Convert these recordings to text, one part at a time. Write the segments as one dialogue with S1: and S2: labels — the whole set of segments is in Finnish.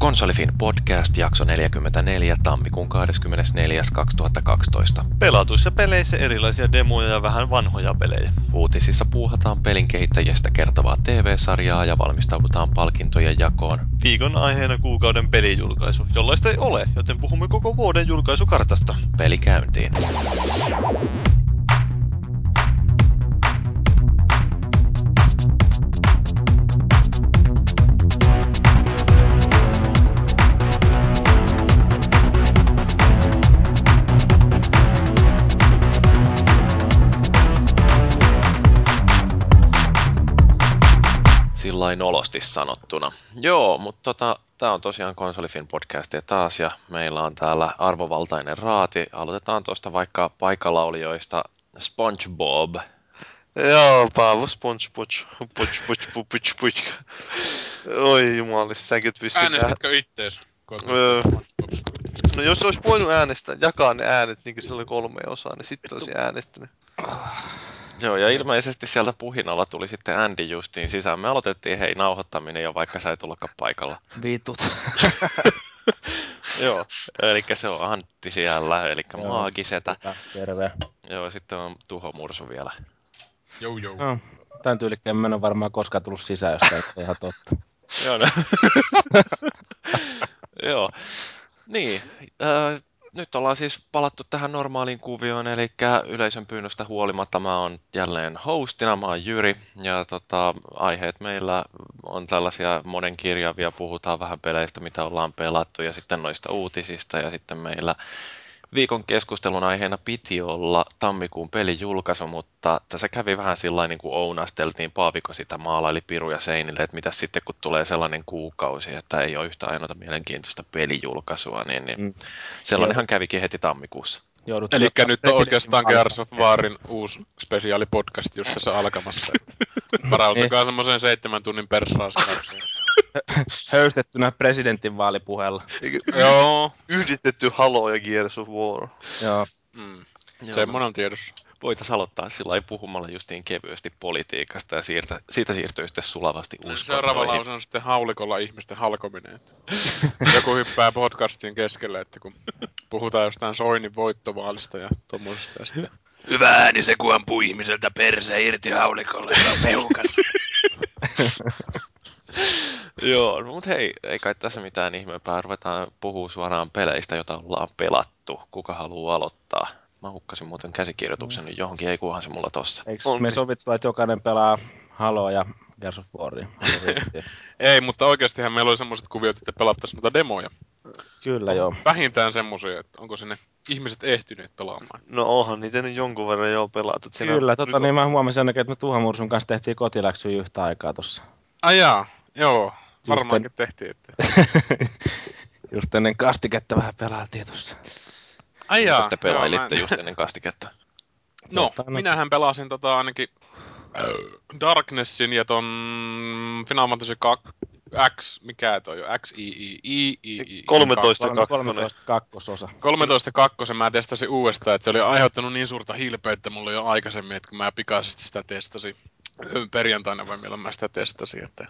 S1: Konsolifin podcast jakso 44 tammikuun 24. 2012.
S2: Pelatuissa peleissä erilaisia demoja ja vähän vanhoja pelejä.
S1: Uutisissa puuhataan pelin kehittäjästä kertovaa TV-sarjaa ja valmistaudutaan palkintojen jakoon.
S2: Viikon aiheena kuukauden pelijulkaisu, jollaista ei ole, joten puhumme koko vuoden julkaisukartasta.
S1: Peli käyntiin. Sillain nolosti sanottuna. Joo, mutta tota, tämä on tosiaan Konsolifin podcast ja taas ja meillä on täällä arvovaltainen raati. Aloitetaan tuosta vaikka paikallaolijoista SpongeBob.
S2: Joo, Paavo SpongeBob. Puch, puch, puch, puch, puch. Oi jumalis, säkin vissiin
S3: Äänestitkö ittees?
S2: Öö. No jos olisi voinut äänestää, jakaa ne äänet niin sillä kolme osaa, niin sitten olisi äänestänyt.
S1: Joo, ja ilmeisesti sieltä puhinalla tuli sitten Andy justiin sisään. Me aloitettiin hei nauhoittaminen jo, vaikka sä et ollutkaan paikalla.
S4: Vitut.
S1: Joo, eli se on Antti siellä, eli maagisetä.
S4: Terve.
S1: Joo, sitten on Tuho Mursu vielä.
S3: Jou jou.
S4: No, tämän tyylikkään mä en ole varmaan koskaan tullut sisään, jos on ihan totta.
S1: Joo, no. Joo. Niin, äh, nyt ollaan siis palattu tähän normaaliin kuvioon, eli yleisön pyynnöstä huolimatta mä oon jälleen hostina, mä oon Jyri, ja tota, aiheet meillä on tällaisia monenkirjavia, puhutaan vähän peleistä, mitä ollaan pelattu, ja sitten noista uutisista, ja sitten meillä viikon keskustelun aiheena piti olla tammikuun pelijulkaisu, mutta tässä kävi vähän sillä niin kuin ounasteltiin, Paaviko sitä maalaili piruja seinille, että mitä sitten kun tulee sellainen kuukausi, että ei ole yhtä ainoata mielenkiintoista pelijulkaisua, niin, niin mm. sellainenhan kävikin heti tammikuussa.
S3: Eli nyt on oikeastaan Gears of Warin uusi spesiaalipodcast just tässä alkamassa. Varautukaa semmoiseen seitsemän tunnin persaaseen.
S4: Höystettynä presidentin vaalipuheella.
S3: Joo.
S2: Yhdistetty Halo ja Gears of War.
S4: Joo.
S3: Mm. Semmoinen on tiedossa.
S1: Voitaisiin aloittaa sillä lailla puhumalla justiin kevyesti politiikasta ja siirtä, siitä siirtyy sitten sulavasti uskontoihin.
S3: Seuraava lause on sitten haulikolla ihmisten halkominen. Että joku hyppää podcastin keskelle, että kun puhutaan jostain Soinin voittovaalista ja tuommoisesta. Ja sitten...
S5: Hyvä ääni se, kun ampuu ihmiseltä perse irti haulikolla ja pehukas.
S1: Joo, no, mutta hei, ei kai tässä mitään ihmeempää. Ruvetaan puhua suoraan peleistä, joita ollaan pelattu. Kuka haluaa aloittaa? Mä hukkasin muuten käsikirjoituksen nyt johonkin, ei kuhan se mulla tossa.
S4: Eikö me sovittu, että jokainen pelaa Halo ja Gears of Waria?
S3: ei, mutta oikeastihan meillä oli semmoiset kuviot, että pelattaisiin noita demoja.
S4: Kyllä joo.
S3: Vähintään semmoisia, että onko sinne ihmiset ehtyneet pelaamaan.
S2: No onhan niitä nyt jonkun verran jo pelattu.
S4: Siinä Kyllä, tota, niin mä huomasin ainakin, että me Tuhan Mursun kanssa tehtiin kotiläksyä yhtä aikaa tossa.
S3: Ai jaa, joo. Varmaankin en... tehtiin. Että...
S4: just ennen kastiketta vähän pelailtiin tossa.
S3: Ai jaa,
S1: te pelailitte joo, just ennen kastiketta?
S3: No, Jotain minähän pelasin tota ainakin Darknessin ja ton Final Fantasy 2 X, mikä toi on? X, I, I, I, I, I
S2: 13
S4: 13 kakkososa.
S3: 13 kakkosen mä testasin uudestaan, että se oli aiheuttanut niin suurta hilpeyttä mulle jo aikaisemmin, että kun mä pikaisesti sitä testasin perjantaina vai milloin mä sitä testasin, että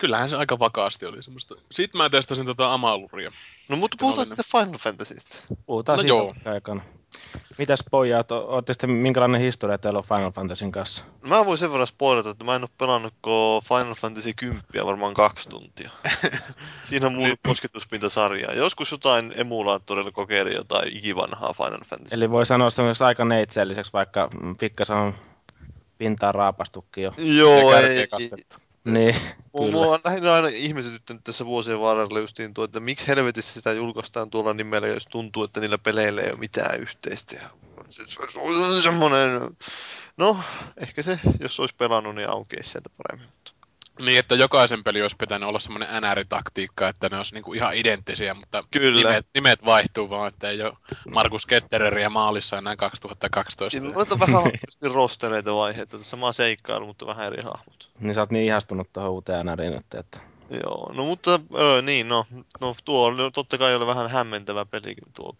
S3: kyllähän se aika vakaasti oli semmoista. Sitten mä testasin tota Amaluria.
S2: No mutta puhutaan sitten Final Fantasystä.
S4: Puhutaan no joo. aikana. Mitäs pojat, ootte sitten minkälainen historia teillä on Final Fantasyn kanssa?
S2: Mä voin sen verran spoilata, että mä en ole pelannut Final Fantasy 10 varmaan kaksi tuntia. Siinä on mulla kosketuspintasarjaa. Joskus jotain emulaattorilla kokeili jotain ikivanhaa Final Fantasy.
S4: Eli voi sanoa myös aika neitseelliseksi, vaikka pikkasen on pintaa raapastukin jo.
S2: Joo, ei,
S4: niin,
S2: Mulla on lähinnä aina ihmetyttänyt tässä vuosien varrella justiin tuo, että miksi helvetissä sitä julkaistaan tuolla nimellä, jos tuntuu, että niillä peleillä ei ole mitään yhteistä. Se, se, se on semmoinen, no ehkä se, jos olisi pelannut, niin aukeisi sieltä paremmin.
S3: Niin, että jokaisen peli olisi pitänyt olla semmoinen NR-taktiikka, että ne olisi niinku ihan identtisiä, mutta
S2: Kyllä.
S3: Nimet, nimet vaihtuu vaan, että ei ole Markus Kettereriä maalissa enää 2012.
S2: Niin, on vähän rostereita vaiheita, sama seikkailu, mutta vähän eri hahmot.
S4: Niin sä oot niin ihastunut tuohon uuteen NRiin nyt, että...
S2: Joo, no mutta öö, niin, no, no tuo on totta kai oli vähän hämmentävä pelikin tuo.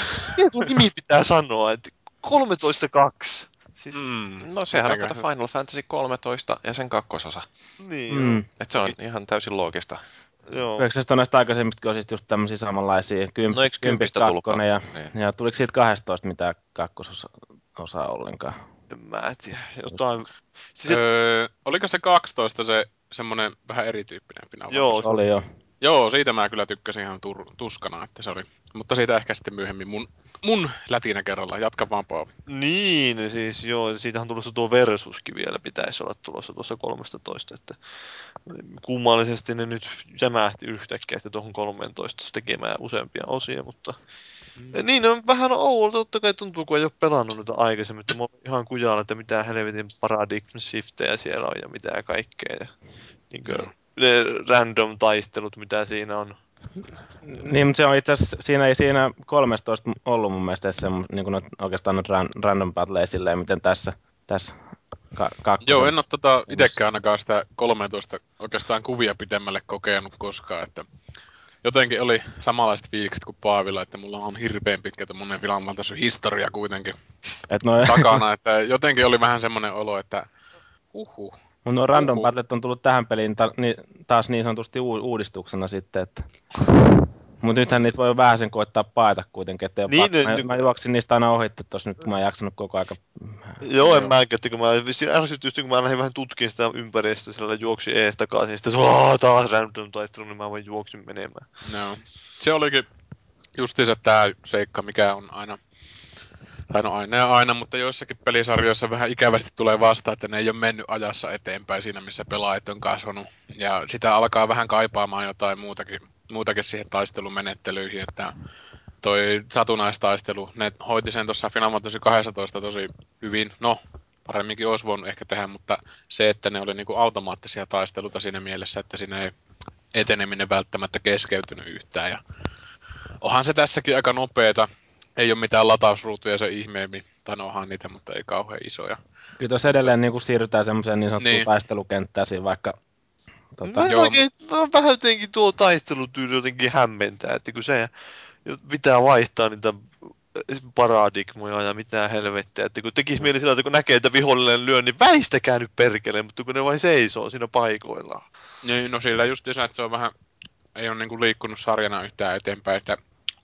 S2: Tuo nimi pitää sanoa, että 13.2.
S1: Siis, mm, no sehän on Final Fantasy 13 ja sen kakkososa.
S2: Niin. Mm.
S1: Et se on ihan täysin loogista.
S2: Joo.
S4: Eikö se näistä aikaisemmistakin osista just tämmöisiä samanlaisia? Kymp,
S1: No eikö kympistä tullut
S4: ja,
S1: Niin.
S4: ja tuliko siitä 12 mitään kakkososaa ollenkaan?
S2: En mä tiedä. Jotain... Siis,
S3: Öö, oliko se 12 se semmonen vähän erityyppinen Final
S2: Joo?
S4: Se oli jo.
S3: Joo, siitä mä kyllä tykkäsin ihan tur- tuskana, että se oli. Mutta siitä ehkä sitten myöhemmin mun, mun lätinä kerralla. Jatka vaan Paavi.
S2: Niin, siis joo, siitähän on tulossa tuo Versuskin vielä pitäisi olla tulossa tuossa 13, että kummallisesti ne nyt jämähti yhtäkkiä sitten tuohon 13 tekemään useampia osia, mutta mm. niin on vähän oudolta, totta kai tuntuu, kun ei ole pelannut niitä aikaisemmin, että mä oon ihan kujalla, että mitä helvetin paradigm shiftejä siellä on ja mitä kaikkea. Ja, niin kuin,
S3: Joo.
S2: Ne random taistelut, mitä siinä on.
S4: Niin, mutta se on itse asiassa, siinä ei siinä 13 ollut mun mielestä se, niin kuin oikeastaan nyt ran, random battleja silleen, miten tässä, tässä ka, kakkosen.
S3: Joo, en ole tota itsekään ainakaan sitä 13 oikeastaan kuvia pitemmälle kokenut koskaan, että jotenkin oli samanlaiset fiilikset kuin Paavilla, että mulla on hirveän pitkä tämmönen Final Fantasy historia kuitenkin
S4: Et no,
S3: takana, että jotenkin oli vähän semmoinen olo, että huhu.
S4: Mutta nuo random battlet on tullut tähän peliin ta, ni, taas niin sanotusti u, uudistuksena sitten, että... Mutta nythän niitä voi vähän sen koittaa paeta kuitenkin, että
S2: Niin,
S4: niin,
S2: ne-
S4: mä, mä, juoksin niistä aina ohitte tuossa nyt, kun mä en jaksanut koko aika...
S2: Joo, en mäkään, että kun mä vissiin ärsytyin, kun mä lähdin vähän tutkimaan sitä ympäristöä, sillä juoksi ees takaisin, sitten se "Aa, taas random taistelu, niin mä vain juoksin menemään.
S3: No. Se olikin justiinsa tämä seikka, mikä on aina, tai no aina ja aina, mutta joissakin pelisarjoissa vähän ikävästi tulee vastaan, että ne ei ole mennyt ajassa eteenpäin siinä, missä pelaajat on kasvanut. Ja sitä alkaa vähän kaipaamaan jotain muutakin, muutakin siihen taistelumenettelyihin, että toi satunnaistaistelu, ne hoiti sen tuossa Final Fantasy 12 tosi hyvin, no paremminkin olisi voinut ehkä tehdä, mutta se, että ne oli niinku automaattisia taisteluita siinä mielessä, että siinä ei eteneminen välttämättä keskeytynyt yhtään. Ja onhan se tässäkin aika nopeeta. Ei ole mitään latausruutuja se ihmeemmin. Tai no onhan niitä, mutta ei kauhean isoja.
S4: Kyllä tuossa edelleen niin siirrytään semmoiseen niin sanottuun
S3: Niin.
S4: niin. taistelukenttään siinä, vaikka... Tota,
S2: Mä en
S3: joo.
S2: oikein, mä oon vähän jotenkin tuo taistelutyyli jotenkin hämmentää, että kun se pitää vaihtaa niitä paradigmoja ja mitä helvettiä, että kun tekisi mieli sillä, että kun näkee, että vihollinen lyö, niin väistäkää nyt perkele, mutta kun ne vain seisoo siinä paikoillaan.
S3: Niin, no sillä just että se on vähän, ei ole niinku liikkunut sarjana yhtään eteenpäin, että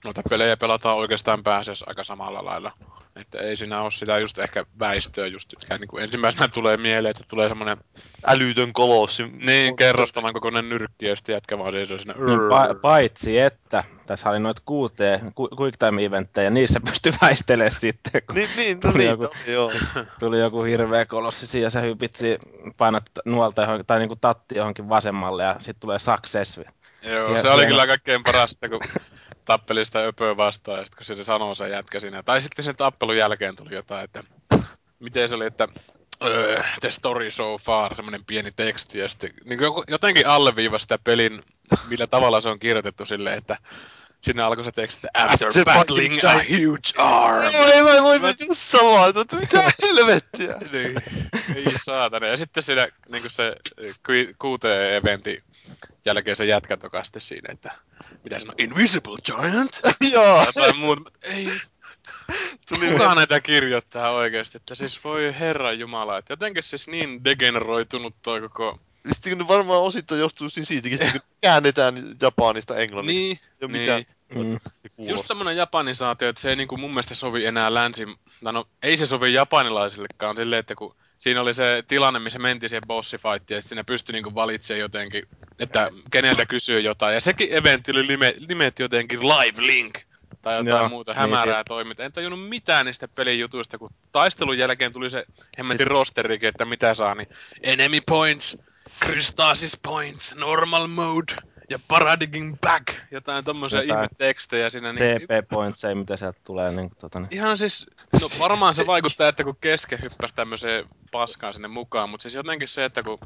S3: noita pelejä pelataan oikeastaan pääasiassa aika samalla lailla. Että ei siinä ole sitä just ehkä väistöä just, mikä niinku ensimmäisenä tulee mieleen, että tulee semmoinen
S2: Älytön kolossi.
S3: niin kerrostavan kokoinen nyrkki ja sitten jätkä vaan seisoo siinä.
S4: niin, pa- paitsi että tässä oli noita QT, Qu- Quick Time Eventtejä, niissä pystyi väistelemään sitten, kun
S2: Niin, niin, no
S4: Tuli
S2: niin,
S4: joku-
S2: oli, joo.
S4: tuli joku hirveä kolossi siinä ja sä hypit siinä, painat nuolta johonkin, tai niinku tatti johonkin vasemmalle ja sitten tulee success.
S3: Joo,
S4: Ja-
S3: se oli kyllä kaikkein parasta, kun tappeli sitä öpöä vastaan, ja sitten kun se sanoo se jätkä siinä. Tai sitten sen tappelun jälkeen tuli jotain, että miten se oli, että öö, the story so far, semmoinen pieni teksti, ja sitten niin jotenkin alleviiva sitä pelin, millä tavalla se on kirjoitettu silleen, että sinne alkoi se teksti, after
S2: Se
S3: battling a huge arm.
S2: Joo, ei mä luin nyt just samaa, että mitä helvettiä.
S3: niin, ei saatana. Ja sitten siinä niin se QT-eventin jälkeen se jätkä toka sitten siinä, että mitä on, Invisible Giant?
S2: Joo,
S3: jotain muuta. Ei,
S2: tuli
S3: kuka näitä kirjoittaa oikeasti? Että siis voi herran jumala, että jotenkin siis niin degeneroitunut toi koko...
S2: Sitten varmaan osittain johtuu niin siitäkin, kun käännetään Japanista englanniksi.
S3: Niin,
S2: ja
S3: niin.
S2: mitä
S4: Mm.
S3: Just semmonen japanisaatio, että se ei niinku mun mielestä sovi enää länsi... No, ei se sovi japanilaisillekaan silleen, että kun siinä oli se tilanne, missä mentiin siihen bossifightiin, että siinä pystyi niinku valitsemaan jotenkin, että keneltä kysyy jotain. Ja sekin eventti oli nime, nimetty jotenkin Live Link tai jotain
S4: Joo,
S3: muuta
S4: niin
S3: hämärää toimintaa. En tajunnut mitään niistä pelin jutuista, kun taistelun jälkeen tuli se hemmetin rosterikin, että mitä saa, niin enemy points, Krystasis points, normal mode ja paradigm back. Jotain tommosia
S4: Jotain
S3: ihmetekstejä siinä. Niin
S4: CP Points, ei mitä sieltä tulee. Niin, tota, niin.
S3: Ihan siis, no varmaan se vaikuttaa, että kun keske hyppäsi tämmöiseen paskaan sinne mukaan, mutta siis jotenkin se, että kun...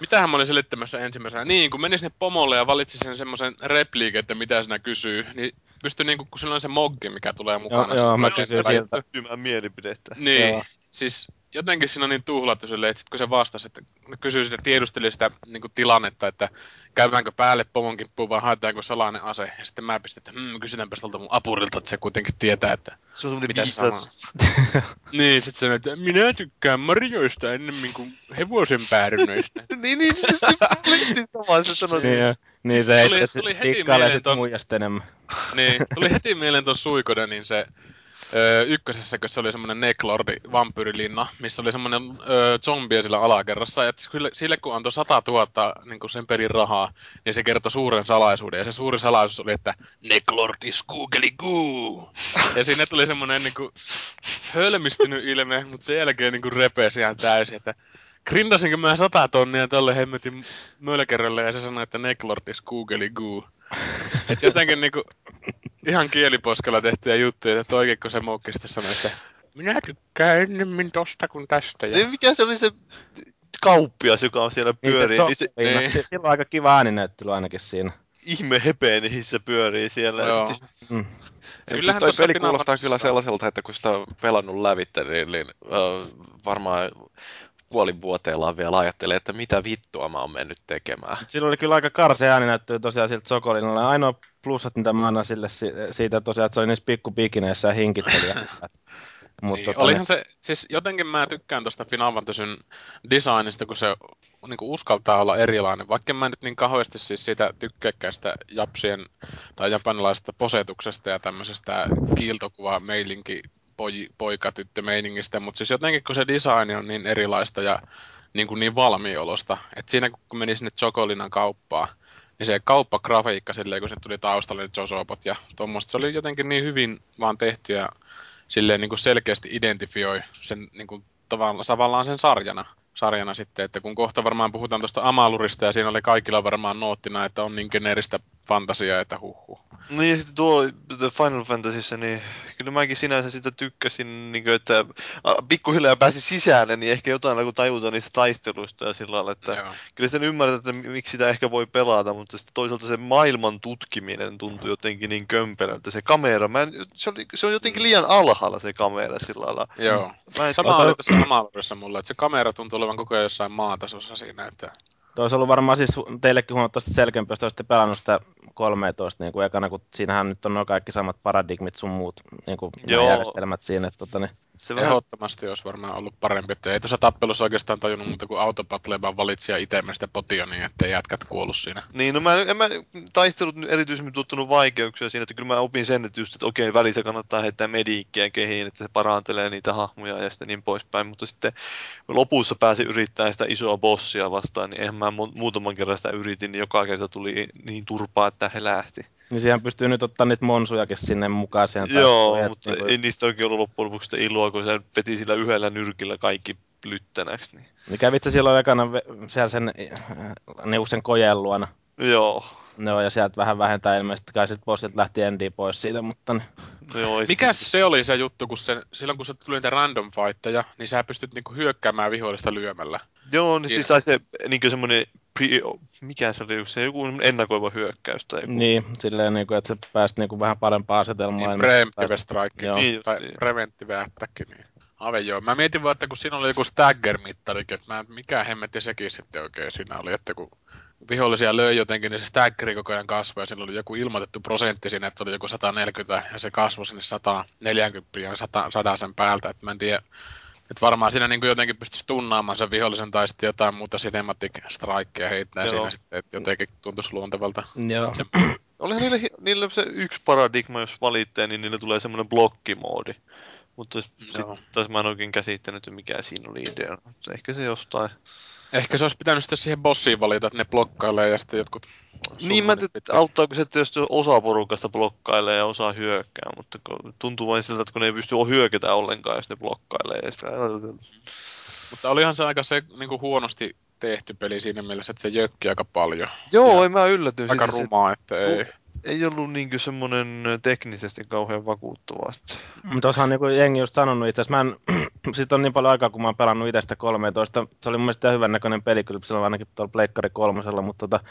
S3: Mitähän mä olin selittämässä ensimmäisenä? Niin, kun meni sinne pomolle ja valitsi sen semmoisen repliikin, että mitä sinä kysyy, niin pystyi niinku, kun sillä on se moggi, mikä tulee mukana.
S4: joo,
S3: siis
S4: mä kysyin siltä.
S2: Kymään mielipidettä.
S3: Niin,
S4: Joo.
S3: siis jotenkin siinä on niin tuhlattu silleen, että sit kun se vastasi, että ne kysyi sitä, tiedusteli sitä niin kuin tilannetta, että käydäänkö päälle pomon kimppuun vai haetaanko salainen ase. Ja sitten mä pistin, että hmm, kysytäänpä tuolta mun apurilta, että se kuitenkin tietää, että
S2: Se on
S3: mitä
S2: viisas.
S3: Niin, sit sanoi, että minä tykkään marjoista ennemmin kuin hevosen päärynöistä.
S2: niin, niin, siis se samaa, se sanoi.
S4: Niin, ja- niin se
S3: Tuli-
S4: että
S3: tuli
S4: se
S3: heti mieleen
S4: sit
S3: ton-
S4: muijasta enemmän.
S3: niin, tuli heti mieleen tuon Suikodenin se öö, kun se oli semmonen Necklordi vampyyrilinna, missä oli semmonen öö, zombie sillä alakerrassa, ja sille, sille kun antoi 100 000 niin sen pelin rahaa, niin se kertoi suuren salaisuuden, ja se suuri salaisuus oli, että Necklordis googeli goo! ja siinä tuli semmonen niin kuin, hölmistynyt ilme, mutta sen jälkeen niin kuin repesi ihan täysin, että grindasinko mä 100 tonnia tolle hemmetin mölkerölle, ja se sanoi, että Necklordis googeli goo. Et jotenkin niinku ihan kieliposkella tehtyjä juttuja, että oikein kun se muukki sitten sanoi, että minä tykkään ennemmin tosta kuin tästä. Ja...
S2: Niin, mikä se oli se kauppias, joka on siellä
S4: Niin se,
S2: pyörii, niin se,
S4: niin.
S3: niin.
S4: se, sillä on aika kiva ääninäyttely ainakin siinä.
S2: ihme hepeenissä pyörii siellä.
S3: Joo.
S2: Ja sit,
S4: Mm.
S1: Eli siis
S3: Kyllähän
S1: toi peli kuulostaa kyllä sellaiselta, että kun sitä on pelannut lävitte, niin, niin äh, varmaan puolivuoteellaan vielä ajattelee, että mitä vittua mä oon mennyt tekemään.
S4: Sillä oli kyllä aika karsea ääninäyttely tosiaan siltä Sokolinalla. Ainoa plussat, mitä mä annan sille si- siitä tosiaan, että se oli niissä pikkupikineissä ja hinkitteli. ja- Mut
S3: Niin,
S4: tota,
S3: olihan se, siis jotenkin mä tykkään tosta Final Fantasyn designista, kun se niin uskaltaa olla erilainen. Vaikka mä nyt niin kauheasti siis siitä tykkääkään sitä japsien tai japanilaisesta posetuksesta ja tämmöisestä kiiltokuva meilinki poi, poika-tyttö meiningistä, mutta siis jotenkin kun se design on niin erilaista ja niin, kuin niin valmiolosta, että siinä kun meni sinne Chocolinan kauppaan, niin se kauppagrafiikka silleen, kun se tuli taustalle ne Josopot ja tuommoista, se oli jotenkin niin hyvin vaan tehty ja silleen niin kuin selkeästi identifioi sen niin kuin tavallaan, tavallaan sen sarjana, sarjana sitten, että kun kohta varmaan puhutaan tuosta Amalurista ja siinä oli kaikilla varmaan noottina, että on niin geneeristä fantasiaa, että huhhuh.
S2: niin ja sitten tuo The Final Fantasyssä, niin kyllä mäkin sinänsä sitä tykkäsin, niin kuin, että pikkuhiljaa pääsi sisälle, niin ehkä jotain alkoi tajuta niistä taisteluista ja sillä lailla, että
S3: Joo.
S2: kyllä sitten ymmärrät, että miksi sitä ehkä voi pelata, mutta sitten toisaalta se maailman tutkiminen tuntui jotenkin niin kömpelöltä. Se kamera, mä en, se, oli, se on jotenkin liian alhaalla se kamera sillä lailla.
S3: Joo.
S2: Mä en,
S3: Sama oli tässä Amalurissa mulle, että se kamera tuntuu olevan koko ajan jossain maatasossa siinä, että
S4: Toi olisi ollut varmaan siis teillekin huomattavasti selkeämpi, jos te olisitte pelannut sitä 13 niin kuin ekana, kun siinähän nyt on nuo kaikki samat paradigmit sun muut niin kuin järjestelmät siinä. Että, tota, niin,
S2: se vähän,
S3: ehdottomasti olisi varmaan ollut parempi. Että ei tuossa tappelussa oikeastaan tajunnut muuta kuin autopatleen, vaan valitsi ja itse potia niin, ettei jätkät kuollut siinä.
S2: Niin, no mä, en mä taistelut erityisemmin tuottanut vaikeuksia siinä, että kyllä mä opin sen, että just, että okei, välissä kannattaa heittää mediikkiä kehiin, että se parantelee niitä hahmoja ja sitten niin poispäin, mutta sitten lopussa pääsi yrittämään sitä isoa bossia vastaan, niin eihän mä mu- muutaman kerran sitä yritin, niin joka kerta tuli niin turpaa, että he lähti.
S4: Niin siihen pystyy nyt ottaa niitä monsujakin sinne mukaan siihen
S2: Joo, mutta
S4: että,
S2: ei niistä oikein ollut loppujen lopuksi sitä iloa, kun se veti sillä yhdellä nyrkillä kaikki lyttänäksi. Niin.
S4: Niin kävit sä silloin ekana siellä sen, äh, niin sen kojen luona.
S2: Joo.
S4: No ja sieltä vähän vähentää ilmeisesti, kai sitten bossilta lähti Endi pois siitä, mutta niin,
S2: No joo, ei se-
S3: Mikä se oli se juttu, kun se, silloin kun se tuli niitä random fightteja, niin sä pystyt niinku hyökkäämään vihollista lyömällä.
S2: Joo, niin
S3: Siinä.
S2: siis sai se niin semmoinen, mikä se oli, se joku ennakoiva hyökkäys tai joku.
S4: niin silleen, niin kuin, että sä pääsit niin kuin vähän parempaan asetelmaan.
S3: Niin, preemptive
S4: pääsit-
S3: strike.
S4: Joo.
S2: Niin just
S3: tai
S2: niin.
S3: preventive attack, niin. Ave joo. Mä mietin vaan, että kun siinä oli joku stagger-mittarikin, että mä, mikä hemmetti sekin sitten oikein siinä oli, että kun vihollisia löi jotenkin, niin se staggeri koko ajan kasvoi ja sillä oli joku ilmoitettu prosentti siinä, että oli joku 140 ja se kasvoi sinne 140 ja 100, 100 sen päältä, että mä en tiedä, että varmaan siinä niin jotenkin pystyisi tunnaamaan sen vihollisen tai sitten jotain muuta cinematic strikea heittää
S2: Joo.
S3: siinä sitten, että jotenkin tuntuisi luontevalta.
S4: Joo.
S2: Olihan niillä, hi- niillä se yksi paradigma, jos valittaa, niin niillä tulee semmoinen blokkimoodi. Mutta sitten mä en oikein käsittänyt, mikä siinä oli idea. Mutta Ehkä se jostain.
S3: Ehkä se olisi pitänyt sitten siihen bossiin valita, että ne blokkailee ja sitten jotkut
S2: niin mä
S3: pitää-
S2: auttaako se, että jos osa porukasta blokkailee ja osa hyökkää, mutta tuntuu vain siltä, että kun ne ei pysty hyökätä ollenkaan, jos ne blokkailee. Ja sitä...
S3: Mutta olihan se aika se niin kuin huonosti tehty peli siinä mielessä, että se jökki aika paljon.
S2: Joo,
S3: Ja
S2: ei mä yllätyin.
S3: Aika
S2: siitä, se-
S3: rumaa, että ei.
S2: Ei ollut niin semmoinen teknisesti kauhean vakuuttava. Että...
S4: Mutta on niin kuin jengi just sanonut itse asiassa, mä en, sit on niin paljon aikaa, kun mä oon pelannut itsestä 13. Se oli mun mielestä ihan hyvän näköinen peli, kyllä se on ainakin tuolla Pleikkari kolmosella, mutta tota,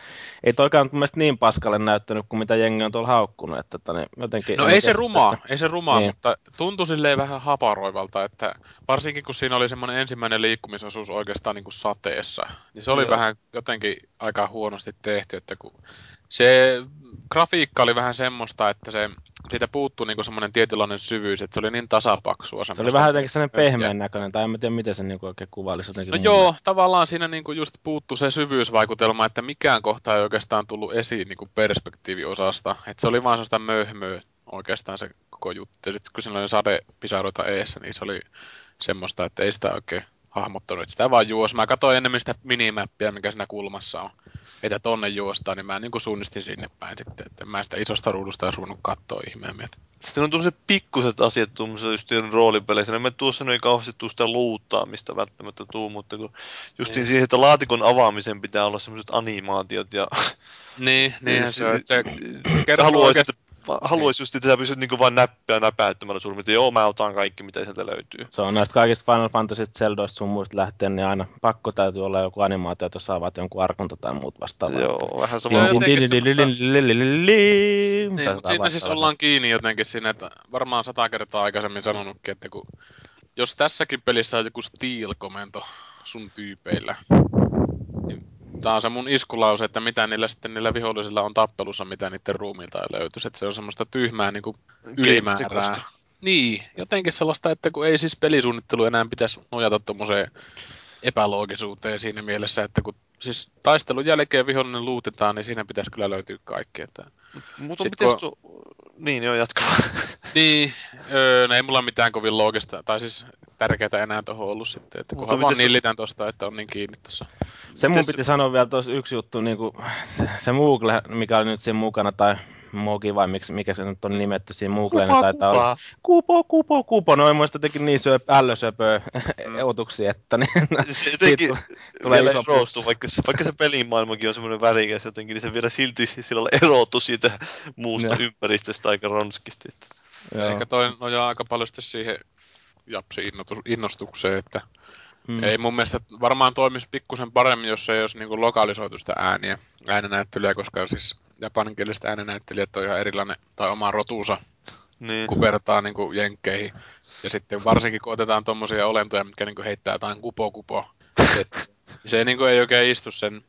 S4: ei toikaan mun mielestä niin paskalle näyttänyt kuin mitä jengi on tuolla haukkunut. Että, tota, niin jotenkin,
S3: No ei se rumaa,
S4: että-
S3: ei se rumaa,
S4: Niin.
S3: mutta tuntui silleen vähän haparoivalta, että varsinkin kun siinä oli semmoinen ensimmäinen liikkumisosuus oikeastaan niin kuin sateessa, niin se oli
S2: Joo.
S3: vähän jotenkin aika huonosti tehty, että kun se grafiikka oli vähän semmoista, että se, siitä puuttui niin semmoinen tietynlainen syvyys, että se oli niin tasapaksua.
S4: Se oli
S3: semmoista-
S4: vähän jotenkin sellainen
S3: Pönttiä.
S4: pehmeän näköinen, tai en mä tiedä miten se niin oikein kuvailisi. Jotenkin
S3: No
S4: mun
S3: joo, tavallaan siinä niinku just puuttu se syvyysvaikutelma, että mikään kohta ei oikeastaan tullut esiin niinku perspektiiviosasta. Et se oli vaan sellaista möhmöä oikeastaan se koko juttu. Ja sitten kun siinä oli sadepisaroita eessä, niin se oli semmoista, että ei sitä oikein hahmottanut. Et sitä vaan juos. Mä katsoin enemmän sitä minimäppiä, mikä siinä kulmassa on. Että tonne juostaan, niin mä niinku suunnistin sinne päin sitten. Että mä sitä isosta ruudusta olisi ruvennut katsoa ihmeemmin.
S2: Sitten on tuollaiset pikkuset asiat tuommoisessa just roolipeleissä. En mä tuossa ei kauheasti tuu sitä luuttaamista välttämättä tuu, mutta kun justiin
S3: Niin.
S2: siihen, että laatikon avaamisen pitää olla semmoiset animaatiot ja
S3: Niin, niinhän se on. että Se
S2: Sä
S3: kertoo
S2: haluaisit,
S3: oikeasti-
S2: haluaisit just, että sä pystyt niinku vain näppää näpäyttämällä surmilla, että joo, mä otan kaikki, mitä sieltä löytyy.
S4: Se on näistä kaikista Final Fantasy Zeldoista sun muista lähtien, niin aina pakko täytyy olla joku animaatio, että jos avaat jonkun arkunta tai muut vastaavaa.
S2: Joo, vähän
S3: Se
S2: sama.
S3: Niin, mutta siinä siis ollaan kiinni jotenkin siinä, että varmaan sata kertaa aikaisemmin sanonutkin, että kun, jos tässäkin pelissä on joku steal-komento sun tyypeillä, niin tää on se mun iskulause, että mitä niillä sitten niillä vihollisilla on tappelussa, mitä niiden ruumiilta ei löytyisi. Että se on semmoista tyhmää niinku ylimäärää.
S2: Keinotekoista.
S3: Niin, jotenkin sellaista, että kun ei siis pelisuunnittelu enää pitäisi nojata tuommoiseen epäloogisuuteen siinä mielessä, että kun siis taistelun jälkeen vihollinen luutetaan, niin siinä pitäisi kyllä löytyä kaikki. Että
S2: Mutta miten
S3: kun-.
S2: Niin, joo, jatka.
S3: Niin, öö, no ei mulla mitään kovin loogista, tai siis tärkeää enää tuohon ollut sitten, että kunhan vaan nillitän tosta, että on niin kiinni tossa.
S4: Se mun piti sanoa vielä tuossa yksi juttu, niin kuin, se, se Moogle, mikä oli nyt siinä mukana, tai Mogi vai miksi, mikä se nyt on nimetty siinä Moogleen,
S2: Kupa,
S4: taitaa olla.
S2: kupa.
S4: Kupo, kupo, kupo. No ei muista jotenkin niin söp, ällösöpöä
S3: Mm.
S4: otuksia, että niin,
S2: Se
S4: siitä
S2: jotenkin
S4: tulee- iso pussi.
S2: vaikka se, vaikka se pelimaailmakin on semmoinen värikäs jotenkin, niin se vielä silti sillä erottu siitä muusta
S4: Joo.
S2: ympäristöstä aika ronskisti. Että.
S4: Joo.
S3: Ehkä toi nojaa aika paljon sitten siihen japsi innostukseen, että
S4: Mm.
S3: mm. ei mun mielestä varmaan toimisi pikkusen paremmin, jos ei olisi niinku lokalisoitu sitä ääniä, äänenäyttelyä, koska siis japaninkieliset äänenäyttelijät on ihan erilainen tai oma rotuunsa
S2: Niin.
S3: kun vertaa niin kuin jenkkeihin. Ja sitten varsinkin kun otetaan tuommoisia olentoja, mitkä niin kuin heittää jotain kupo kupo, et se niin kuin ei oikein istu sen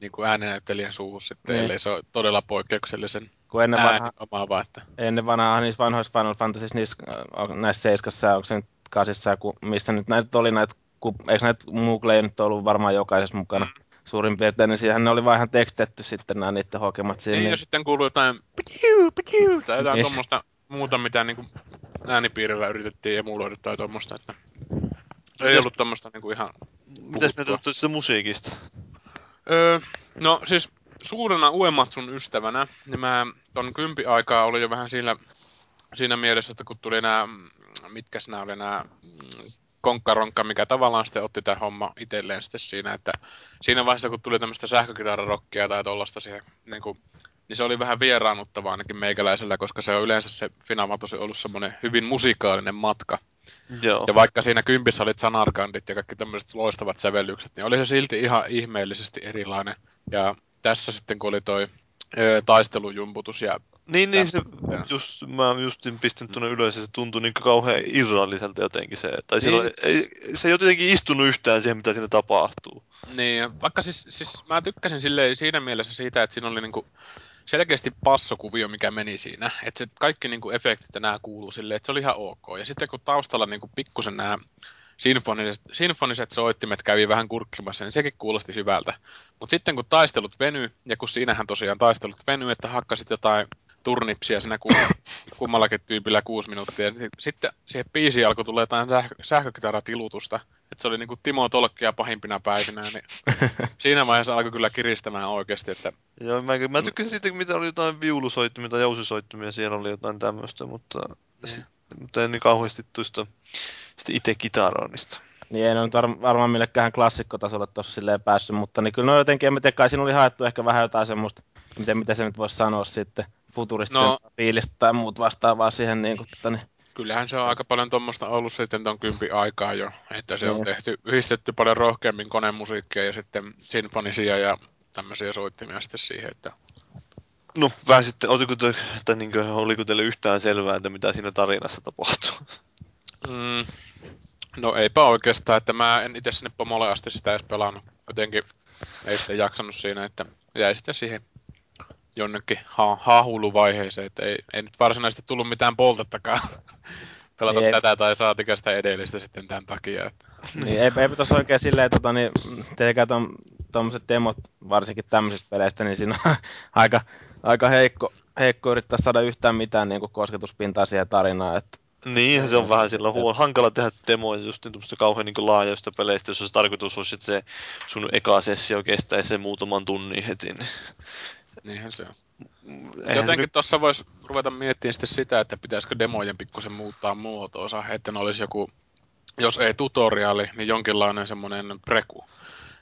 S3: niin kuin äänenäyttelijän suuhun sitten,
S4: Niin.
S3: ellei se on todella poikkeuksellisen
S4: Kun ennen vanha,
S3: omaava. Että...
S4: ennen vanhaa niissä vanhoissa Final Fantasy, niissä, äh, näissä seiskassa, onko se nyt kasissa, ja ku- missä nyt näitä oli näitä, ku, eikö näitä Moogleja nyt ollut varmaan jokaisessa mukana
S3: Mm.
S4: Suurin piirtein, niin siihen ne oli vaan ihan tekstetty sitten nämä niiden hokemat siinä.
S3: Niin, ja sitten kuuluu jotain pikiu, pikiu, tai jotain
S4: Niin.
S3: tuommoista muuta, mitä niin kuin äänipiirillä yritettiin emuloida tai tuommoista. Että... Ei ollut tuommoista niin kuin ihan
S2: Mitäs
S3: puhuttua.
S2: olette siitä musiikista?
S3: Öö, no siis suurena Uematsun ystävänä, niin mä ton kympi aikaa oli jo vähän siinä, siinä mielessä, että kun tuli nämä, mitkäs nämä oli nämä konkkaronkka, mikä tavallaan sitten otti tämän homma itselleen sitten siinä, että siinä vaiheessa kun tuli tämmöistä sähkökitararokkia tai tollasta siihen, niin, kuin, niin se oli vähän vieraannuttavaa ainakin meikäläisellä, koska se on yleensä se Final Fantasy ollut semmoinen hyvin musikaalinen matka.
S2: Joo.
S3: Ja vaikka siinä kympissä olit sanarkandit ja kaikki tämmöiset loistavat sävellykset, niin oli se silti ihan ihmeellisesti erilainen. Ja tässä sitten kun oli toi ö, taistelujumputus ja
S2: Niin, niin se, just, mä justin pistän tuonne ylös ja se tuntui niin kauhean irralliselta jotenkin se. Tai niin.
S3: Niin.
S2: ei, se ei jotenkin istunut yhtään siihen, mitä siinä tapahtuu.
S3: niin, vaikka siis, siis mä tykkäsin silleen siinä mielessä siitä, että siinä oli niinku selkeästi passokuvio, mikä meni siinä. Että se kaikki niinku efektit ja nämä kuuluu silleen, että se oli ihan ok. Ja sitten kun taustalla niinku pikkusen nämä sinfoniset, sinfoniset soittimet kävi vähän kurkkimassa, niin sekin kuulosti hyvältä. Mutta sitten kun taistelut venyi, ja kun siinähän tosiaan taistelut venyi, että hakkasit jotain turnipsia siinä kum, kummallakin tyypillä kuusi minuuttia, sitten siihen biisiin alkoi tulla jotain sähkö, sähkökitaratilutusta. Että se oli niinku Timo Tolkkia pahimpina päivinä, niin siinä vaiheessa alkoi kyllä kiristämään oikeasti, että
S2: Joo, mä, mä tykkäsin siitä, mitä oli jotain viulusoittimia tai jousisoittimia, siellä oli jotain tämmöistä, mutta, sit, mutta en niin kauheasti tuista sitten itse kitaroinnista.
S4: niin ei ne nyt var, varmaan millekään klassikkotasolle tuossa silleen päässyt, mutta niin kyllä no jotenkin, en mä tiedä, kai siinä oli haettu ehkä vähän jotain semmoista, miten, miten se nyt voisi sanoa sitten, futuristisen
S3: No.
S4: fiilistä tai muut vastaavaa siihen niin kuin, tota, niin,
S3: Kyllähän se on aika paljon tuommoista ollut sitten ton kympi aikaa jo, että se on
S4: Niin.
S3: tehty, yhdistetty paljon rohkeammin konemusiikkia ja sitten sinfonisia ja tämmöisiä soittimia sitten siihen, että
S2: No vähän sitten, oliko, te, tai niin kuin, oliko teille yhtään selvää, että mitä siinä tarinassa tapahtuu?
S3: Mm, no eipä oikeastaan, että mä en itse sinne pomolle asti sitä edes pelannut. Jotenkin ei sitten jaksanut siinä, että jäi sitten siihen jonnekin ha- hahuluvaiheeseen, että ei, ei nyt varsinaisesti tullut mitään poltettakaan pelata
S4: Ei.
S3: tätä tai saatika sitä edellistä sitten tämän takia. Että.
S4: niin eipä, eipä tuossa oikein silleen, tota, niin, tietenkään tom, tommoset demot, varsinkin tämmöisistä peleistä, niin siinä on aika, aika heikko, heikko yrittää saada yhtään mitään niin kuin kosketuspintaa siihen tarinaan. Että,
S2: Niin, se on vähän sillä huon. Hankala tehdä demoja just niin tuommoista kauhean niin laajoista peleistä, jos se tarkoitus olisi, että se sun eka sessio kestäisi sen muutaman tunnin heti. Niin.
S3: Niinhän se on.
S2: Eihän se
S3: Jotenkin
S2: nyt,
S3: tuossa voisi ruveta miettimään sitten sitä, että pitäisikö demojen pikkusen muuttaa muotoonsa, että ne olisi joku, jos ei tutoriaali, niin jonkinlainen semmoinen preku.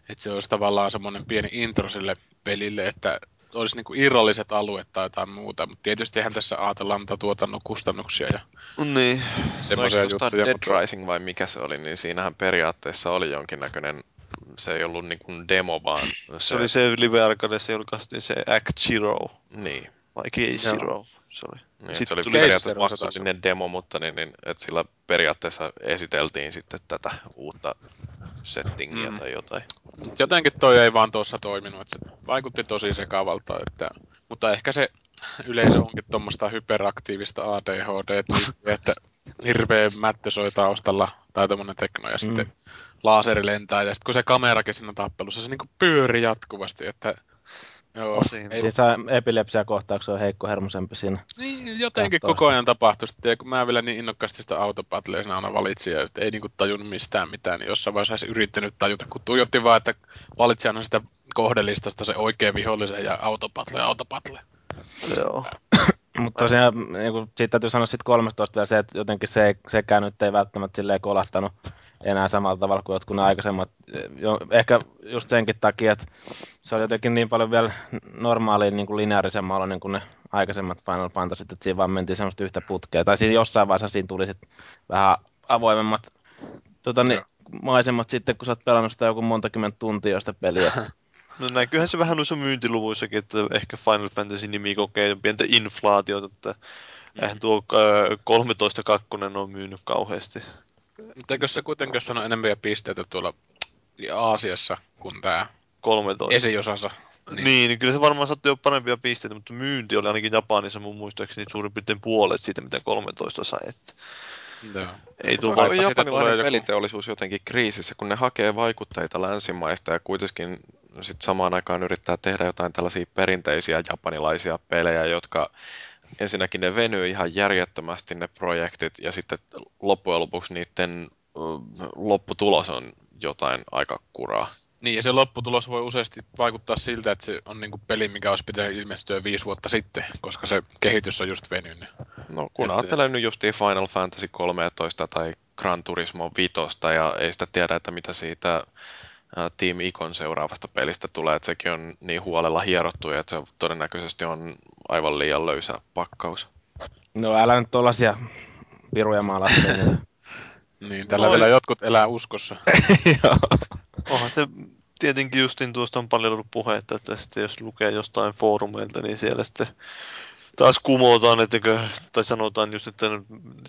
S3: Että se olisi tavallaan semmoinen pieni intro sille pelille, että olisi niinku irralliset alueet tai jotain muuta, mutta tietystihän tässä ajatellaan mitä tuotannon kustannuksia ja
S2: niin.
S3: semmoisia juttuja.
S1: Dead
S3: mutta-
S1: Rising vai mikä se oli, niin siinähän periaatteessa oli jonkinnäköinen, se ei ollut niin kuin demo, vaan
S2: Se oli se Live Arcadessa julkaistiin se Act Zero,
S1: Niin,
S2: vai Case Zero. Se oli.
S1: niin
S2: Sitten
S1: se oli
S2: tuli-
S1: periaatteessa
S3: se
S1: maksullinen demo, mutta niin, niin, että sillä periaatteessa esiteltiin sitten tätä uutta settingiä
S3: Mm.
S1: tai jotain.
S3: Mut jotenkin toi ei vaan tuossa toiminut, että se vaikutti tosi sekavalta, että, mutta ehkä se yleisö onkin tuommoista hyperaktiivista ADHD, että hirveä mättö soi taustalla tai tommonen tekno ja sitten laaseri lentää ja sitten kun se kamerakin siinä tappelussa, se niinku pyöri jatkuvasti, että joo,
S2: Osin.
S3: ei,
S4: siis epilepsiakohtauksia on heikko hermosempi siinä.
S3: niin, jotenkin
S4: Kahtoo
S3: koko ajan tapahtui sitten, ja kun mä vielä niin innokkaasti sitä autopatleja siinä aina valitsin, ja sitten ei niinku tajunnut mistään mitään, niin jossain vaiheessa olisi yrittänyt tajuta, kun tuijotti vaan, että valitsi aina sitä kohdelistasta se oikea vihollisen ja autopatle ja autopatle.
S2: Joo.
S4: Mutta tosiaan, niin kuin, siitä täytyy sanoa sit 13 vielä se, että jotenkin se, sekään nyt ei välttämättä silleen kolahtanut enää samalla tavalla kuin jotkut aikaisemmat. Jo, ehkä just senkin takia, että se oli jotenkin niin paljon vielä normaaliin niin kuin lineaarisemmalla niin kuin ne aikaisemmat Final Fantasyt, että siinä vaan mentiin semmoista yhtä putkea. Tai siinä jossain vaiheessa siinä tuli sit vähän avoimemmat tota, niin, maisemat sitten, kun sä oot pelannut sitä joku monta kymmentä tuntia sitä peliä.
S2: No näkyyhän se vähän noissa myyntiluvuissakin, että ehkä Final Fantasy nimi kokee pientä inflaatiota, että eihän tuo äh, 13.2 on myynyt kauheasti.
S3: Mutta eikö se kuitenkin sano enemmän pisteitä tuolla Aasiassa kuin tämä
S2: 13.
S3: esiosassa?
S2: Niin. niin, niin kyllä se varmaan sattui jo parempia pisteitä, mutta myynti oli ainakin Japanissa mun muistaakseni suurin piirtein puolet siitä, mitä 13 sai. Että
S3: Joo.
S2: ei
S3: Vaikka siitä
S1: japanilainen
S3: joku-
S1: peliteollisuus jotenkin kriisissä, kun ne hakee vaikutteita länsimaista ja kuitenkin sit samaan aikaan yrittää tehdä jotain tällaisia perinteisiä japanilaisia pelejä, jotka ensinnäkin ne venyy ihan järjettömästi ne projektit ja sitten loppujen lopuksi niiden lopputulos on jotain aika kuraa.
S3: Niin, ja se lopputulos voi useasti vaikuttaa siltä, että se on niinku peli, mikä olisi pitänyt ilmestyä viisi vuotta sitten, koska se kehitys on just venynyt.
S1: No kun
S3: Että-
S1: ajattelen nyt justiin Final Fantasy 13 tai Gran Turismo 5 ja ei sitä tiedä, että mitä siitä Team Icon seuraavasta pelistä tulee, että sekin on niin huolella hierottu ja että se todennäköisesti on aivan liian löysä pakkaus.
S4: No älä nyt tollasia piruja maalaa.
S3: Niin, tällä
S2: No,
S3: vielä jotkut elää uskossa.
S4: Joo.
S2: onhan se tietenkin justin tuosta on paljon ollut puhetta, että sitten jos lukee jostain foorumeilta, niin siellä sitten taas kumotaan, että, tai sanotaan just, että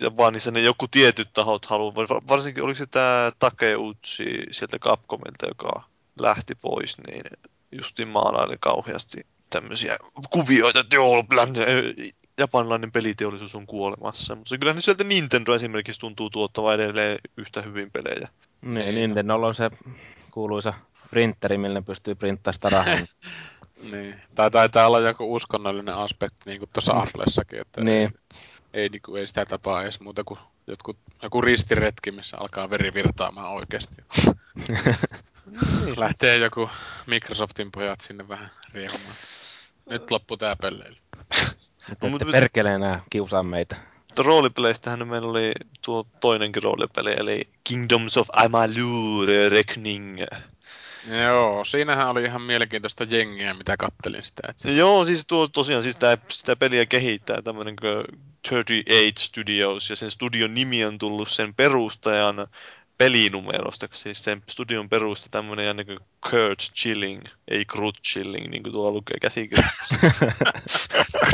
S2: Japanissa ne joku tietyt tahot haluaa, varsinkin oliko se tämä Takeuchi sieltä Capcomilta, joka lähti pois, niin justin maalaili kauheasti tämmöisiä kuvioita, että joo, japanilainen peliteollisuus on kuolemassa. Mutta kyllä ne sieltä Nintendo esimerkiksi tuntuu tuottava edelleen yhtä hyvin pelejä.
S4: Niin, Nintendolla on se kuuluisa printeri, millä pystyy printtaamaan sitä rahaa.
S3: niin. Tai taitaa olla joku uskonnollinen aspekti, niin kuin tuossa Atlessakin, että
S4: Niin.
S3: ei, ei, niin kuin, ei sitä tapaa edes muuta kuin jotkut, joku ristiretki, missä alkaa veri virtaamaan oikeasti. Lähtee joku Microsoftin pojat sinne vähän riehumaan. Nyt loppu tää pelleily.
S4: Että
S2: mutta-
S4: ette perkele enää kiusaa meitä.
S2: Roolipeleistähän meillä oli tuo toinenkin roolipeli, eli Kingdoms of Amalur Reckoning.
S3: Joo, siinähän oli ihan mielenkiintoista jengiä, mitä kattelin sitä. Et se,
S2: Joo, siis tuo tosiaan siis sitä, sitä peliä kehittää tämmöinen kuin 38 Studios, ja sen studion nimi on tullut sen perustajan pelinumerosta, siis sen studion perusta tämmöinen jännä kuin Kurt Chilling, ei Krut Chilling, niin kuin tuolla lukee käsikirjoituksessa.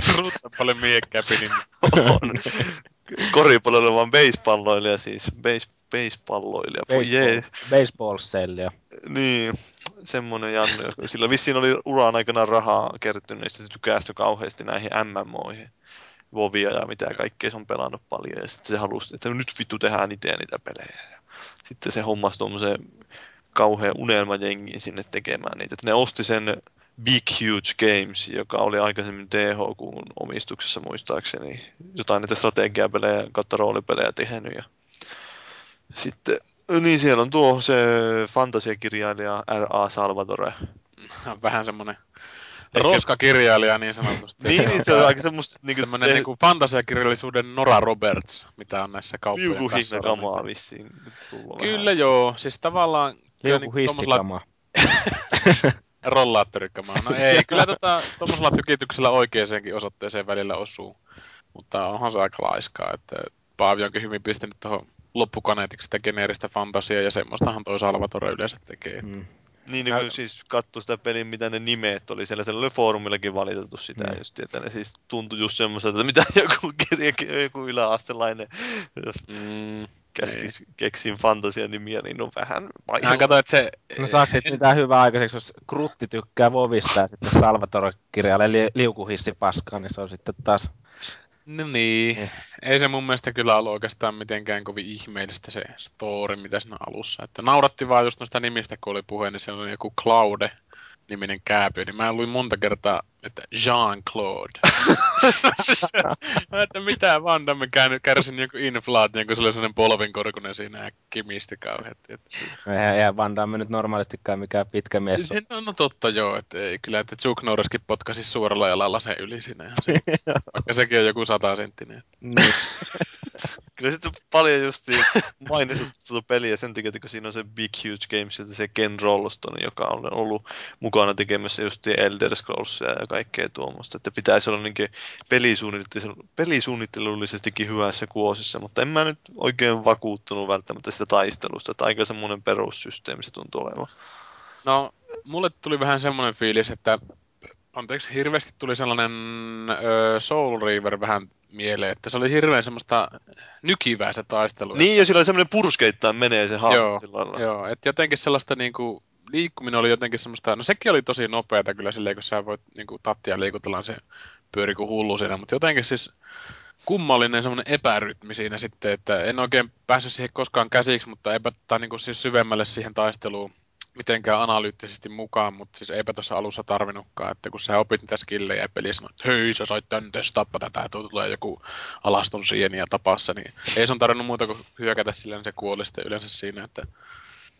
S3: Ruutta paljon miekkääpi, niin
S2: on. Koripalloilla vaan siis, base, jee.
S4: Baseball, baseball sellia.
S2: Niin, semmonen Janne. Sillä vissiin oli uran aikana rahaa kertynyt, ja sitten se tykästyi kauheasti näihin MMOihin. Vovia ja mitä kaikkea se on pelannut paljon. Ja sitten se halusi, että nyt vittu tehdään itse niitä pelejä. Ja sitten se hommasi tuommoisen kauhean unelmajengin sinne tekemään niitä. Että ne osti sen Big Huge Games, joka oli aikaisemmin THQ omistuksessa muistaakseni. Jotain niitä strategiapelejä kautta roolipelejä tehnyt. Ja sitten, niin siellä on tuo se fantasiakirjailija R.A. Salvatore.
S3: vähän semmonen roskakirjailija niin sanotusti.
S2: Niin, niin se on aika semmoista niinku
S3: Tämmönen
S2: te-
S3: niinku fantasiakirjallisuuden Nora Roberts, mitä on näissä kauppojen
S2: liukuhinna
S3: kassoilla.
S2: kamaa vissiin
S3: Kyllä
S2: vähän.
S3: joo, siis tavallaan kyllä
S4: Liuku
S3: niinku tommosella
S4: hissikama.
S3: rollaattorikamaa. No ei, kyllä tota, tommosella tykityksellä oikeeseenkin osoitteeseen välillä osuu. Mutta onhan se aika laiskaa, että Paavi onkin hyvin pistänyt tuohon loppukaneetiksi sitä geneeristä fantasiaa ja semmoistahan toi Salvatore yleensä tekee.
S4: Mm.
S2: Niin, niin kun siis katsoi sitä pelin, mitä ne nimet oli. Siellä, siellä oli foorumillakin valiteltu sitä
S4: Mm.
S2: just, että ne siis tuntui just semmoiselta, että mitä joku, joku yläastelainen, jos
S3: Mm,
S2: käskis, keksin fantasian nimiä, niin on vähän
S3: Mä
S2: vaihella.
S3: katsoin, että se...
S4: No saako siitä mitään hyvää aikaiseksi, jos Krutti tykkää Vovista ja sitten Salvatore kirjailee li- liukuhissi paskaa, niin se on sitten taas...
S3: No niin.
S4: Niin.
S3: Ei se mun mielestä kyllä ollut oikeastaan mitenkään kovin ihmeellistä se story, mitä siinä alussa. Että nauratti vaan just noista nimistä, kun oli puhe, niin siellä oli joku Claude niminen kääpiö, niin mä luin monta kertaa, että Jean-Claude. Mä että mitä Van Damme kärsin joku inflaation, kun se oli sellainen polvinkorkunen siinä ja kimisti kauheasti. Että...
S4: Eihän, eihän Van Damme nyt normaalistikaan mikään pitkä mies.
S3: No, no, totta joo, että ei kyllä, että Chuck Norriskin potkasi suoralla jalalla sen yli siinä. ihan se- Vaikka sekin on joku sata senttinen. että-
S4: niin.
S2: Kyllä sitten on paljon justiin mainittu tuota peliä sen takia, että kun siinä on se Big Huge Games se Ken Rolston, joka on ollut mukana tekemässä just Elder Scrollsia ja kaikkea tuommoista. Että pitäisi olla niin pelisuunnittelu- pelisuunnittelullisestikin hyvässä kuosissa, mutta en mä nyt oikein vakuuttunut välttämättä sitä taistelusta, että aika semmoinen perussysteemi se tuntuu olevan.
S3: No, mulle tuli vähän semmoinen fiilis, että anteeksi, hirveästi tuli sellainen ö, Soul Reaver vähän mieleen, että se oli hirveän semmoista nykivää se taistelu.
S2: Niin,
S3: että,
S2: ja sillä on semmoinen purskeittain menee se hahmo
S3: Joo,
S2: sillä lailla.
S3: Joo, että jotenkin sellaista niinku, liikkuminen oli jotenkin semmoista, no sekin oli tosi nopeata kyllä silleen, kun sä voit niinku tattia liikutella se pyöri kuin hullu siinä, mutta jotenkin siis kummallinen semmoinen epärytmi siinä sitten, että en oikein päässyt siihen koskaan käsiksi, mutta eipä, tai niinku siis syvemmälle siihen taisteluun mitenkään analyyttisesti mukaan, mutta siis eipä tuossa alussa tarvinnutkaan, että kun sä opit niitä skillejä ja peli sanoo, että hei sä sait tän testappa tätä, että tulee joku alaston sieni ja tapassa, niin ei sun tarvinnut muuta kuin hyökätä sillä, niin se kuoli sitten yleensä siinä, että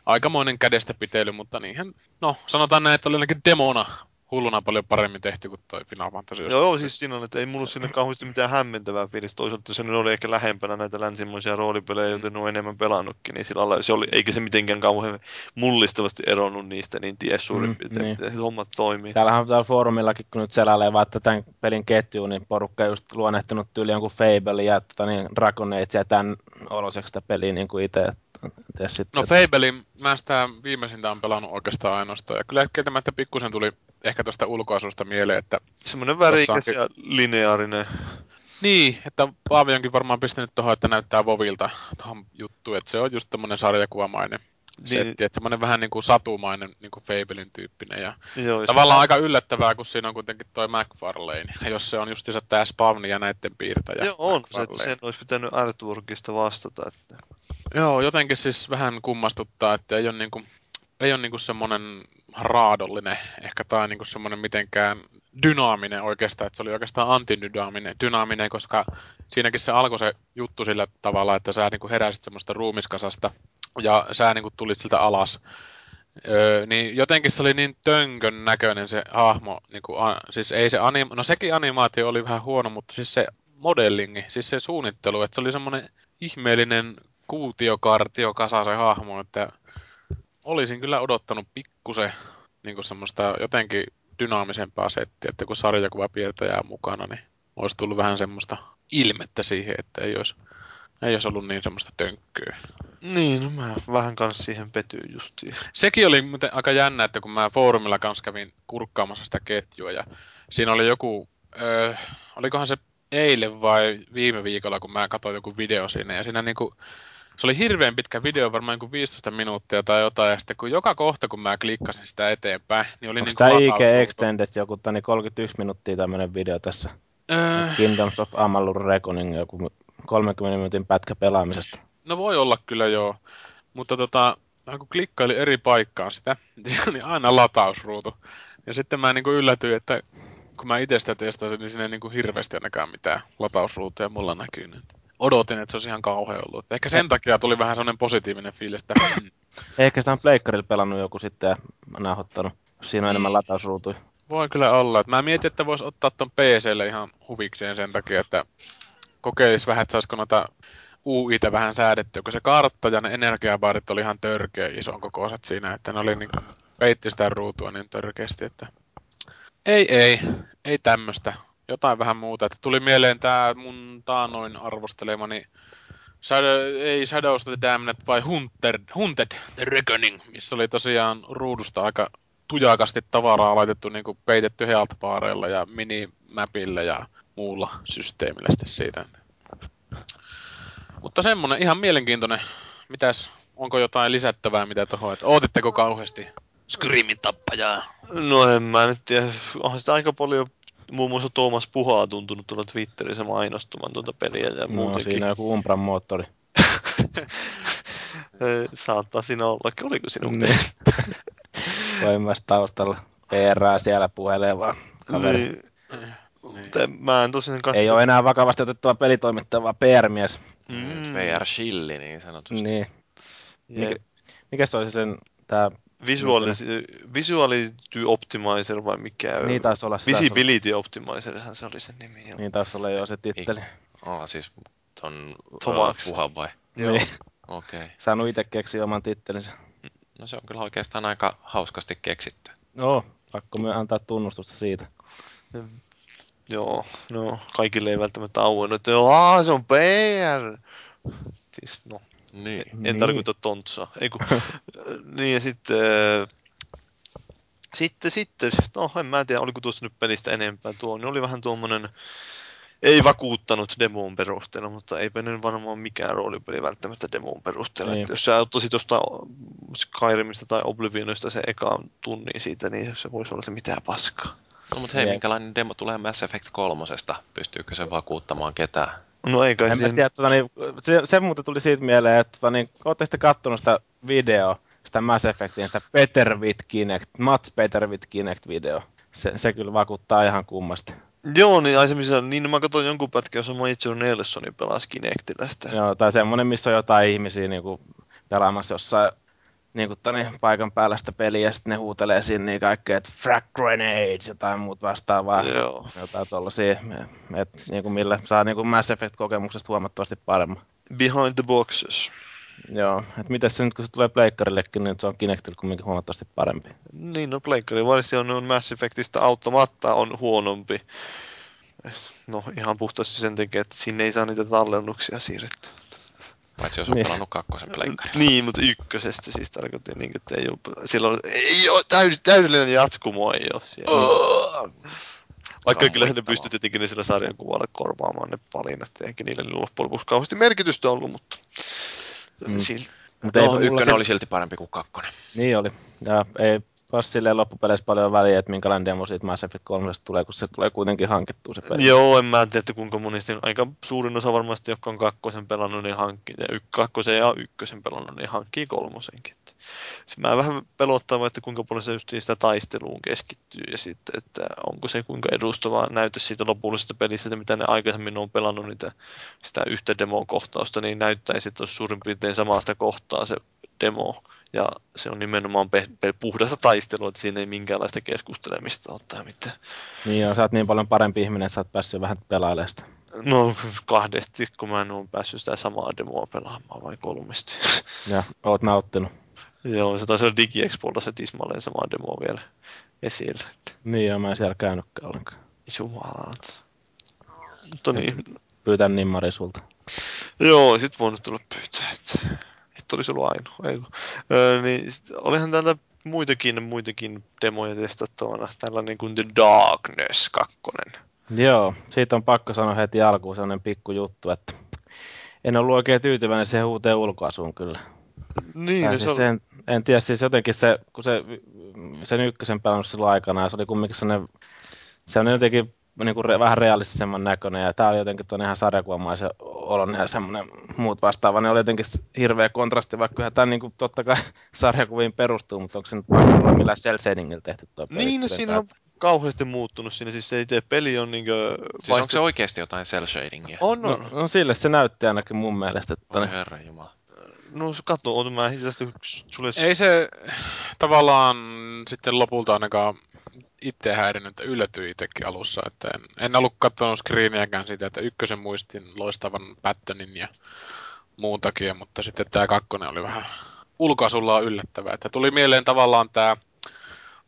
S3: aikamoinen kädestä pitely, mutta niinhän, no sanotaan näin, että oli ainakin demona hulluna paljon paremmin tehty kuin toi Final Fantasy.
S2: Joo, joo, siis siinä on, että ei mulla siinä kauheasti mitään hämmentävää fiilistä. Toisaalta se nyt oli ehkä lähempänä näitä länsimaisia roolipelejä, joten on enemmän pelannutkin, niin sillä lailla se oli, eikä se mitenkään kauhean mullistavasti eronnut niistä, niin ties suurin
S4: Mm,
S2: piirtein,
S4: niin.
S2: että se hommat toimii.
S4: Täällähän täällä foorumillakin, kun nyt seläilee vaan tämän pelin ketjuun, niin porukka just luonnehtunut tyyli jonkun Fable ja tota, niin, Dragon Age ja tämän oloseksi sitä peliä niin kuin itse. Sitten,
S3: No Fablein, mä sitä viimeisintä on pelannut oikeastaan ainoastaan. Ja kyllä kieltämättä pikkusen tuli ehkä tuosta ulkoasusta mieleen, että
S2: Semmoinen värikäs ja lineaarinen.
S3: niin, että Paavi onkin varmaan pistänyt tuohon, että näyttää Vovilta tuohon juttuun, että se on just tämmöinen sarjakuvamainen
S2: Niin.
S3: setti, että semmoinen vähän niin kuin satumainen niin kuin Fablein tyyppinen ja
S2: Joo,
S3: tavallaan aika yllättävää, kun siinä on kuitenkin toi McFarlane, ja jos se on justiinsa tää Spavni ja näitten piirtäjä.
S2: Joo, on se, että sen olisi pitänyt artworkista vastata. Että...
S3: Joo, jotenkin siis vähän kummastuttaa, että ei ole niinku, ei ole niinku semmoinen raadollinen ehkä tai niinku semmoinen mitenkään dynaaminen oikeastaan, että se oli oikeastaan antidynaaminen, dynaaminen, koska siinäkin se alkoi se juttu sillä tavalla, että sä niinku heräsit semmoista ruumiskasasta ja sä niinku tulit siltä alas. Öö, niin jotenkin se oli niin tönkön näköinen se hahmo, niinku, a, siis ei se anim, no sekin animaatio oli vähän huono, mutta siis se modellingi, siis se suunnittelu, että se oli semmoinen ihmeellinen kuutiokartio kasa se hahmo, että olisin kyllä odottanut pikkusen niin semmoista jotenkin dynaamisempaa settiä, että kun sarjakuvapiirtäjä on mukana, niin olisi tullut vähän semmoista ilmettä siihen, että ei olisi, ei olisi ollut niin semmoista tönkköä.
S2: Niin, no mä vähän kanssa siihen petyin justiin.
S3: Sekin oli muuten aika jännä, että kun mä foorumilla kanssa kävin kurkkaamassa sitä ketjua ja siinä oli joku, öö, olikohan se eilen vai viime viikolla, kun mä katsoin joku video siinä ja siinä niinku, se oli hirveän pitkä video, varmaan joku 15 minuuttia tai jotain, ja sitten kun joka kohta, kun mä klikkasin sitä eteenpäin, niin oli
S4: Onko
S3: niin
S4: tämä IG Extended joku tani 31 minuuttia tämmöinen video tässä?
S3: Öö,
S4: Kingdoms of Amalur Reckoning, joku 30 minuutin pätkä pelaamisesta.
S3: no voi olla kyllä joo, mutta tota, kun klikkaili eri paikkaan sitä, niin aina latausruutu. Ja sitten mä niin yllätyin, että kun mä itse sitä testasin, niin siinä ei niin hirveästi ainakaan mitään latausruutuja mulla näkynyt. Odotin, että se olisi ihan kauhean ollut. Ehkä sen takia tuli vähän sellainen positiivinen fiilis, että hmm,
S4: Ehkä sitä on pleikkarilla pelannut joku sitten ja nauhoittanut. Siinä on enemmän latausruutuja.
S3: Voi kyllä olla. Et mä mietin, että voisi ottaa ton PClle ihan huvikseen sen takia, että kokeilisi vähän, että saisiko noita UItä vähän säädettyä, kun se kartta ja ne energiabaarit oli ihan törkeä ison kokoiset siinä, että ne oli niin peitti sitä ruutua niin törkeästi, että ei, ei, ei tämmöstä. Jotain vähän muuta. Että tuli mieleen tää mun taanoin arvostelemani Shadow, ei Shadow of the Damned vai Hunter, Hunted the Reckoning, missä oli tosiaan ruudusta aika tujakasti tavaraa laitettu niin kuin peitetty health-baareilla ja minimapilla ja muulla systeemillä sitten siitä. Mutta semmonen ihan mielenkiintoinen. Mitäs, onko jotain lisättävää mitä tuohon, että ootitteko kauheasti
S5: Skyrimin tappajaa.
S2: No en mä nyt tiedä. Onhan sitä aika paljon muun muassa Tuomas Puhaa tuntunut tuolla Twitterissä mainostamaan tuota peliä ja
S4: No,
S2: muutenkin.
S4: siinä on joku Umbran moottori.
S2: Eh, Saattaa siinä olla. Oliko sinun
S4: Niin. Voi myös taustalla PR siellä puhelee vaan kaveri.
S2: Niin. Mä en tosiaan kanssa...
S4: Ei ole enää vakavasti otettava pelitoimittaja, vaan PR-mies.
S2: Mm.
S1: PR-shilli niin sanotusti.
S4: Niin. Mikä, mikä se olisi sen, tää,
S2: Visualis- Visuality Optimizer vai mikä?
S4: niin taisi olla se. taisi olla-
S2: Visibility Optimizerhan se oli sen nimi. Joo.
S4: Niin taisi olla jo se titteli.
S1: Aa, siis ton
S2: Tomax.
S1: uh, puhan vai?
S2: Joo.
S4: Niin.
S1: Okei. Okay.
S4: Saanut itse keksiä oman tittelinsä.
S1: No se on kyllä oikeastaan aika hauskasti keksitty.
S4: Joo, pakko myös antaa tunnustusta siitä.
S2: Joo, no kaikille ei välttämättä auennut, että Aa, se on PR! Siis, no,
S1: Niin.
S2: en
S4: Niin.
S2: tarkoita tontsaa. Ei kun, niin ja sitten, äh, sitten, sitten, no en mä tiedä, oliko tuosta nyt pelistä enempää. Tuo niin oli vähän tuommoinen, ei vakuuttanut demon perusteella, mutta eipä nyt varmaan mikään roolipeli välttämättä demon perusteella.
S4: Niin.
S2: Jos sä ottaisit tuosta Skyrimista tai Oblivionista se ekaan tunnin siitä, niin se voisi olla se mitään paskaa.
S1: No mutta hei, minkälainen demo tulee Mass Effect kolmosesta? Pystyykö se vakuuttamaan ketään?
S2: No ei kai
S4: En mä
S2: siihen...
S4: tiedä, tota, niin, se, se muuten tuli siitä mieleen, että tota, niin, ootte sitten kattonut sitä videoa, sitä Mass Effectin, sitä Peter with Kinect, Mats Peter with Kinect-video. Se, se kyllä vakuuttaa ihan kummasti.
S2: Joo, niin ai se missä, niin mä katsoin jonkun pätkän, jossa Major Nelsoni pelasi Kinectillä sitä.
S4: Joo, tai semmonen, missä on jotain ihmisiä niin kuin, pelaamassa jossain niin kuin, tani, paikan päällä sitä peliä, ja sitten ne huutelee siinä niin kaikkea, että frag grenade, jotain muut vastaavaa.
S2: Joo.
S4: Jotain tollasia, että niin kuin millä saa niin kuin Mass Effect-kokemuksesta huomattavasti paremmin.
S2: Behind the boxes.
S4: Joo, että miten se nyt kun se tulee pleikkarillekin, niin se on Kinectillä kumminkin huomattavasti parempi.
S2: Niin, no Pleikkari versio on Mass Effectista automatta on huonompi. No ihan puhtaasti sen takia, että sinne ei saa niitä tallennuksia siirrettyä.
S1: Paitsi jos on
S4: Niin.
S1: pelannut kakkosen pleikkarilla.
S2: Niin, mutta ykkösestä siis tarkoitti, niin, että ei ole, silloin ei ole täys, täydellinen jatkumo ei ole siellä.
S1: Oh.
S2: Vaikka kyllä ne pystyy tietenkin ne sillä sarjakuvalla korvaamaan ne valinnat, eikä niillä nyt loppujen lopuksi kauheasti merkitystä ollut, mutta
S4: Mm.
S2: silti.
S4: Mutta
S1: No, ykkönen
S4: se-
S1: oli silti parempi kuin kakkonen.
S4: Niin oli. Ja ei ole silleen loppupeleissä paljon väliä, että minkälainen demo siitä Mass Effect 3 tulee, kun se tulee kuitenkin hankittua se peli.
S2: Joo, en mä tiedä, että kuinka monesti, aika suurin osa varmasti, jotka on kakkosen pelannut, niin hankkii, ja yk- kakkosen ja ykkösen pelannut, niin hankkii kolmosenkin. Se mä vähän pelottaa, että kuinka paljon se just sitä taisteluun keskittyy, ja sitten, että onko se kuinka edustava näyte siitä lopullisesta pelistä, mitä ne aikaisemmin on pelannut niitä, sitä yhtä demokohtausta, niin näyttäisi, että olisi suurin piirtein samasta kohtaa se demo, ja se on nimenomaan pe- pe- puhdasta taistelua, että siinä ei minkäänlaista keskustelemista ole tai mitään.
S4: Niin joo, sä oot niin paljon parempi ihminen, että sä oot päässyt vähän pelailemaan sitä.
S2: No kahdesti, kun mä en ole päässyt sitä samaa demoa pelaamaan vai kolmesti.
S4: Ja oot nauttinut.
S2: Joo, se taisi olla DigiExpolta se tismalleen sama demo vielä esillä. Että,
S4: Niin joo, mä en siellä käynytkään ollenkaan.
S2: jumalat. Mutta niin,
S4: Pyytän nimmari sulta.
S2: Joo, sit voinut tulla pyytää, että et olisi ollut ainoa. Ei, öö, niin, olihan täällä muitakin, muitakin demoja testattavana. Tällainen kuin The Darkness 2.
S4: Joo, siitä on pakko sanoa heti alkuun sellainen pikku juttu, että en ollut oikein tyytyväinen siihen uuteen ulkoasuun kyllä.
S2: Niin,
S4: Tai
S2: no,
S4: siis
S2: se on,
S4: sen, en tiedä, siis jotenkin se, kun se, sen ykkösen pelannut silloin aikana, ja se oli kumminkin sellainen, se on jotenkin niin kuin re, vähän realistisemman näköinen, ja tämä oli jotenkin tuon ihan sarjakuvamaisen olon ja semmoinen muut vastaava, ne oli jotenkin hirveä kontrasti, vaikka kyllähän tämä niin kuin, totta kai sarjakuviin perustuu, mutta onko se nyt pakko olla millään cel shadingilla tehty tuo peli?
S2: niin, no siinä on kauheasti muuttunut siinä. Siis se itse peli on niinkö...
S1: Siis onko se oikeasti jotain cel shadingia?
S2: On,
S4: No,
S2: on.
S4: no, sille se näytti ainakin mun mielestä, että
S1: Oi herra jumala.
S2: No, se katso, oota mä hiljaisesti sulle...
S3: Ei se tavallaan sitten lopulta ainakaan itse häirinyt, että yllätyin itsekin alussa. Että en, en ollut katsonut screeniäkään siitä, että ykkösen muistin loistavan Pattonin ja muun takia, mutta sitten tämä kakkonen oli vähän ulkoasullaan yllättävää. Että tuli mieleen tavallaan tämä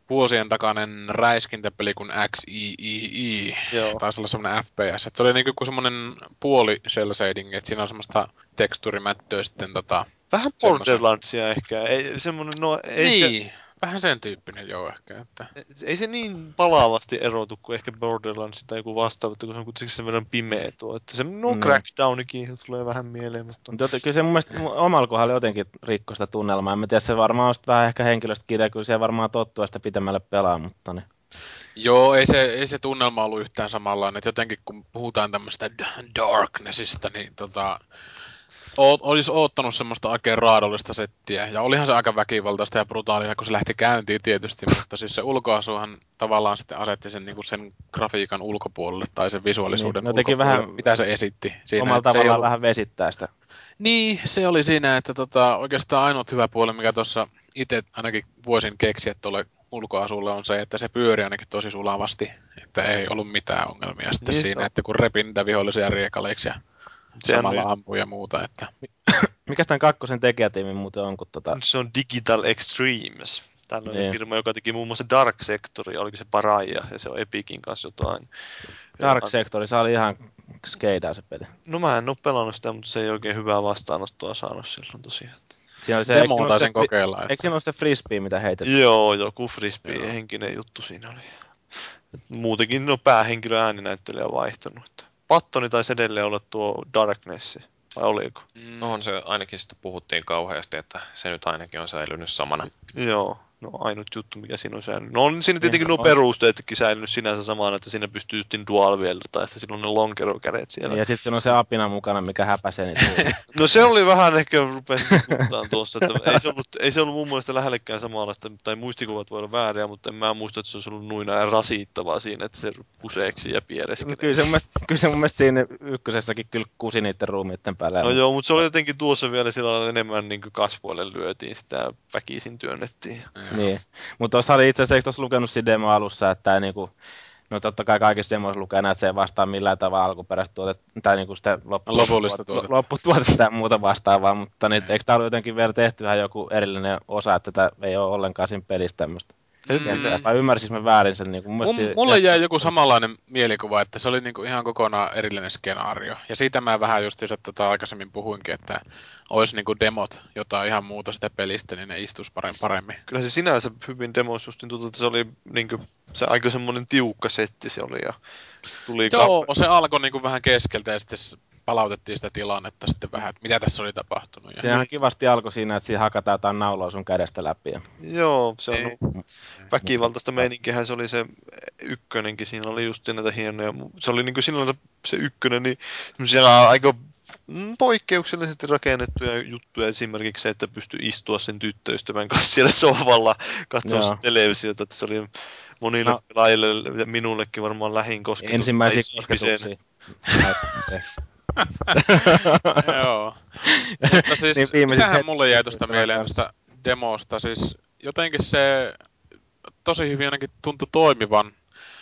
S3: vuosien takainen räiskintäpeli kuin XIII.
S2: Joo.
S3: Taisi olla semmoinen FPS. Että se oli niinku kuin semmoinen puoli cel shading, että siinä on semmoista teksturimättöä sitten tota...
S2: Vähän Borderlandsia ehkä. Ei, semmonen, no, ei
S3: niin, vähän sen tyyppinen joo ehkä. Että...
S2: ei se niin palavasti erotu kuin ehkä Borderlands tai joku vastaava, että kun se on kuitenkin sen verran pimeä tuo. Että se, no,
S4: Mm.
S2: Crackdownikin tulee vähän mieleen, mutta...
S4: Mutta joten- kyllä se mun mielestä omalla kohdalla jotenkin rikko sitä tunnelmaa. En mä tiedä, se varmaan on vähän ehkä henkilöstä kirja, kyllä se varmaan tottuu sitä pitemmälle pelaa, mutta niin.
S3: Joo, ei se, ei se tunnelma ollut yhtään samanlainen. Et jotenkin kun puhutaan tämmöistä darknessista, niin tota, o- olisi oottanut semmoista oikein raadollista settiä. Ja olihan se aika väkivaltaista ja brutaalia, kun se lähti käyntiin tietysti, mutta siis se ulkoasuhan tavallaan sitten asetti sen, niin sen grafiikan ulkopuolelle tai sen visuaalisuuden
S4: Niin, no teki vähän
S3: mitä se esitti. Siinä,
S4: omalla tavallaan
S3: ollut-
S4: vähän vesittää sitä.
S3: Niin, se oli siinä, että tota, oikeastaan ainut hyvä puoli, mikä tuossa itse ainakin voisin keksiä tuolle ulkoasulle on se, että se pyöri ainakin tosi sulavasti, että ei ollut mitään ongelmia sitten
S2: Niin,
S3: siinä,
S2: on.
S3: että kun repin niitä vihollisia riekaleiksi ja samalla
S2: on-
S3: ampuu ja muuta, että
S4: Mikäs tämän kakkosen tekijätiimi muuten on, kun tota...
S2: Se on Digital Extremes. Tällainen
S4: Niin.
S2: firma, joka teki muun muassa Dark Sectoria, oliko se Paraja, ja se on Epicin kanssa jotain.
S4: Dark Sector, se oli ihan skeidaa se peli.
S2: No mä en oo pelannut sitä, mutta se ei oikein hyvää vastaanottoa saanut silloin tosiaan.
S4: Siinä oli se, eikö
S3: demo
S4: siinä ole
S3: taisin
S4: se, fri-
S3: kokeilla.
S4: eikö
S3: Että...
S4: siinä ole se frisbee, mitä heitetään?
S2: Joo, joku frisbee
S3: Joo.
S2: henkinen juttu siinä oli. Muutenkin no päähenkilö ääninäyttelijä on vaihtunut. Pattoni taisi edelleen olla tuo Darkness, vai oliko?
S3: Mm,
S1: No on se, ainakin sitä puhuttiin kauheasti, että se nyt ainakin on säilynyt samana.
S2: Joo, no ainut juttu, mikä siinä on säilynyt. No on siinä tietenkin
S4: Niin,
S2: nuo perusteetkin säilynyt sinänsä samana, että siinä pystyy justin dual wielder, tai että siinä on ne lonkerokädet siellä.
S4: Ja sitten siinä on se apina mukana, mikä häpäsee niitä.
S2: No se oli vähän ehkä puhutaan tuossa, että ei se, ollut, ei se ollut mun mielestä lähellekään samanlaista, tai muistikuvat voi olla vääriä, mutta en mä muista, että se olisi ollut näin rasittavaa siinä, että se kuseeksi ja piereskelee.
S4: kyllä, se mun mielestä, kyllä se mun mielestä siinä ykkösessäkin kyllä kusi niiden ruumiitten päällä.
S2: No joo, mutta se oli jotenkin tuossa vielä sillä enemmän niin kasvoille lyötiin sitä väkisin työnnettiin.
S4: Niin, mutta tuossa oli itse asiassa, eikö tuossa lukenut siinä demo alussa, että tämä niinku, no totta kai kaikissa demoissa lukee näin, että se ei vastaa millään tavalla alkuperäistä tuotetta, tai niinku sitä loppu,
S3: Lopullista tuotetta.
S4: lopputuotetta tai muuta vastaavaa, mutta niin, eikö tämä ollut jotenkin vielä tehty ihan joku erillinen osa, että tätä ei ole ollenkaan siinä pelissä tämmöistä.
S3: Mm.
S4: Vai ymmärsinkö mä väärin sen? Niin kuin, mun mielestä
S3: mulle
S4: se-
S3: jäi joku samanlainen mielikuva, että se oli niinku ihan kokonaan erillinen skenaario. Ja siitä mä vähän justiinsa tota aikaisemmin puhuinkin, että olisi niinku demot jotain ihan muuta sitä pelistä, niin ne istus parem- paremmin.
S2: Kyllä se sinänsä hyvin demos justin tuntuu, että se oli niin kuin, se aika semmoinen tiukka setti se oli ja tuli
S3: Joo, se alkoi niinku vähän keskeltä ja sitten palautettiin sitä tilannetta sitten vähän, että mitä tässä oli tapahtunut. Ja...
S4: Siinähän kivasti alkoi siinä, että siinä hakataan jotain nauloa sun kädestä läpi. Ja...
S2: Joo, se on
S3: Ei.
S2: väkivaltaista meininkihän se oli se ykkönenkin, siinä oli just näitä hienoja, se oli niinku silloin se- ykkönen, niin semmosia aika poikkeuksellisesti rakennettuja juttuja, esimerkiksi se, että pystyi istua sen tyttöystävän kanssa siellä sohvalla katsomassa televisiota, että se oli monille
S4: No.
S2: pelaajille ja minullekin varmaan lähin kosketus.
S4: Ensimmäisiä kosketuksia.
S3: Joo. Mutta siis,
S4: Niin
S3: niin
S4: viimeiset
S3: mitähän
S4: hetket
S3: mulle jäi tuosta mieleen tuosta demosta, siis jotenkin se tosi hyvin ainakin tuntui toimivan,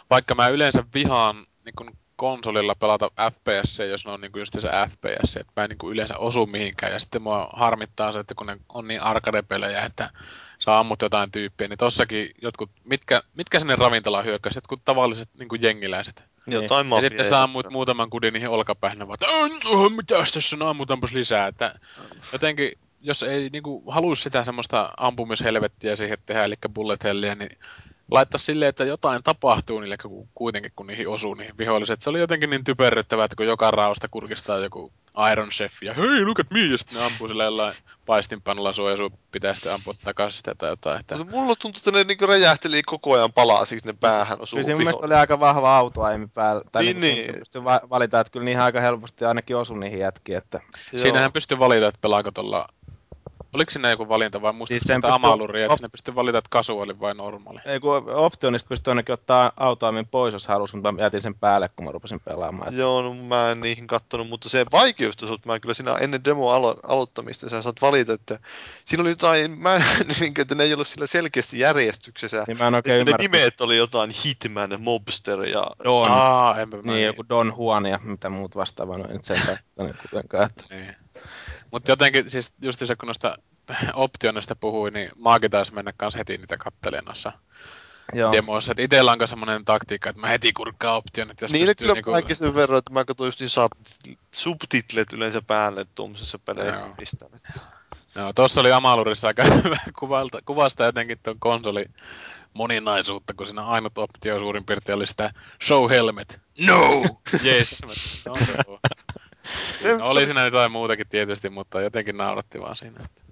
S3: vaikka mä yleensä vihaan niin kun konsolilla pelata FPS, jos ne on niinku just se FPS, että mä en niinku yleensä osu mihinkään. Ja sitten mua harmittaa se, että kun ne on niin arcade-pelejä, että sä ammut jotain tyyppiä, niin tossakin jotkut, mitkä, mitkä sinne ravintolaan hyökkäisi, jotkut tavalliset niinku jengiläiset.
S2: Jotain
S3: Ja
S2: mafia.
S3: sitten sä ammut muutaman kudin niihin olkapäähän, ne vaan, että "Äh, mitäs tässä on, ammutampas lisää. Että jotenkin, jos ei niinku halua sitä semmoista ampumishelvettiä siihen tehdä, eli bullet helliä, niin laittaa silleen, että jotain tapahtuu niille ku- kuitenkin, kun niihin osuu niihin viholliset. Se oli jotenkin niin typerryttävää, että kun joka raosta kurkistaa joku Iron Chef ja hei, look at me, ja sitten ne ampuu sillä jollain paistinpanolla sua ja sun pitää sitten ampua takaisin sitä tai jotain. Että...
S2: Mutta mulla tuntui, että ne niinku räjähteli koko ajan palasiksi ne päähän osuu
S4: Kyllä siinä mun mielestä oli aika vahva autoaimi päällä. Tai
S2: Niin,
S4: niin,
S2: niin.
S4: Pystyi va- valita, että kyllä niihin aika helposti ainakin osui niihin jätkiin. Että...
S3: Siinähän pystyy valita, että pelaako tuolla... Oliko siinä joku valinta vai muistatko
S4: Siis
S3: sitä
S4: pystyy-
S3: amaluria, että
S4: op-
S3: sinne pystyy valita, että kasuaali vai normaali?
S4: Ei kun optionista pystyi ainakin ottaa autoaimin pois, jos halusi, mutta mä jätin sen päälle, kun mä rupesin pelaamaan. Että...
S2: Joo, no mä en niihin kattonut, mutta se vaikeustaso, mä kyllä siinä ennen demo alo- aloittamista, sä saat valita, että siinä oli jotain, mä en, niin, että ne ei ollut sillä selkeästi järjestyksessä.
S4: Niin mä en
S2: Ja
S4: oikein
S2: ne nimet oli jotain Hitman, Mobster ja...
S4: Don.
S3: Aa, enpä mä
S4: Niin, joku Don Juan ja mitä muut vastaavaa, no en sen kattanut kuitenkaan. Että...
S3: Niin. Mutta jotenkin, siis just se kun noista optionista puhui, niin maakin taisi mennä kanssa heti niitä kattelemaan noissa
S4: Joo.
S3: demoissa. Et itellä on semmoinen taktiikka, että mä heti kurkkaan optionit, jos
S2: Niin kyllä
S3: niinku...
S2: niinku... sen verran, että mä katsoin just niin sub- subtitlet yleensä päälle tuommoisessa peleissä
S3: Joo.
S2: pistän. Että...
S3: Joo, tossa oli Amalurissa aika hyvä kuvalta, kuvasta jotenkin tuon konsoli moninaisuutta, kun siinä ainut optio suurin piirtein oli sitä show helmet. No! yes. Mä- No, Siinä oli siinä jotain muutakin tietysti, mutta jotenkin nauratti vaan siinä. Että...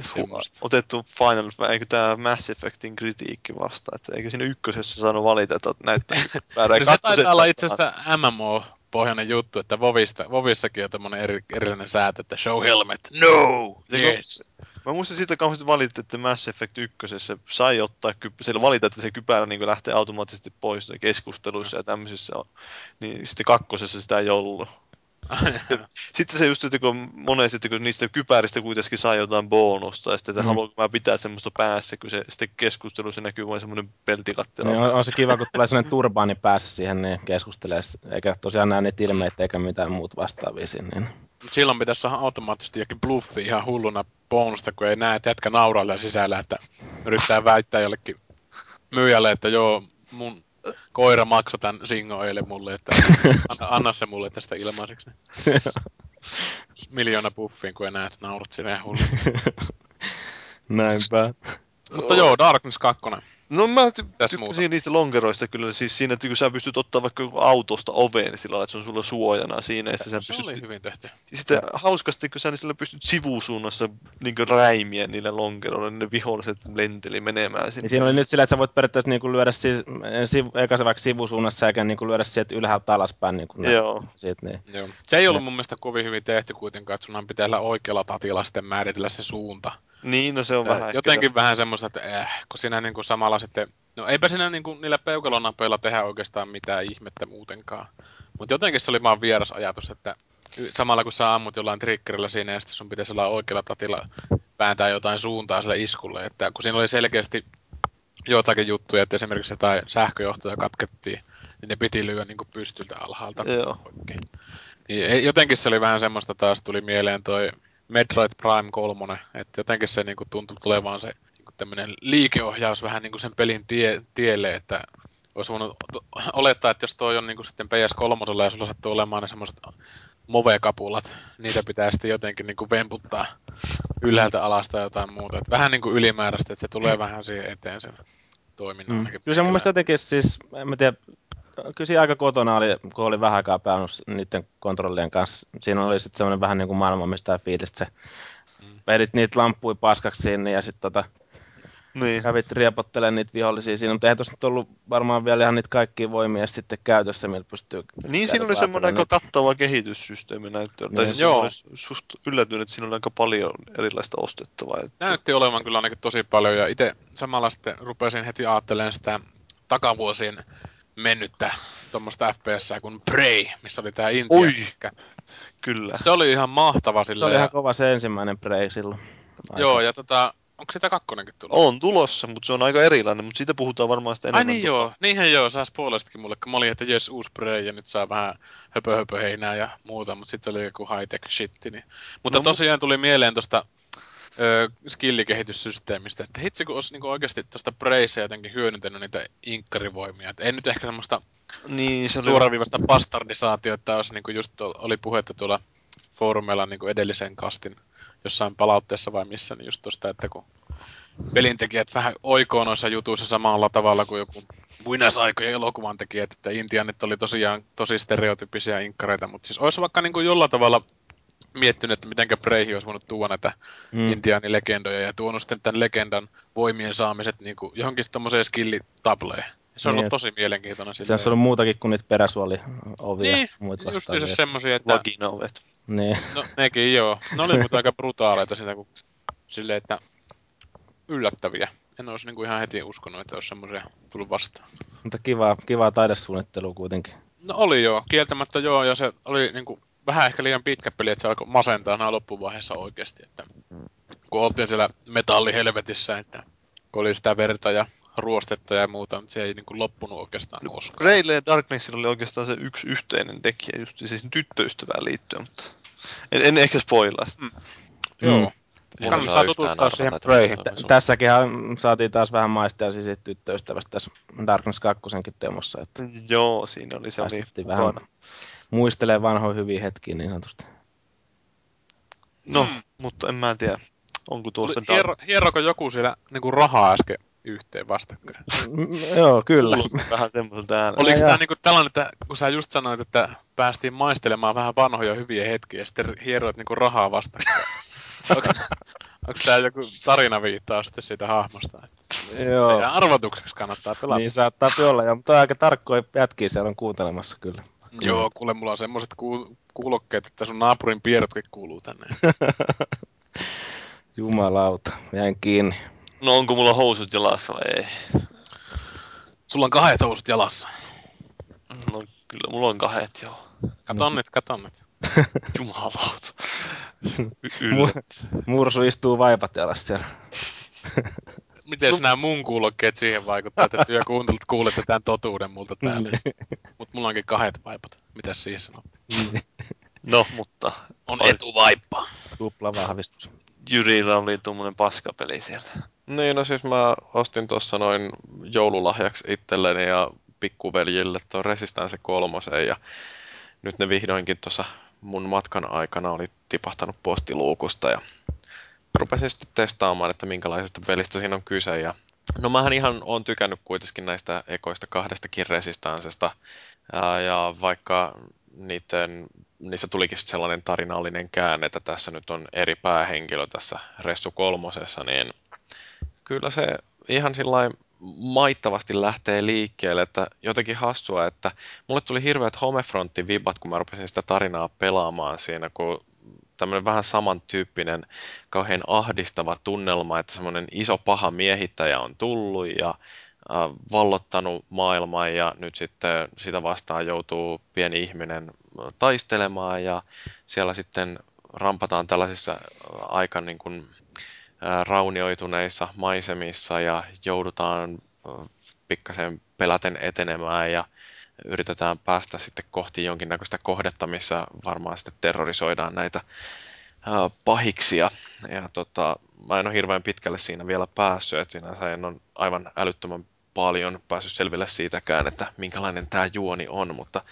S3: Semmosta.
S2: otettu Final, eikö tämä Mass Effectin kritiikki vasta, että eikö siinä ykkösessä saanut valita, että näyttää väärää.
S3: No se taitaa olla itse asiassa MMO-pohjainen juttu, että Vovista, Vovissakin on tämmönen eri, erillinen säätö, että show helmet. No!
S2: Kun-
S3: Yes!
S2: Mä muistan siitä kauheasti valitti, että Mass Effect ykkösessä sai ottaa, siellä valita, että se kypärä niin lähtee automaattisesti pois keskusteluissa ja tämmöisissä. on. Niin sitten kakkosessa sitä ei ollut. Sitten se just, että kun monesti, että kun niistä kypäristä kuitenkin saa jotain bonusta, ja sitten, että
S4: Mm.
S2: haluanko mä pitää semmoista päässä, kun se sitten keskustelussa näkyy vain semmoinen peltikattila.
S4: Niin on, on, se kiva, kun tulee sellainen turbaani päässä siihen, niin keskustelee, eikä tosiaan näe niitä ilmeitä eikä mitään muut vastaavia siinä. Niin.
S3: Mut silloin pitäisi saada automaattisesti jokin bluffi ihan hulluna bonusta, kun ei näe, että jätkä naurailee sisällä, että yrittää väittää jollekin myyjälle, että joo, mun koira maksoi tämän singo eilen mulle, että anna, anna se mulle tästä ilmaiseksi. Miljoona buffiin, kun että naurat sinne hullu.
S4: Näinpä.
S3: Mutta joo, Darkness 2.
S2: No mä ty- tykkäsin niistä lonkeroista kyllä, siis siinä, että kun sä pystyt ottaa vaikka autosta oveen sillä lailla, että se on sulla suojana siinä, ja sitten sä
S3: Se
S2: pystyt
S3: oli hyvin tehty.
S2: Sitten hauskasti, kun sä sillä pystyt sivusuunnassa niin räimiä niille lonkeroille, niin ne viholliset lenteli menemään sinne.
S4: Niin siinä oli nyt sillä, että sä voit periaatteessa niinku lyödä siis, siv, eikä se vaikka sivusuunnassa eikä niinku lyödä sieltä ylhäältä alaspäin. Niinku
S2: Joo.
S4: Siitä, niin.
S3: Joo. Se ei ollut mun mielestä kovin hyvin tehty kuitenkaan, että sunhan pitää olla oikealla tatilla sitten määritellä se suunta.
S2: Niin, no se on
S3: Tää
S2: vähän
S3: Jotenkin
S2: ehkä...
S3: vähän semmoista, että äh, kun siinä niinku samalla sitten... No eipä siinä niinku niillä peukalonapeilla tehdä oikeastaan mitään ihmettä muutenkaan. Mutta jotenkin se oli vaan vieras ajatus, että samalla kun sä ammut jollain triggerillä siinä ja sitten sun pitäisi olla oikealla tatilla vääntää jotain suuntaa sille iskulle. Että kun siinä oli selkeästi jotakin juttuja, että esimerkiksi jotain sähköjohtoja katkettiin, niin ne piti lyödä niin pystyltä alhaalta.
S2: Joo.
S3: Oikein. Niin, jotenkin se oli vähän semmoista taas tuli mieleen toi Metroid Prime 3, että jotenkin se niinku tuntui tulevan se niinku tämmönen liikeohjaus vähän niinku sen pelin tie, tielle, että olisi voinut olettaa, että jos toi on niinku sitten PS3 ja sulla sattuu olemaan ne semmoiset move-kapulat, niitä pitää sitten jotenkin niinku vemputtaa ylhäältä alasta tai jotain muuta. Et vähän niinku ylimääräistä, että se tulee vähän siihen eteen sen toiminnan.
S4: Mm. Kyllä se mun mielestä jotenkin siis, en mä tiedä, kyllä siinä aika kotona oli, kun oli vähän aikaa pelannut niiden kontrollien kanssa. Siinä oli sitten semmoinen vähän niin kuin maailman mistä fiilistä se.
S3: Mm.
S4: Vedit niitä lamppuja paskaksi sinne ja sitten tota,
S2: Niin.
S4: kävit riepottelemaan niitä vihollisia siinä, mutta eihän tuossa nyt ollut varmaan vielä ihan niitä kaikkia voimia sitten käytössä, millä pystyy
S2: Niin, siinä oli semmoinen aika
S4: vaatella
S2: kattava kehityssysteemi näyttöön. Tai
S4: Niin.
S2: siis
S3: Joo.
S2: joo. suht yllätynyt, että siinä oli aika paljon erilaista ostettavaa. Että...
S3: Näytti olevan kyllä ainakin tosi paljon ja itse samalla sitten rupesin heti ajattelemaan sitä takavuosien mennyttä tuommoista FPS kuin Prey, missä oli tää Intia.
S2: Oi! Kyllä.
S3: Se oli ihan mahtava
S4: Se
S3: sillä
S4: oli
S3: ja,
S4: ihan kova se ensimmäinen break silloin.
S3: Joo, ja tota, onko sitä kakkonenkin tullut?
S2: On tulossa, mutta se on aika erilainen, mutta siitä puhutaan varmaan sitten
S3: Ai
S2: enemmän.
S3: niin joo, niinhän joo, sä spoilasitkin mulle, kun mä olin, että jes, uusi Prey ja nyt saa vähän höpö, höpö heinää ja muuta, mutta sitten oli joku high-tech shitti. Niin. Mutta
S2: No,
S3: no, tosiaan tuli mieleen tuosta ö, skillikehityssysteemistä, että hitsi kun olisi niinku oikeasti tuosta Preyssä jotenkin hyödyntänyt niitä inkkarivoimia. Et ei nyt ehkä semmoista
S2: Niin, se oli
S3: suoraviivasta bastardisaatiota, olisi niinku just oli puhetta tuolla foorumeilla niinku edellisen kastin jossain palautteessa vai missä, niin just tosta, että kun pelintekijät vähän oikoo noissa jutuissa samalla tavalla kuin joku muinaisaikojen elokuvan tekijät, että intianit oli tosiaan tosi stereotypisia inkkareita, mutta siis olisi vaikka niinku jollain tavalla miettinyt, että mitenkä Breihi olisi voinut tuoda näitä
S4: Mm.
S3: intiaanilegendoja ja tuonut sitten tämän legendan voimien saamiset niinku johonkin tommoseen skillitableen. Se on
S4: Niin,
S3: ollut tosi mielenkiintoinen.
S4: Se on ollut muutakin kuin niitä peräsuoliovia ja
S3: Niin,
S4: muita
S3: just
S4: vastaavia.
S3: se semmosia, että
S2: vaginaovet.
S4: Niin.
S3: No nekin joo. Ne oli mutta aika brutaaleita sitä, kun silleen, että yllättäviä. En olisi niinku ihan heti uskonut, että olisi semmoisia tullut vastaan.
S4: Mutta kivaa, kivaa taidesuunnittelua kuitenkin.
S3: No oli joo, kieltämättä joo, ja se oli niinku vähän ehkä liian pitkä peli, että se alkoi masentaa nämä loppuvaiheessa oikeasti. Että kun oltiin siellä metallihelvetissä, että kun oli sitä verta ja ruostetta ja muuta, mutta se ei niinku loppunut oikeastaan koskaan.
S2: Greylle ja Darknessilla oli oikeastaan se yksi yhteinen tekijä, just siis tyttöystävään liittyen, mutta en, en ehkä spoilaa sitä.
S3: Joo.
S4: Mm.
S3: Kannattaa tutustua siihen Preyhin.
S1: että
S4: T-
S1: se on-
S4: tässäkinhän saatiin taas vähän maistaa siis tyttöystävästä tässä Darkness 2 demossa, että
S2: Joo, siinä oli se oli
S4: vähän. Muistelee vanhoja hyviä hetkiä niin sanotusti.
S2: No,
S3: Mm.
S2: mutta en mä tiedä, onko tuosta
S3: Hiero, hieroko joku siellä niinku rahaa äsken yhteen vastakkain?
S4: Mm, Joo, kyllä.
S2: Kuulosti vähän semmoiselta äänellä.
S3: Oliko tämä niinku tällainen, että kun sä just sanoit, että päästiin maistelemaan vähän vanhoja hyviä hetkiä ja sitten hieroit niinku rahaa vastakkain? onko, onko tämä joku tarina viittaa sitten siitä hahmosta?
S4: Joo.
S3: Se arvotukseksi kannattaa pelata.
S4: Niin saattaa olla, joo, mutta aika tarkkoja jätkiä siellä on kuuntelemassa kyllä.
S3: Joo, kuule, mulla on semmoiset kuul- kuulokkeet, että sun naapurin pierotkin kuuluu tänne.
S4: Jumalauta, jäin kiinni.
S2: No onko mulla housut jalassa vai ei?
S3: Sulla on kahdet housut jalassa.
S2: No kyllä mulla on kahdet joo.
S3: Katon nyt, katon nyt.
S2: Jumalauta.
S4: Mursu istuu vaipat jalassa siellä.
S3: Miten nämä mun kuulokkeet siihen vaikuttaa, että työ kuuntelut kuulette tämän totuuden multa täällä. Mutta mulla onkin kahdet vaipat. Mitäs siihen sanot?
S2: No, mutta
S3: On etuvaippa.
S4: Tupla vahvistus.
S2: Jyrillä oli tuommoinen paskapeli siellä.
S1: Niin, no siis mä ostin tuossa noin joululahjaksi itselleni ja pikkuveljille tuon Resistance kolmosen ja nyt ne vihdoinkin tuossa mun matkan aikana oli tipahtanut postiluukusta ja rupesin sitten testaamaan, että minkälaisesta pelistä siinä on kyse ja No mähän ihan on tykännyt kuitenkin näistä ekoista kahdestakin Resistancesta ja, vaikka niiden, niissä tulikin sellainen tarinallinen käänne, että tässä nyt on eri päähenkilö tässä Ressu kolmosessa, niin kyllä se ihan sillä maittavasti lähtee liikkeelle, että jotenkin hassua, että mulle tuli hirveät Homefrontin vibat, kun mä rupesin sitä tarinaa pelaamaan siinä, kun tämmöinen vähän samantyyppinen kauhean ahdistava tunnelma, että semmoinen iso paha miehittäjä on tullut ja vallottanut maailman ja nyt sitten sitä vastaan joutuu pieni ihminen taistelemaan ja siellä sitten rampataan tällaisissa aika niin kuin, raunioituneissa maisemissa ja joudutaan pikkasen peläten etenemään ja yritetään päästä sitten kohti jonkinnäköistä kohdetta, missä varmaan sitten terrorisoidaan näitä pahiksia. Ja tota, mä en ole hirveän pitkälle siinä vielä päässyt, että sinänsä en ole aivan älyttömän paljon päässyt selville siitäkään, että minkälainen tämä juoni on, mutta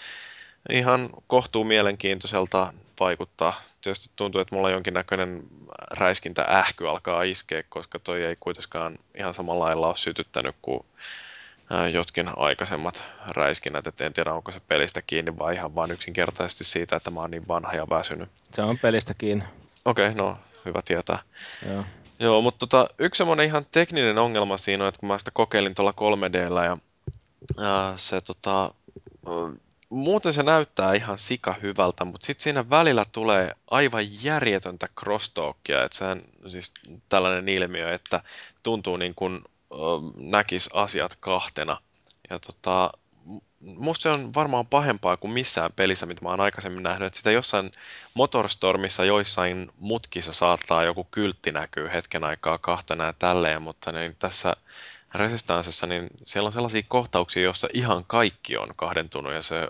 S1: ihan kohtuu mielenkiintoiselta vaikuttaa. Tietysti tuntuu, että mulla jonkinnäköinen räiskintä ähky alkaa iskeä, koska toi ei kuitenkaan ihan samalla lailla ole sytyttänyt kuin jotkin aikaisemmat räiskinnät, et en tiedä onko se pelistä kiinni vai ihan vaan yksinkertaisesti siitä, että mä oon niin vanha ja väsynyt.
S4: Se on pelistä kiinni.
S1: Okei, okay, no hyvä tietää.
S4: Joo.
S1: Joo, mutta tota, yksi semmoinen ihan tekninen ongelma siinä on, että kun mä sitä kokeilin tuolla 3Dllä ja ää, se tota, muuten se näyttää ihan sika hyvältä, mutta sitten siinä välillä tulee aivan järjetöntä crosstalkia, että sehän siis tällainen ilmiö, että tuntuu niin kuin näkisi asiat kahtena. Ja tota, musta se on varmaan pahempaa kuin missään pelissä, mitä mä oon aikaisemmin nähnyt. Että sitä jossain Motorstormissa joissain mutkissa saattaa joku kyltti näkyy hetken aikaa kahtena ja tälleen, mutta niin tässä Resistancessa, niin siellä on sellaisia kohtauksia, joissa ihan kaikki on kahdentunut ja se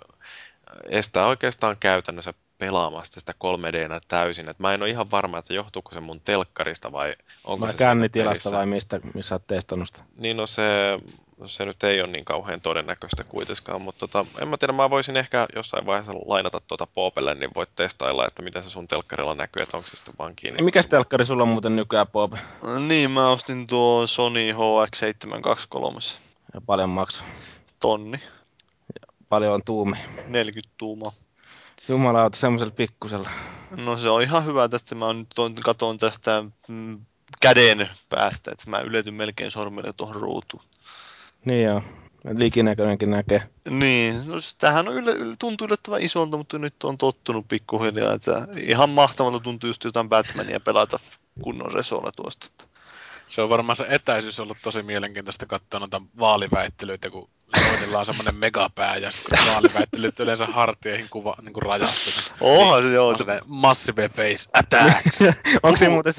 S1: estää oikeastaan käytännössä pelaamasta sitä 3 d täysin. Et mä en ole ihan varma, että johtuuko se mun telkkarista vai onko
S4: Vai
S1: se siinä
S4: kännitilasta vai mistä, missä olet testannut sitä?
S1: Niin no se, se nyt ei ole niin kauhean todennäköistä kuitenkaan, mutta tota, en mä tiedä, mä voisin ehkä jossain vaiheessa lainata tuota Poopelle, niin voit testailla, että mitä se sun telkkarilla näkyy, että onko se sitten vaan kiinni.
S4: Mikäs telkkari sulla on muuten nykyään, Bob?
S2: Niin, mä ostin tuo Sony HX723
S4: Ja paljon maksu.
S2: tonni,
S4: Paljon on tuumi.
S2: 40 tuumaa.
S4: Jumalauta, semmoisella pikkusella.
S2: No se on ihan hyvä tästä, mä nyt on, katon tästä mm, käden päästä, että mä yletyn melkein sormille tuohon ruutuun.
S4: Niin joo. Likinäköinenkin näkee.
S2: Niin, no tämähän on yle, yle, tuntuu yllättävän isolta, mutta nyt on tottunut pikkuhiljaa, että ihan mahtavalta tuntuu just jotain Batmania pelata kunnon resolla tuosta.
S3: Se on varmaan se etäisyys ollut tosi mielenkiintoista katsoa noita vaaliväittelyitä, kun Soinilla on semmoinen megapää ja sitten kun vaaliväittelyt yleensä hartioihin kuva, niin kuin rajattu. Niin
S2: Onhan se joo,
S3: on massive face attacks.
S4: onko siinä muuten,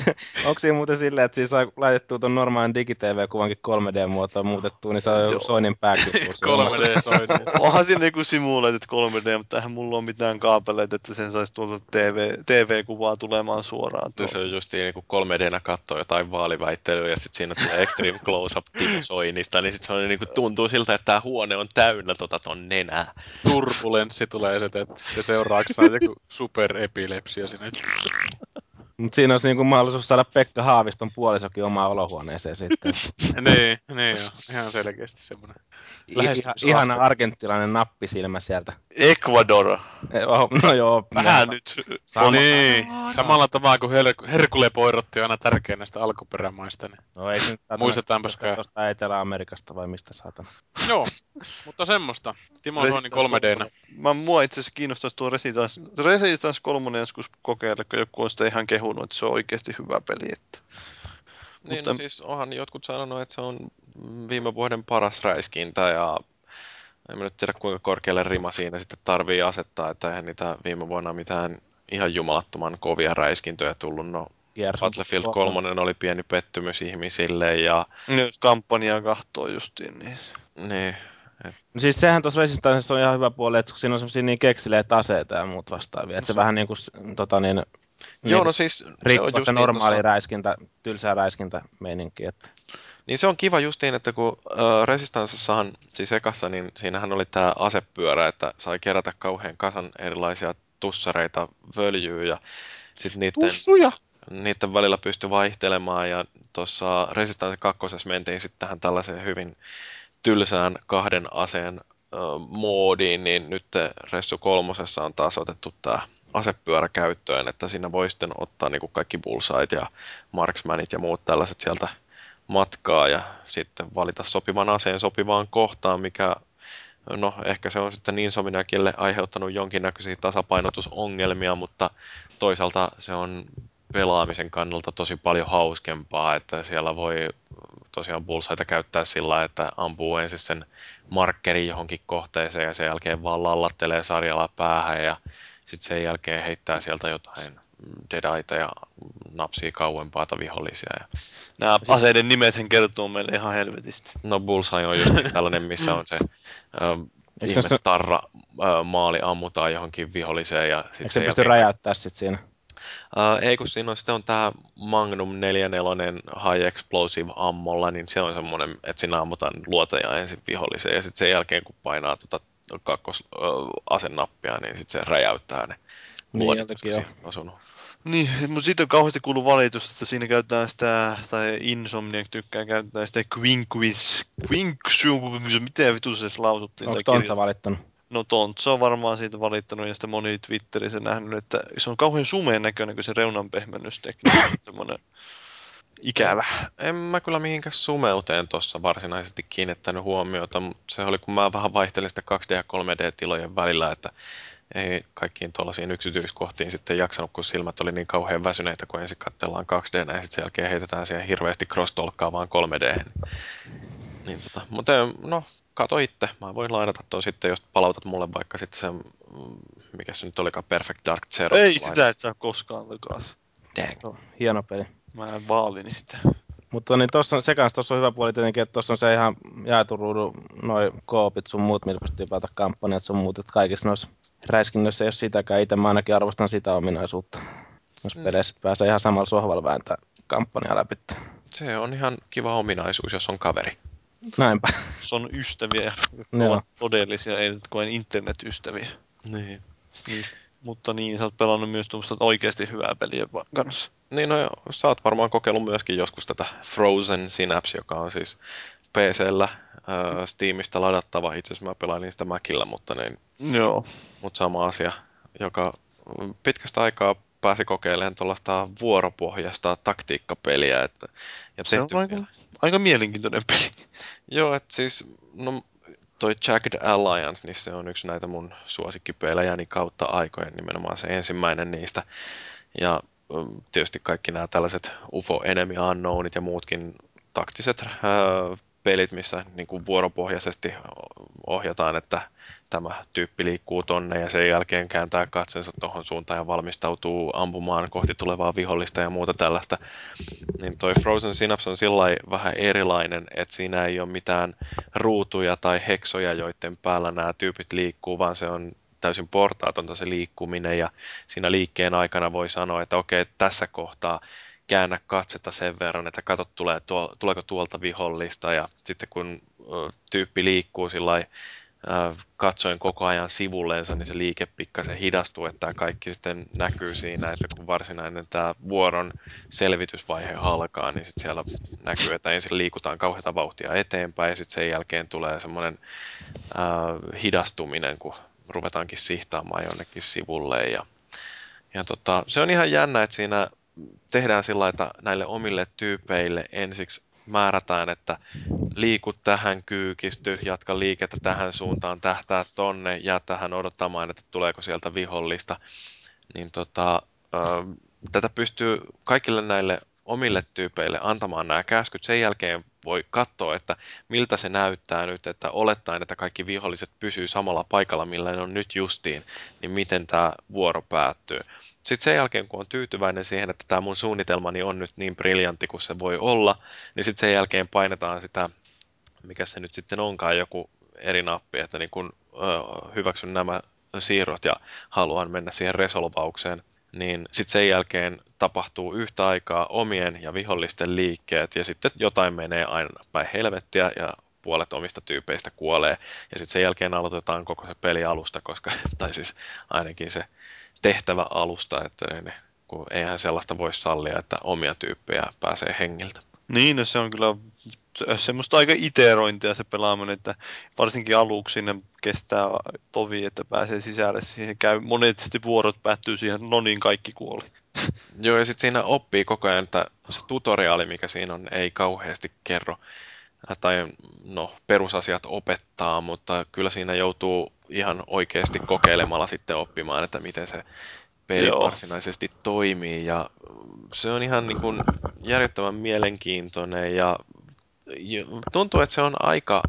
S4: onko siinä muuten silleen, että siinä saa laitettua tuon normaalin digitv-kuvankin 3D-muotoon muutettua, niin se on jo Soinin pääkin.
S3: 3D soini.
S2: onhan siinä joku simulated 3D, mutta eihän mulla ole mitään kaapeleita, että sen saisi tuolta TV, TV-kuvaa tulemaan suoraan.
S1: Ja
S2: tuolta.
S1: se on just niin kuin 3D-nä katsoo jotain vaaliväittelyä ja sitten siinä tulee extreme close-up Timo Soinista, niin sitten se on niin kuin tuntuu siltä, että tämä huone on täynnä tota ton nenää.
S3: Turbulenssi tulee se, että ja seurauksena joku superepilepsia sinne.
S4: Mutta siinä olisi niinku mahdollisuus saada Pekka Haaviston puolisokin omaan olohuoneeseen sitten.
S3: niin, niin joo. Ihan selkeästi semmoinen.
S4: Ihan, ihana argenttilainen nappisilmä sieltä.
S2: Ecuador.
S4: Eh, Oh, no joo.
S2: Vähän nyt.
S4: Sama.
S3: Niin, samalla tavalla kuin Her- Herkule Poirotti aina tärkeä näistä alkuperämaista. Niin.
S4: No ei se nyt saatana-
S3: Muistetaanpas kai.
S4: Tuosta Etelä-Amerikasta vai mistä saatana.
S3: Joo, mutta semmoista. Timo Soini 3D.
S2: Mä, mua itse asiassa kiinnostaisi tuo Resistance, Resistance 3 joskus kokeilla, kun joku on sitä ihan kehunut, että se on oikeasti hyvä peli. Että.
S1: Niin,
S2: Mutta-
S1: no siis onhan jotkut sanonut, että se on viime vuoden paras räiskintä ja en mä nyt tiedä kuinka korkealle rima siinä sitten tarvii asettaa, että eihän niitä viime vuonna mitään ihan jumalattoman kovia räiskintöjä tullut. No,
S4: Gears
S1: Battlefield 3 oli pieni pettymys ihmisille ja
S2: Jos kampanjaa kahtoo justiin, niin
S1: niin,
S4: No siis sehän tuossa Resistancessa on ihan hyvä puoli, että kun siinä on semmosia niin keksileitä aseita ja muut vastaavia. Että se vähän niinku s- tota niin,
S1: Joo, no siis se on just
S4: se
S1: niin
S4: normaali
S1: tossa-
S4: räiskintä, tylsää räiskintä meininki. Että.
S1: Niin se on kiva justiin, että kun äh, Resistancessahan, siis ekassa, niin siinähän oli tämä asepyörä, että sai kerätä kauhean kasan erilaisia tussareita, völjyä ja sitten niiden,
S2: tussuja!
S1: niiden välillä pystyi vaihtelemaan ja tuossa Resistance 2 mentiin sitten tähän tällaiseen hyvin tylsään kahden aseen ö, moodiin, niin nyt Ressu kolmosessa on taas otettu tämä asepyörä käyttöön, että siinä voi sitten ottaa niin kuin kaikki bullsait ja marksmanit ja muut tällaiset sieltä matkaa ja sitten valita sopivan aseen sopivaan kohtaan, mikä no ehkä se on sitten niin Sominakille aiheuttanut jonkinnäköisiä tasapainotusongelmia, mutta toisaalta se on pelaamisen kannalta tosi paljon hauskempaa, että siellä voi tosiaan bullsaita käyttää sillä että ampuu ensin sen markkerin johonkin kohteeseen ja sen jälkeen vaan lallattelee sarjalla päähän ja sitten sen jälkeen heittää sieltä jotain dedaita ja napsii kauempaa vihollisia. Ja
S2: Nämä aseiden nimethän kertoo meille ihan helvetisti.
S1: No Bullseye on just tällainen, missä on se
S4: Eikö se
S1: ihme
S4: se-
S1: tarra ö, maali ammutaan johonkin viholliseen ja
S4: Eikö
S1: sitten
S4: se pysty räjäyttää sit siinä?
S1: Uh, ei, kun siinä on sitten on tämä Magnum 44 High Explosive ammolla, niin se on semmoinen, että siinä ammutaan luoteja ensin viholliseen ja sitten sen jälkeen kun painaa tuota kakkos ö, asenappia, niin sitten se räjäyttää ne
S4: Niin,
S1: luodit, siihen on osunut.
S2: Niin, mutta siitä on kauheasti kuullut valitus, että siinä käytetään sitä, tai Insomniac tykkää käyttää sitä Quinquis, Quinquis, miten vitu se lausuttiin?
S4: Onko Tontsa valittanut?
S2: No Tontsa on varmaan siitä valittanut ja sitten moni Twitterissä nähnyt, että se on kauhean sumeen näköinen, kun se reunanpehmennystekniikka on semmoinen ikävä.
S1: En mä kyllä mihinkään sumeuteen tuossa varsinaisesti kiinnittänyt huomiota, mutta se oli kun mä vähän vaihtelin sitä 2D- ja 3D-tilojen välillä, että ei kaikkiin tuollaisiin yksityiskohtiin sitten jaksanut, kun silmät oli niin kauhean väsyneitä, kun ensin katsellaan 2D ja sitten sen jälkeen heitetään siihen hirveästi cross vaan 3D. Niin tota, mutta no, kato itse. Mä voin lainata ton sitten, jos palautat mulle vaikka sitten sen, mikä se nyt olikaan, Perfect Dark Zero.
S2: Ei sitä et saa koskaan takaisin.
S1: Dang.
S4: Se on hieno peli.
S2: Mä en vaalini sitä.
S4: Mutta niin tossa on, se kanssa tuossa on hyvä puoli tietenkin, että tuossa on se ihan jaetun ruudun noi koopit sun muut, millä pystyy pelata kampanjat sun muut, että kaikissa noissa räiskinnöissä ei ole sitäkään. Itse mä ainakin arvostan sitä ominaisuutta. Noissa
S1: Mm.
S4: peleissä pääsee ihan samalla sohvalla vääntää kampanjaa läpi.
S1: Se on ihan kiva ominaisuus, jos on kaveri.
S4: Näinpä.
S2: Se on ystäviä, jotka ovat todellisia, ei nyt koen internetystäviä.
S1: Niin.
S2: Niin. Mutta niin, sä oot pelannut myös tuommoista oikeasti hyvää peliä kanssa.
S1: Niin no, sä oot varmaan kokeillut myöskin joskus tätä Frozen Synapse, joka on siis PCllä äh, Steamista ladattava. Itse asiassa mä pelailin sitä Macillä, mutta, niin,
S2: Joo.
S1: mutta sama asia, joka pitkästä aikaa pääsi kokeilemaan tuollaista vuoropohjaista taktiikkapeliä. Että, ja
S2: Se on aika-. Aika mielenkiintoinen peli.
S1: Joo, että siis no, toi Jagged Alliance, niin se on yksi näitä mun suosikkipelejäni kautta aikojen, nimenomaan se ensimmäinen niistä. Ja mm, tietysti kaikki nämä tällaiset UFO Enemy Unknownit ja muutkin taktiset ää, pelit, missä niin kuin vuoropohjaisesti ohjataan, että tämä tyyppi liikkuu tonne ja sen jälkeen kääntää katsensa tuohon suuntaan ja valmistautuu ampumaan kohti tulevaa vihollista ja muuta tällaista. Niin toi Frozen Synapse on sillä vähän erilainen, että siinä ei ole mitään ruutuja tai heksoja, joiden päällä nämä tyypit liikkuu, vaan se on täysin portaatonta se liikkuminen ja siinä liikkeen aikana voi sanoa, että okei, tässä kohtaa käännä katsetta sen verran, että katsot, tulee tuleeko tuolta vihollista ja sitten kun tyyppi liikkuu sillä katsoen koko ajan sivulleensa, niin se liike pikkasen hidastuu, että tämä kaikki sitten näkyy siinä, että kun varsinainen tämä vuoron selvitysvaihe alkaa, niin sitten siellä näkyy, että ensin liikutaan kauheata vauhtia eteenpäin ja sitten sen jälkeen tulee semmoinen äh, hidastuminen, kun ruvetaankin sihtaamaan jonnekin sivulle ja, ja tota, se on ihan jännä, että siinä tehdään sillä että näille omille tyypeille ensiksi määrätään, että liiku tähän kyykisty, jatka liikettä tähän suuntaan, tähtää tonne ja tähän odottamaan, että tuleeko sieltä vihollista. Niin tota, tätä pystyy kaikille näille omille tyypeille antamaan nämä käskyt. Sen jälkeen voi katsoa, että miltä se näyttää nyt, että olettaen, että kaikki viholliset pysyy samalla paikalla, millä ne on nyt justiin, niin miten tämä vuoro päättyy. Sitten sen jälkeen, kun on tyytyväinen siihen, että tämä mun suunnitelmani on nyt niin briljantti kuin se voi olla, niin sitten sen jälkeen painetaan sitä, mikä se nyt sitten onkaan, joku eri nappi, että niin kun ö, hyväksyn nämä siirrot ja haluan mennä siihen resolvaukseen, niin sitten sen jälkeen tapahtuu yhtä aikaa omien ja vihollisten liikkeet ja sitten jotain menee aina päin helvettiä ja puolet omista tyypeistä kuolee. Ja sitten sen jälkeen aloitetaan koko se peli alusta, koska, tai siis ainakin se tehtävä alusta, että ne, kun eihän sellaista voi sallia, että omia tyyppejä pääsee hengiltä.
S2: Niin, no se on kyllä semmoista aika iterointia se pelaaminen, että varsinkin aluksi sinne kestää tovi, että pääsee sisälle. Siihen käy monesti vuorot päättyy siihen, no niin, kaikki kuoli.
S1: Joo, ja sitten siinä oppii koko ajan, että se tutoriaali, mikä siinä on, ei kauheasti kerro, tai no, perusasiat opettaa, mutta kyllä siinä joutuu ihan oikeasti kokeilemalla sitten oppimaan, että miten se peli
S2: Joo.
S1: varsinaisesti toimii, ja se on ihan niin kuin järjettömän mielenkiintoinen, ja tuntuu, että se on aika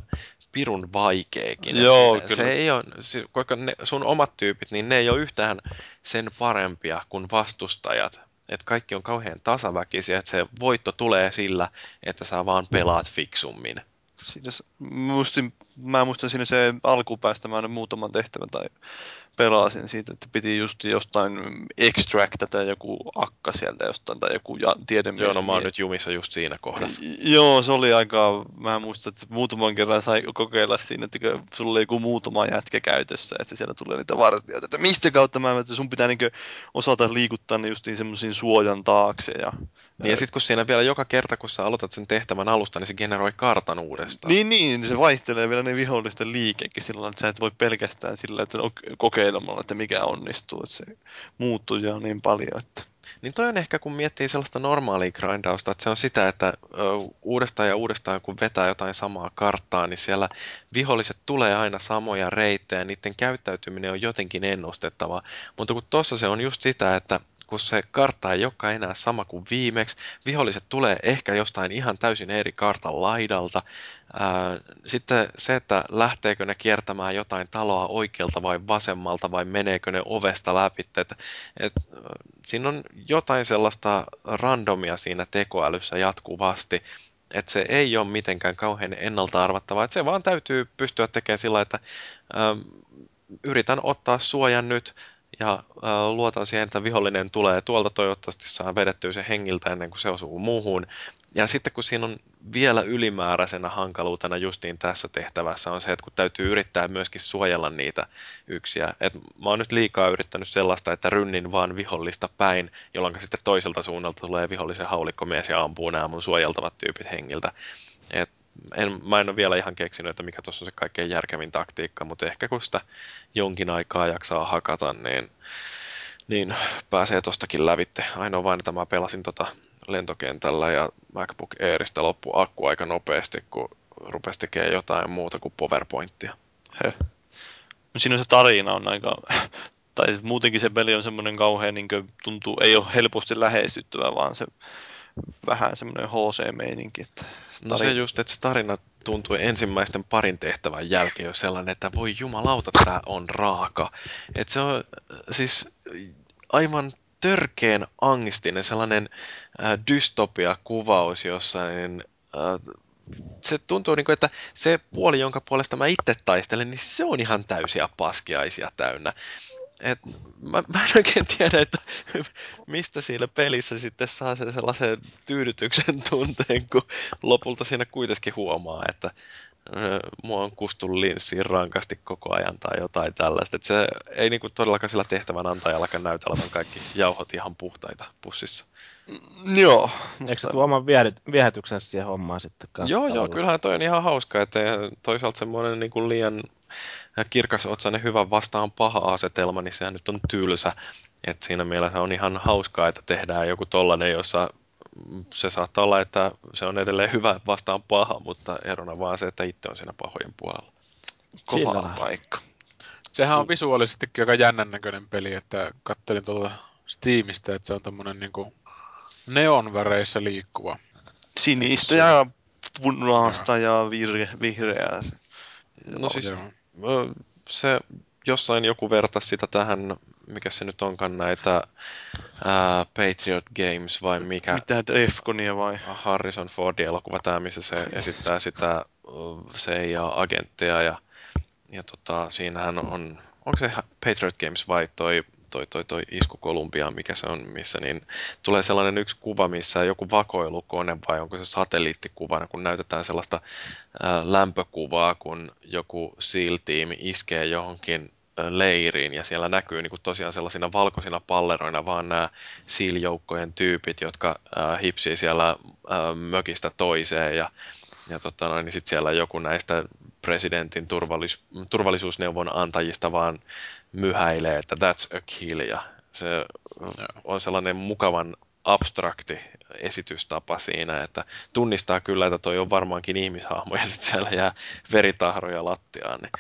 S1: pirun vaikeakin. että
S2: Joo,
S1: se,
S2: kyllä.
S1: se ei ole, koska ne, sun omat tyypit, niin ne ei ole yhtään sen parempia kuin vastustajat. Että kaikki on kauhean tasaväkisiä, että se voitto tulee sillä, että sä vaan pelaat fiksummin.
S2: Siinä, muistin, mä muistan siinä se alkupäästä, mä muutaman tehtävän tai pelasin siitä, että piti just jostain extractata joku akka sieltä jostain tai joku ja, tiedemies.
S1: Joo, no mä oon nyt jumissa just siinä kohdassa.
S2: Joo, se oli aika, mä muistan, että muutaman kerran sai kokeilla siinä, että sulla oli joku muutama jätkä käytössä, että siellä tulee niitä vartijoita, että mistä kautta mä, että sun pitää niin osata liikuttaa ne justiin semmoisiin suojan taakse. Ja,
S1: Niin ja sitten kun siinä vielä joka kerta, kun sä aloitat sen tehtävän alusta, niin se generoi kartan uudestaan.
S2: Niin, niin, se vaihtelee vielä ne vihollisten liikekin sillä että sä et voi pelkästään sillä, että ok- kokeilemalla, että mikä onnistuu, että se muuttuu ja niin paljon, että
S1: Niin toi on ehkä, kun miettii sellaista normaalia grindausta, että se on sitä, että uudestaan ja uudestaan kun vetää jotain samaa karttaa, niin siellä viholliset tulee aina samoja reittejä, niiden käyttäytyminen on jotenkin ennustettavaa. Mutta kun tossa se on just sitä, että kun se kartta ei olekaan enää sama kuin viimeksi. Viholliset tulee ehkä jostain ihan täysin eri kartan laidalta. Sitten se, että lähteekö ne kiertämään jotain taloa oikealta vai vasemmalta vai meneekö ne ovesta läpi. Et, et, siinä on jotain sellaista randomia siinä tekoälyssä jatkuvasti, että se ei ole mitenkään kauhean ennalta arvattavaa. Että se vaan täytyy pystyä tekemään sillä, että ähm, yritän ottaa suojan nyt ja äh, luotan siihen, että vihollinen tulee tuolta toivottavasti saa vedettyä se hengiltä ennen kuin se osuu muuhun. Ja sitten kun siinä on vielä ylimääräisenä hankaluutena justiin tässä tehtävässä on se, että kun täytyy yrittää myöskin suojella niitä yksiä. Et mä oon nyt liikaa yrittänyt sellaista, että rynnin vaan vihollista päin, jolloin sitten toiselta suunnalta tulee vihollisen haulikkomies ja ampuu nämä mun suojeltavat tyypit hengiltä. Et en, mä en ole vielä ihan keksinyt, että mikä tuossa on se kaikkein järkevin taktiikka, mutta ehkä kun sitä jonkin aikaa jaksaa hakata, niin, niin pääsee tostakin lävitte. Ainoa vain, että mä pelasin tota lentokentällä ja MacBook Airista loppu akku aika nopeasti, kun rupesi tekemään jotain muuta kuin PowerPointia.
S2: He. No siinä se tarina on aika, tai muutenkin se peli on semmoinen kauhean, niin tuntuu, ei ole helposti lähestyttävä, vaan se vähän semmoinen HC-meininki. Että
S1: No se just, että se tarina tuntui ensimmäisten parin tehtävän jälkeen jo sellainen, että voi jumalauta, tämä on raaka. Että se on siis aivan törkeen angstinen, sellainen äh, dystopia-kuvaus, jossa niin, äh, se tuntuu, niin kuin, että se puoli, jonka puolesta mä itse taistelen, niin se on ihan täysiä paskiaisia täynnä. Et mä, mä en oikein tiedä, että mistä siinä pelissä sitten saa sen sellaisen tyydytyksen tunteen, kun lopulta siinä kuitenkin huomaa, että mua on kustu linssiin rankasti koko ajan tai jotain tällaista. Et se ei niinku todellakaan sillä tehtävän antajallakaan näytä olevan kaikki jauhot ihan puhtaita pussissa.
S2: Mm, joo.
S4: Eikö se tuo oman viehätyksen siihen hommaan sitten kanssa?
S1: Joo, joo, kyllähän toi on ihan hauska, että toisaalta semmoinen niinku liian kirkas otsainen hyvä vastaan paha asetelma, niin sehän nyt on tylsä. Et siinä mielessä on ihan hauskaa, että tehdään joku tollanen, jossa se saattaa olla, että se on edelleen hyvä vastaan paha, mutta erona vaan se, että itse on siinä pahojen puolella.
S2: Kova paikka.
S3: Sehän on visuaalisestikin aika jännän näköinen peli, että kattelin tuolta Steamista, että se on tämmönen niinku neonväreissä liikkuva.
S2: Sinistä ja punaista ja vihreää. vihreää.
S1: No siis se jossain joku vertasi sitä tähän, mikä se nyt onkaan näitä ää, Patriot Games vai mikä?
S2: Mitä Defconia vai?
S1: Harrison Fordin elokuva tämä, missä se esittää sitä CIA-agenttia ja, ja tota, siinähän on, onko se Patriot Games vai toi toi, toi, toi isku Kolumbia, mikä se on, missä niin tulee sellainen yksi kuva, missä joku vakoilukone vai onko se satelliittikuva, kun näytetään sellaista ää, lämpökuvaa, kun joku SEAL-tiimi iskee johonkin leiriin ja siellä näkyy niin kuin tosiaan sellaisina valkoisina palleroina vaan nämä SEAL-joukkojen tyypit, jotka äh, hipsii siellä mökistä toiseen ja ja tota noin, niin sitten siellä joku näistä presidentin turvallis, turvallisuusneuvon antajista vaan myhäilee, että that's a kill, ja se on sellainen mukavan abstrakti esitystapa siinä, että tunnistaa kyllä, että toi on varmaankin ihmishahmo, ja sitten siellä jää veritahroja lattiaan. Niin.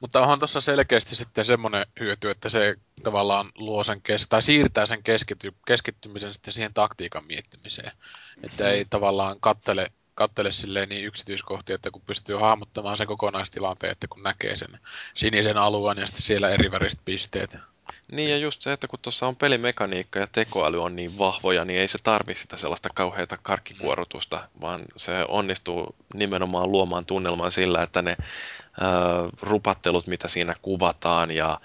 S3: Mutta onhan tuossa selkeästi sitten semmoinen hyöty, että se tavallaan luo sen kes- tai siirtää sen keskity- keskittymisen sitten siihen taktiikan miettimiseen. Että ei tavallaan kattele kattele silleen niin yksityiskohtia, että kun pystyy hahmottamaan sen kokonaistilanteen, että kun näkee sen sinisen alueen ja sitten siellä eri väriset pisteet.
S1: Niin ja just se, että kun tuossa on pelimekaniikka ja tekoäly on niin vahvoja, niin ei se tarvi sitä sellaista kauheata karkkikuorutusta, vaan se onnistuu nimenomaan luomaan tunnelman sillä, että ne ää, rupattelut, mitä siinä kuvataan ja,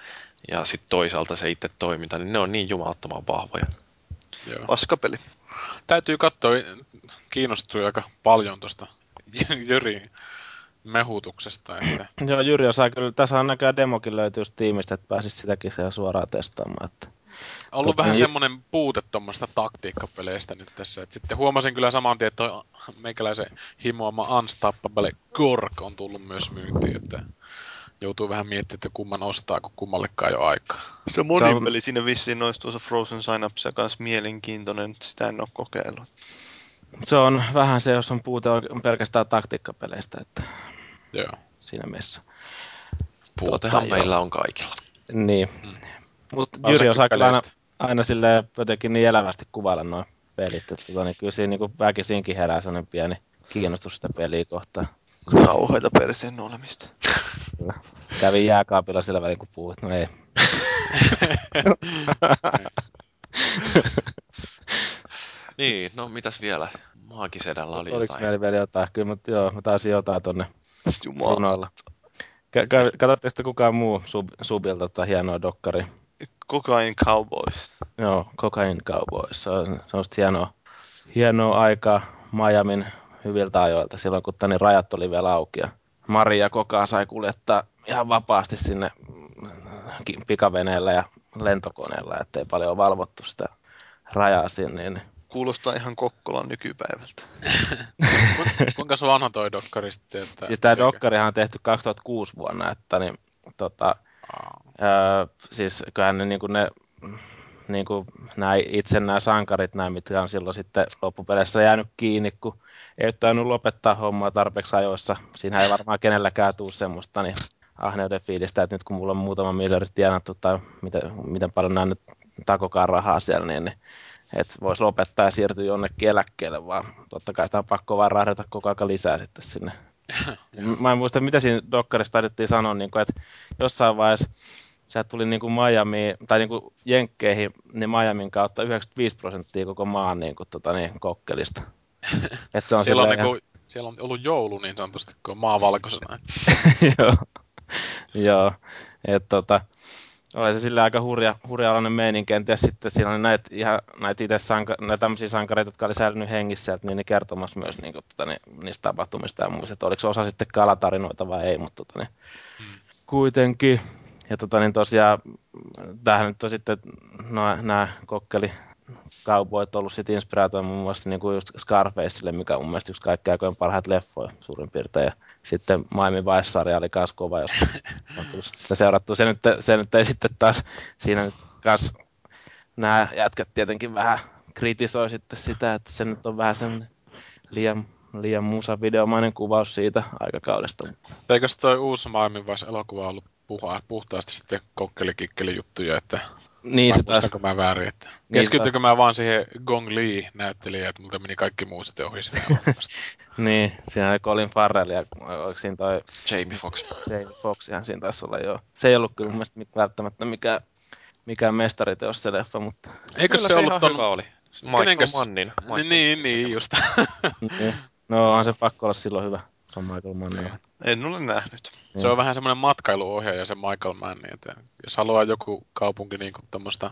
S1: ja sitten toisaalta se itse toiminta, niin ne on niin jumalattoman vahvoja.
S2: Joo. Paskapeli.
S3: Täytyy katsoa, kiinnostui aika paljon tuosta Jyri mehutuksesta. Että...
S4: Joo, Jyri osaa kyllä. Tässä on näköjään demokin löytyy tiimistä, että pääsisi sitäkin siellä suoraan testaamaan. Että...
S3: Ollut vähän semmoinen puute tuommoista taktiikkapeleistä nyt tässä. Et sitten huomasin kyllä saman tien, että meikäläisen himoama Unstoppable Gork on tullut myös myyntiin. Että joutuu vähän miettimään, että kumman ostaa, kun kummallekaan jo aikaa.
S2: Se monipeli on... siinä vissiin olisi tuossa Frozen Synapse kanssa mielenkiintoinen, sitä en ole kokeillut.
S4: Se on vähän se, jos on puute on pelkästään taktiikkapeleistä, että
S3: Joo.
S4: siinä mielessä.
S1: Puutehan tota, meillä on kaikilla.
S4: Niin. Mm. Mutta Jyri osaa kyllä aina aina sille jotenkin niin elävästi kuvailla noin pelit, että tota, niin kyllä siinä niin väkisinkin herää sellainen pieni kiinnostus sitä peliä kohtaan.
S2: Kauheita perseen olemista.
S4: Kävin jääkaapilla sillä välin, kun puhuit. No ei.
S1: Niin, no mitäs vielä? Maagisedällä oli
S4: Oliko
S1: jotain.
S4: meillä vielä jotain? Kyllä, mutta joo, mä taisin jotain tonne
S2: Jumala.
S4: runoilla. Katsotteko sitten kukaan muu sub, subilta tota hienoa dokkari?
S2: Cocaine Cowboys.
S4: Joo, Cocaine Cowboys. Se on semmoista hienoa, hienoa aikaa Miamin hyviltä ajoilta silloin, kun tänne rajat oli vielä auki. Ja Maria Kokaa sai kuljettaa ihan vapaasti sinne pikaveneellä ja lentokoneella, ettei paljon valvottu sitä rajaa sinne. Niin
S2: Kuulostaa ihan Kokkolan nykypäivältä.
S3: Kuinka vanha toi dokkari sitten? Että
S4: Siis tämä dokkarihan on tehty 2006 vuonna, että niin, tota, öö, siis kyllähän ne, niinku ne niinku, nämä itse nämä sankarit, nämä, mitkä on silloin sitten loppupeleissä jäänyt kiinni, kun ei ole tainnut lopettaa hommaa tarpeeksi ajoissa. Siinä ei varmaan kenelläkään tule semmoista niin ahneuden fiilistä, että nyt kun mulla on muutama miljardi tienattu tai miten, miten paljon nämä nyt takokaan rahaa siellä, niin, niin että voisi lopettaa ja siirtyä jonnekin eläkkeelle, vaan totta kai sitä on pakko vaan rahdata koko ajan lisää sitten sinne. Mä en muista, mitä siinä dokkarissa taidettiin sanoa, niin kuin, että jossain vaiheessa sieltä tuli niin kuin Miami, tai niin kuin Jenkkeihin, niin Miamin kautta 95 prosenttia koko maan niin kuin, tota, niin, kokkelista. Et se on
S3: Siellä on,
S4: silleen
S3: niinku, siellä on ollut joulu niin sanotusti, kun on maa valkoisena.
S4: Joo. Joo. Et, tota, oli se sillä aika hurja, hurja meininki. En tiedä, sitten siinä oli näitä, ihan, näitä itse sanka, näitä tämmöisiä sankareita, jotka oli säilynyt hengissä, sieltä, niin ne kertomassa myös niin kuin, tota, niin, niistä tapahtumista ja muista, että oliko osa sitten kalatarinoita vai ei, mutta tota, niin, kuitenkin. Ja tota, niin tosiaan, tämähän nyt on sitten no, nämä kokkeli kaupoit ollut sitten inspiraatio muun muassa niin kuin just Scarfacelle, mikä on mun mielestä yksi kaikkein aikojen parhaita leffoja suurin piirtein. Ja sitten Miami Vice-sarja oli myös kova, jos on sitä seurattua. Se nyt, se nyt ei sitten taas, siinä nyt kas nämä jätkät tietenkin vähän kritisoi sitten sitä, että se nyt on vähän sen liian, liian musavideomainen kuvaus siitä aikakaudesta.
S3: Eikö se toi uusi Miami Vice elokuva ollut puha, puhtaasti sitten kokkelikikkeli juttuja, että
S4: Niin se taas,
S3: mä väärin, että
S4: Niin
S3: mä vaan siihen Gong Lee näyttelijään, että multa meni kaikki muu sitten ohi sitä
S4: niin, siinä oli Colin Farrell ja oliko siinä toi
S1: Jamie Fox.
S4: Jamie Fox, ihan siinä taisi olla joo. Se ei ollut kyllä mun mielestä välttämättä mikään, mikään mestariteos se leffa, mutta
S3: Eikö
S1: Kyllä
S3: se,
S1: se
S3: ollut
S1: ihan
S3: ton...
S1: hyvä oli. Michael
S3: Kenenkäs-
S1: Mannin. Michael
S3: Niin, niin, just.
S4: niin. no onhan se pakko olla silloin hyvä. Se on Michael Mann.
S2: En ole nähnyt.
S3: Se on vähän semmoinen matkailuohjaaja se Michael Mann, niin että jos haluaa joku kaupunki niin kuin tommoista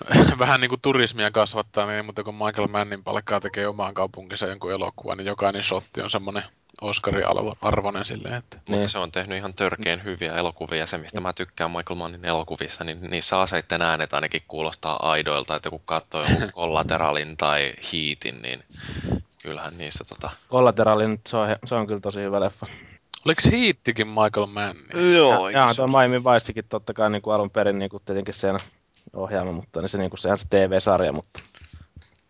S3: vähän niin kuin turismia kasvattaa, niin ei muuta kuin Michael Mannin palkkaa tekee omaan kaupunkinsa jonkun elokuvan, niin jokainen shotti on semmoinen Oscarin arvoinen silleen, että
S1: Mutta
S4: Niin.
S1: se on tehnyt ihan törkeen hyviä elokuvia ja se, mistä mä tykkään Michael Mannin elokuvissa, niin niissä aseitten äänet ainakin kuulostaa aidoilta, että kun katsoo jonkun Collateralin tai Heatin, niin kyllähän niissä tota...
S4: Collateral, nyt se on, se on kyllä tosi hyvä leffa.
S3: Oliko Hiittikin Michael Mann?
S2: Joo,
S4: ja, ja tuo Miami Vicekin totta kai niin kuin alun perin niin kuin tietenkin sen ohjaama, mutta niin se, niin kuin, sehän se TV-sarja, mutta,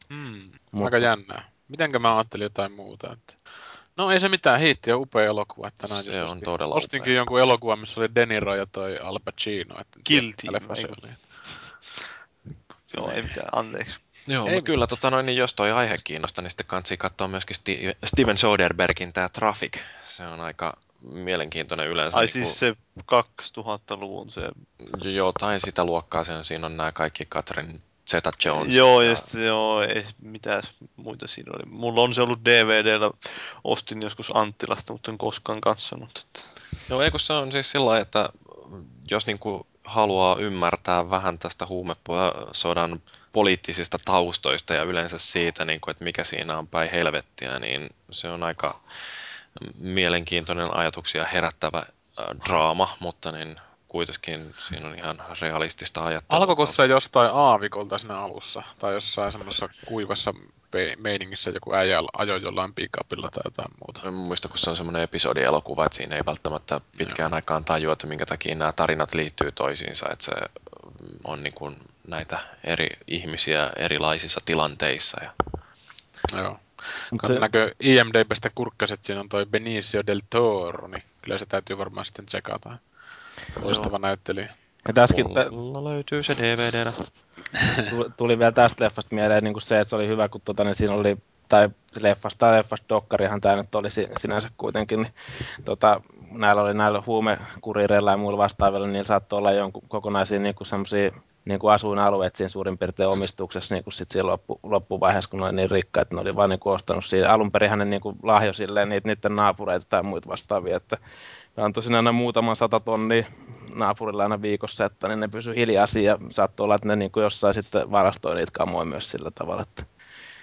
S3: Hmm,
S4: mutta
S3: aika jännää. Mitenkö mä ajattelin jotain muuta? Että... No ei se mitään, Hiitti on upea elokuva. Että näin
S1: Se on
S3: ostin.
S1: todella
S3: Ostinkin
S1: upea.
S3: jonkun elokuvan, missä oli De Niro ja toi Al Pacino. Että
S2: Guilty,
S3: mikä leffa se
S2: vai-
S3: oli.
S2: Joo, ei mitään, anteeksi.
S1: Joo,
S3: Ei-
S1: mutta kyllä tota noin, niin jos toi aihe kiinnostaa, niin sitten kansi katsoa myöskin Sti- Steven Soderbergin tämä Traffic. Se on aika mielenkiintoinen yleensä.
S2: Ai
S1: niin
S2: siis se 2000-luvun se...
S1: jotain sitä luokkaa, se on, siinä on nämä kaikki Catherine Zeta-Jones.
S2: Joo, ja sitten joo, ei mitään muita siinä oli. Mulla on se ollut DVDllä, ostin joskus Anttilasta, mutta en koskaan katsonut. Että...
S1: Joo, eikö se on siis sillä että jos niin kuin haluaa ymmärtää vähän tästä huumesodan poliittisista taustoista ja yleensä siitä, niin kuin, että mikä siinä on päin helvettiä, niin se on aika mielenkiintoinen ajatuksia herättävä äh, draama, mutta niin kuitenkin siinä on ihan realistista ajattelua.
S3: Alkoiko se jostain aavikolta siinä alussa? Tai jossain semmoisessa kuivassa meiningissä joku äijä ajoi jollain pickupilla tai jotain muuta?
S1: En muista, kun se on semmoinen episodielokuva, että siinä ei välttämättä pitkään aikaan tajua, että minkä takia nämä tarinat liittyy toisiinsa, että se on niin kuin näitä eri ihmisiä erilaisissa tilanteissa. Ja...
S3: Joo.
S4: Mut se-
S3: näkö IMDBstä kurkkaset, siinä on toi Benicio del Toro, niin kyllä se täytyy varmaan sitten tsekata. Loistava näyttelijä.
S4: Ja tässäkin tä-
S1: Mulla löytyy se DVDnä.
S4: tuli, vielä tästä leffasta mieleen niin kuin se, että se oli hyvä, kun tota, niin siinä oli, tai leffasta tai leffasta dokkarihan tämä nyt oli si- sinänsä kuitenkin, niin tota, näillä oli näillä huumekurireilla ja muilla vastaavilla, niin saattoi olla jonkun kokonaisia niin kuin semmoisia niin kuin asuinalueet siinä suurin piirtein omistuksessa niin kuin sit siinä loppu, loppuvaiheessa, kun ne oli niin rikkaat, että ne oli vaan niin kuin ostanut siinä. Alun perin ne niin lahjo silleen niitä niiden naapureita tai muita vastaavia, että ne antoi sinne aina muutaman sata tonnia naapurilla aina viikossa, että niin ne pysyi hiljaisia ja saattoi olla, että ne niin kuin jossain sitten varastoi niitä kamoja myös sillä tavalla, että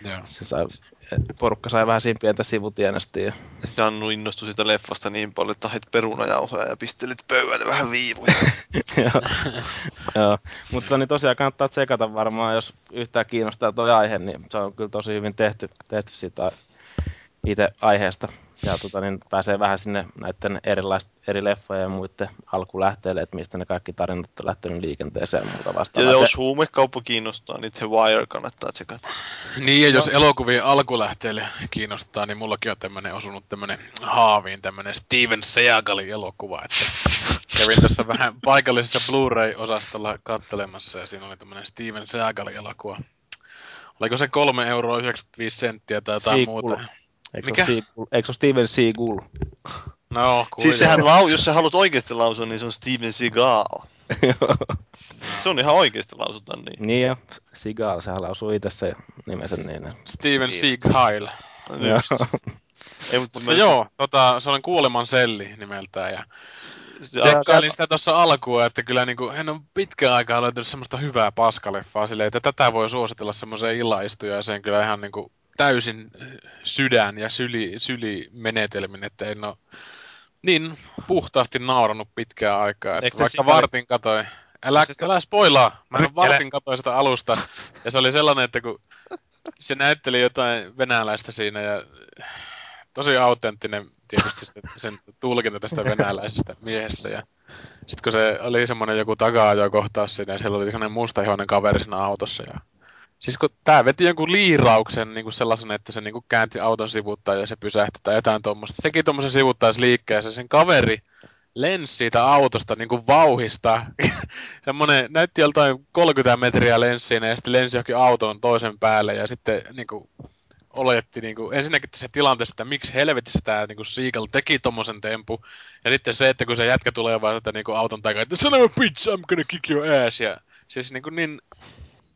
S3: Joo.
S4: se sai, porukka sai vähän siinä pientä sivutienestä. Ja,
S2: Sitten Annu innostui siitä leffasta niin paljon, että hait perunajauhoja ja pistelit pöydälle vähän viivoja.
S4: joo, joo. Mutta niin tosiaan kannattaa tsekata varmaan, jos yhtään kiinnostaa tuo aihe, niin se on kyllä tosi hyvin tehty, tehty siitä itse aiheesta. Ja tota, niin pääsee vähän sinne näiden erilaisten, eri leffojen ja muiden alkulähteille, että mistä ne kaikki tarinat on lähtenyt liikenteeseen ja muuta
S2: Ja
S4: vastaavaa.
S2: jos huumekauppa kiinnostaa, niin The Wire kannattaa tsekata.
S3: Niin, ja jos elokuvien alkulähteelle kiinnostaa, niin mullakin on tämmönen osunut tämmönen haaviin tämmönen Steven Seagalin elokuva, että kävin tässä vähän paikallisessa Blu-ray-osastolla kattelemassa, ja siinä oli tämmönen Steven Seagalin elokuva. Oliko se 3 euroa 95 senttiä tai jotain
S4: Seagull.
S3: muuta?
S4: Eikö
S3: Mikä?
S4: se ole Seagull- Eikö se ole Steven Seagull?
S3: No,
S2: Siis
S3: kuitenkin.
S2: sehän lau, jos sä haluat oikeasti lausua, niin se on Steven Seagal. Se on ihan oikeasti lausutaan niin.
S4: niin jo, Seagal, sehän lausuu itse se nimensä niin.
S3: Steven Seagal.
S2: Ei, mutta
S3: Mutta joo, tota, se on Kuoleman selli nimeltään, ja
S2: Se,
S3: Tsekkailin sitä tuossa alkuun, että kyllä niinku, en ole pitkään aikaa löytänyt semmoista hyvää paskaleffaa silleen, että tätä voi suositella semmoiseen illaistujaiseen kyllä ihan niinku täysin sydän ja syli, sylimenetelmin, että en ole niin puhtaasti nauranut pitkään aikaa. Että vaikka vartin katoi, älä,
S2: se-
S3: älä spoilaa, mä
S2: Älä-
S3: vartin katoi sitä alusta ja se oli sellainen, että kun se näytteli jotain venäläistä siinä ja tosi autenttinen tietysti se, sen tulkinta tästä venäläisestä miehestä. Ja sitten kun se oli semmoinen joku takaa kohtaus siinä ja siellä oli semmoinen mustaihoinen kaveri siinä autossa. Ja... Siis kun tää veti jonkun liirauksen niin kuin sellaisen, että se niin kuin käänti auton sivuttaa ja se pysähtyi tai jotain tuommoista. Sekin tuommoisen sivuttaisliikkeessä sen kaveri lensi siitä autosta niin kuin vauhista. Semmoinen, näytti joltain 30 metriä lenssiin ja sitten lensi johonkin auton toisen päälle ja sitten niin kuin, oletti niin kuin, ensinnäkin tässä tilanteessa, että miksi helvetissä tämä niin kuin Seagal teki tommosen tempu. Ja sitten se, että kun se jätkä tulee vaan sieltä niin kuin auton takaa, että a bitch, I'm gonna kick your ass. Ja siis niin, kuin niin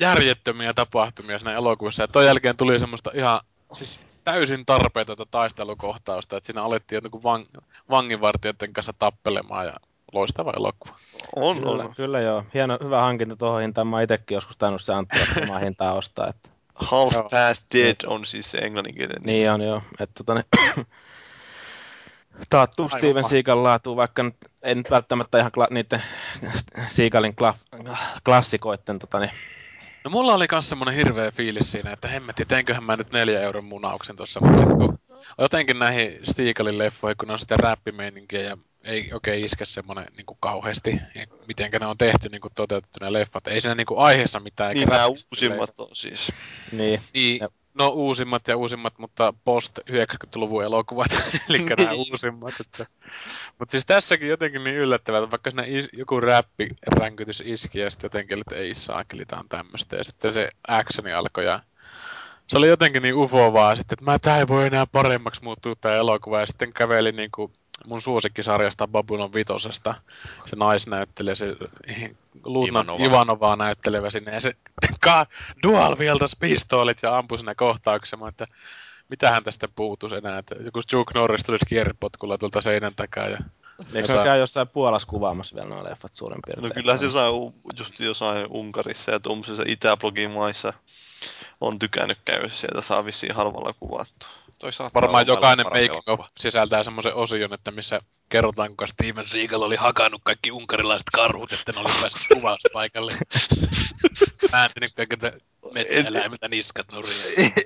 S3: järjettömiä tapahtumia siinä elokuvassa. Ja ton jälkeen tuli semmoista ihan siis täysin tarpeetonta taistelukohtausta, että siinä alettiin jotenkin vang, vanginvartijoiden kanssa tappelemaan ja loistava elokuva.
S2: on,
S4: Kyllä,
S2: on.
S4: kyllä joo. Hieno, hyvä hankinta tuohon hintaan. Mä itsekin joskus tainnut se antaa samaa hintaa ostaa. Että,
S2: Half
S3: Joo.
S2: Past Dead on siis se englanninkielinen.
S4: niin on joo. Että, tota, niin, taattu
S3: Aivan
S4: Steven. Seagal laatu, vaikka nyt, ei nyt välttämättä ihan kla, niiden Seagalin kla, klassikoiden tota, niin,
S3: No mulla oli kans semmonen hirveä fiilis siinä, että hemmetti, teinköhän mä nyt neljä euron munauksen tossa, mutta sit kun jotenkin näihin Stiikalin leffoihin, kun ne on sitä räppimeininkiä ja ei oikein iske semmonen niinku kauheasti, mitenkä ne on tehty niinku toteutettu ne leffat. Ei siinä niinku aiheessa mitään.
S2: Niin nämä uusimmat on siis.
S4: niin,
S3: Niin,
S4: Ja-
S3: no uusimmat ja uusimmat, mutta post 90-luvun elokuvat, eli nämä
S2: Niin.
S3: uusimmat. Että. Mutta siis tässäkin jotenkin niin yllättävää, että vaikka siinä is, joku räppi ränkytys iski ja sitten jotenkin, että ei saakeli, tää on tämmöistä. Ja sitten se actioni alkoi ja se oli jotenkin niin ufovaa sitten, että mä tää ei voi enää paremmaksi muuttua tää elokuva. Ja sitten käveli niinku mun suosikkisarjasta Babylon Vitosesta, se naisnäyttelijä, se Luutnant
S1: Ivanova.
S3: Ivanovaa näyttelevä sinne, ja se ka- dual pistoolit ja ampui sinne kohtaukseen, että mitähän tästä puutuisi enää, että joku Chuck Norris tulisi kierrepotkulla tuolta seinän takaa, ja
S4: eikö se
S3: Jota-
S4: käy jossain Puolassa kuvaamassa vielä nuo leffat suurin piirtein?
S2: No kyllä se jossain, just jossain Unkarissa ja tuommoisissa Itä-blogin maissa on tykännyt käydä. Sieltä saa vissiin halvalla kuvattua.
S1: Toi
S3: varmaan jokainen making of sisältää semmoisen osion, että missä kerrotaan, kuinka Steven Seagal oli hakannut kaikki unkarilaiset karhut, että ne oli päässyt kuvauspaikalle. Vääntynyt kaikilta metsäeläimiltä niskat nurin.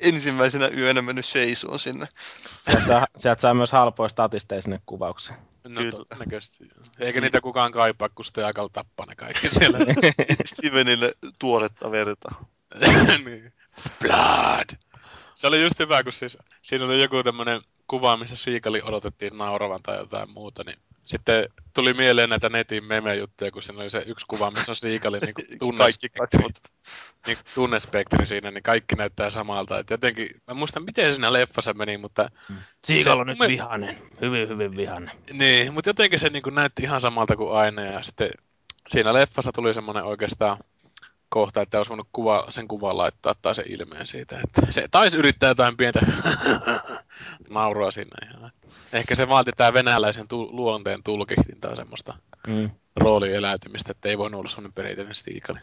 S2: Ensimmäisenä yönä mennyt seisoon sinne.
S4: Sieltä saa, sieltä saa myös halpoja statisteja sinne kuvaukseen.
S3: No
S2: Kyllä.
S3: todennäköisesti. Eikä niitä kukaan kaipaa, kun Steagal tappaa ne kaikki siellä.
S2: Stevenille tuoretta verta.
S3: niin. Blood! Se oli just hyvä, kun siis siinä oli joku tämmönen kuva, missä Siikali odotettiin nauravan tai jotain muuta, niin Sitten tuli mieleen näitä netin meme-juttuja, kun siinä oli se yksi kuva, missä on siikali niin tunnespektri, niin kuin tunnespektri siinä, niin kaikki näyttää samalta. Et jotenkin, mä muistan miten siinä leffassa meni, mutta,
S4: Siikalla
S3: Se-
S4: on nyt
S3: me-
S4: vihainen. Hyvin, hyvin vihainen.
S3: niin, mutta jotenkin se niin kuin näytti ihan samalta kuin aina. Ja sitten siinä leffassa tuli semmoinen oikeastaan kohta, että olisi voinut kuva, sen kuvan laittaa tai sen ilmeen siitä. Että se taisi yrittää jotain pientä naurua sinne ihan. Ehkä se vaati tämä venäläisen tu- luonteen tulkihdintaa semmoista
S4: Mm.
S3: roolieläytymistä, että ei voinut olla semmoinen perinteinen stiikali.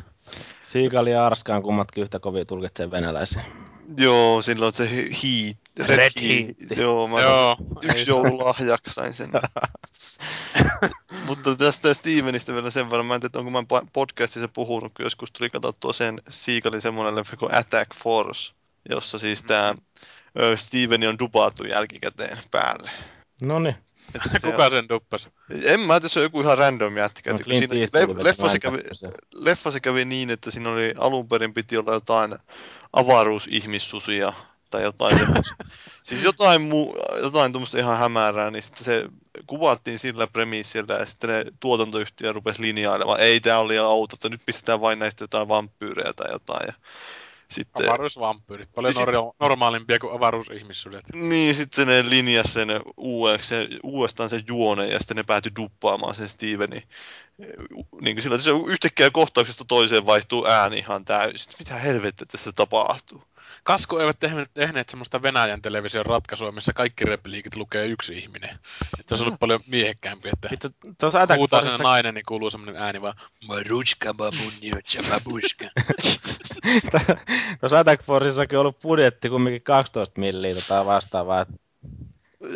S4: Siikali ja Arska on kummatkin yhtä kovia tulkitsee venäläisiä.
S2: Joo, silloin se heat. Red,
S4: Red
S2: heat.
S4: Heat.
S2: Joo, mä
S3: Joo,
S2: yksi
S3: ei se-
S2: joululahjaksi sain sen. Mutta tästä Stevenistä vielä sen verran, mä en tiedä, onko mä podcastissa puhunut, kun joskus tuli katsottua sen Siikalin semmoinen leffa kuin Attack Force, jossa siis tämä Steveni on dupaattu jälkikäteen päälle.
S4: No niin.
S2: Että se
S3: Kuka sen duppasi?
S2: En mä tiedä, se on joku ihan random jätkä.
S4: No
S2: siinä le- leffa, kävi, kävi niin, että siinä oli alun perin piti olla jotain avaruusihmissusia tai jotain siis jotain, muu, jotain tuommoista ihan hämärää, niin sitten se kuvattiin sillä premissillä ja sitten ne tuotantoyhtiö rupesi linjailemaan, ei tää oli liian outo, että nyt pistetään vain näistä jotain vampyyrejä tai jotain. Ja sitten,
S3: Avaruusvampyyrit. Paljon
S2: Ja sit-
S3: nor- normaalimpia kuin avaruusihmissudet.
S2: niin, sitten ne linjas sen uudeksi, se, uudestaan sen juoneen ja sitten ne päätyi duppaamaan sen Stevenin. Niin kuin sillä, että se yhtäkkiä kohtauksesta toiseen vaihtuu ääni ihan täysin. Mitä helvettiä tässä tapahtuu?
S3: Kasku eivät tehneet, tehneet semmoista Venäjän television ratkaisua, missä kaikki repliikit lukee yksi ihminen. Että se olisi ollut paljon miehekkäämpi, että
S4: Vittu,
S3: huutaa sen nainen, niin kuuluu semmoinen ääni vaan.
S5: Maruchka babunjotsa babushka.
S4: tuossa Attack Forceissakin on ollut budjetti kumminkin 12 milliä tai vastaavaa.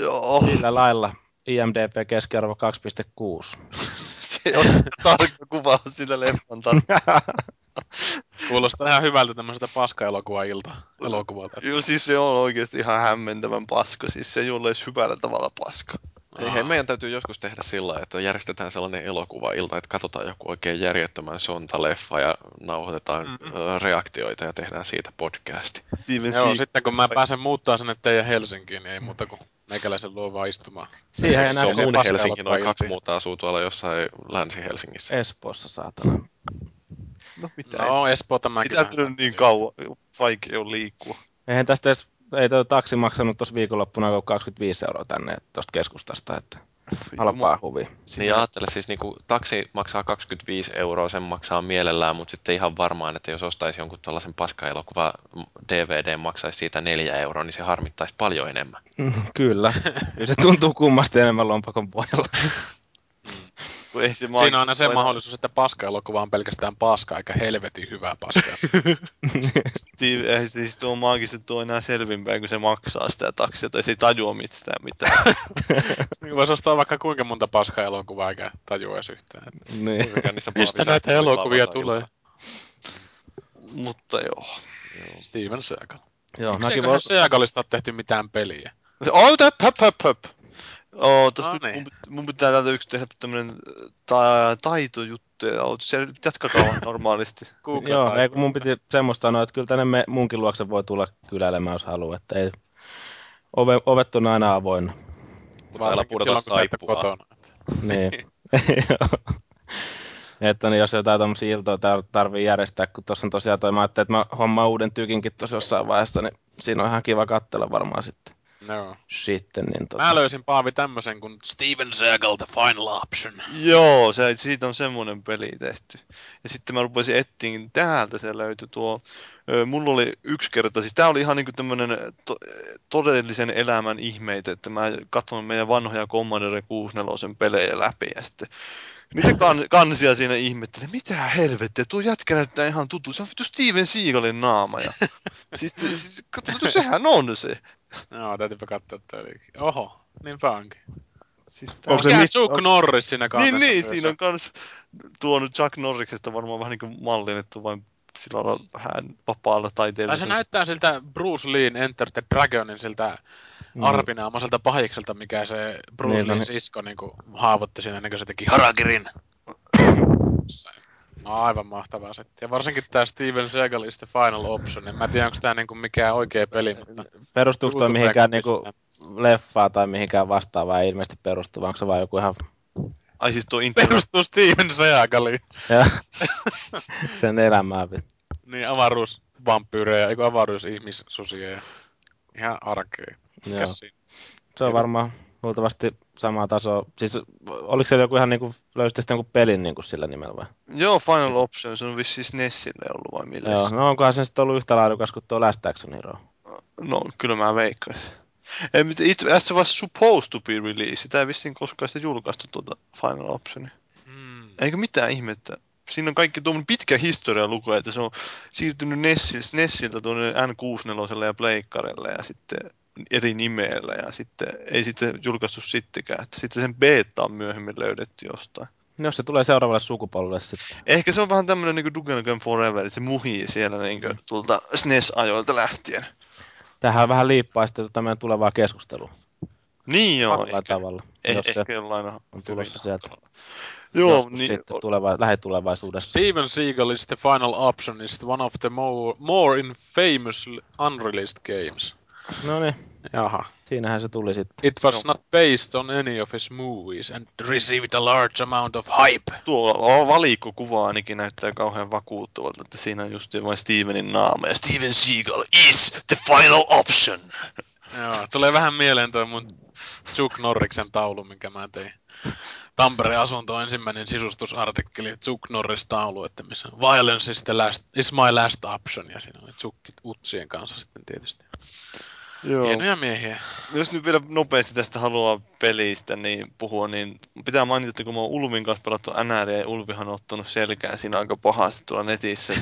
S2: Joo,
S4: Sillä lailla IMDP keskiarvo 2,6.
S2: se on tarkka kuvaus sillä leffan tasolla.
S3: Kuulostaa ihan hyvältä tämmöiseltä paska-elokuva-ilta elokuvalta.
S2: Joo, siis se on oikeasti ihan hämmentävän paska. Siis se ei ole edes hyvällä tavalla paska.
S1: Ei, hei, meidän täytyy joskus tehdä sillä että järjestetään sellainen elokuva-ilta, että katsotaan joku oikein järjettömän sonta-leffa ja nauhoitetaan
S3: Mm-mm.
S1: mm reaktioita ja tehdään siitä podcasti.
S2: Steven
S3: Joo,
S2: Seagal-
S3: sitten kun mä pääsen muuttaa sinne teidän Helsinkiin, niin ei muuta kuin meikäläisen luo vaan istumaan.
S4: Siihen ei
S1: se on mun Helsinki, noin kaksi muuta asuu tuolla jossain Länsi-Helsingissä.
S4: Espoossa, saatana.
S2: No, mitä
S3: No, Espoota mäkin.
S2: Mitä nyt niin kauan? Vaikea on liikkua.
S4: Eihän tästä edes, ei tuo taksi maksanut tuossa viikonloppuna kuin 25 euroa tänne tuosta keskustasta, että halpaa huvi.
S1: Niin ajattele, siis niinku, taksi maksaa 25 euroa, sen maksaa mielellään, mutta sitten ihan varmaan, että jos ostaisi jonkun tällaisen paskaelokuva DVD maksaisi siitä 4 euroa, niin se harmittaisi paljon enemmän.
S4: Kyllä. Kyllä se tuntuu kummasti enemmän lompakon pohjalla.
S2: Kun ei se
S3: Siinä on aina se mahdollisuus, että paska-elokuva on pelkästään paska, eikä helvetin hyvää paskaa.
S2: Steve, ei siis tuo maagisesti tuo enää selvinpäin, kun se maksaa sitä taksia, tai se ei tajua mitään mitään.
S3: niin voisi ostaa vaikka kuinka monta paska-elokuvaa, eikä tajua edes yhtään.
S4: niin.
S3: Mistä näitä elokuvia tulee?
S2: Mutta joo.
S1: Joo.
S3: Steven Seagal.
S4: Joo, mäkin
S3: Eiköhän
S4: voin...
S3: Seagalista ole tehty mitään peliä?
S2: Oh, höp, höp, höp, höp. Oh, tossa
S3: No niin.
S2: mun, mun pitää täältä yksi tehdä tämmönen ta- taitojuttu. ja oot- Se, jatkakaa vaan normaalisti.
S3: Google
S4: Joo, ei, kun mun piti semmoista sanoa, että kyllä tänne me, munkin luokse voi tulla kyläilemään, jos haluaa, että ei, ove, ovet on aina avoinna.
S3: Varsinkin
S1: pudota
S3: silloin, kun sä et ole
S1: saippuaa.
S3: kotona.
S4: Niin. Joo. että niin jos jotain tommosia iltoja tar- tarvii järjestää, kun tuossa on tosiaan toi, mä ajattelin, että mä hommaan uuden tykinkin tuossa jossain vaiheessa, niin siinä on ihan kiva katsella varmaan sitten.
S3: Joo.
S4: Sitten, niin tota...
S3: Mä löysin Paavi tämmösen kuin
S5: Steven Seagal, the final option.
S2: Joo, se, siitä on semmoinen peli tehty. Ja sitten mä rupesin etsiin, täältä se löytyi tuo. Mulla oli yksi kerta, siis tää oli ihan niinku tämmönen to, todellisen elämän ihmeitä, että mä katson meidän vanhoja Commodore 64 pelejä läpi ja sitten niitä kan, kansia siinä ihmettelin, mitä helvettiä, tuo jätkä näyttää ihan tuttu, se on vittu Steven Seagalin naama. Ja, siis, siis katso, no sehän on se.
S3: Joo, täytyypä katsoa toi. Oho, niinpä onkin.
S2: Siis tää
S4: Onko se
S3: Mikä Chuck
S4: on-
S3: Norris siinä kannessa
S2: Niin, niin, siinä on kans tuonut Chuck Norriksesta varmaan vähän niin kuin mallinnettu vain sillä lailla vähän vapaalla
S3: Tai
S2: taiteella.
S3: se näyttää siltä Bruce Leen Enter the Dragonin siltä
S4: Mm.
S3: arpinaamaiselta pahikselta, mikä se Bruce
S4: Niin, no
S3: Leen
S4: niin.
S3: sisko niinku haavoitti siinä ennen kuin se teki Harakirin. No, aivan mahtavaa setti. Ja varsinkin tää Steven Seagal is the final option. En mä tiedä, onko tää niinku mikään oikea peli, mutta...
S4: Perustuuko toi
S3: YouTubeen
S4: mihinkään niinku leffaan tai mihinkään vastaavaan ei ilmeisesti perustu, vaan onko se vaan joku ihan
S2: Ai siis tuo Internal...
S3: Perustuu Steven Seagaliin.
S4: Ja sen elämää.
S3: Niin, avaruusvampyyrejä, eikö avaruusihmissusia ja ihan arkea.
S4: Joo. Se on varmaan luultavasti sama taso. Siis oliko se joku ihan niinku, löysitte sitten jonkun pelin niinku sillä nimellä vai?
S2: Joo, Final Option, se on vissiin SNESille ollut vai millä?
S4: Joo, no onkohan se sitten ollut yhtä laadukas kuin tuo Last Action Hero?
S2: No, kyllä mä veikkaisin. Ei, mutta itse asiassa se was supposed to be released. Sitä ei vissiin koskaan sitä julkaistu tuota Final Optionia.
S3: Hmm.
S2: Eikä mitään ihmettä. Siinä on kaikki tuommoinen pitkä historia luku, että se on siirtynyt Nessil, Nessiltä tuonne N64 ja Pleikkarelle ja sitten eri nimeellä ja sitten ei sitten julkaistu sittenkään. Että sitten sen beta on myöhemmin löydetty jostain.
S4: Jos se tulee seuraavalle sukupolvelle sitten.
S2: Ehkä se on vähän tämmöinen niin Duke Nukem Forever, että se muhii siellä niin kuin, tuolta SNES-ajoilta lähtien.
S4: Tähän vähän liippaa sitten tota meidän tulevaa keskustelua.
S2: Niin joo, ehkä,
S4: tavalla.
S2: eh,
S4: jos se
S2: ehkä jollain
S4: on tulossa sieltä.
S2: Joo,
S4: joskus
S2: niin,
S4: sitten tuleva, lähitulevaisuudessa.
S3: Steven Seagal is the final optionist, one of the more, more infamous unreleased games.
S4: No niin,
S3: Jaha.
S4: siinähän se tuli sitten.
S3: It was not based on any of his movies and received a large amount of hype.
S2: tuo valikkokuva ainakin näyttää kauhean vakuuttavalta, että siinä on just vain Stevenin naama ja Steven Seagal is the final option.
S3: Joo, tulee vähän mieleen toi mun Chuck Norriksen taulu, minkä mä tein. Tampereen asunto ensimmäinen sisustusartikkeli, Chuck Norris-taulu, että missä on Violence is, the last, is my last option, ja siinä oli Chuckit utsien kanssa sitten tietysti.
S2: Joo.
S3: Hienoja miehiä.
S2: Jos nyt vielä nopeasti tästä haluaa pelistä niin puhua, niin pitää mainita, että kun mä oon Ulvin kanssa pelattu NR ja Ulvihan on ottanut selkään siinä aika pahasti tuolla netissä.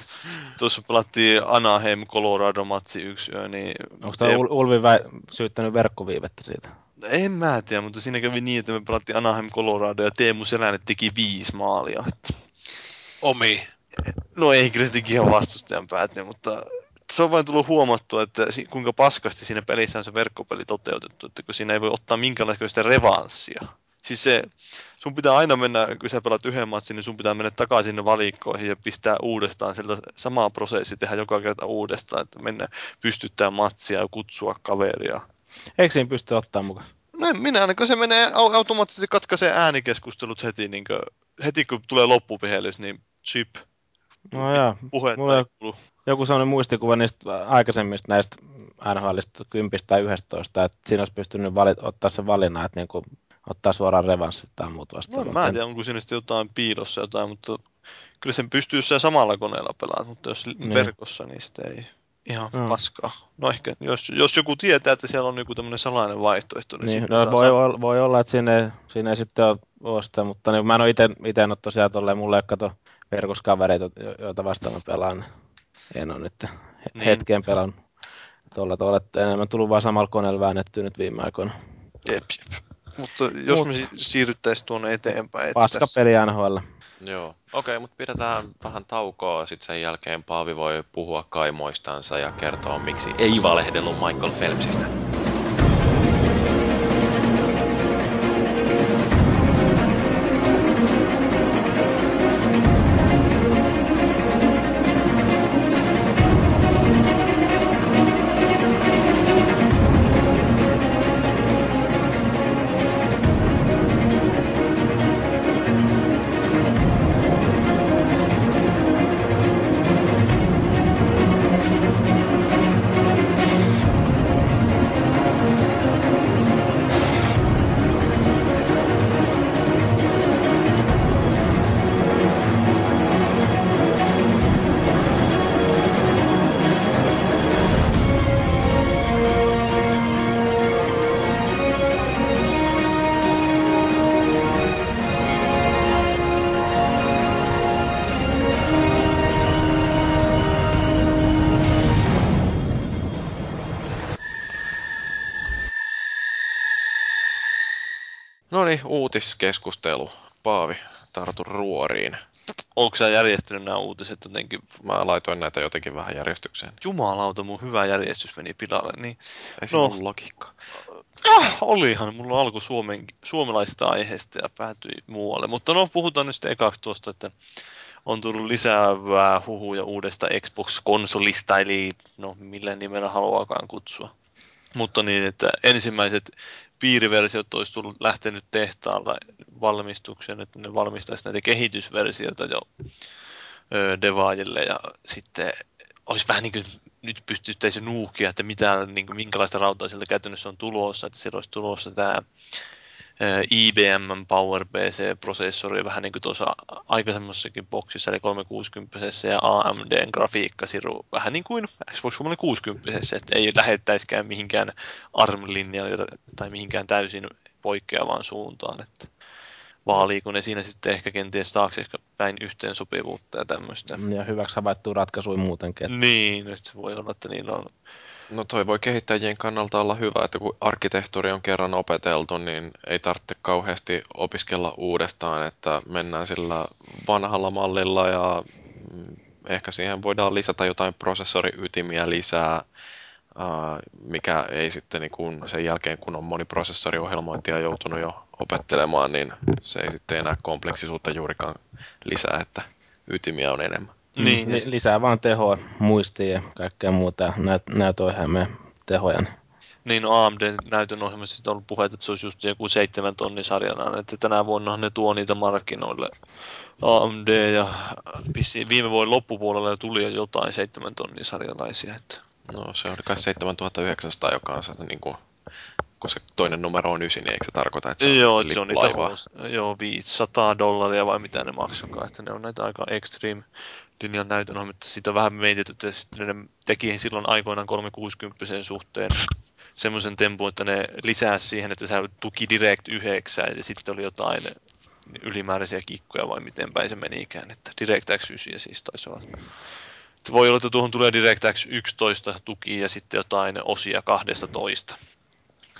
S2: Tuossa pelattiin Anaheim Colorado matsi yksi yö, niin...
S4: Onko tämä Ul- Ulvi vä- syyttänyt verkkoviivettä siitä?
S2: En mä tiedä, mutta siinä kävi niin, että me pelattiin Anaheim Colorado ja Teemu Selänne teki viisi maalia. Että
S3: Omi.
S2: No ei kyllä se teki ihan vastustajan päätin, mutta se on vain tullut huomattua, että kuinka paskasti siinä pelissä on se verkkopeli toteutettu, että kun siinä ei voi ottaa minkäänlaista revanssia. Siis se, sun pitää aina mennä, kun sä pelaat yhden matsin, niin sun pitää mennä takaisin sinne valikkoihin ja pistää uudestaan sieltä samaa prosessi tehdä joka kerta uudestaan, että mennä pystyttää matsia ja kutsua kaveria.
S4: Eikö siinä pysty ottaa mukaan?
S2: No en minä ainakaan se menee au- automaattisesti katkaisee äänikeskustelut heti, niin kuin, heti kun tulee loppuvihellys, niin chip,
S4: No joo,
S2: puhetta
S4: Mulla-
S2: ei
S4: joku sellainen muistikuva niistä aikaisemmista näistä NHLista 10 tai 11, että siinä olisi pystynyt valit, ottaa se valinnan, että niinku, ottaa suoraan revanssit tai muut
S2: No,
S4: vastaavat.
S2: mä en tiedä, onko siinä sitten jotain piilossa jotain, mutta kyllä sen pystyy jossain samalla koneella pelaamaan, mutta jos
S4: Niin.
S2: verkossa, niin sitten ei ihan
S4: Joo.
S2: paskaa. No ehkä, jos, jos joku tietää, että siellä on joku tämmöinen salainen vaihtoehto, niin,
S4: Niin, no,
S2: saa
S4: voi,
S2: saa-
S4: olla, voi olla, että siinä ei, siinä ei sitten ole, ole sitä, mutta niin, mä en ole itse, itse ole tosiaan tolleen, mulle ei kato verkoskavereita, jo- joita vastaan mä pelaan. En ole nyt
S2: Niin.
S4: hetkeen pelannut tuolla tavalla, että enemmän tullut vaan samalla koneella väännettyä nyt viime aikoina.
S2: Jep, jep. Mutta jos
S4: Mut-
S2: me si- siirryttäisiin tuonne eteenpäin, että
S4: Paska
S2: tässä-
S4: peli NHL.
S1: Joo, okei, mutta pidetään vähän taukoa. Sitten sen jälkeen Paavi voi puhua kaimoistansa ja kertoa, miksi ei valehdellut Michael Phelpsistä. Niin, uutiskeskustelu. Paavi, tartu ruoriin.
S2: Onko sä järjestänyt nämä uutiset jotenkin?
S1: Mä laitoin näitä jotenkin vähän järjestykseen.
S2: Jumalauta, mun hyvä järjestys meni pilalle. Niin,
S1: Ei
S2: No.
S1: ollut logiikkaa.
S2: ah, olihan, mulla alku suomen, suomalaisista aiheista ja päätyi muualle. Mutta no, puhutaan nyt sitten ekaksi tuosta, että on tullut lisäävää huhuja uudesta Xbox-konsolista, eli no millä nimellä haluaakaan kutsua. Mutta niin, että ensimmäiset piiriversiot olisi tullut lähtenyt tehtaalta valmistukseen, että ne valmistaisi näitä kehitysversioita jo devaajille ja sitten olisi vähän niin kuin nyt pystyttäisiin nuuhkia, että mitä, niin kuin, minkälaista rautaa sieltä käytännössä on tulossa, että siellä olisi tulossa tämä IBM PowerPC-prosessori vähän niin kuin tuossa aikaisemmassakin boksissa, eli 360 ja AMDn grafiikkasiru vähän niin kuin Xbox 360, että ei lähettäisikään mihinkään ARM-linjalle tai mihinkään täysin poikkeavaan suuntaan, että vaaliiko ne siinä sitten ehkä kenties taakse ehkä päin yhteensopivuutta ja tämmöistä.
S4: Ja hyväksi havaittua ratkaisuja muutenkin. Että...
S2: Niin, että se voi olla, että niillä on
S1: No toi voi kehittäjien kannalta olla hyvä, että kun arkkitehtuuri on kerran opeteltu, niin ei tarvitse kauheasti opiskella uudestaan, että mennään sillä vanhalla mallilla ja mm, ehkä siihen voidaan lisätä jotain prosessoriytimiä lisää, mikä ei sitten niin kun sen jälkeen, kun on moniprosessoriohjelmointia joutunut jo opettelemaan, niin se ei sitten enää kompleksisuutta juurikaan lisää, että ytimiä on enemmän.
S4: Niin, Li- lisää vaan tehoa, muistia ja kaikkea muuta. Näyt, näytöohjelmia tehoja.
S2: Niin, no AMD-näytön ohjelmassa on ollut puheet, että se olisi just joku seitsemän tonnin sarjana, että tänä vuonna ne tuo niitä markkinoille. AMD ja viime vuoden loppupuolella tuli jo jotain seitsemän tonnin sarjalaisia. Että...
S1: No se on kai 7900, joka on niin kuin kun se toinen numero on 9, niin eikö se tarkoita, että se on
S2: Joo, se on niitä joo, 500 dollaria vai mitä ne maksakaan, että ne on näitä aika extreme linjan näytön mutta siitä on vähän meitityt, että ne teki silloin aikoinaan 360 suhteen semmoisen tempun, että ne lisää siihen, että se tuki Direct 9 ja sitten oli jotain ylimääräisiä kikkoja vai miten päin se menikään, että DirectX 9 siis taisi olla. Että voi olla, että tuohon tulee DirectX 11 tuki ja sitten jotain osia 12.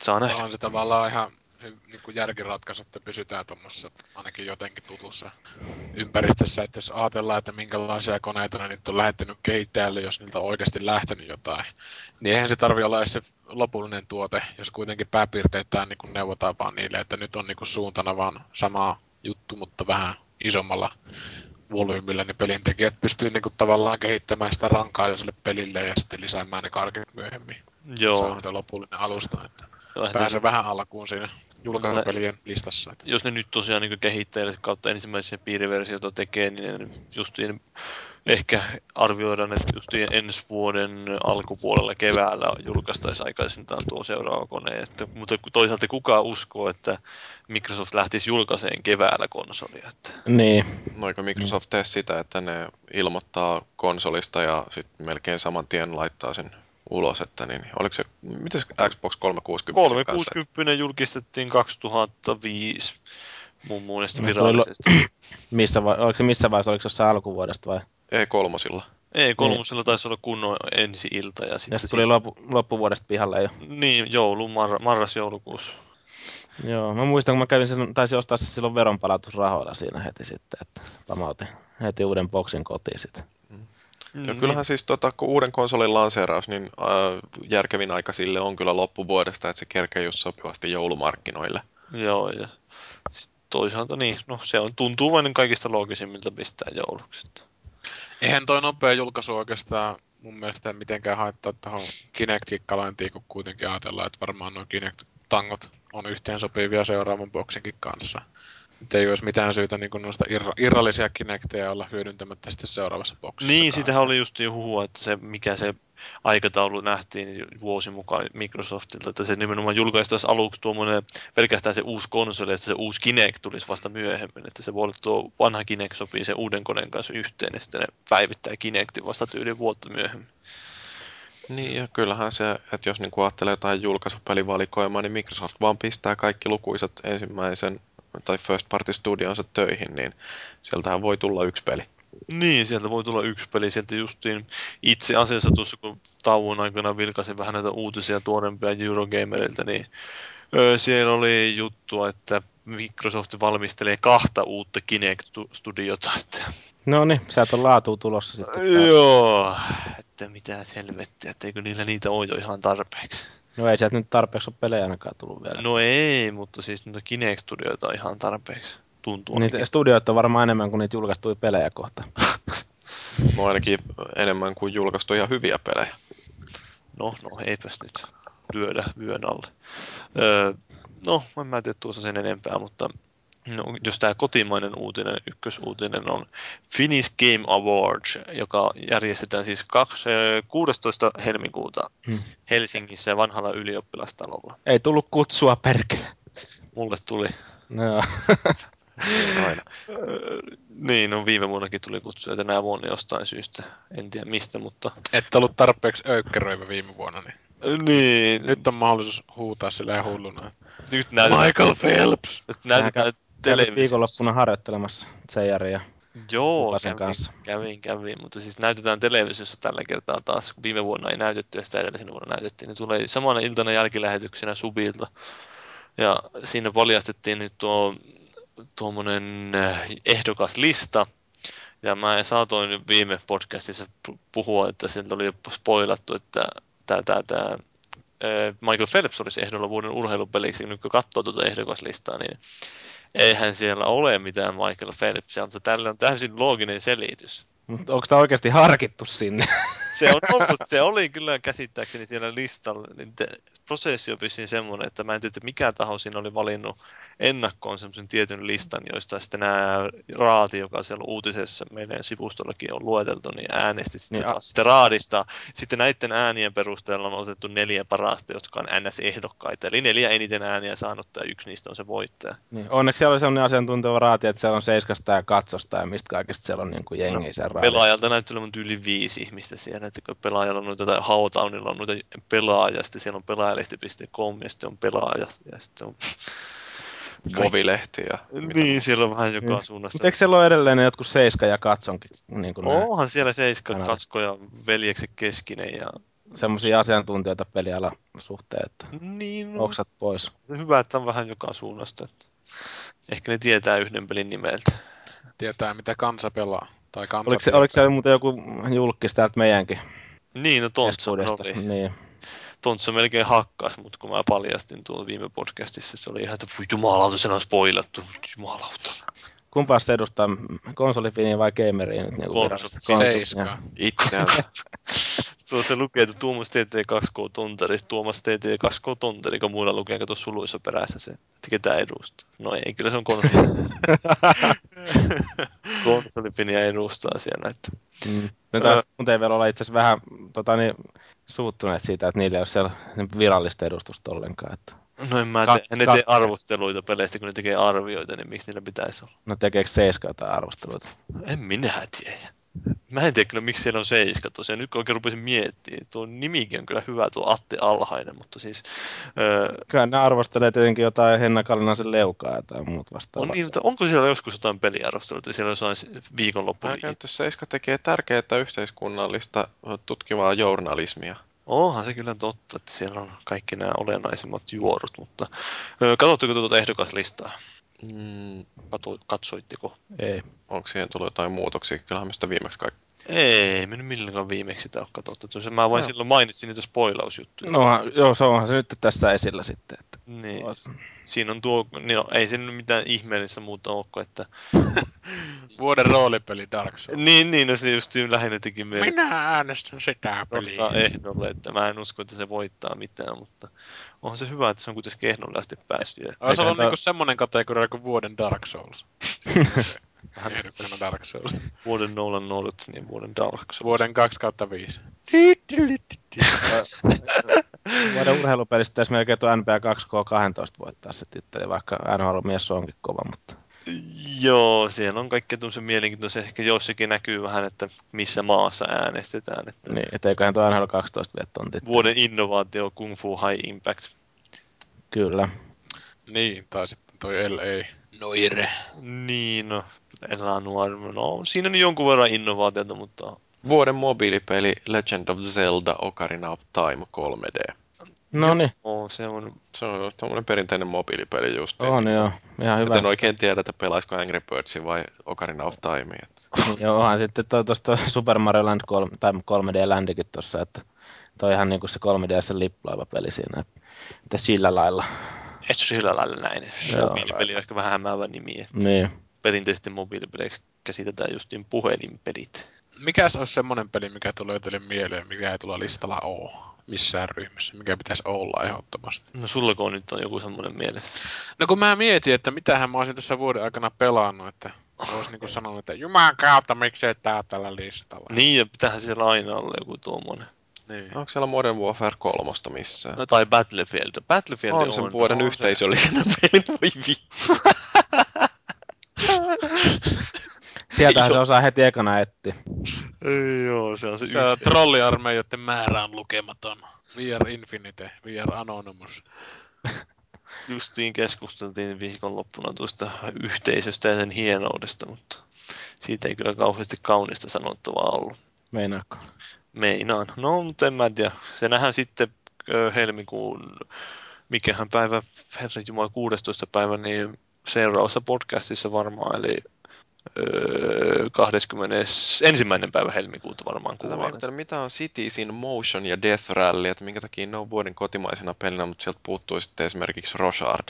S3: Saa nähdä. On se tavallaan ihan niin kuin järkiratkaisu, että pysytään tuommoisessa ainakin jotenkin tutussa ympäristössä, että jos ajatellaan, että minkälaisia koneita ne nyt on lähettänyt kehittäjälle, jos niiltä on oikeasti lähtenyt jotain, niin eihän se tarvi olla edes se lopullinen tuote, jos kuitenkin pääpiirteittäin niin kuin neuvotaan vaan niille, että nyt on niin kuin suuntana vaan sama juttu, mutta vähän isommalla volyymillä, niin pelintekijät pystyy niin kuin tavallaan kehittämään sitä rankaa jo sille pelille ja sitten lisäämään ne karkit myöhemmin.
S2: Joo.
S3: Se on lopullinen alusta. Että pääsee vähän alkuun siinä julkaisupelien listassa. Että.
S2: Jos ne nyt tosiaan niin kehittäjille kautta ensimmäisiä piiriversioita tekee, niin justiin ehkä arvioidaan, että justiin ensi vuoden alkupuolella keväällä julkaistaisi aikaisintaan tuo seuraava kone. Että, mutta toisaalta kukaan uskoo, että Microsoft lähtisi julkaiseen keväällä konsolia. Että.
S4: Niin.
S1: No eikö Microsoft tee sitä, että ne ilmoittaa konsolista ja sitten melkein saman tien laittaa sen ulos, että niin, oliko se, miten se Xbox 360
S2: 360 kanssa? julkistettiin 2005 mun mielestä virallisesti. Lo-
S4: missä vai, oliko se missä vaiheessa, oliko se jossain alkuvuodesta vai?
S1: Ei kolmosilla.
S2: Ei, kolmosilla taisi olla kunnon ensi ilta. Ja, sitten
S4: ja se tuli loppu, loppuvuodesta pihalle jo.
S2: Niin, joulu, mar- marras-joulukuussa.
S4: Joo, mä muistan, kun mä kävin silloin, taisin ostaa se silloin veronpalautusrahoilla siinä heti sitten, että pamautin heti uuden boksin kotiin sitten.
S1: Mm, ja kyllähän niin. siis tota, kun uuden konsolin lanseeraus, niin äh, järkevin aika sille on kyllä loppuvuodesta, että se kerkee just sopivasti joulumarkkinoille.
S2: Joo, ja toisaalta niin, no se on, tuntuu vain kaikista loogisimmilta pistää jouluksi.
S3: Eihän toi nopea julkaisu oikeastaan mun mielestä mitenkään haittaa tuohon Kinect-kikkalointiin, kun kuitenkin ajatellaan, että varmaan nuo Kinect-tangot on yhteen sopivia seuraavan boksinkin kanssa. Että ei olisi mitään syytä niin noista irra- irrallisia Kinecteja olla hyödyntämättä sitten seuraavassa boksissa.
S2: Niin, sitähän oli just huhua, että se, mikä se aikataulu nähtiin vuosi mukaan Microsoftilta, että se nimenomaan julkaistaisi aluksi tuommoinen pelkästään se uusi konsoli, että se uusi Kinect tulisi vasta myöhemmin, että se voi olla tuo vanha Kinect sopii sen uuden koneen kanssa yhteen, ja sitten ne päivittää Kinectin vasta tyyliin vuotta myöhemmin.
S1: Niin, ja kyllähän se, että jos niin ajattelee jotain julkaisupelivalikoimaa, niin Microsoft vaan pistää kaikki lukuisat ensimmäisen tai first party studionsa töihin, niin sieltähän voi tulla yksi peli.
S2: Niin, sieltä voi tulla yksi peli. Sieltä justiin itse asiassa tuossa, kun tauon aikana vilkasin vähän näitä uutisia tuorempia Eurogamerilta, niin öö, siellä oli juttu, että Microsoft valmistelee kahta uutta Kinect-studiota. Että...
S4: No niin, sieltä on laatu tulossa sitten.
S2: Joo, että mitä selvettiä, etteikö niillä niitä ole jo ihan tarpeeksi.
S4: No ei sieltä nyt tarpeeksi ole pelejä ainakaan tullut vielä.
S2: No ei, mutta siis niitä Kinect-studioita on ihan tarpeeksi. Tuntuu
S4: Niitä ainakin. studioita on varmaan enemmän kuin niitä julkaistui pelejä kohta.
S1: no ainakin enemmän kuin julkaistu ihan hyviä pelejä.
S2: No, no eipäs nyt lyödä vyön alle. Öö, no, en mä tiedä tuossa sen enempää, mutta no, jos tämä kotimainen uutinen, ykkösuutinen on Finnish Game Awards, joka järjestetään siis kaksi, eh, 16. helmikuuta
S4: Hmm.
S2: Helsingissä vanhalla ylioppilastalolla.
S4: Ei tullut kutsua perkele.
S2: Mulle tuli.
S4: No.
S1: Niin aina.
S2: Niin, no viime vuonnakin tuli kutsuja tänä vuonna jostain syystä. En tiedä mistä, mutta...
S3: Et ollut tarpeeksi öykkäröivä viime vuonna, niin
S2: Niin,
S3: nyt on mahdollisuus huutaa silleen hulluna.
S2: nyt näytetään,
S3: Michael Phelps!
S2: nyt näytetään televisiossa.
S4: viikonloppuna harjoittelemassa Seijaria.
S2: Joo, kävin,
S4: kanssa.
S2: kävin, kävin, mutta siis näytetään televisiossa tällä kertaa taas. Viime vuonna ei näytetty ja sitä edellisenä vuonna näytettiin. Ne tulee samana iltana jälkilähetyksenä Subilta. Ja siinä paljastettiin nyt tuo tuommoinen ehdokaslista. Ja mä saatoin viime podcastissa pu- puhua, että sieltä oli spoilattu, että tämä, tämä, tämä Michael Phelps olisi ehdolla vuoden urheilupeliksi. Nyt kun katsoo tuota ehdokaslistaa, niin eihän siellä ole mitään Michael Phelpsia, mutta tällä on täysin looginen selitys.
S4: Mutta onko tämä oikeasti harkittu sinne?
S2: Se on ollut, se oli kyllä käsittääkseni siellä listalla. Niin prosessi on vissiin semmoinen, että mä en tiedä, mikä taho siinä oli valinnut ennakkoon semmoisen tietyn listan, joista sitten nämä raati, joka siellä uutisessa meidän sivustollakin on lueteltu, niin äänesti sitten
S4: Niin,
S2: sitä raadista. Sitten näiden äänien perusteella on otettu neljä parasta, jotka on NS-ehdokkaita. Eli neljä eniten ääniä saanutta ja yksi niistä on se voittaja.
S4: Niin, onneksi siellä oli sellainen asiantunteva raati, että siellä on seiskasta ja katsosta ja mistä kaikesta siellä on niin kuin jengi sen raadin.
S2: Pelaajalta näyttää olevan yli viisi ihmistä siellä, että kun pelaajalla on noita, tai Howtownilla on noita pelaajia, sitten siellä on pelaajalehti.com ja sitten on pelaaja ja sitten on...
S1: Vovilehti ja mitä
S2: Niin, siellä on vähän joka
S4: Niin.
S2: suunnassa.
S4: Mutta eikö siellä ole edelleen ne jotkut seiska ja katsonkin? Niin kuin
S2: Onhan siellä Seiska,
S4: Kanavat.
S2: Katsko ja Veljekset Keskinen ja...
S4: semmoisia asiantuntijoita pelialan suhteen, että
S2: Niin, no,
S4: oksat pois.
S2: hyvä, että on vähän joka suunnasta. Että ehkä ne tietää yhden pelin nimeltä.
S3: Tietää, mitä kansa pelaa. Tai
S4: Oliko, se, oliko siellä muuten joku julkis täältä meidänkin
S2: Niin, no Tontsa oli.
S4: Niin.
S2: Tontsa melkein hakkas, mutta kun mä paljastin tuolla viime podcastissa, se oli ihan, että voi jumalauta, sen on spoilattu. Jumalauta.
S4: Kumpaa se edustaa, konsolifiniä vai gameriin? Nyt, niin
S2: Konsoli.
S3: Seiska.
S1: itseänsä.
S2: Se on se lukee, että Tuomas TT2K Tontari, Tuomas TT2K Tontari, kun muilla lukee, kato suluissa perässä se, että ketä edustaa. No ei, kyllä se on konsoli. Konsolifiniä edustaa siellä, että
S4: Mm. Ne taas mun ei vielä olla itse asiassa vähän tota, niin, suuttuneet siitä, että niillä ei ole siellä virallista edustusta ollenkaan. Että,
S2: No en mä
S4: Kat-
S2: tee. Ne
S4: kat-
S2: tee arvosteluita peleistä, kun ne tekee arvioita, niin miksi niillä pitäisi olla?
S4: no tekeekö Seiska jotain arvosteluita?
S2: En minä tiedä. Mä en tiedä kyllä, miksi siellä on seiska tosiaan. Nyt kun oikein rupesin miettimään, tuo nimikin on kyllä hyvä, tuo Atte Alhainen, mutta siis... Öö,
S4: Kyllä ne arvostelee tietenkin jotain Henna Kallinaisen leukaa tai muut
S2: on
S4: vastaavat.
S2: niin, mutta onko siellä joskus jotain peliarvosteluita? Siellä jossain viikonloppu.
S1: Pääkäytössä Seiska tekee tärkeää yhteiskunnallista tutkivaa journalismia.
S2: Onhan se kyllä totta, että siellä on kaikki nämä olennaisimmat juorut, mutta... Öö, katsotteko tuota ehdokaslistaa?
S1: Mm,
S2: Kato, katsoitteko?
S4: Ei.
S1: onko siihen tullut jotain muutoksia? Kyllähän me sitä viimeksi kaikki.
S2: Ei, nyt milloinkaan viimeksi sitä ole katsottu. Se Mä vain
S1: Joo.
S2: silloin mainitsin niitä spoilausjuttuja.
S4: No, joo, se onhan se nyt tässä esillä sitten. Että.
S2: Niin. Siinä on tuo, niin no, ei siinä nyt mitään ihmeellistä muuta ole, kuin että...
S3: Vuoden roolipeli Dark Souls.
S2: Niin, niin, no se just lähinnä teki mieli
S3: Minä äänestän sitä
S2: nostaa
S3: peliä.
S2: ehdolle, että mä en usko, että se voittaa mitään, mutta onhan se hyvä, että se on kuitenkin ehdolle asti päässyt. Ja
S3: Olisi ollut
S4: tää-
S3: niinku semmonen kategoria kuin vuoden Dark Souls. Ehdokkaana Dark Souls.
S2: vuoden Nolan North, niin vuoden Dark Souls.
S3: Vuoden 2 kautta 5.
S4: Vuoden urheilupelistä pitäisi melkein tuo NBA 2K12 voittaa se titteli, vaikka NHL-mies onkin kova, mutta
S2: Joo, siellä on kaikkea tuommoisen mielenkiintoisia. Ehkä joissakin näkyy vähän, että missä maassa äänestetään. Että
S4: niin, et eiköhän tuo NHL 12 vie ton tittelin.
S2: vuoden innovaatio Kung Fu High Impact.
S4: Kyllä.
S3: Niin, tai sitten toi LA. Noire.
S2: Niin, no, Ella Noir, no siinä on jonkun verran innovaatiota, mutta
S1: Vuoden mobiilipeli Legend of Zelda Ocarina of Time 3D.
S4: No niin,
S2: se on
S1: Se on tuommoinen perinteinen mobiilipeli just.
S4: on joo. Ihan hyvä.
S1: En oikein tiedä, että pelaisiko Angry Birdsin vai Ocarina of Timea.
S4: Niin, joo, onhan sitten toi tuosta Super Mario Land 3, tai 3D Landikin tuossa, että toi ihan niinku se 3DS lippulaiva peli siinä, että, että sillä lailla.
S2: Et se sillä lailla näin. Mobiilipeli on ehkä vähän hämäävä nimi.
S4: Niin.
S2: Perinteisesti mobiilipeleiksi käsitetään justiin puhelinpelit.
S3: Mikäs olisi semmonen peli, mikä tulee teille mieleen, mikä ei tulla listalla oo missään ryhmässä, mikä pitäisi olla ehdottomasti?
S2: No sullako nyt on joku semmoinen mielessä?
S3: No kun mä mietin, että mitähän mä olisin tässä vuoden aikana pelannut, että olisi niinku sanonut, että juman kautta, miksei tää tällä listalla.
S2: Niin, ja pitähän siellä aina olla joku tuommoinen.
S3: Niin.
S1: Onko siellä Modern Warfare 3 missään?
S2: No, tai Battlefield. Battlefield
S1: on sen vuoden
S2: on
S1: yhteisöllisenä peli, voi vittu.
S4: Sieltähän
S2: Ei
S4: se osaa heti ekana etti.
S2: Ei joo, se on se,
S3: Se on trolliarmeijoiden määrä on lukematon. VR Infinite, VR Anonymous.
S2: Justiin keskusteltiin viikonloppuna tuosta yhteisöstä ja sen hienoudesta, mutta siitä ei kyllä kauheasti kaunista sanottavaa ollut.
S4: Meinaako?
S2: Meinaan. No, mutta en mä tiedä. Se nähdään sitten helmikuun, mikähän päivä, herra Jumala, 16. päivä, niin seuraavassa podcastissa varmaan, eli öö, 21. päivä helmikuuta varmaan kuullaan.
S1: mitä on Cities in Motion ja Death Rally, että minkä takia ne on vuoden kotimaisena pelinä, mutta sieltä puuttuu sitten esimerkiksi Roshard.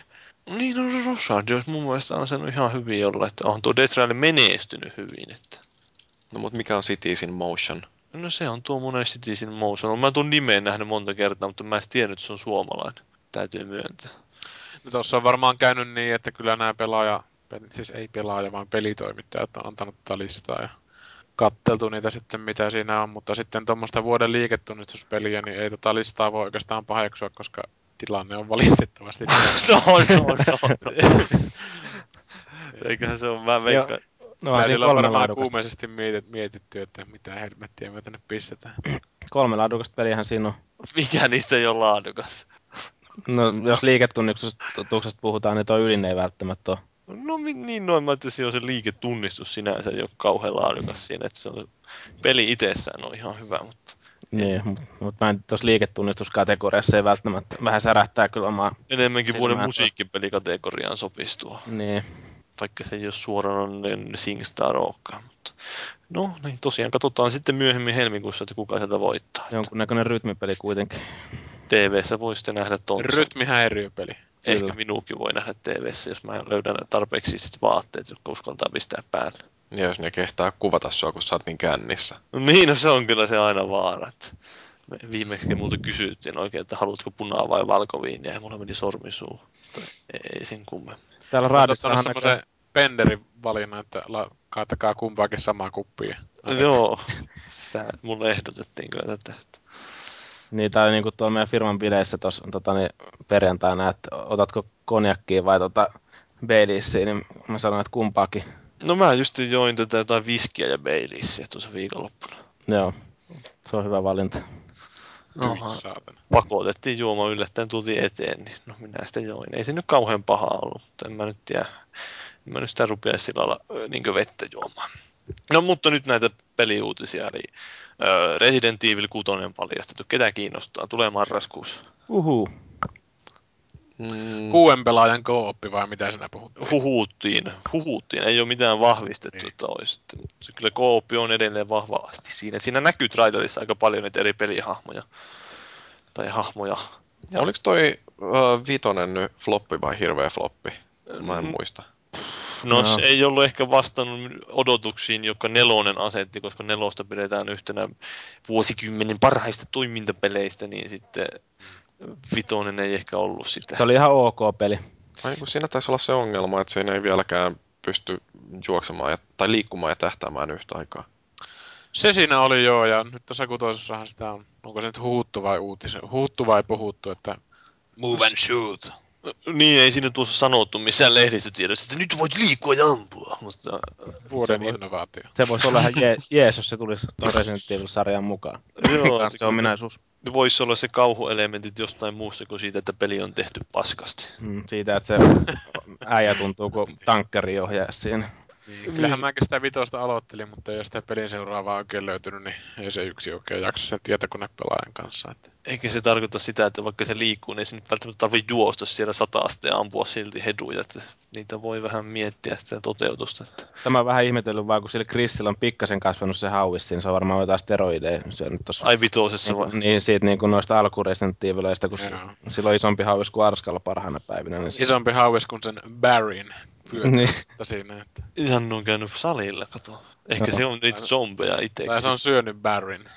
S2: Niin, no Rosard, jos mun mielestä on sen ihan hyvin olla, että on tuo Death Rally menestynyt hyvin, että
S1: No mutta mikä on Cities in Motion?
S2: No se on tuo monen Citizen Motion. Mä tuon nimeen nähnyt monta kertaa, mutta mä en tiennyt, että se on suomalainen. Täytyy myöntää.
S3: No tossa on varmaan käynyt niin, että kyllä nämä pelaaja, siis ei pelaaja, vaan pelitoimittajat on antanut tätä listaa ja katteltu niitä sitten, mitä siinä on, mutta sitten tuommoista vuoden liiketunnistuspeliä, niin ei tota listaa voi oikeastaan paheksua, koska tilanne on valitettavasti
S2: no, no, no, no. Eiköhän se on, mä veikkaan.
S4: No siinä
S3: sillä on
S4: kolme
S3: varmaan
S4: laadukasta,
S3: kuumeisesti mietit, mietitty, että mitä helmettiä me tänne pistetään.
S4: kolme laadukasta peliähän siinä on.
S2: Mikä niistä ei ole laadukas?
S4: No, jos liiketunnistuksesta puhutaan, niin tuo ylin ei välttämättä ole.
S2: No niin noin, mä että se liiketunnistus sinänsä ei ole kauhean laadukas siinä, että se on, peli itsessään on ihan hyvä, mutta
S4: Niin, mutta mut mä en tuossa liiketunnistuskategoriassa ei välttämättä, vähän särähtää kyllä omaa,
S2: enemmänkin vuoden musiikkipelikategoriaan sopistuu,
S4: niin.
S2: vaikka se ei ole suoranainen SingStar olekaan. Mutta... No niin, tosiaan katsotaan sitten myöhemmin helmikuussa, että kuka sieltä voittaa.
S4: Jonkunnäköinen rytmipeli kuitenkin.
S2: TV-ssä voi sitten nähdä ton.
S3: Rytmihäiriöpeli.
S2: Ehkä
S4: Kyllä.
S2: minuukin voi nähdä TV-ssä, jos mä löydän tarpeeksi sit vaatteet, jotka uskaltaa pistää päälle.
S1: Ja jos ne kehtaa kuvata sua, kun sä oot niin kännissä.
S2: No niin, no se on kyllä se aina vaara. Me viimeksi multa kysyttiin oikein, että haluatko punaa vai valkoviiniä, ja mulla meni sormi suuhun. Mutta Ei sen kummemmin.
S4: Täällä
S3: Olet
S4: raadissa
S3: ottanut
S4: on
S3: semmoisen penderin valinnan, että la- kaatakaa kumpaakin samaa kuppia.
S2: Joo, sitä mulle ehdotettiin kyllä tätä.
S4: Niin, tai niin kuin tuolla meidän firman bileissä tuossa tota, niin perjantaina, että otatko konjakkiä vai tota Baileysia, niin mä sanoin, että kumpaakin.
S2: No mä just join tätä jotain viskiä ja Baileysia tuossa viikonloppuna.
S4: Joo, se on hyvä valinta.
S3: Saatana.
S2: Pakotettiin juomaan yllättäen tultiin eteen, niin no minä sitä join. Ei se nyt kauhean paha ollut, mutta en mä nyt tiedä. En mä nyt sitä rupea sillä lailla niin vettä juomaan. No mutta nyt näitä peliuutisia, eli Resident Evil 6 on paljastettu. Ketä kiinnostaa? Tulee marraskuussa.
S4: Uhu.
S1: Mm,
S3: Kuuden pelaajan kooppi vai mitä sinä puhut?
S2: Huhuttiin, huhuttiin, ei ole mitään vahvistettu,
S3: Niin.
S2: että olisi. Se kyllä kooppi on edelleen vahvasti siinä. Siinä näkyy trailerissa aika paljon näitä eri pelihahmoja. Tai hahmoja.
S1: Oliko toi uh, vitonen nyt floppi vai hirveä floppi? Mä en
S2: Mm.
S1: muista.
S2: No,
S4: No.
S2: se ei ollut ehkä vastannut odotuksiin, joka nelonen asetti, koska nelosta pidetään yhtenä vuosikymmenen parhaista toimintapeleistä, niin sitten vitonen ei ehkä ollut sitä.
S4: Se oli ihan ok peli.
S1: Ai, kun siinä taisi olla se ongelma, että siinä ei vieläkään pysty juoksemaan ja, tai liikkumaan ja tähtäämään yhtä aikaa.
S3: Se siinä oli joo, ja nyt tuossa kutosessahan sitä on, onko se nyt huuttu vai uutisen, huuttu vai puhuttu, että move and shoot.
S2: Niin, ei siinä tuossa sanottu missään lehdistötiedossa, että nyt voit liikkua ja ampua, mutta
S3: Vuoden
S4: Se voi-
S3: innovaatio.
S4: Se voisi olla ihan je- jees, jos se tulisi tuon Resident Evil-sarjan mukaan.
S2: joo,
S4: Se ominaisuus
S2: voisi olla se kauhuelementit jostain muusta kuin siitä, että peli on tehty paskasti.
S4: mm, siitä, että se äijä tuntuu kuin tankkeri ohjaa siinä.
S3: Niin, kyllähän mäkin sitä vitosta aloittelin, mutta jos sitä pelin seuraavaa oikein löytynyt, niin ei se yksi oikein jaksa sen tietokonepelaajan kanssa. Että.
S2: Eikä se tarkoita sitä, että vaikka se liikkuu, niin ei se nyt välttämättä tarvitse juosta siellä sataasta ja ampua silti heduja. Että niitä voi vähän miettiä sitä toteutusta. Että
S4: Sitä mä vähän ihmetellyt vaan, kun sillä Chrisillä on pikkasen kasvanut se hauis siinä, se on varmaan jotain steroideja syönyt tossa.
S2: ai vitosessa vai?
S4: Niin, niin siitä niin kuin noista alku Resident Evileistä, kun
S3: Joo.
S4: sillä on isompi hauis kuin Arskalla parhaana päivinä. Niin se,
S3: Isompi hauis kuin sen Barryn
S4: niin,
S3: pyörästä siinä. Että.
S2: Ihan on käynyt salilla, kato. Ehkä
S4: Joo.
S2: se on niitä zombeja itse.
S3: Tai se on syönyt Barryn.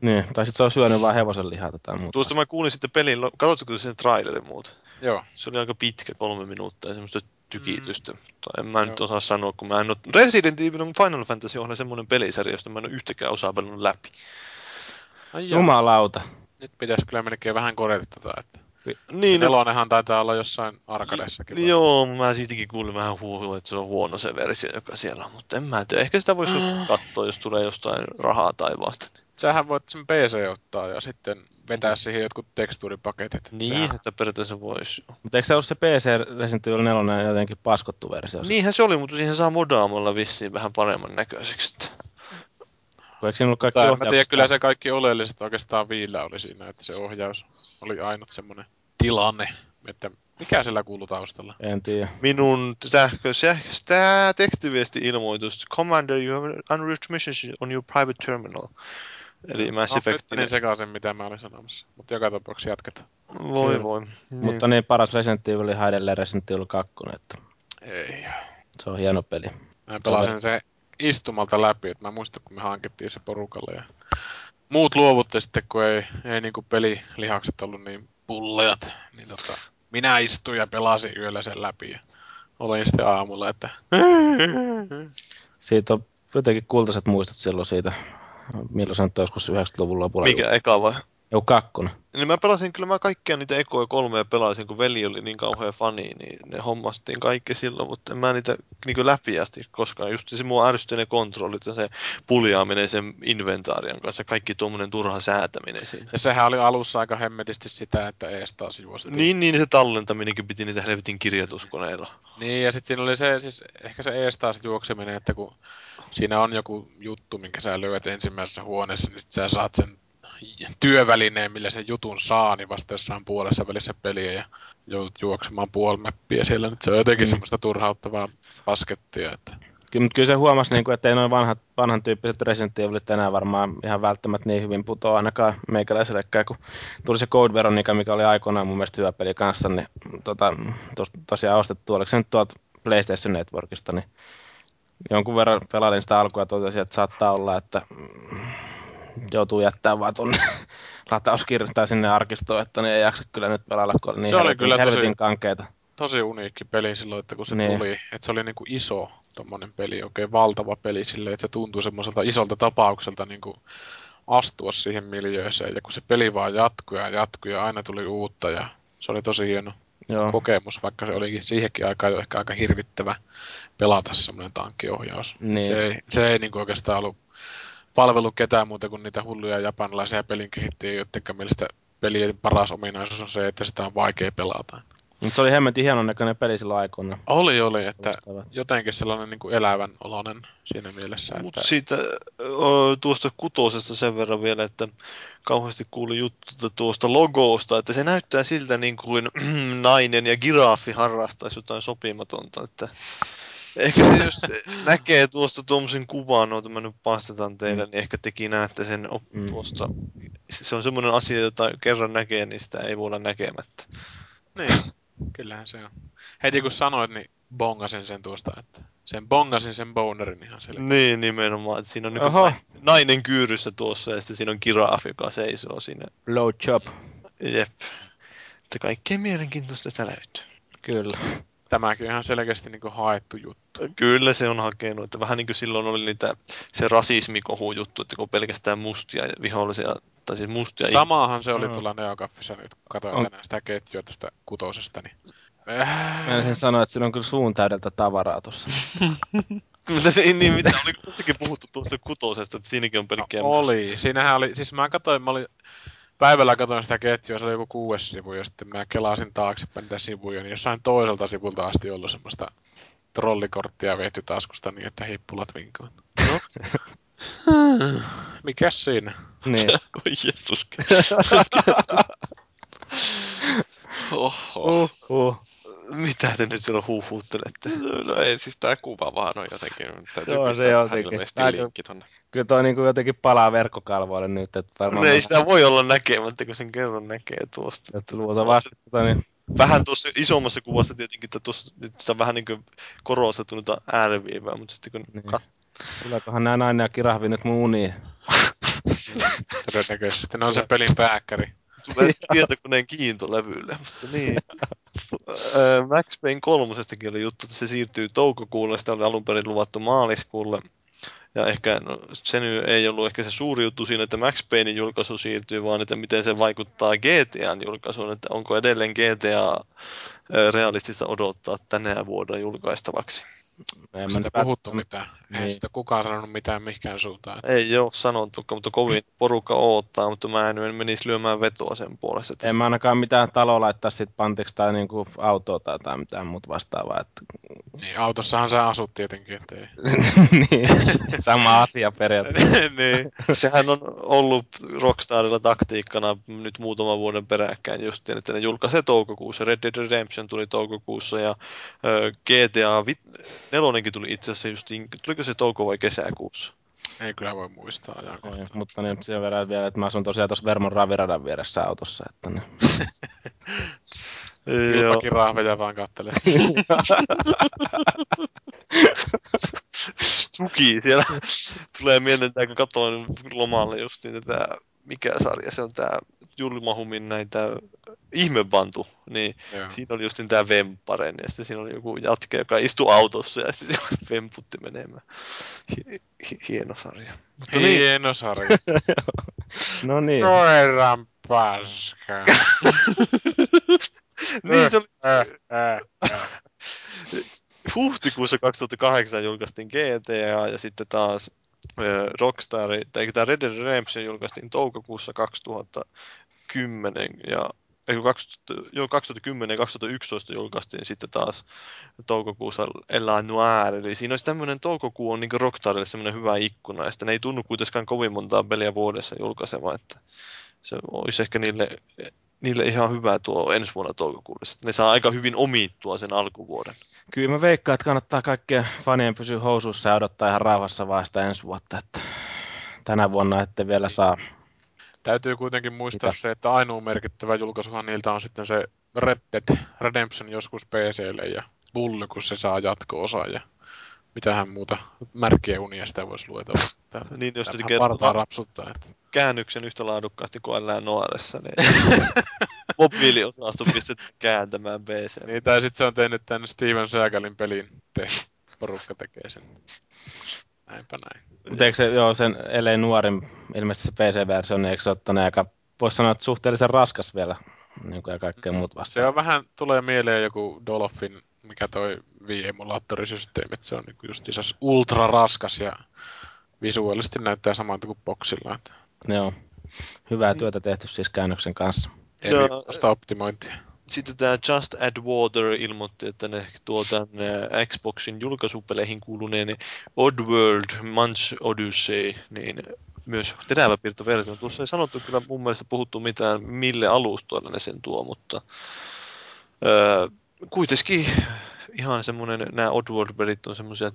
S4: Niin, tai sitten se on syönyt vaan hevosen lihaa tai muuta.
S2: Tuosta mä kuulin sitten pelin, katsotko sen trailerin muuta?
S3: Joo.
S2: Se oli aika pitkä, kolme minuuttia, semmoista tykitystä. Mm. Tai en mä nyt
S3: Joo.
S2: osaa sanoa, kun mä en ole... Resident Evil on Final Fantasy on semmoinen pelisarja, josta mä en ole yhtäkään osaa pelannut läpi.
S3: Ai.
S4: Jumalauta.
S3: Nyt pitäisi kyllä melkein vähän korjata tota, että
S2: Niin, no,
S3: nelonenhan taitaa olla jossain arkadessakin. vai?
S2: joo, mä siitäkin kuulin vähän huuhua, että se on huono se versio, joka siellä on. Mutta en mä tiedä, ehkä sitä voisi joskus katsoa, jos tulee jostain rahaa taivaasta.
S3: Sähän voit sen PC ottaa ja sitten vetää siihen jotkut tekstuuripaketit.
S2: Niin,
S3: Sehän-
S2: sitä periaatteessa voisi.
S4: Mutta eikö se ollut se PC Resident Evil 4 jotenkin paskottu versio? Niin.
S2: Niinhän se oli, mutta siihen saa modaamalla vissiin vähän paremman näköiseksi. että-
S4: Eikö siinä ollut kaikki
S3: Tai en mä tiedä,
S4: ohjaukset?
S3: kyllä se kaikki oleelliset oikeastaan viillä oli siinä, että se ohjaus oli ainut semmoinen tilanne, että mikä siellä kuuluu taustalla.
S4: En tiedä.
S2: Minun sähkö, sähkö, tämä tekstiviesti-ilmoitus. Commander, you have unreached missions on your private terminal. Eli Mass
S3: No, nyt
S2: Effectin.
S3: menin sekaisin, mitä mä olin sanomassa. Mutta joka tapauksessa jatketaan.
S2: Voi
S4: Kyllä.
S2: voi.
S4: Mutta niin paras Resident Evil oli edelleen Resident Evil 2, että
S3: Ei.
S4: se on hieno peli.
S3: Mä pelasin se istumalta läpi, että mä muistan, kun me hankittiin se porukalla ja muut luovutti sitten, kun ei, ei niinku pelilihakset ollut niin pulleat, niin tota, minä istuin ja pelasin yöllä sen läpi ja olin sitten aamulla, että
S4: Siitä on jotenkin kultaiset muistot silloin siitä, milloin se nyt joskus 90-luvun lopulla.
S2: Mikä eka vai?
S4: Joku kakkonen.
S2: Niin mä pelasin kyllä mä kaikkia niitä ekoja kolmea pelasin, kun veli oli niin kauhean fani, niin ne hommastiin kaikki silloin, mutta en mä niitä niin läpi asti koskaan. Just se mua ärsytti ne kontrollit ja se puljaaminen sen inventaarian kanssa, kaikki tuommoinen turha säätäminen siinä.
S3: ja sehän oli alussa aika hemmetisti sitä, että ees taas juostiin.
S2: Niin, niin se tallentaminenkin piti niitä helvetin kirjoituskoneilla.
S3: Niin, ja sitten siinä oli se, siis ehkä se ees taas juokseminen, että kun siinä on joku juttu, minkä sä löydät ensimmäisessä huoneessa, niin sit sä saat sen työvälineen, millä sen jutun saa, niin vasta jossain puolessa välissä peliä ja joudut juoksemaan puoli mäppiä siellä. Nyt se on jotenkin
S4: Mm.
S3: mm. semmoista turhauttavaa paskettia, että
S4: Kyllä, mutta kyllä se huomasi, niin kuin, että ei noin vanhat, vanhan tyyppiset Resident Evilit enää varmaan ihan välttämättä niin hyvin putoa ainakaan meikäläisellekään, kun tuli se Code Veronica, mikä oli aikoinaan mun mielestä hyvä peli kanssa, niin tota, tos, tosiaan ostettu, oliko se nyt tuolta PlayStation Networkista, niin jonkun verran pelailin sitä alkua ja totesin, että saattaa olla, että joutuu jättää vaan tuonne latauskirjoittamaan tai sinne arkistoon, että niin ei jaksa kyllä nyt pelailla, kun oli niin
S3: Se oli
S4: helvetin,
S3: kyllä tosi-
S4: helvetin kankeita.
S3: tosi uniikki peli silloin, että kun se
S4: Niin.
S3: niin. tuli, että se oli niinku iso tommonen peli, oikein valtava peli silleen, että se tuntui semmoiselta isolta tapaukselta niinku astua siihen miljööseen. Ja kun se peli vaan jatkui ja jatkui ja aina tuli uutta ja se oli tosi hieno
S4: Joo.
S3: kokemus, vaikka se olikin siihenkin aikaan jo ehkä aika hirvittävä pelata semmoinen tankkiohjaus.
S4: Niin.
S3: Se ei, se ei niinku oikeastaan ollut palvelu ketään muuta kuin niitä hulluja japanilaisia pelin kehittäjiä, joiden mielestä pelien paras ominaisuus on se, että sitä on vaikea pelata.
S4: Mutta se oli hemmetin hienon näköinen peli silloin aikoina.
S3: Oli, oli, että jotenkin sellainen niin kuin elävän oloinen siinä mielessä.
S2: Mutta
S3: Että,
S2: siitä tuosta kutosesta sen verran vielä, että kauheasti kuuli juttuja tuosta logosta, että se näyttää siltä niin kuin nainen ja giraffi harrastaisi jotain sopimatonta, että ehkä se jos näkee tuosta tuommoisen kuvan, jota mä nyt pastetaan teille, niin ehkä tekin näette sen op-
S4: Mm.
S2: tuosta. Se on semmoinen asia, jota kerran näkee, niin sitä ei voi olla näkemättä.
S3: niin, kyllähän se on. Heti kun sanoit, niin bongasin sen tuosta, että sen bongasin sen bonerin ihan selkeästi.
S2: Niin, nimenomaan. Että siinä on niin
S4: Oho.
S2: nainen kyyryssä tuossa ja sitten siinä on giraffi, joka seisoo siinä.
S4: Low chop.
S2: Jep. Että kaikkea mielenkiintoista sitä löytyy.
S4: Kyllä.
S3: Tämäkin on ihan selkeästi niin kuin haettu juttu.
S2: Kyllä se on hakenut, että vähän niin kuin silloin oli niitä, se rasismikohu juttu, että kun on pelkästään mustia vihollisia, tai siis mustia.
S3: Samaahan se oli
S4: Mm.
S3: tuolla Neokaffissa nyt, kun katsoin
S4: On.
S3: tänään sitä ketjua tästä kutosesta, niin...
S4: Mä ensin sanoa, että siinä on kyllä suun täydeltä tavaraa tuossa.
S2: Mitä se, niin, mitä oli kuitenkin puhuttu tuosta kutosesta, että siinäkin on pelkkää
S3: No, oli. Siinähän oli, siis mä katsoin, mä olin, päivällä katsoin sitä ketjua, se oli joku kuudes sivu, ja sitten mä kelasin taaksepäin niitä sivuja, niin jossain toiselta sivulta asti ollut semmoista trollikorttia vehty taskusta niin, että hippulat vinkuvat. No. Mikäs siinä?
S4: niin.
S1: Oi Jeesus. Oho.
S4: Uh, uh.
S2: Mitä te nyt siellä huuhuuttelette?
S1: No ei, siis tää kuva vaan on jotenkin. Täytyy
S4: Joo, se
S1: pistää tähän
S4: jotenkin.
S1: linkki tonne.
S4: Kyllä toi niinku jotenkin palaa verkkokalvoille nyt, että varmaan...
S2: No ei sitä voi olla näkemättä, kun sen kerran näkee tuosta.
S4: Että luultavasti, niin,
S2: Vähän tuossa isommassa kuvassa tietenkin, että tuossa nyt sitä on vähän niin kuin korostettu noita ääriviivää, mutta sitten kun
S4: Niin.
S2: kat-
S4: Tuleekohan nämä nainen ja kirahvi nyt mun uniin?
S3: Todennäköisesti. Ne on se pelin pääkkäri.
S2: Tulee tietokoneen kiintolevylle, mutta niin. Max Payne kolmosestakin oli juttu, että se siirtyy toukokuulle, sitä oli alun perin luvattu maaliskuulle. Ja ehkä no, se ei ollut ehkä se suuri juttu siinä, että Max Paynein julkaisu siirtyy, vaan että miten se vaikuttaa GTAn julkaisuun, että onko edelleen GTA realistista odottaa tänä vuonna julkaistavaksi.
S3: Onko
S4: mä
S3: sitä
S4: nyt
S3: puhuttu mitään? Ei
S4: Niin.
S3: sitä kukaan sanonut mitään mihinkään suuntaan.
S2: Ei ole sanottu, mutta kovin porukka odottaa, mutta mä en menisi lyömään vetoa sen puolesta. Että
S4: En mä ainakaan mitään taloa laittaa sit pantiksi tai niinku autoa tai, tai mitään muuta vastaavaa. Että...
S3: Niin, autossahan sä asut tietenkin, ettei.
S4: niin, sama asia periaatteessa.
S2: niin. Sehän on ollut Rockstarilla taktiikkana nyt muutaman vuoden peräkkäin just että ne julkaisee toukokuussa. Red Dead Redemption tuli toukokuussa ja GTA nelonenkin tuli itse asiassa just, tuliko se touko vai kesäkuussa?
S3: Ei kyllä voi muistaa ajankohtaa.
S4: Ei, mutta niin, sen verran vielä, että mä asun tosiaan tuossa Vermon raviradan vieressä autossa. Että niin.
S2: Joo.
S3: Iltakin rahveja vaan kattelee.
S2: Tuki siellä tulee mieleen, että kun katsoin lomalle just niin, että mikä sarja se on tämä Julmahumin näitä ihmebantu, niin
S3: Joo.
S2: Siinä oli just tämä Vemparen ja sitten siinä oli joku jatke, joka istui autossa ja sitten se vemputti menemään. Hi- hi- hieno sarja. Mutta niin,
S3: Hieno sarja.
S4: No niin,
S3: Koiran paska.
S2: niin se oli
S3: Äh, äh, äh.
S2: huhtikuussa 2008 julkaistiin GTA ja sitten taas Rockstar, tai tämä Red Dead Redemption julkaistiin toukokuussa 2010 ja ei, 2000, joo, 2010 ja 2011 julkaistiin sitten taas toukokuussa Ella Noir, eli siinä olisi tämmöinen toukokuu on niin Rockstarille semmoinen hyvä ikkuna, ja ne ei tunnu kuitenkaan kovin montaa peliä vuodessa julkaiseva, että se olisi ehkä niille, niille ihan hyvä tuo ensi vuonna toukokuulle. Sitten ne saa aika hyvin omittua sen alkuvuoden.
S4: kyllä mä veikkaan, että kannattaa kaikkien fanien pysyä housuissa ja odottaa ihan rauhassa vaan sitä ensi vuotta. Että tänä vuonna ette vielä saa.
S3: Täytyy kuitenkin muistaa
S4: Mitä?
S3: se, että ainoa merkittävä julkaisuhan niiltä on sitten se Red Dead Redemption joskus PClle ja Bully, kun se saa jatko-osa ja mitähän muuta märkkiä unia sitä voisi luetella. Tää-
S2: Niin, jos tekee
S3: partaa rapsuttaa. Että.
S2: käännöksen yhtä laadukkaasti kuin Ellään nuoressa, niin mobiiliosasto pistetään kääntämään PC.
S3: Niin, tai sitten se on tehnyt tänne Steven Seagalin pelin tehnyt. Porukka tekee sen. Näinpä näin.
S4: Mutta eikö se, joo, sen ellei nuorin, ilmeisesti se PC-versio, niin eikö se ottanut aika, voisi sanoa, että suhteellisen raskas vielä, niin kuin ja kaikkea muut
S3: Se
S4: vastaan.
S3: on vähän, tulee mieleen joku Dolphin, mikä toi Wii-emulaattorisysteemi, että se on niinku justiinsa ultra raskas ja visuaalisesti näyttää samalta kuin boksilla. Että
S4: Joo. Hyvää työtä tehty siis käännöksen kanssa.
S3: eli
S2: Joo.
S3: vasta optimointia.
S2: Sitten tämä Just Add Water ilmoitti, että ne tuo tänne Xboxin julkaisupeleihin kuuluneen Oddworld Munch Odyssey, niin myös teräväpiirtoversio. Tuossa ei sanottu kyllä mun mielestä puhuttu mitään, mille alustoille ne sen tuo, mutta öö, kuitenkin ihan semmoinen, nämä Oddworld-pelit on semmoisia,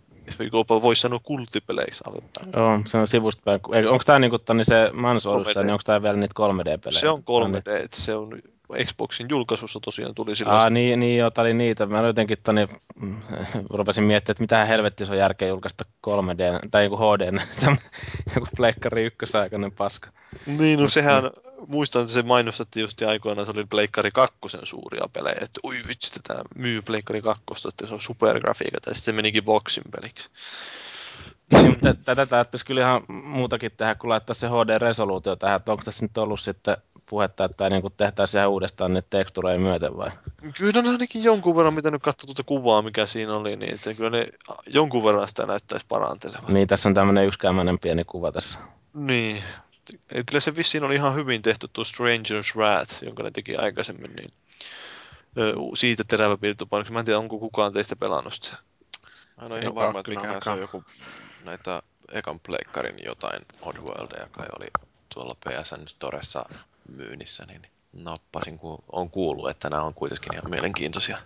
S2: jopa voisi sanoa kulttipeleiksi aloittaa.
S4: Joo, se on sivusta päin. Onko tämä niinku tonni se Mans
S2: 3D.
S4: Odyssey, niin onko tämä vielä niitä 3D-pelejä?
S2: Se on
S4: Ah, niin.
S2: 3D, että se on Xboxin julkaisussa tosiaan tuli silloin.
S4: Aa, niin, niin joo, tää oli niitä. Mä jotenkin toni, mm, rupesin miettimään, että mitä helvetti se on järkeä julkaista 3D, tai joku HD, joku Pleikkari ykkösaikainen paska.
S2: Niin, no sehän, muistan, että se mainostettiin just aikoinaan, se oli Pleikkari 2 suuria pelejä, että oi vitsi, tätä myy Pleikkari 2, että se on supergrafiikat, ja sitten se menikin boksin peliksi.
S4: Niin, tätä täyttäisi kyllä ihan muutakin tehdä, kun laittaa se HD-resoluutio tähän, että onko tässä nyt ollut sitten puhetta, että tämä niin tehtäisiin ihan uudestaan niitä tekstureja myöten vai?
S2: Kyllä on ainakin jonkun verran, mitä nyt katsoi tuota kuvaa, mikä siinä oli, niin että kyllä ne jonkun verran sitä näyttäisi parantelevan.
S4: Niin, tässä on tämmöinen yksikämmäinen pieni kuva tässä.
S2: Niin. Kyllä se vissiin oli ihan hyvin tehty tuo Stranger's Wrath, jonka ne teki aikaisemmin, niin siitä terävä piirtopainoksi. Mä en tiedä, onko kukaan teistä pelannut sitä.
S1: Mä en ole
S3: Ei
S1: ihan varma, että mikähän se on joku näitä ekan pleikkarin jotain Oddworldia, kai oli tuolla PSN Storessa myynnissä, niin nappasin, kun on kuullut, että nämä on kuitenkin ihan mielenkiintoisia.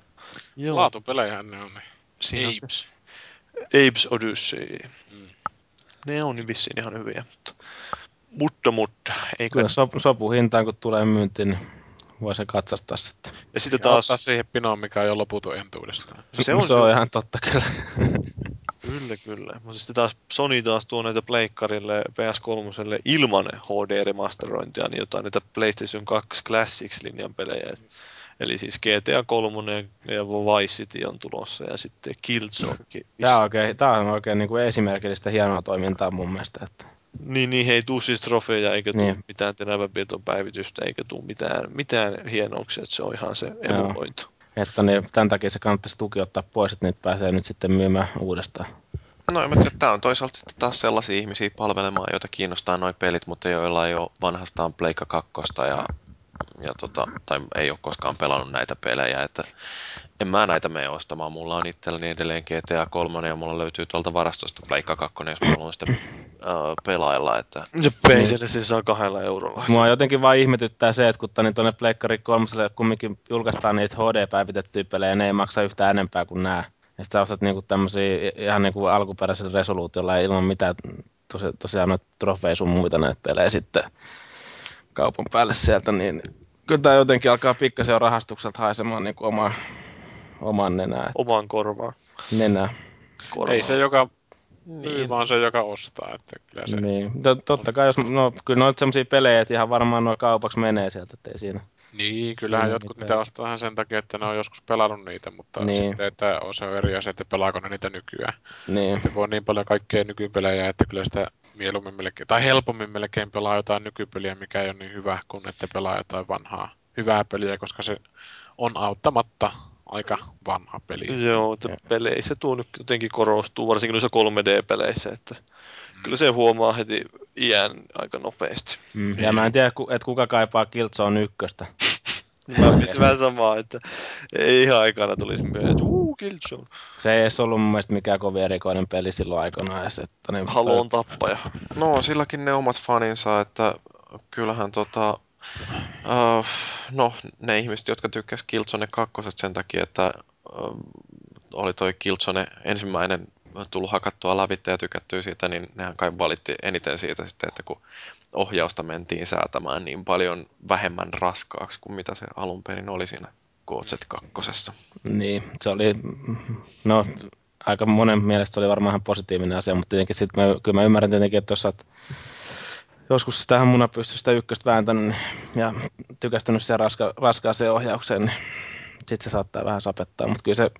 S2: Joo.
S3: Laatupelejähän ne on. Niin.
S2: Siinä
S3: Apes.
S2: Apes Odyssey.
S3: Mm.
S2: Ne on niin vissiin ihan hyviä. Mutta, mutta, mutta eikö...
S4: Kyllä sopu, sopuhintaan, kun tulee myyntiin, niin voi se katsastaa sitten.
S2: Ja sitten
S3: Ja
S2: taas,
S3: ottaa siihen pinoon, mikä on jo loputon entuudestaan.
S2: se on,
S4: se on ihan totta kyllä.
S2: Kyllä, kyllä. Mutta sitten taas Sony taas tuo näitä pleikkarille PS3 ilman HD-remasterointia, niin jotain näitä PlayStation 2 Classics-linjan pelejä. Eli siis GTA 3 ja Vice City on tulossa ja sitten Killzonekin.
S4: Tämä on oikein, tää on oikein niin kuin esimerkillistä hienoa toimintaa mun mielestä. Että...
S2: Niin, niin ei tuu siis trofeja eikä tuu
S4: Niin.
S2: mitään teräväpiirton päivitystä eikä tuu mitään, mitään hienouksia, että se on ihan se emulointu.
S4: Että niin, tämän takia se kannattaisi tuki ottaa pois, että niitä pääsee nyt sitten myymään uudestaan.
S1: No tiedä, tämä on toisaalta sitten taas sellaisia ihmisiä palvelemaan, joita kiinnostaa noin pelit, mutta joilla ei ole vanhastaan Pleikka 2 ja, ja tota, tai ei ole koskaan pelannut näitä pelejä, että en mä näitä mene ostamaan. Mulla on itselläni edelleen GTA 3 ja mulla löytyy tuolta varastosta Pleikka 2, jos mä haluan sitä äh, pelailla, että
S2: Se peiselle se saa kahdella eurolla.
S4: Mua jotenkin vaan ihmetyttää se, että kun tänne tuonne Pleikkari 3 kumminkin julkaistaan niitä HD-päivitettyjä pelejä, ne ei maksa yhtään enempää kuin nämä. Ja sit sä ostat niinku tämmösiä ihan niinku alkuperäisellä resoluutiolla ja ilman mitään tosi, tosiaan noita trofeja sun muita näitä pelejä sitten kaupan päälle sieltä, niin kyllä tää jotenkin alkaa pikkasen rahastukselta haisemaan niinku omaa, oman nenää.
S2: Omaan korvaan.
S4: nenää.
S2: korvaan.
S3: Ei se, joka
S1: Niin.
S3: myy, vaan se, joka ostaa. Että kyllä se,
S4: Niin. Tot- Totta kai, jos, no, kyllä noita semmoisia pelejä, että ihan varmaan nuo kaupaksi menee sieltä, ettei siinä.
S3: Niin, kyllähän
S4: Siinä
S3: jotkut niitä ostaa ihan sen takia, että ne on joskus pelannut niitä, mutta
S4: Niin.
S3: niin. sitten, että on se eri asia, että pelaako ne niitä nykyään.
S4: Niin.
S3: Että kun on niin paljon kaikkea nykypelejä, että kyllä sitä mieluummin melkein, tai helpommin melkein pelaa jotain nykypeliä, mikä ei ole niin hyvä, kuin että pelaa jotain vanhaa hyvää peliä, koska se on auttamatta aika vanha peli.
S2: Joo, että peleissä tuo nyt jotenkin korostuu, varsinkin noissa 3D-peleissä, että kyllä se huomaa heti iän aika nopeasti.
S4: Mm. Ja mä en tiedä, ku- että kuka kaipaa Killzone ykköstä.
S2: Mä mietin vähän samaa, että ei ihan aikana tulisi mieleen, että uu, Killzone,
S4: Se ei edes ollut mun mielestä mikään kovin erikoinen peli silloin aikanaan. edes, Että niin,
S2: Halo on tappaja.
S1: No, silläkin ne omat faninsa, että kyllähän tota, uh, no, ne ihmiset, jotka tykkäs Killzone 2 sen takia, että uh, oli toi Killzone ensimmäinen tullut hakattua lävitse ja tykättyä siitä, niin nehän kai valitti eniten siitä sitten, että kun ohjausta mentiin säätämään niin paljon vähemmän raskaaksi kuin mitä se alun perin oli siinä KZ2.
S4: Niin, se oli, no aika monen mielestä oli varmaan ihan positiivinen asia, mutta tietenkin sit mä, kyllä mä ymmärrän tietenkin, että jos sä oot joskus tähän munapyssystä ykköstä vääntänyt niin- ja tykästynyt siihen raska, raskaaseen ohjaukseen, niin sitten se saattaa vähän sapettaa, mutta kyllä se,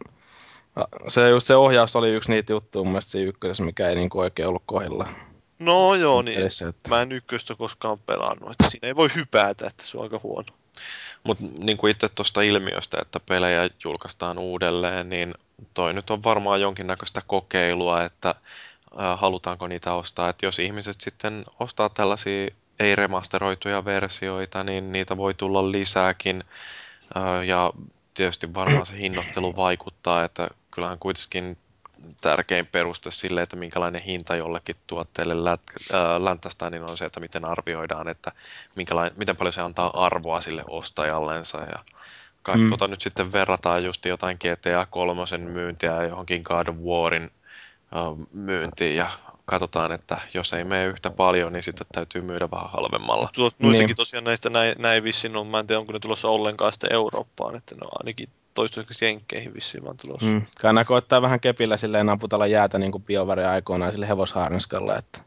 S4: se, just se ohjaus oli yksi niitä juttuja mun mielestä siinä ykkösessä, mikä ei niinku oikein ollut kohdillaan.
S2: No joo, niin.
S4: pelissä, että,
S2: Mä en ykköstä koskaan pelannut, että siinä ei voi hypätä, että se on aika huono.
S1: Mutta niin kuin itse tuosta ilmiöstä, että pelejä julkaistaan uudelleen, niin toi nyt on varmaan jonkinnäköistä kokeilua, että halutaanko niitä ostaa. Että jos ihmiset sitten ostaa tällaisia ei-remasteroituja versioita, niin niitä voi tulla lisääkin. Ja tietysti varmaan se hinnoittelu vaikuttaa, että kyllähän kuitenkin tärkein peruste sille, että minkälainen hinta jollekin tuotteelle lät- läntästään, niin on se, että miten arvioidaan, että minkälainen, miten paljon se antaa arvoa sille ostajallensa. Ja kai
S4: Mm.
S1: tota nyt sitten verrataan just jotain GTA 3 myyntiä johonkin God of Warin myyntiin ja katsotaan, että jos ei mene yhtä paljon, niin sitten täytyy myydä vähän halvemmalla.
S2: Tuosta, noistakin
S4: Niin.
S2: tosiaan näistä näin, näin vissiin on, mä en tiedä onko ne tulossa ollenkaan sitten Eurooppaan, että ne on ainakin toistaiseksi jenkkeihin vissiin vaan tulossa. Mm.
S4: mm, kannaa koittaa vähän kepillä silleen naputella jäätä niin kuin aikoinaan sille hevoshaarniskalla, että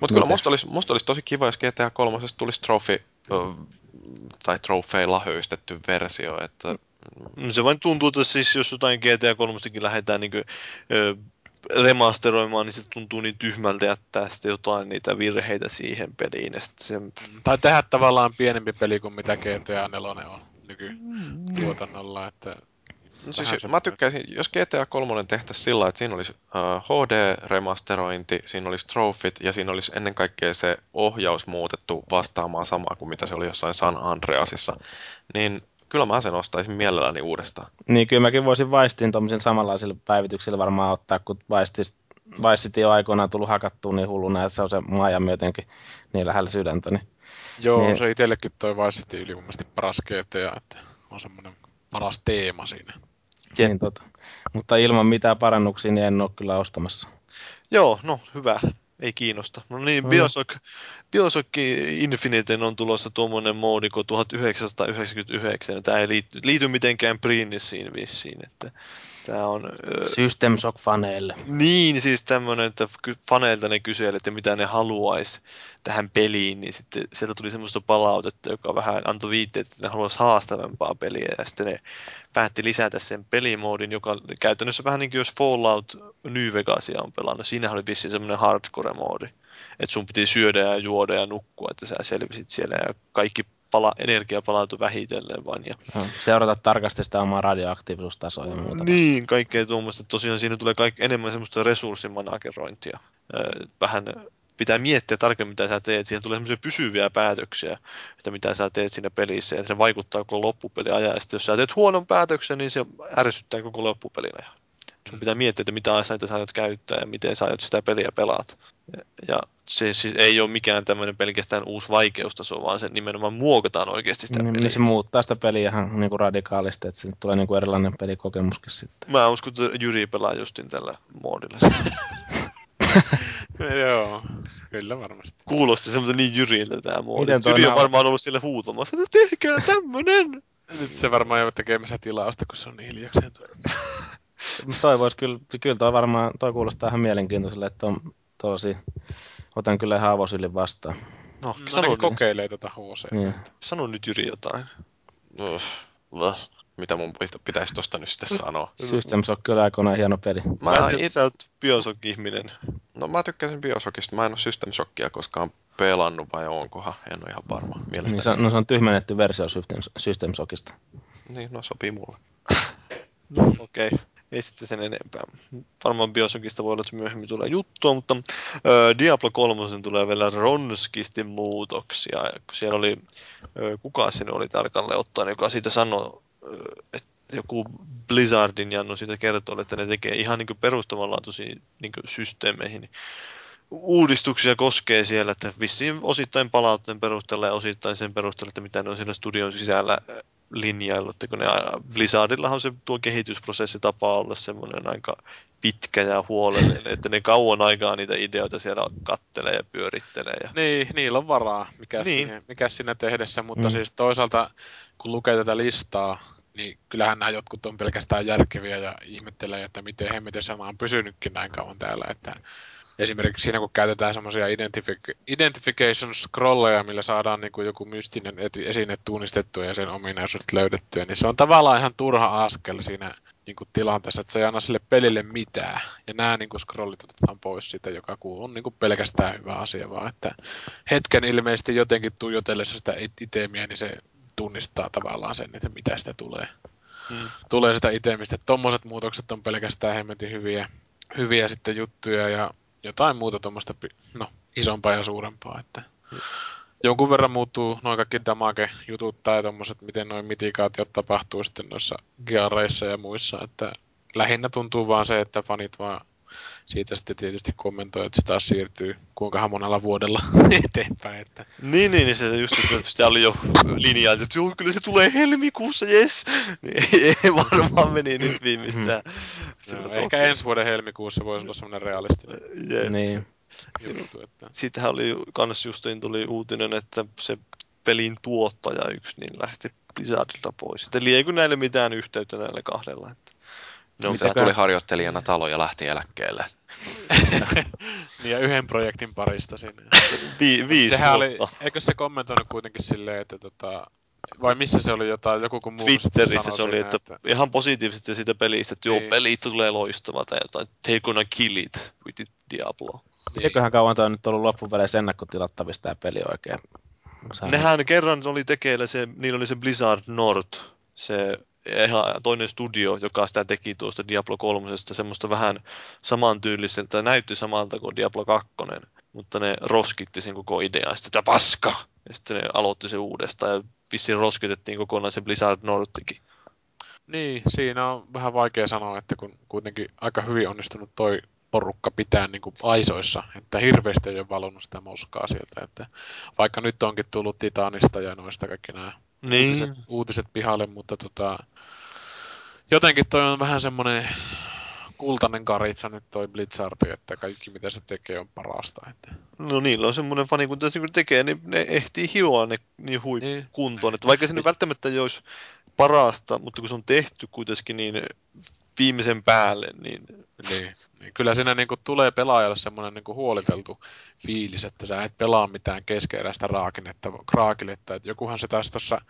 S1: Mutta kyllä musta olisi, musta olisi tosi kiva, jos GTA 3 tulisi trofi tai trofeilla höystetty versio, että
S2: No Se vain tuntuu, että siis jos jotain GTA 3 lähdetään niin kuin, ö, remasteroimaan, niin se tuntuu niin tyhmältä jättää sitten jotain niitä virheitä siihen peliin. Ja sitten se,
S3: Tai tehdä tavallaan pienempi peli kuin mitä GTA 4 on nykytuotannolla. Että
S1: No siis
S3: se-
S1: mä tykkäisin, jos GTA 3 tehtäisiin sillä, että siinä olisi uh, HD-remasterointi, siinä olisi trofit ja siinä olisi ennen kaikkea se ohjaus muutettu vastaamaan samaa kuin mitä se oli jossain San Andreasissa, niin kyllä mä sen ostaisin mielelläni uudestaan.
S4: Niin, kyllä mäkin voisin Vaistin tuommoisilla samanlaisilla päivityksillä varmaan ottaa, kun Vice Vice on aikoinaan tullut hakattua niin hulluna, että se on se Miami jotenkin niin lähellä sydäntä. Niin.
S3: joo,
S4: Niin.
S3: niin. se itsellekin toi Vice City ylivoimaisesti paras GTA, että on semmoinen paras teema siinä.
S2: Jep.
S4: Niin, tota. Mutta ilman mitään parannuksia niin en ole kyllä ostamassa.
S2: joo, no hyvä. Ei kiinnosta. No niin,
S4: Mm.
S2: Bioshock, Bioshock Infiniten on tulossa tuommoinen moodi kuin 1999. Tämä ei liity, liity mitenkään Prinnissiin vissiin. Että Tää on...
S4: System Shock faneille.
S2: niin, siis tämmönen, että faneilta ne kyselee, että mitä ne haluaisi tähän peliin, niin sitten sieltä tuli semmoista palautetta, joka vähän antoi viitteet, että ne haluaisi haastavampaa peliä, ja sitten ne päätti lisätä sen pelimoodin, joka käytännössä vähän niin kuin jos Fallout New Vegasia on pelannut. Siinä oli vissiin semmoinen hardcore-moodi, että sun piti syödä ja juoda ja nukkua, että sä selvisit siellä, ja kaikki pala, energia palautui vähitellen vaan. Ja
S4: Seurata tarkasti sitä omaa radioaktiivisuustasoa ja muuta.
S2: niin, kaikkea tuommoista. Tosiaan siinä tulee kaik- enemmän semmoista resurssimanagerointia. Vähän pitää miettiä tarkemmin, mitä sä teet. Siihen tulee semmoisia pysyviä päätöksiä, että mitä sä teet siinä pelissä, ja se vaikuttaa koko loppupeli ajan. Ja sitten jos sä teet huonon päätöksen, niin se ärsyttää koko loppupelin ajan. Sun pitää miettiä, että mitä asioita sä aiot käyttää ja miten sä aiot sitä peliä pelaat. Ja, ja se siis ei ole mikään tämmöinen pelkästään uusi vaikeustaso, vaan se nimenomaan muokataan oikeasti sitä
S4: Niin,
S2: peliä.
S4: niin se muuttaa sitä peliä ihan niin kuin radikaalisti, että siitä tulee niin kuin erilainen pelikokemuskin sitten.
S2: Mä uskon, että Jyri pelaa justin tällä moodilla.
S3: Joo, kyllä varmasti.
S2: Kuulosti semmoisen niin Jyriltä tämä moodi. Jyri on varmaan ollut sille huutamassa, että tehkää tämmönen!
S3: Nyt se varmaan ei ole tekemässä tilausta, kun se on niin hiljakseen.
S4: Mutta toi vois kyllä, kyllä toi varmaan, toi kuulostaa ihan mielenkiintoiselle, että on tosi, otan kyllä ihan avosyllin vastaan.
S2: No,
S3: No,
S2: sano, nyt,
S3: kokeilee tota HC.
S4: Niin.
S2: sano nyt Jyri jotain.
S1: Uff, uff. Mitä mun pitä- pitäisi tosta nyt sitten sanoa?
S4: System Shock kyllä aikoinaan hieno peli.
S2: Mä,
S1: Mä,
S2: en tiedä,
S1: it,
S2: että sä oot Bioshock-ihminen.
S1: no mä tykkäsin Bioshockista. Mä en ole System Shockia koskaan pelannut vai onkohan. En ole ihan varma.
S4: Niin
S1: Mielestäni.
S4: se, on- no se on tyhmennetty versio System, System Shockista.
S1: Niin, no sopii mulle.
S2: Okei, okay. Ei sitten sen enempää. Varmaan Bioshockista voi olla, että myöhemmin tulee juttua, mutta ö, Diablo 3 tulee vielä ronskisti muutoksia. Siellä oli, ö, kuka sinne oli tarkalleen ottaen, joka siitä sanoi, että joku Blizzardin Jannu siitä kertoo, että ne tekee ihan niin perustavanlaatuisiin niin systeemeihin uudistuksia koskee siellä, että vissiin osittain palautteen perusteella ja osittain sen perusteella, että mitä ne on siellä studion sisällä linjaillut. että Kun ne, Blizzardillahan se tuo kehitysprosessi tapaa olla semmoinen aika pitkä ja huolellinen, että ne kauan aikaa niitä ideoita siellä kattelee ja pyörittelee. Ja...
S3: Niin, niillä on varaa, mikä,
S2: Niin.
S3: siihen, mikä siinä tehdessä, mutta
S4: Mm.
S3: siis toisaalta kun lukee tätä listaa, niin kyllähän nämä jotkut on pelkästään järkeviä ja ihmettelee, että miten hemmetin sama on pysynytkin näin kauan täällä. Että esimerkiksi siinä, kun käytetään semmoisia identifi- identification scrolleja, millä saadaan niin kuin joku mystinen esine tunnistettua ja sen ominaisuudet löydettyä, niin se on tavallaan ihan turha askel siinä niin kuin tilanteessa, että se ei anna sille pelille mitään. Ja nämä niin kuin scrollit otetaan pois siitä, joka on niin kuin pelkästään hyvä asia, vaan että hetken ilmeisesti jotenkin tuijotellessa sitä it- itemiä, niin se tunnistaa tavallaan sen, että mitä sitä tulee.
S2: Mm.
S3: Tulee sitä itemistä. Tuommoiset muutokset on pelkästään hemmetin hyviä, hyviä sitten juttuja ja jotain muuta tuommoista no, isompaa ja suurempaa. Että jonkun verran muuttuu noin kaikki damage-jutut tai tuommoiset, miten noin mitikaatiot tapahtuu sitten noissa geareissa ja muissa. Että lähinnä tuntuu vaan se, että fanit vaan siitä sitten tietysti kommentoi, että se taas siirtyy kuinkahan monella vuodella eteenpäin. Että
S2: Niin, niin, niin se just, että sitä oli jo linjailtu, että joo, kyllä se tulee helmikuussa, jes. Niin, ei, varmaan meni nyt viimeistään. Sillä
S3: no, ehkä ensi vuoden helmikuussa voisi olla semmoinen realistinen
S2: Jep.
S4: Niin.
S3: juttu. Että...
S2: Siitähän oli kans justiin tuli uutinen, että se pelin tuottaja yksi niin lähti Blizzardilta pois. Eli ei kun näille mitään yhteyttä näille kahdella. Että ne on
S1: No, se tuli harjoittelijana talo ja lähti eläkkeelle.
S3: Niin ja yhden projektin parista sinne.
S2: vi, viisi
S3: Sehän oli,
S2: vuotta.
S3: eikö se kommentoinut kuitenkin silleen, että tota, vai missä se oli jotain, joku kun muu
S2: Twitterissä
S3: sanoi
S2: se oli,
S3: siinä,
S2: että, ihan positiivisesti siitä pelistä, että joo,
S3: Niin.
S2: peli tulee loistava tai jotain. They're gonna kill it with it Diablo.
S3: niin,
S4: Mitenköhän kauan toi on nyt ollut loppupeleissä ennakkotilattavissa tämä peli oikein? Sehän-
S2: Nehän kerran oli tekeillä se, niillä oli se Blizzard Nord, se ihan toinen studio, joka sitä teki tuosta Diablo 3, semmoista vähän samantyyliseltä, näytti samalta kuin Diablo 2, mutta ne roskitti sen koko idean, sitten paska! Ja sitten ne aloitti se uudestaan ja vissiin roskitettiin kokonaan se Blizzard Nordikin.
S3: Niin, siinä on vähän vaikea sanoa, että kun kuitenkin aika hyvin onnistunut toi porukka pitää niin kuin aisoissa, että hirveästi ei ole valunut sitä moskaa sieltä, että vaikka nyt onkin tullut Titanista ja noista kaikki nämä
S2: Niin,
S3: uutiset, uutiset pihalle, mutta tota, jotenkin toi on vähän semmoinen kultainen karitsa nyt toi Blizzard, että kaikki mitä se tekee on parasta. Että.
S2: no niillä on semmoinen fani, kun tässä kun tekee, niin ne ehtii hioa ne niin hui
S3: Niin.
S2: kuntoon. Että vaikka se nyt välttämättä ei olisi parasta, mutta kun se on tehty kuitenkin niin viimeisen päälle, niin
S3: Niin, niin kyllä siinä niinku tulee pelaajalle semmoinen niinku huoliteltu fiilis, että sä et pelaa mitään keskeeräistä raakinetta, raakiletta. Että jokuhan se tässä tossa,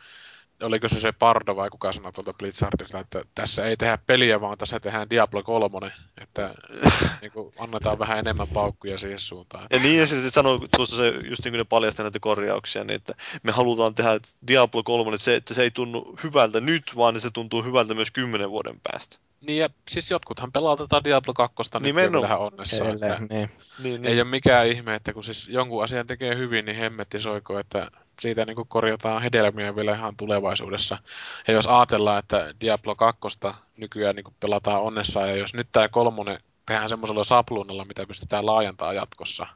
S3: oliko se se Pardo vai kuka sanoi tuolta Blizzardista, että tässä ei tehdä peliä, vaan tässä tehdään Diablo 3, että niinku annetaan vähän enemmän paukkuja siihen suuntaan.
S2: Ja niin, ja se sitten sanoi, tuossa se, just niin kuin ne paljastaa näitä korjauksia, niin että me halutaan tehdä Diablo 3, että se, että se ei tunnu hyvältä nyt, vaan se tuntuu hyvältä myös kymmenen vuoden päästä.
S3: Niin ja siis jotkuthan pelaa tätä Diablo 2 nyt
S2: Nimenomaan.
S3: tähän onnessa.
S4: Edelleen,
S3: Että
S4: niin.
S2: Niin,
S3: ei ole mikään ihme, että kun siis jonkun asian tekee hyvin, niin hemmetti soiko, että siitä niin korjataan hedelmiä vielä ihan tulevaisuudessa. Ja jos ajatellaan, että Diablo 2 nykyään niin pelataan onnessa, ja jos nyt tämä kolmonen tehdään semmoisella sapluunalla, mitä pystytään laajentamaan jatkossa,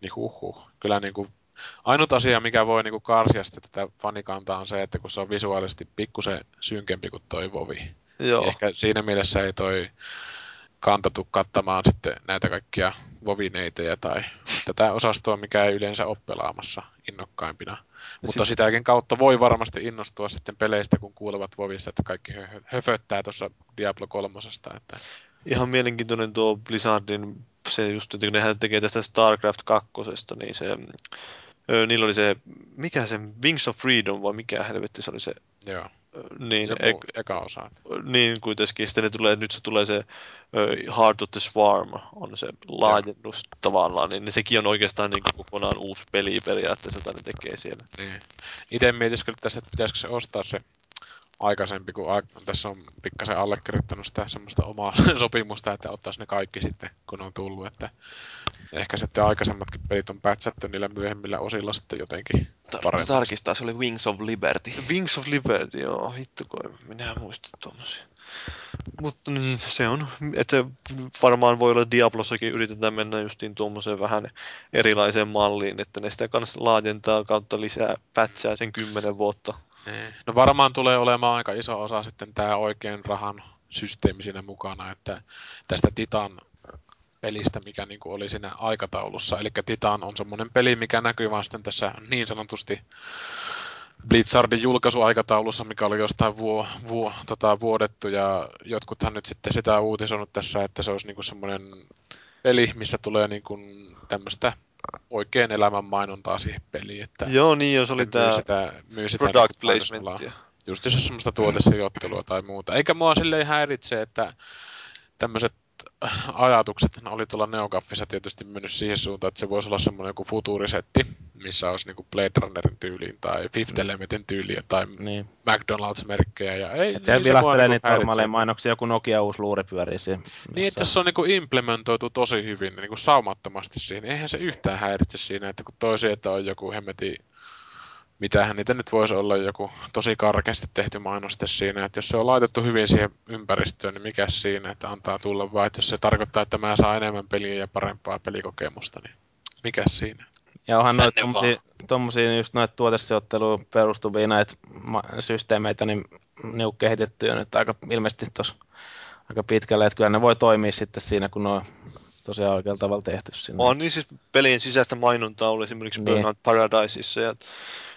S3: niin huhhuh. Kyllä niin kuin ainut asia, mikä voi niin kuin karsia tätä fanikantaa on se, että kun se on visuaalisesti pikkusen synkempi kuin toi Vovi.
S2: Joo.
S3: Ehkä siinä mielessä ei toi kantatu kattamaan sitten näitä kaikkia vovineitejä tai tätä osastoa, mikä ei yleensä ole pelaamassa innokkaimpina. Mutta
S2: Sit-
S3: sitäkin kautta voi varmasti innostua sitten peleistä, kun kuulevat vovissa, että kaikki hö- höföttää tuossa Diablo kolmosesta. Että
S2: Ihan mielenkiintoinen tuo Blizzardin, se just, että kun nehän tekee tästä StarCraft 2, niin se, niillä oli se, mikä se, Wings of Freedom vai mikä helvetti se oli se,
S3: joo,
S2: niin,
S3: joku
S2: ek,
S3: eka osa.
S2: niin kuitenkin, sitten ne tulee, nyt se tulee se ö, Heart of the Swarm, on se laajennus tavallaan, niin sekin on oikeastaan niin kuin kokonaan uusi peli periaatteessa, jota ne tekee siellä.
S3: Niin. Itse mietiskelin tässä, että pitäisikö se ostaa se aikaisempi, kun a- tässä on pikkasen allekirjoittanut sitä semmoista omaa sopimusta, että ottaisi ne kaikki sitten, kun on tullut. Että ehkä sitten aikaisemmatkin pelit on pätsätty niillä myöhemmillä osilla sitten jotenkin paremmin.
S1: Tarkistaa, se oli Wings of Liberty.
S2: Wings of Liberty, joo, hitto kun minä en muista tuommoisia. Mutta niin, se on, että varmaan voi olla Diablossakin yritetään mennä justiin tuommoiseen vähän erilaiseen malliin, että ne sitä kanssa laajentaa kautta lisää pätsää sen kymmenen vuotta.
S3: Niin. No varmaan tulee olemaan aika iso osa sitten tämä oikein rahan systeemi siinä mukana, että tästä Titan pelistä, mikä niin oli siinä aikataulussa. Eli Titan on semmoinen peli, mikä näkyy vaan sitten tässä niin sanotusti Blizzardin julkaisuaikataulussa, mikä oli jostain vuo, vuo, tota, vuodettu, ja jotkuthan nyt sitten sitä uutisoinut tässä, että se olisi niin semmoinen peli, missä tulee niin tämmöistä oikein elämän mainontaa siihen peliin, että
S2: Joo, niin jos oli tämä
S3: sitä, myy sitä
S2: product
S3: niin kuin mainosmalla-
S2: placementia.
S3: just jos on semmoista tuotesijoittelua tai muuta. Eikä mua silleen häiritse, että tämmöiset ajatukset oli tuolla Neogaffissa tietysti mennyt siihen suuntaan, että se voisi olla semmoinen joku futurisetti, missä olisi niinku Blade Runnerin tyyliin tai Fifth Elementin tyyliä tai
S4: niin.
S3: McDonald's-merkkejä. Ja ei,
S4: Et
S3: ei se
S4: vilahtelee niitä normaaleja mainoksia, joku Nokia uusi luuri pyörii siinä.
S3: Niin, että se on niinku implementoitu tosi hyvin, niinku saumattomasti siihen. Eihän se yhtään häiritse siinä, että kun toisi, että on joku hemmeti, mitähän niitä nyt voisi olla joku tosi karkeasti tehty mainoste siinä, että jos se on laitettu hyvin siihen ympäristöön, niin mikä siinä, että antaa tulla vaan, että jos se tarkoittaa, että mä saan enemmän peliä ja parempaa pelikokemusta, niin mikä siinä?
S4: Ja onhan noita tommosia, tommosia just noita tuotesijoitteluun perustuvia näitä ma- systeemeitä, niin ne on kehitetty jo nyt aika ilmeisesti tuossa aika pitkälle, että kyllä ne voi toimia sitten siinä, kun ne on tosiaan oikealla tavalla tehty sinne.
S2: On niin siis pelien sisäistä mainontaa oli esimerkiksi
S4: Niin.
S2: Burnout Paradiseissa ja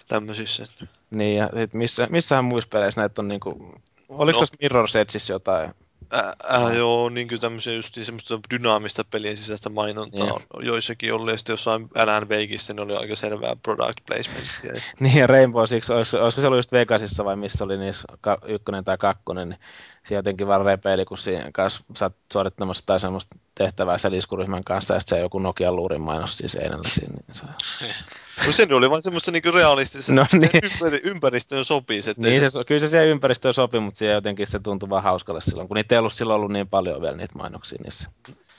S2: tämmöisissä.
S4: Niin, ja sit missä, missähän muissa peleissä näitä on niinku, oliko
S2: No.
S4: tuossa Mirror's Edgeissä jotain?
S2: Ää, ää, joo, niin kuin tämmöisiä just semmoista dynaamista pelien sisäistä mainontaa
S4: Niin.
S2: on joissakin ollut, ja sitten jossain Alan Wakeissa ne oli aika selvää product placementia.
S4: Niin, ja Rainbow Six, olisiko, olisiko se ollut just Vegasissa vai missä oli niissä ka- ykkönen tai kakkonen, niin siinä jotenkin vaan repeili, kun siinä kanssa sä oot suorittamassa tai semmoista tehtävää sen iskuryhmän kanssa, ja sitten se joku Nokian luurin mainos siinä seinällä siinä. Niin, se,
S2: No sen oli vain semmoista niinku realistista,
S4: No niin.
S2: niin. ympäri, ympäristöön sopii se.
S4: niin se, kyllä se siihen ympäristöön sopii, mutta siihen jotenkin se tuntui vaan hauskalle silloin, kun niitä ei ollut silloin ollut niin paljon vielä niitä mainoksia niissä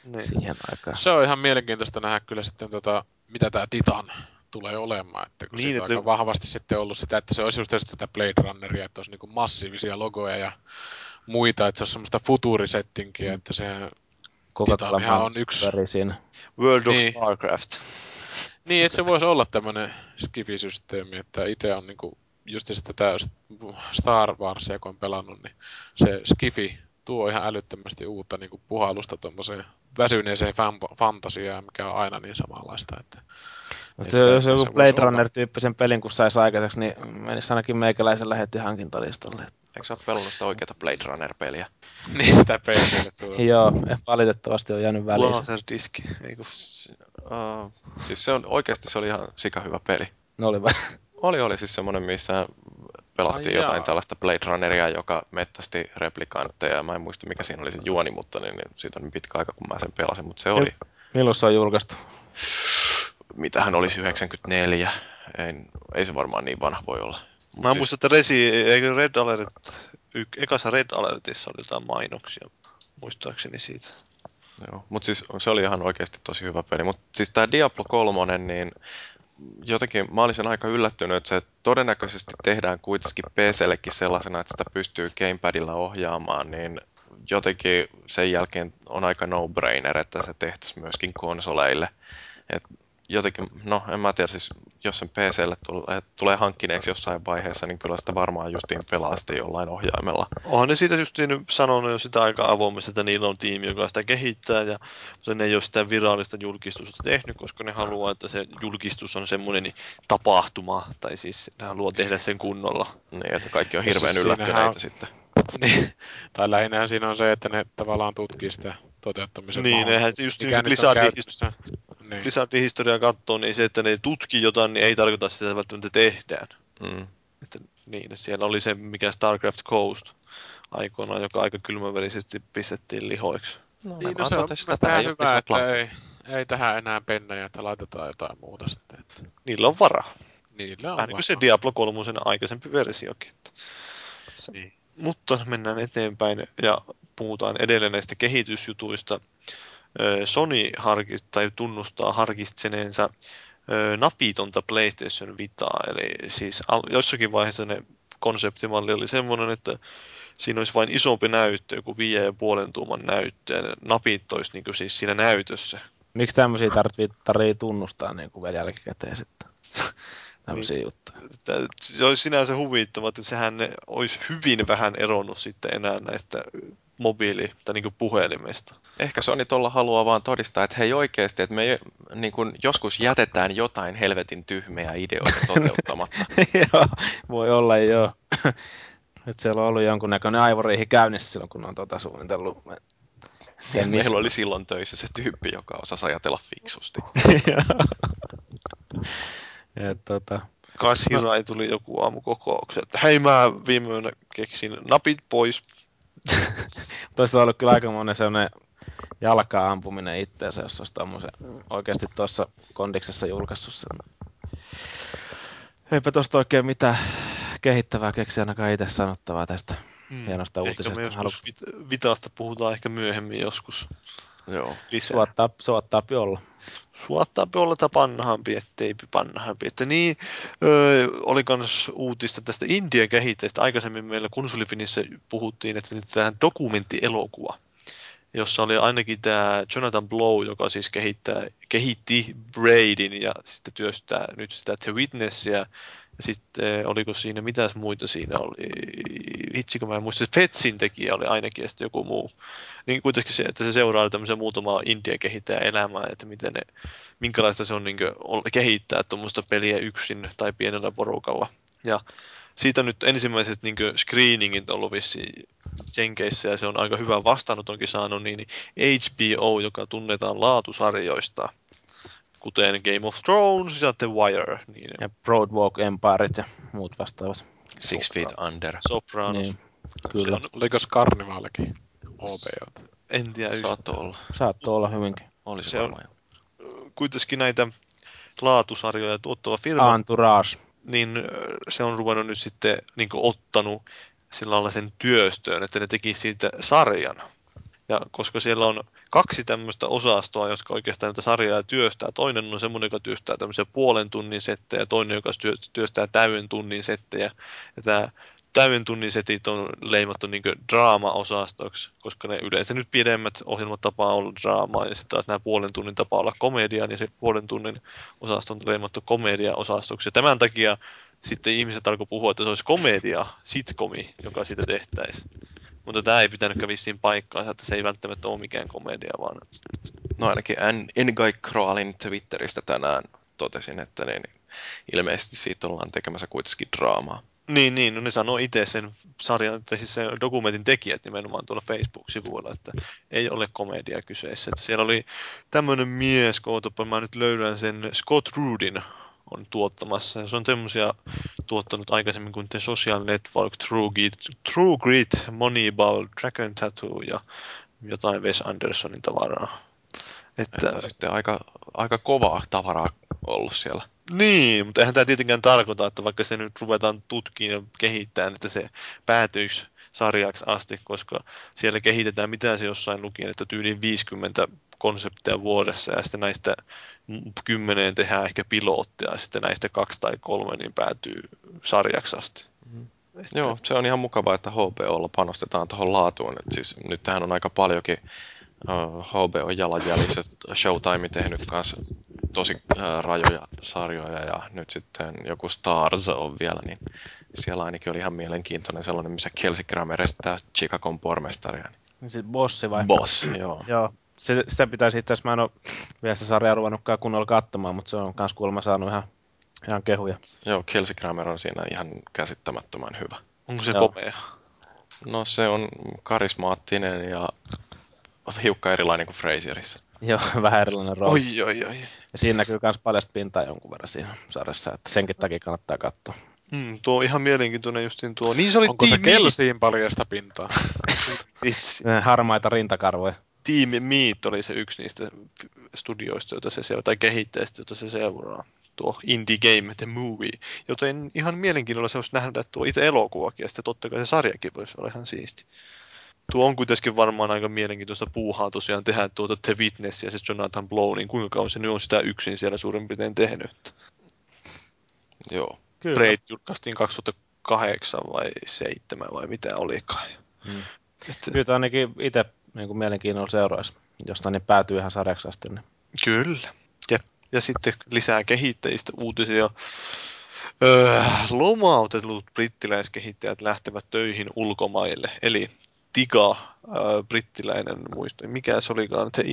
S2: niin.
S4: siihen aikaan.
S3: Se on ihan mielenkiintoista nähdä kyllä sitten, tota, mitä tämä Titan tulee olemaan. Että kun
S2: Niin,
S3: niin,
S2: että
S3: on aika
S2: se-
S3: vahvasti sitten ollut sitä, että se olisi just tätä Blade Runneria, että olisi niinku massiivisia logoja ja muita, että se olisi semmoista futurisettinkiä, että se
S4: Coca-Cola
S3: Titanihan on yksi-
S4: siinä.
S2: World of
S3: Niin.
S2: Starcraft.
S3: Niin, että se voisi olla tämmöinen skifi-systeemi, että itse on niinku just tätä Star Warsia, kun on pelannut, niin se skifi tuo ihan älyttömästi uutta niinku puhallusta tuommoiseen väsyneeseen fan- fantasiaan, mikä on aina niin samanlaista. Että,
S4: Mutta se,
S3: Että
S4: jos
S3: se
S4: joku Blade. Runner-tyyppisen pelin, kun saisi aikaiseksi, niin menisi ainakin meikäläisellä heti hankintalistalle.
S1: Eikö sä ole pelannut sitä oikeata Blade Runner-peliä?
S3: Niin sitä PClle tuo.
S4: Joo, valitettavasti on jäänyt väliin.
S2: Laserdiski, ei kun.
S1: S- uh, siis se on, oikeasti se oli ihan sika hyvä peli.
S4: Ne oli vai?
S1: Oli, oli siis semmoinen, missä pelattiin
S3: Ai
S1: jotain
S3: jaa.
S1: tällaista Blade Runneria, joka mettästi replikantteja. Mä en muista, mikä siinä oli se juoni, mutta niin, niin siitä on niin pitkä aika, kun mä sen pelasin. Mutta se oli,
S4: Milloin se on julkaistu?
S1: mitähän olisi 94. Ei, ei se varmaan niin vanha voi olla. Mut
S2: Mä muistan, että Resi, eikö Red Alert, yk, ekassa Red Alertissa oli jotain mainoksia, muistaakseni siitä.
S1: Joo, mutta siis se oli ihan oikeasti tosi hyvä peli. Mutta siis tämä Diablo 3, niin jotenkin mä olisin aika yllättynyt, että se todennäköisesti tehdään kuitenkin PCllekin sellaisena, että sitä pystyy gamepadilla ohjaamaan, niin jotenkin sen jälkeen on aika no-brainer, että se tehtäisiin myöskin konsoleille. Et jotenkin, no en mä tiedä, siis jos sen PClle tulee, tulee hankkineeksi jossain vaiheessa, niin kyllä sitä varmaan justiin pelaa sitten jollain ohjaimella.
S2: Onhan ne siitä just niin sanonut jo sitä aika avoimesti, että niillä on tiimi, joka sitä kehittää, ja, mutta ne ei ole sitä virallista julkistusta tehnyt, koska ne haluaa, että se julkistus on semmoinen tapahtuma, tai siis ne haluaa tehdä sen kunnolla.
S1: Niin, että kaikki on
S3: Ja
S1: hirveän
S3: siis
S1: yllättyneitä
S3: on-
S1: sitten.
S3: Niin. Tai lähinnä siinä on se, että ne tavallaan tutkii sitä toteuttamisen
S2: Niin, se just niin Blizzardin.
S3: Niin.
S2: Blizzardin historiaa katsoo, niin se, että ne tutkii jotain, niin ei tarkoita sitä, että välttämättä tehdään.
S1: Mm.
S2: Että, niin, että siellä oli se, mikä StarCraft Coast aikoinaan, joka aika kylmäverisesti pistettiin lihoiksi.
S1: No,
S3: Niin, no se on
S1: ei
S3: hyvä, että ei, ei tähän enää pennejä, että laitetaan jotain muuta sitten. Että
S2: Niillä on varaa.
S3: niillä on
S2: Vähän niin kuin se. Diablo 3 aikaisempi versiokin. Että.
S3: Niin.
S2: Mutta mennään eteenpäin ja puhutaan edelleen näistä kehitysjutuista. Sony harkit, tai tunnustaa harkitseneensa napitonta PlayStation Vitaa, eli siis jossakin vaiheessa ne konseptimalli oli semmoinen, että siinä olisi vain isompi näyttö, joku viiden ja puolen tuuman näyttö, ja napit olisi niin siis siinä näytössä.
S4: Miksi tämmöisiä tarvii tunnustaa niin kuin vielä jälkikäteen sitten? Tämmöisiä niin. juttuja.
S2: Se olisi sinänsä huvittava, että sehän ne olisi hyvin vähän eronnut sitten enää näistä mobiili- tai niin puhelimesta.
S1: Ehkä Sony tuolla haluaa vaan todistaa, että hei oikeasti, että me niin kun joskus jätetään jotain helvetin tyhmiä ideoita toteuttamatta.
S4: joo, voi olla joo. Että siellä on ollut jonkunnäköinen aivoriihi käynnissä silloin, kun on tuota suunnitellut.
S1: Ja
S4: Sen
S1: meillä oli silloin töissä se tyyppi, joka osasi ajatella fiksusti.
S4: Ja, tota,
S2: Kas Hirai tuli joku aamu kokoukseen, että hei mä viime yönä keksin napit pois.
S4: Tuosta on ollut kyllä aika monen sellainen jalkaa ampuminen itteensä, jos olisi tommosen oikeasti tuossa kondiksessa julkaissut sen. Eipä tuosta oikein mitään kehittävää keksiä ainakaan itse sanottavaa tästä hienosta
S2: Ehkä me
S4: uutisesta.
S2: joskus
S4: Haluatko
S2: vit- Vitasta puhutaan ehkä myöhemmin joskus
S1: Joo.
S2: lisää.
S4: suottaa, suottaa olla?
S2: Suottaa olla tai pannahampi, ettei pannahampi. Että niin, öö, oli kans uutista tästä Indian kehitteestä. Aikaisemmin meillä konsolifinissä puhuttiin, että tähän dokumenttielokuva, jossa oli ainakin tämä Jonathan Blow, joka siis kehittää, kehitti Braidin ja sitten työstää nyt sitä The Witnessia. Sitten oliko siinä, mitäs muita siinä oli, hitsikö mä en muista, Fetsin tekijä oli ainakin ja sitten joku muu. Niin kuitenkin se, että se seuraa tämmöisen muutama Indian kehittäjän elämää, että miten ne, minkälaista se on niin kehittää tuommoista peliä yksin tai pienellä porukalla. Ja siitä on nyt ensimmäiset niin screeningit ollut vissiin Jenkeissä ja se on aika hyvä vastaanotonkin saanut, niin HBO, joka tunnetaan laatusarjoista, kuten Game of Thrones ja The Wire, niin
S4: Ja Broadwalk Empireit ja muut vastaavat.
S1: Six Feet Under.
S2: Sopranos.
S4: Niin, kyllä.
S2: Se on,
S3: Oliko Karnivaalikin OBO?
S2: en tiedä,
S1: Saattoi olla.
S4: Saattoi olla hyvinkin.
S1: Olisi
S2: Se on-
S1: varmaan.
S2: kuitenkin näitä laatusarjoja tuottava firma,
S4: Entourage.
S2: niin se on ruvennut nyt sitten niin ottanut sillä lailla sen työstöön, että ne teki siitä sarjan. Ja koska siellä on kaksi tämmöistä osastoa, jotka oikeastaan näitä sarjaa työstää. Toinen on semmoinen, joka työstää tämmöisiä puolen tunnin settejä, toinen, joka työ- työstää täyden tunnin settejä. Ja tämä täyden tunnin setit on leimattu niin draama-osastoksi, koska ne yleensä nyt pidemmät ohjelmat tapaa olla draamaa, ja sitten taas nämä puolen tunnin tapaa olla komedia, niin se puolen tunnin osasto on leimattu komedia-osastoksi. Ja tämän takia sitten ihmiset alkoi puhua, että se olisi komedia, sitcomi, joka siitä tehtäisiin. Mutta tämä ei pitänytkään vissiin paikkaansa, että se ei välttämättä ole mikään komedia, vaan
S1: No ainakin N- Ngai Kroalin Twitteristä tänään totesin, että niin, ilmeisesti siitä ollaan tekemässä kuitenkin draamaa.
S2: Niin, niin, no ne sanoo itse sen sarjan, tai siis sen dokumentin tekijät nimenomaan tuolla Facebook-sivuilla, että ei ole komedia kyseessä. Että siellä oli tämmöinen mies, kootapa mä nyt löydän sen, Scott Rudin on tuottamassa. Ja se on semmoisia tuottanut aikaisemmin kuin The Social Network, True Grit, True Grit Moneyball, Dragon Tattoo ja jotain Wes Andersonin tavaraa. Että,
S1: Että sitten aika, aika kovaa tavaraa ollut siellä.
S2: Niin, mutta eihän tämä tietenkään tarkoita, että vaikka se nyt ruvetaan tutkimaan ja kehittämään, että se päätyisi sarjaksi asti, koska siellä kehitetään, mitä se jossain lukien, että tyyliin 50 konsepteja vuodessa ja sitten näistä kymmeneen tehdään ehkä pilottia ja sitten näistä kaksi tai kolme niin päätyy sarjaksi asti. Että,
S1: Joo, se on ihan mukavaa, että HBOlla panostetaan tuohon laatuun. Et siis nyt tähän on aika paljonkin uh, HBO jalanjäljissä Showtime tehnyt kanssa tosi uh, rajoja sarjoja ja nyt sitten joku Stars on vielä, niin siellä ainakin oli ihan mielenkiintoinen sellainen, missä Kelsey Grammer estää Chicagon pormestaria.
S4: Niin sit bossi vai?
S1: Boss, joo.
S4: Joo. Se, sitä pitäisi itse asiassa, mä en ole vielä sitä sarjaa ruvennutkaan kunnolla katsomaan, mutta se on kans kuulemma saanut ihan, ihan kehuja.
S1: Joo, Kelsey Grammer on siinä ihan käsittämättömän hyvä.
S2: onko se
S4: Joo.
S2: komea?
S1: No se on karismaattinen ja hiukka erilainen kuin Frasierissa.
S4: Joo, vähän erilainen rooli.
S2: Oi, oi, oi.
S4: Ja siinä näkyy myös paljasta pintaa jonkun verran siinä sarjassa, että senkin takia kannattaa katsoa.
S2: Mm, tuo on ihan mielenkiintoinen justiin tuo. Niin se oli
S3: Onko se
S2: Team Meat.
S3: Kelsiin paljasta pintaa?
S2: Vitsi.
S4: Ne harmaita rintakarvoja.
S2: Team Meat oli se yksi niistä studioista, jota se seuraa, tai kehittäjistä, jota se seuraa. Tuo Indie Game The Movie. Joten ihan mielenkiinnolla se olisi nähdä tuo itse elokuvakin, ja sitten totta kai se sarjakin voisi olla ihan siisti. Tuo on kuitenkin varmaan aika mielenkiintoista puuhaa tosiaan tehdä tuota The Witness ja se Jonathan Blow, niin kuinka kauan se nyt on sitä yksin siellä suurin piirtein tehnyt.
S1: Joo.
S4: Kyllä.
S2: Braid julkaistiin 2008 vai 7 vai mitä olikaan.
S4: Mm.
S2: Että,
S4: Kyllä ainakin itse niin mielenkiinnolla seuraisi, josta ne päätyy ihan sarjaksi asti. Niin.
S2: Kyllä. Jep. Ja sitten lisää kehittäjistä uutisia. Öö, lomautetut brittiläiskehittäjät lähtevät töihin ulkomaille. Eli Tiga, öö, brittiläinen muisto. Mikä se olikaan? Se,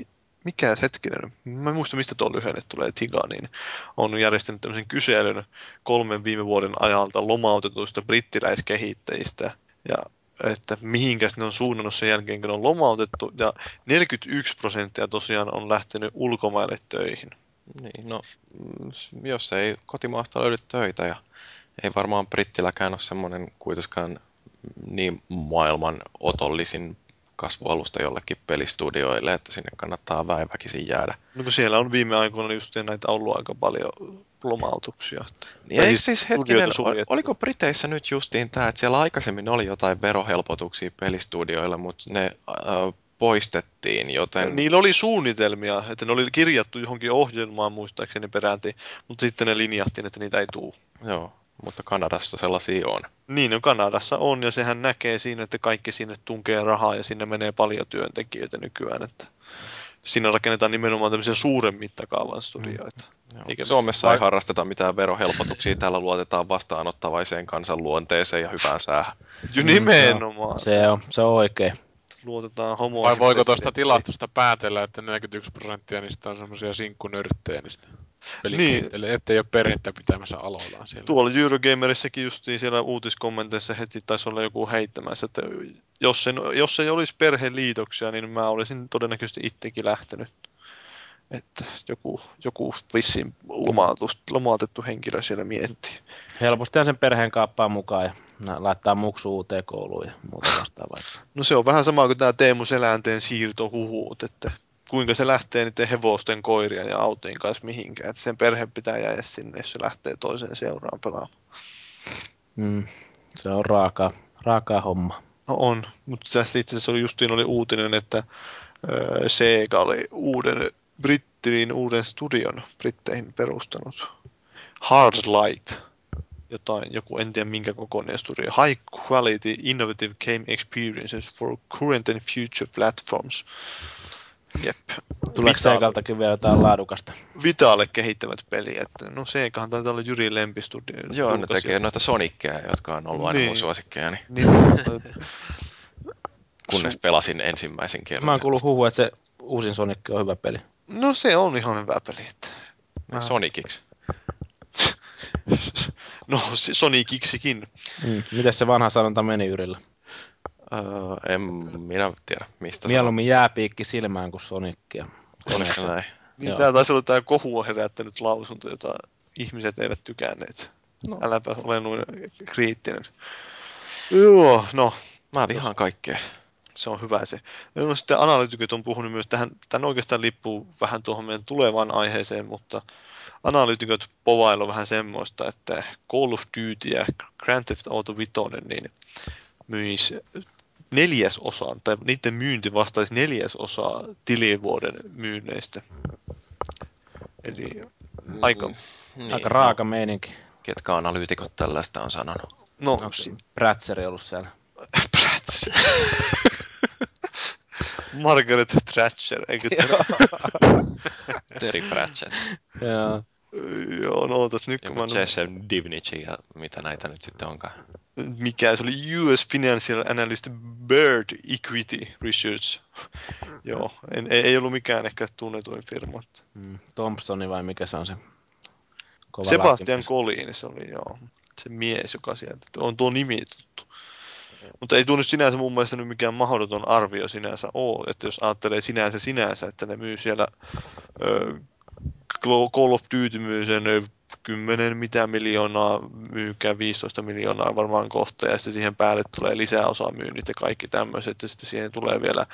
S2: mikä hetkinen? Mä en muista, mistä tuo lyhenne tulee Tiga, niin on järjestänyt tämmöisen kyselyn kolmen viime vuoden ajalta lomautetuista brittiläiskehittäjistä. Ja että mihinkäs ne on suunnannut sen jälkeen, kun ne on lomautettu. Ja 41 prosenttia tosiaan on lähtenyt ulkomaille töihin.
S1: Niin, no, jos ei kotimaasta löydy töitä ja ei varmaan brittilläkään ole semmoinen kuitenkaan niin maailman otollisin kasvualusta jollekin pelistudioille, että sinne kannattaa väiväkisin jäädä.
S2: No kun siellä on viime aikoina just näitä ollut aika paljon lomautuksia.
S1: Niin ei
S2: siis
S1: siis hetkinen,
S2: suljettu.
S1: oliko Briteissä nyt justiin tämä, että siellä aikaisemmin oli jotain verohelpotuksia pelistudioille, mutta ne äh, poistettiin, joten...
S2: Niillä oli suunnitelmia, että ne oli kirjattu johonkin ohjelmaan muistaakseni peräänti, mutta sitten ne linjattiin, että niitä ei tule.
S1: Joo, mutta Kanadassa sellaisia on.
S2: Niin, no Kanadassa on, ja sehän näkee siinä, että kaikki sinne tunkee rahaa, ja sinne menee paljon työntekijöitä nykyään, että siinä rakennetaan nimenomaan tämmöisiä suuren mittakaavan studioita.
S1: Joo.
S2: Eikä-
S1: Suomessa
S2: vai-
S1: ei harrasteta mitään verohelpotuksia, täällä luotetaan vastaanottavaiseen kansanluonteeseen ja hyvään säähän.
S2: Jo nimenomaan.
S4: Se on, se on oikein.
S2: Luotetaan homo.
S3: Vai voiko tuosta tilastosta päätellä, että 41 prosenttia niistä on semmoisia sinkkunörttejä niistä pelikehittäjille, ettei ole perhettä pitämässä aloillaan siellä.
S2: Tuolla Eurogamerissakin justiin siellä uutiskommenteissa heti taisi olla joku heittämässä, että jos, sen, jos ei olisi perheliitoksia, niin mä olisin todennäköisesti itsekin lähtenyt. Että joku, joku vissiin lomautus, lomautettu henkilö siellä miettii.
S4: Helpostihan sen perheen kaappaa mukaan ja laittaa muksu uuteen kouluun ja muuta vastaavaa.
S2: No se on vähän sama kuin tämä Teemu Selänteen siirtohuhuut, että kuinka se lähtee niiden hevosten, koirien ja autojen kanssa mihinkään. Että sen perhe pitää jäädä sinne, jos se lähtee toiseen seuraan pelaamaan.
S4: Mm, se on raakaa, raakaa homma.
S2: No on, mutta tästä itse asiassa oli justiin oli uutinen, että öö, Sega oli uuden Brittiin uuden studion Britteihin perustanut. Hard Light. Jotain, joku en tiedä minkä kokoinen studio. High Quality Innovative Game Experiences for Current and Future Platforms. Jep.
S4: Tuleeko Segaltakin vielä jotain laadukasta?
S2: Vitalle kehittävät peliä. Että, no Segahan taitaa olla Jyri lempistudio.
S1: Joo, ne tekee noita Sonickeja, jotka on ollut aina
S2: Niin.
S1: mun suosikkeja, niin
S2: Niin,
S1: kunnes pelasin ensimmäisen kerran.
S4: Mä oon kuullut huhua, että se uusin Sonic on hyvä peli.
S2: no se on ihan hyvä peli. Että.
S1: Soniciksi.
S2: No, se Soniciksikin.
S4: Mm. Miten se vanha sanonta meni Yrillä?
S1: Öö, en minä tiedä, mistä
S4: Mieluummin jääpiikki silmään kuin
S1: näin?
S2: Niin
S4: Joo.
S2: tämä taisi olla tämä kohua herättänyt lausunto, jota ihmiset eivät tykänneet. No. Äläpä ole noin kriittinen. Joo, no,
S1: Mä vihaan kaikkea.
S2: se on hyvä se. No sitten analyytikot on puhunut myös tähän, tämän oikeastaan lippuu vähän tuohon meidän tulevaan aiheeseen, mutta analyytikot povailu vähän semmoista, että Call of Duty ja Grand Theft Auto 5 niin myisi neljäsosaan, tai niiden myynti vastaisi neljäsosaa tilivuoden myynneistä. Eli aika,
S1: Niin,
S4: Aika raaka meininki.
S1: Ketkä analyytikot tällaista on sanonut?
S2: no,
S4: Onko Prätseri ollut siellä?
S2: Prats. Margaret Thatcher, eikö
S1: Terry Pratchett,
S4: Joo.
S2: Joo, no kun
S1: joku
S2: mä...
S1: Jesse Divnici ja mitä näitä nyt sitten onkaan.
S2: Mikä se oli? US Financial Analyst Bird Equity Research. Joo, en, ei, ei ollut mikään ehkä tunnetuin firma.
S4: Mm. Thompsoni vai mikä se on se? Kova
S2: Sebastian. Colin, se oli joo, se mies, joka sieltä, on tuo nimi tuttu. Mutta ei tunnu sinänsä mun mielestä nyt mikään mahdoton arvio sinänsä ole, että jos ajattelee sinänsä sinänsä, että ne myy siellä ö, Call of Duty myy sen ö, 10 mitä miljoonaa, myykää 15 miljoonaa varmaan kohta, ja sitten siihen päälle tulee lisää osa myynnit ja kaikki tämmöiset, ja sitten siihen tulee vielä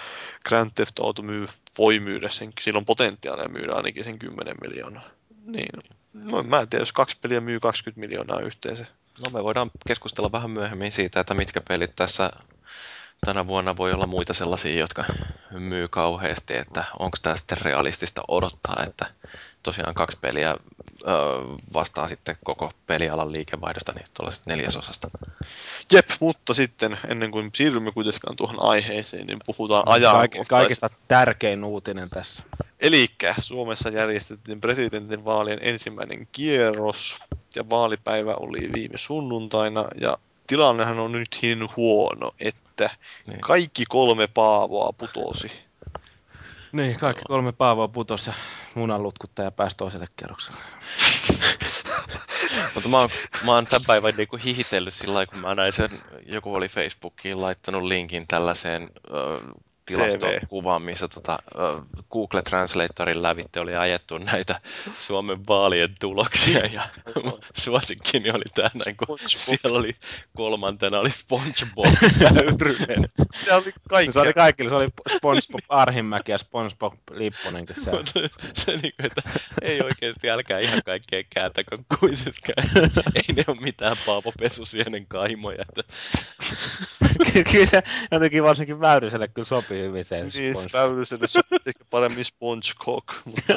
S2: Grand Theft Auto myy, voi myydä sen, sillä on potentiaalia myydä ainakin sen 10 miljoonaa. Niin, no mä en tiedä, jos kaksi peliä myy 20 miljoonaa yhteensä.
S1: No me voidaan keskustella vähän myöhemmin siitä, että mitkä pelit tässä tänä vuonna voi olla muita sellaisia, jotka myy kauheasti, että onko tämä sitten realistista odottaa, että tosiaan kaksi peliä ö, vastaa sitten koko pelialan liikevaihdosta, niin tuollaisesta neljäsosasta.
S2: Jep, mutta sitten ennen kuin siirrymme kuitenkaan tuohon aiheeseen, niin puhutaan
S4: Kaik-
S2: ajankohtaisesta.
S4: kaikista tärkein uutinen tässä.
S2: Eli Suomessa järjestettiin presidentinvaalien ensimmäinen kierros ja vaalipäivä oli viime sunnuntaina ja tilannehan on nyt niin huono, että
S1: Niin.
S2: kaikki kolme Paavoa putosi.
S4: Niin, kaikki kolme Paavoa putos ja munanlutkuttaja pääsi toiselle kierrokselle.
S1: Mutta mä oon, mä oon tämän päivän niinku hihitellyt sillä lailla, kun mä näin sen, joku oli Facebookiin laittanut linkin tällaiseen ö, tilastokuvaan, missä tota, Google Translatorin lävitte oli ajettu näitä Suomen vaalien tuloksia ja suosikkini oli tämä näin, kun siellä oli kolmantena oli SpongeBob Väyrynen.
S2: Se oli kaikki.
S4: Se oli kaikille, se oli SpongeBob Arhimäki ja SpongeBob Lipponenkin siellä.
S1: Mutta se niinku, että ei oikeasti, älkää ihan kaikkea kääntäkö kuitenkaan. Ei ne ole mitään Paavo Pesusienen kaimoja. Että
S4: kyllä se jotenkin varsinkin Väyryselle kyllä sopii se
S2: Niin, sopii ehkä paremmin SpongeCock. Mutta...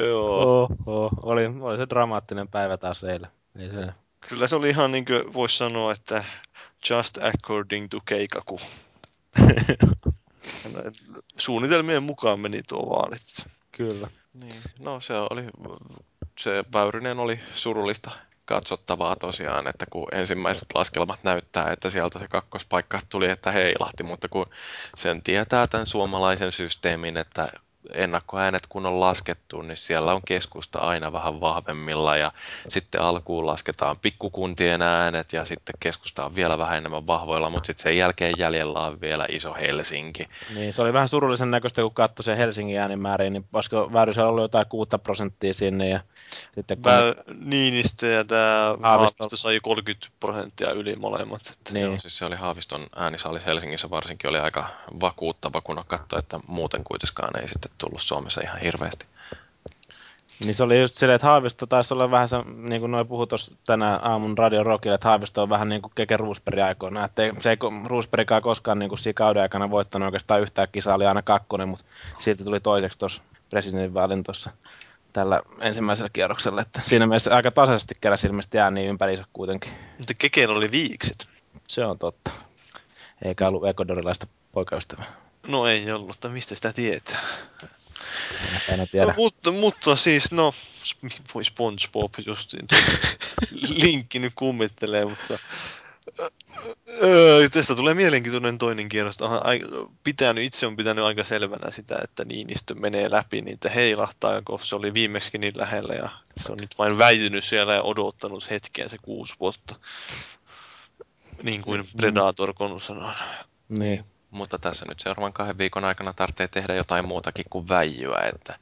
S2: Joo.
S4: Oho, oli, oli se dramaattinen päivä taas eilen. Ei se,
S2: Kyllä se oli ihan niin kuin voisi sanoa, että just according to Keikaku. Suunnitelmien mukaan meni tuo vaalit.
S4: kyllä.
S1: Niin, no se oli, se Väyrynen oli surullista katsottavaa tosiaan, että kun ensimmäiset laskelmat näyttää, että sieltä se kakkospaikka tuli, että heilahti, mutta kun sen tietää tämän suomalaisen systeemin, että ennakkoäänet kun on laskettu, niin siellä on keskusta aina vähän vahvemmilla ja sitten alkuun lasketaan pikkukuntien äänet ja sitten keskusta on vielä vähän enemmän vahvoilla, mutta sitten sen jälkeen jäljellä on vielä iso Helsinki.
S4: Niin, se oli vähän surullisen näköistä, kun katsoi sen Helsingin äänimääriin, niin olisiko Väyrysellä ollut jotain 6 prosenttia sinne ja sitten kun...
S2: Vä- Niinistö ja tämä
S4: Haavisto.
S2: Haavisto sai 30 prosenttia yli molemmat. Että
S4: niin,
S1: Joo, siis se oli Haaviston äänisaalis Helsingissä varsinkin oli aika vakuuttava, kun katsoi, että muuten kuitenkaan ei sitten tullut Suomessa ihan hirveästi.
S4: niin se oli just silleen, että Haavisto taisi olla vähän se, niin kuin noin puhui tuossa tänään aamun Radio Rockilla, että Haavisto on vähän niin kuin Keke Roosberg aikoina, että ei, se ei Roosbergkaan koskaan niin kuin siinä kauden aikana voittanut oikeastaan yhtään kisaa, oli aina kakkonen, mutta silti tuli toiseksi tuossa presidentinvaalin tuossa tällä ensimmäisellä kierroksella, että siinä mielessä aika tasaisesti keräsi ilmeisesti ääniä ympäriinsä kuitenkin.
S2: Mutta Kekeillä oli viikset.
S4: Se on totta. Eikä ollut ekodorilaista poikaystävää.
S2: No ei ollut, mutta mistä sitä tietää?
S4: En tiedä.
S2: No, mutta, mutta siis, no, voi SpongeBob justiin linkki nyt kummittelee, mutta Öö, tästä tulee mielenkiintoinen toinen kierros. Pitänyt, itse on pitänyt aika selvänä sitä, että Niinistö menee läpi, niin että heilahtaa, kun se oli viimeksi niin lähellä ja se on nyt vain väitynyt siellä ja odottanut hetkeä se kuusi vuotta. Niin kuin Predator Konu sanoo.
S4: Niin.
S1: Mutta tässä nyt seuraavan kahden viikon aikana tarvitsee tehdä jotain muutakin kuin väijyä, että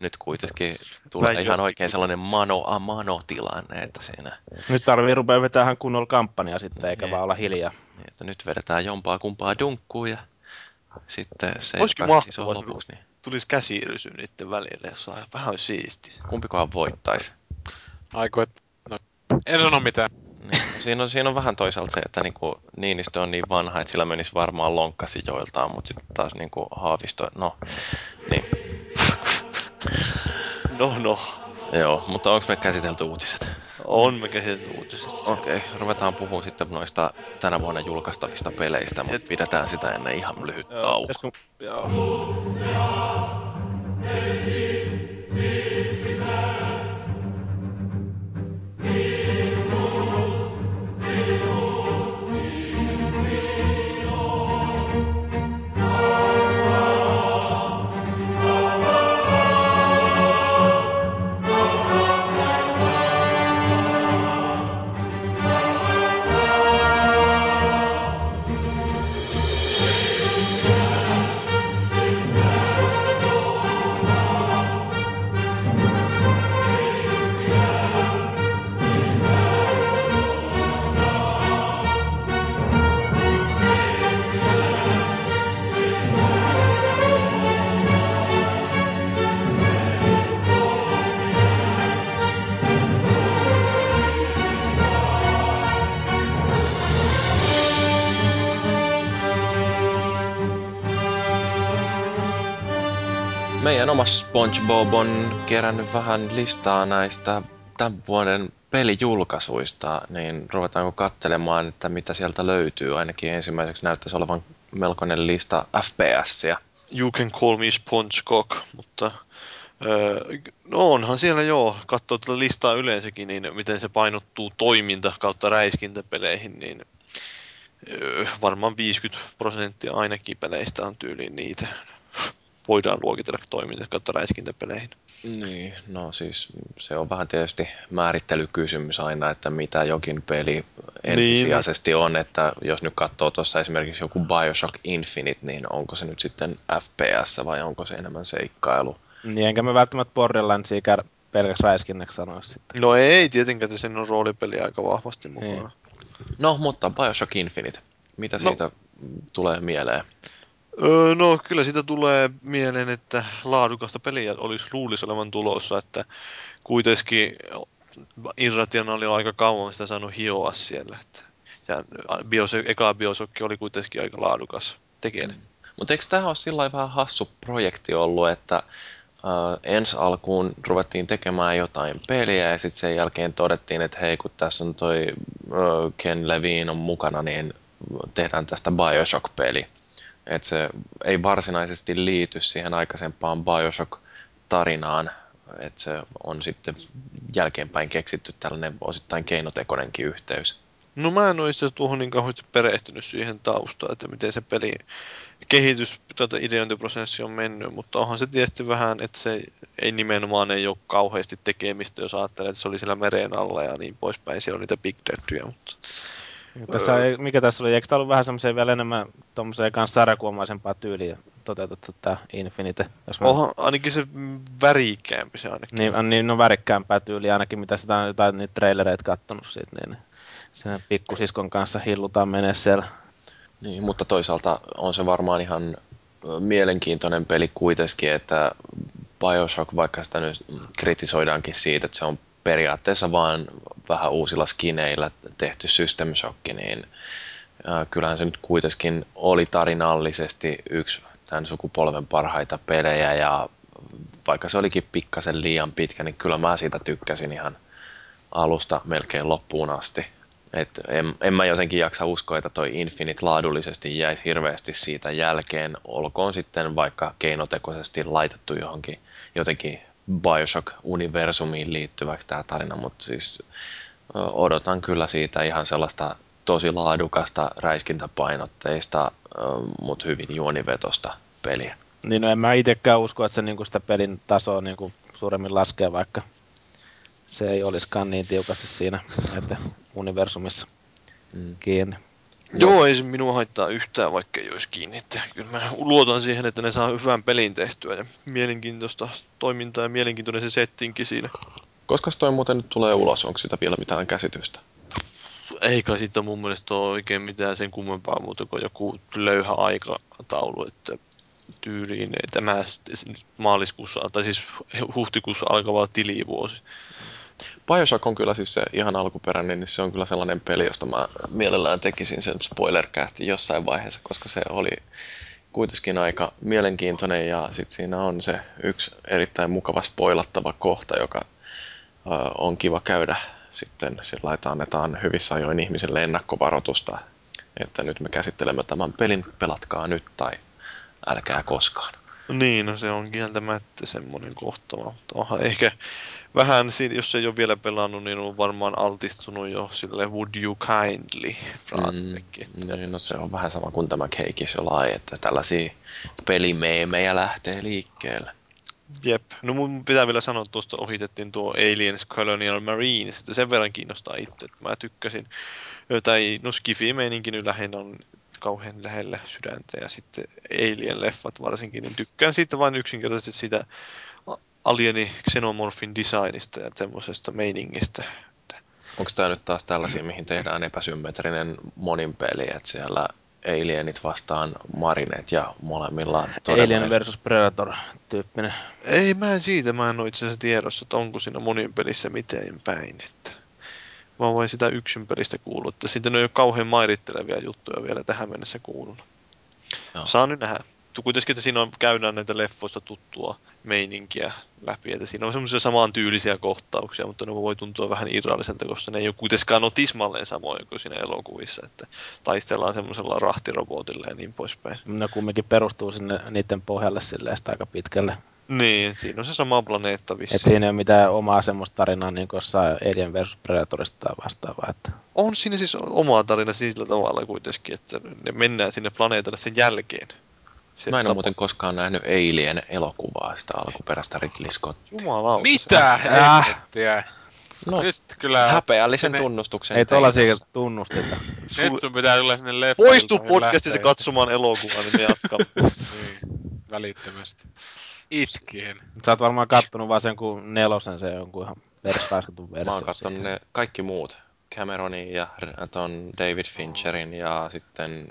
S1: nyt kuitenkin tulee
S2: Väijy.
S1: ihan oikein sellainen mano a mano tilanne, että siinä,
S4: Nyt tarvii rupea vetämään kunnolla kampanjaa sitten, eikä
S1: Niin.
S4: vaan olla hiljaa.
S1: että nyt vedetään jompaa kumpaa dunkkuun ja sitten se,
S2: Olisikin mahtavaa,
S1: on lopuksi, niin
S2: Tulisi käsirysy niiden välille, jos saa vähän olisi siistiä.
S1: kumpikohan voittaisi.
S3: Aiku, et, no, en sano mitään.
S1: Niin. Siinä, on, siinä on vähän toisaalta se, että niinku Niinistö on niin vanha, että sillä menisi varmaan lonkkasi joiltaan, mutta sitten taas niinku Haavisto, no, niin,
S2: No no,
S1: joo, mutta onko me käsitelty uutiset?
S2: on me käsitelty uutisesta.
S1: Okei, okay, ruvetaan puhumaan sitten noista tänä vuonna julkaistavista peleistä, mutta pidetään sitä ennen ihan lyhyt tauko.
S4: Pitäisikö- Joo.
S1: Meidän oma SpongeBob on kerännyt vähän listaa näistä tämän vuoden pelijulkaisuista, niin ruvetaanko katselemaan, että mitä sieltä löytyy. Ainakin ensimmäiseksi näyttäisi olevan melkoinen lista FPSiä.
S2: You can call me SpongeCock, mutta öö, no onhan siellä joo, katsoo tätä listaa yleensäkin, niin miten se painottuu toiminta kautta räiskintäpeleihin, niin öö, varmaan 50 prosenttia ainakin peleistä on tyyliin niitä. Voidaan luokitella toiminta kautta räiskintäpeleihin.
S1: Niin, no siis se on vähän tietysti määrittelykysymys aina, että mitä jokin peli ensisijaisesti on, että jos nyt katsoo tuossa esimerkiksi joku Bioshock Infinite, niin onko se nyt sitten FPS vai onko se enemmän seikkailu?
S4: Niin, enkä mä välttämättä Borderlandsia pelkäs räiskinnäksi sanoisi sitten.
S2: No ei, tietenkään, että siinä on roolipeli aika vahvasti mukana.
S4: Niin.
S1: No, mutta Bioshock Infinite, mitä
S2: No.
S1: siitä tulee mieleen?
S2: Öö, no kyllä siitä tulee mieleen, että laadukasta peliä olisi luulisi olevan tulossa, että kuitenkin Irrationaali on aika kauan sitä saanut hioa siellä. Että, ja Bios, eka Biosokki oli kuitenkin aika laadukas tekijä.
S1: Mutta eikö tämä ole sillä vähän hassu projekti ollut, että äh, ensi alkuun ruvettiin tekemään jotain peliä ja sitten sen jälkeen todettiin, että hei kun tässä on toi äh, Ken Levine on mukana, niin tehdään tästä Bioshock-peli. Että se ei varsinaisesti liity siihen aikaisempaan Bioshock-tarinaan, että se on sitten jälkeenpäin keksitty tällainen osittain keinotekoinenkin yhteys.
S2: No mä en ole itse tuohon niin kauheasti perehtynyt siihen taustaan, että miten se peli kehitys, tuota ideointiprosessi on mennyt, mutta onhan se tietysti vähän, että se ei nimenomaan ei ole kauheasti tekemistä, jos ajattelee, että se oli siellä meren alla ja niin poispäin, siellä on niitä big mutta
S4: Tässä, ei- mikä tässä oli, eikö tämä ollut vähän semmoiseen vielä enemmän tuommoiseen kanssa sarjakuomaisempaa tyyliä toteutettu tämä Infinite? Jos mä,
S2: onhan ainakin se värikkäämpi se ainakin.
S4: niin, niin no värikkäämpää tyyliä ainakin, mitä sitä on jotain niitä trailereita kattonut siitä, niin sen pikkusiskon kanssa hillutaan menee siellä.
S1: Niin, mutta toisaalta on se varmaan ihan mielenkiintoinen peli kuitenkin, että Bioshock, vaikka sitä nyt kritisoidaankin siitä, että se on periaatteessa vaan vähän uusilla skineillä tehty System Shock, niin kyllähän se nyt kuitenkin oli tarinallisesti yksi tämän sukupolven parhaita pelejä ja vaikka se olikin pikkasen liian pitkä, niin kyllä mä siitä tykkäsin ihan alusta melkein loppuun asti. Et en, en mä jotenkin jaksa uskoa, että toi Infinite laadullisesti jäisi hirveästi siitä jälkeen, olkoon sitten vaikka keinotekoisesti laitettu johonkin jotenkin Bioshock-universumiin liittyväksi tämä tarina, mutta siis odotan kyllä siitä ihan sellaista tosi laadukasta, räiskintäpainotteista, mutta hyvin juonivetosta peliä.
S4: Niin no en mä itsekään usko, että se niinku sitä pelin tasoa niinku suuremmin laskee, vaikka se ei olisikaan niin tiukasti siinä että universumissa
S1: Mm.
S4: kiinni.
S2: Joo, ei se minua haittaa yhtään, vaikka ei olisi kiinni. Että kyllä mä luotan siihen, että ne saa hyvän pelin tehtyä ja mielenkiintoista toimintaa ja mielenkiintoinen se settinki siinä.
S1: Koska toi muuten nyt tulee ulos, onko sitä vielä mitään käsitystä?
S2: Eikä sitten mun mielestä ole oikein mitään sen kummempaa muuta kuin joku löyhä aikataulu, että tyyliin tämä maaliskuussa, tai siis huhtikuussa alkava tilivuosi.
S1: Bioshock on kyllä siis se ihan alkuperäinen, niin se on kyllä sellainen peli, josta mä mielellään tekisin sen spoilercastin jossain vaiheessa, koska se oli kuitenkin aika mielenkiintoinen ja sitten siinä on se yksi erittäin mukava spoilattava kohta, joka ö, on kiva käydä sitten sillä että annetaan hyvissä ajoin ihmiselle ennakkovaroitusta, että nyt me käsittelemme tämän pelin, pelatkaa nyt tai älkää koskaan.
S2: Niin, no se on kieltämättä semmoinen kohtava. Mutta onhan ehkä vähän, jos ei ole vielä pelannut, niin on varmaan altistunut jo sille would you kindly.
S1: Mm, niin, no se on vähän sama kuin tämä Cake is Lie, että tällaisia pelimeemejä lähtee liikkeelle.
S2: Jep. No mun pitää vielä sanoa, että tuosta ohitettiin tuo Aliens Colonial Marines, että sen verran kiinnostaa itse, että mä tykkäsin. Tai no Skifi-meininki nyt lähinnä on kauhean lähellä sydäntä ja sitten Alien-leffat varsinkin, niin tykkään siitä vain yksinkertaisesti sitä alieni xenomorphin designista ja semmoisesta meiningistä.
S1: Onko tämä nyt taas tällaisia, mihin tehdään epäsymmetrinen monin peli, että siellä alienit vastaan marinet ja molemmilla todella...
S4: Alien versus Predator tyyppinen.
S2: Ei mä en siitä, mä en ole itse asiassa tiedossa, että onko siinä monin pelissä miten päin, että mä oon vain sitä yksin pelistä kuullut, että siitä ei ole kauhean mairittelevia juttuja vielä tähän mennessä kuulunut.
S1: Joo.
S2: Saa nyt nähdä. Kuitenkin, että siinä on, käydään näitä leffoista tuttua meininkiä läpi, että siinä on semmoisia samantyylisiä kohtauksia, mutta ne voi tuntua vähän irralliselta, koska ne ei ole kuitenkaan ole tismalleen samoja kuin siinä elokuvissa, että taistellaan semmoisella rahtirobotilla ja niin poispäin.
S4: Ne kumminkin perustuu sinne niiden pohjalle silleen aika pitkälle.
S2: Niin, siinä on se sama planeetta
S4: Et
S2: vissiin.
S4: siinä ei ole mitään omaa semmoista tarinaa niin kuin jossain Alien versus Predatorista tai vastaavaa. Että...
S2: On siinä siis oma tarina sillä tavalla kuitenkin, että ne mennään sinne planeetalle sen jälkeen. Se
S1: Mä en ole
S2: tapa-
S1: muuten koskaan nähnyt Alien elokuvaa, sitä alkuperäistä Ridley Scottia.
S2: Jumalauta.
S3: Mitä
S4: Äh.
S1: No,
S3: Nyt kyllä...
S1: häpeällisen
S3: sinne-
S1: tunnustuksen
S4: Ei tuollaisia
S1: tässä.
S4: tunnusteta.
S3: Nyt sun pitää tulla sinne leffa.
S2: Poistu podcastissa katsomaan elokuvaa, niin me jatkamme.
S3: Niin, välittömästi. Itkien.
S4: Sä oot varmaan kattonut vaan sen kuin nelosen, se jonkun ihan verskaiskutun versio.
S1: Mä oon katsonut ne kaikki muut. Cameronin ja ton David Fincherin ja sitten,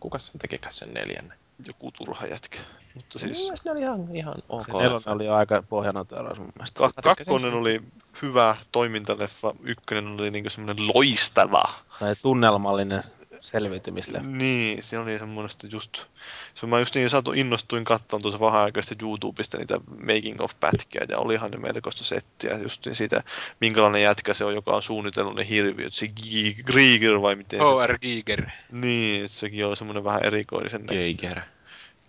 S1: kuka sen tekikään sen neljännen?
S2: Joku turha jätkä. Mutta
S1: Siis...
S2: siis
S1: ne oli ihan, ihan ok.
S4: Se nelonen oli aika pohjanoteeras mun mielestä.
S2: ka- kakkonen oli hyvä toimintaleffa, ykkönen oli niinku semmoinen loistava.
S4: Se oli tunnelmallinen selviytymisleffa.
S2: Niin, se oli semmoista just... Se mä just niin saatu innostuin katsomaan tuossa vähän aikaa sitten YouTubesta niitä making of pätkiä ja olihan ne melkoista settiä just niin siitä, minkälainen jätkä se on, joka on suunnitellut ne hirviöt, se Grieger vai miten.
S3: H.R. Giger.
S2: Niin, sekin oli semmoinen vähän erikoisen
S1: Geiger.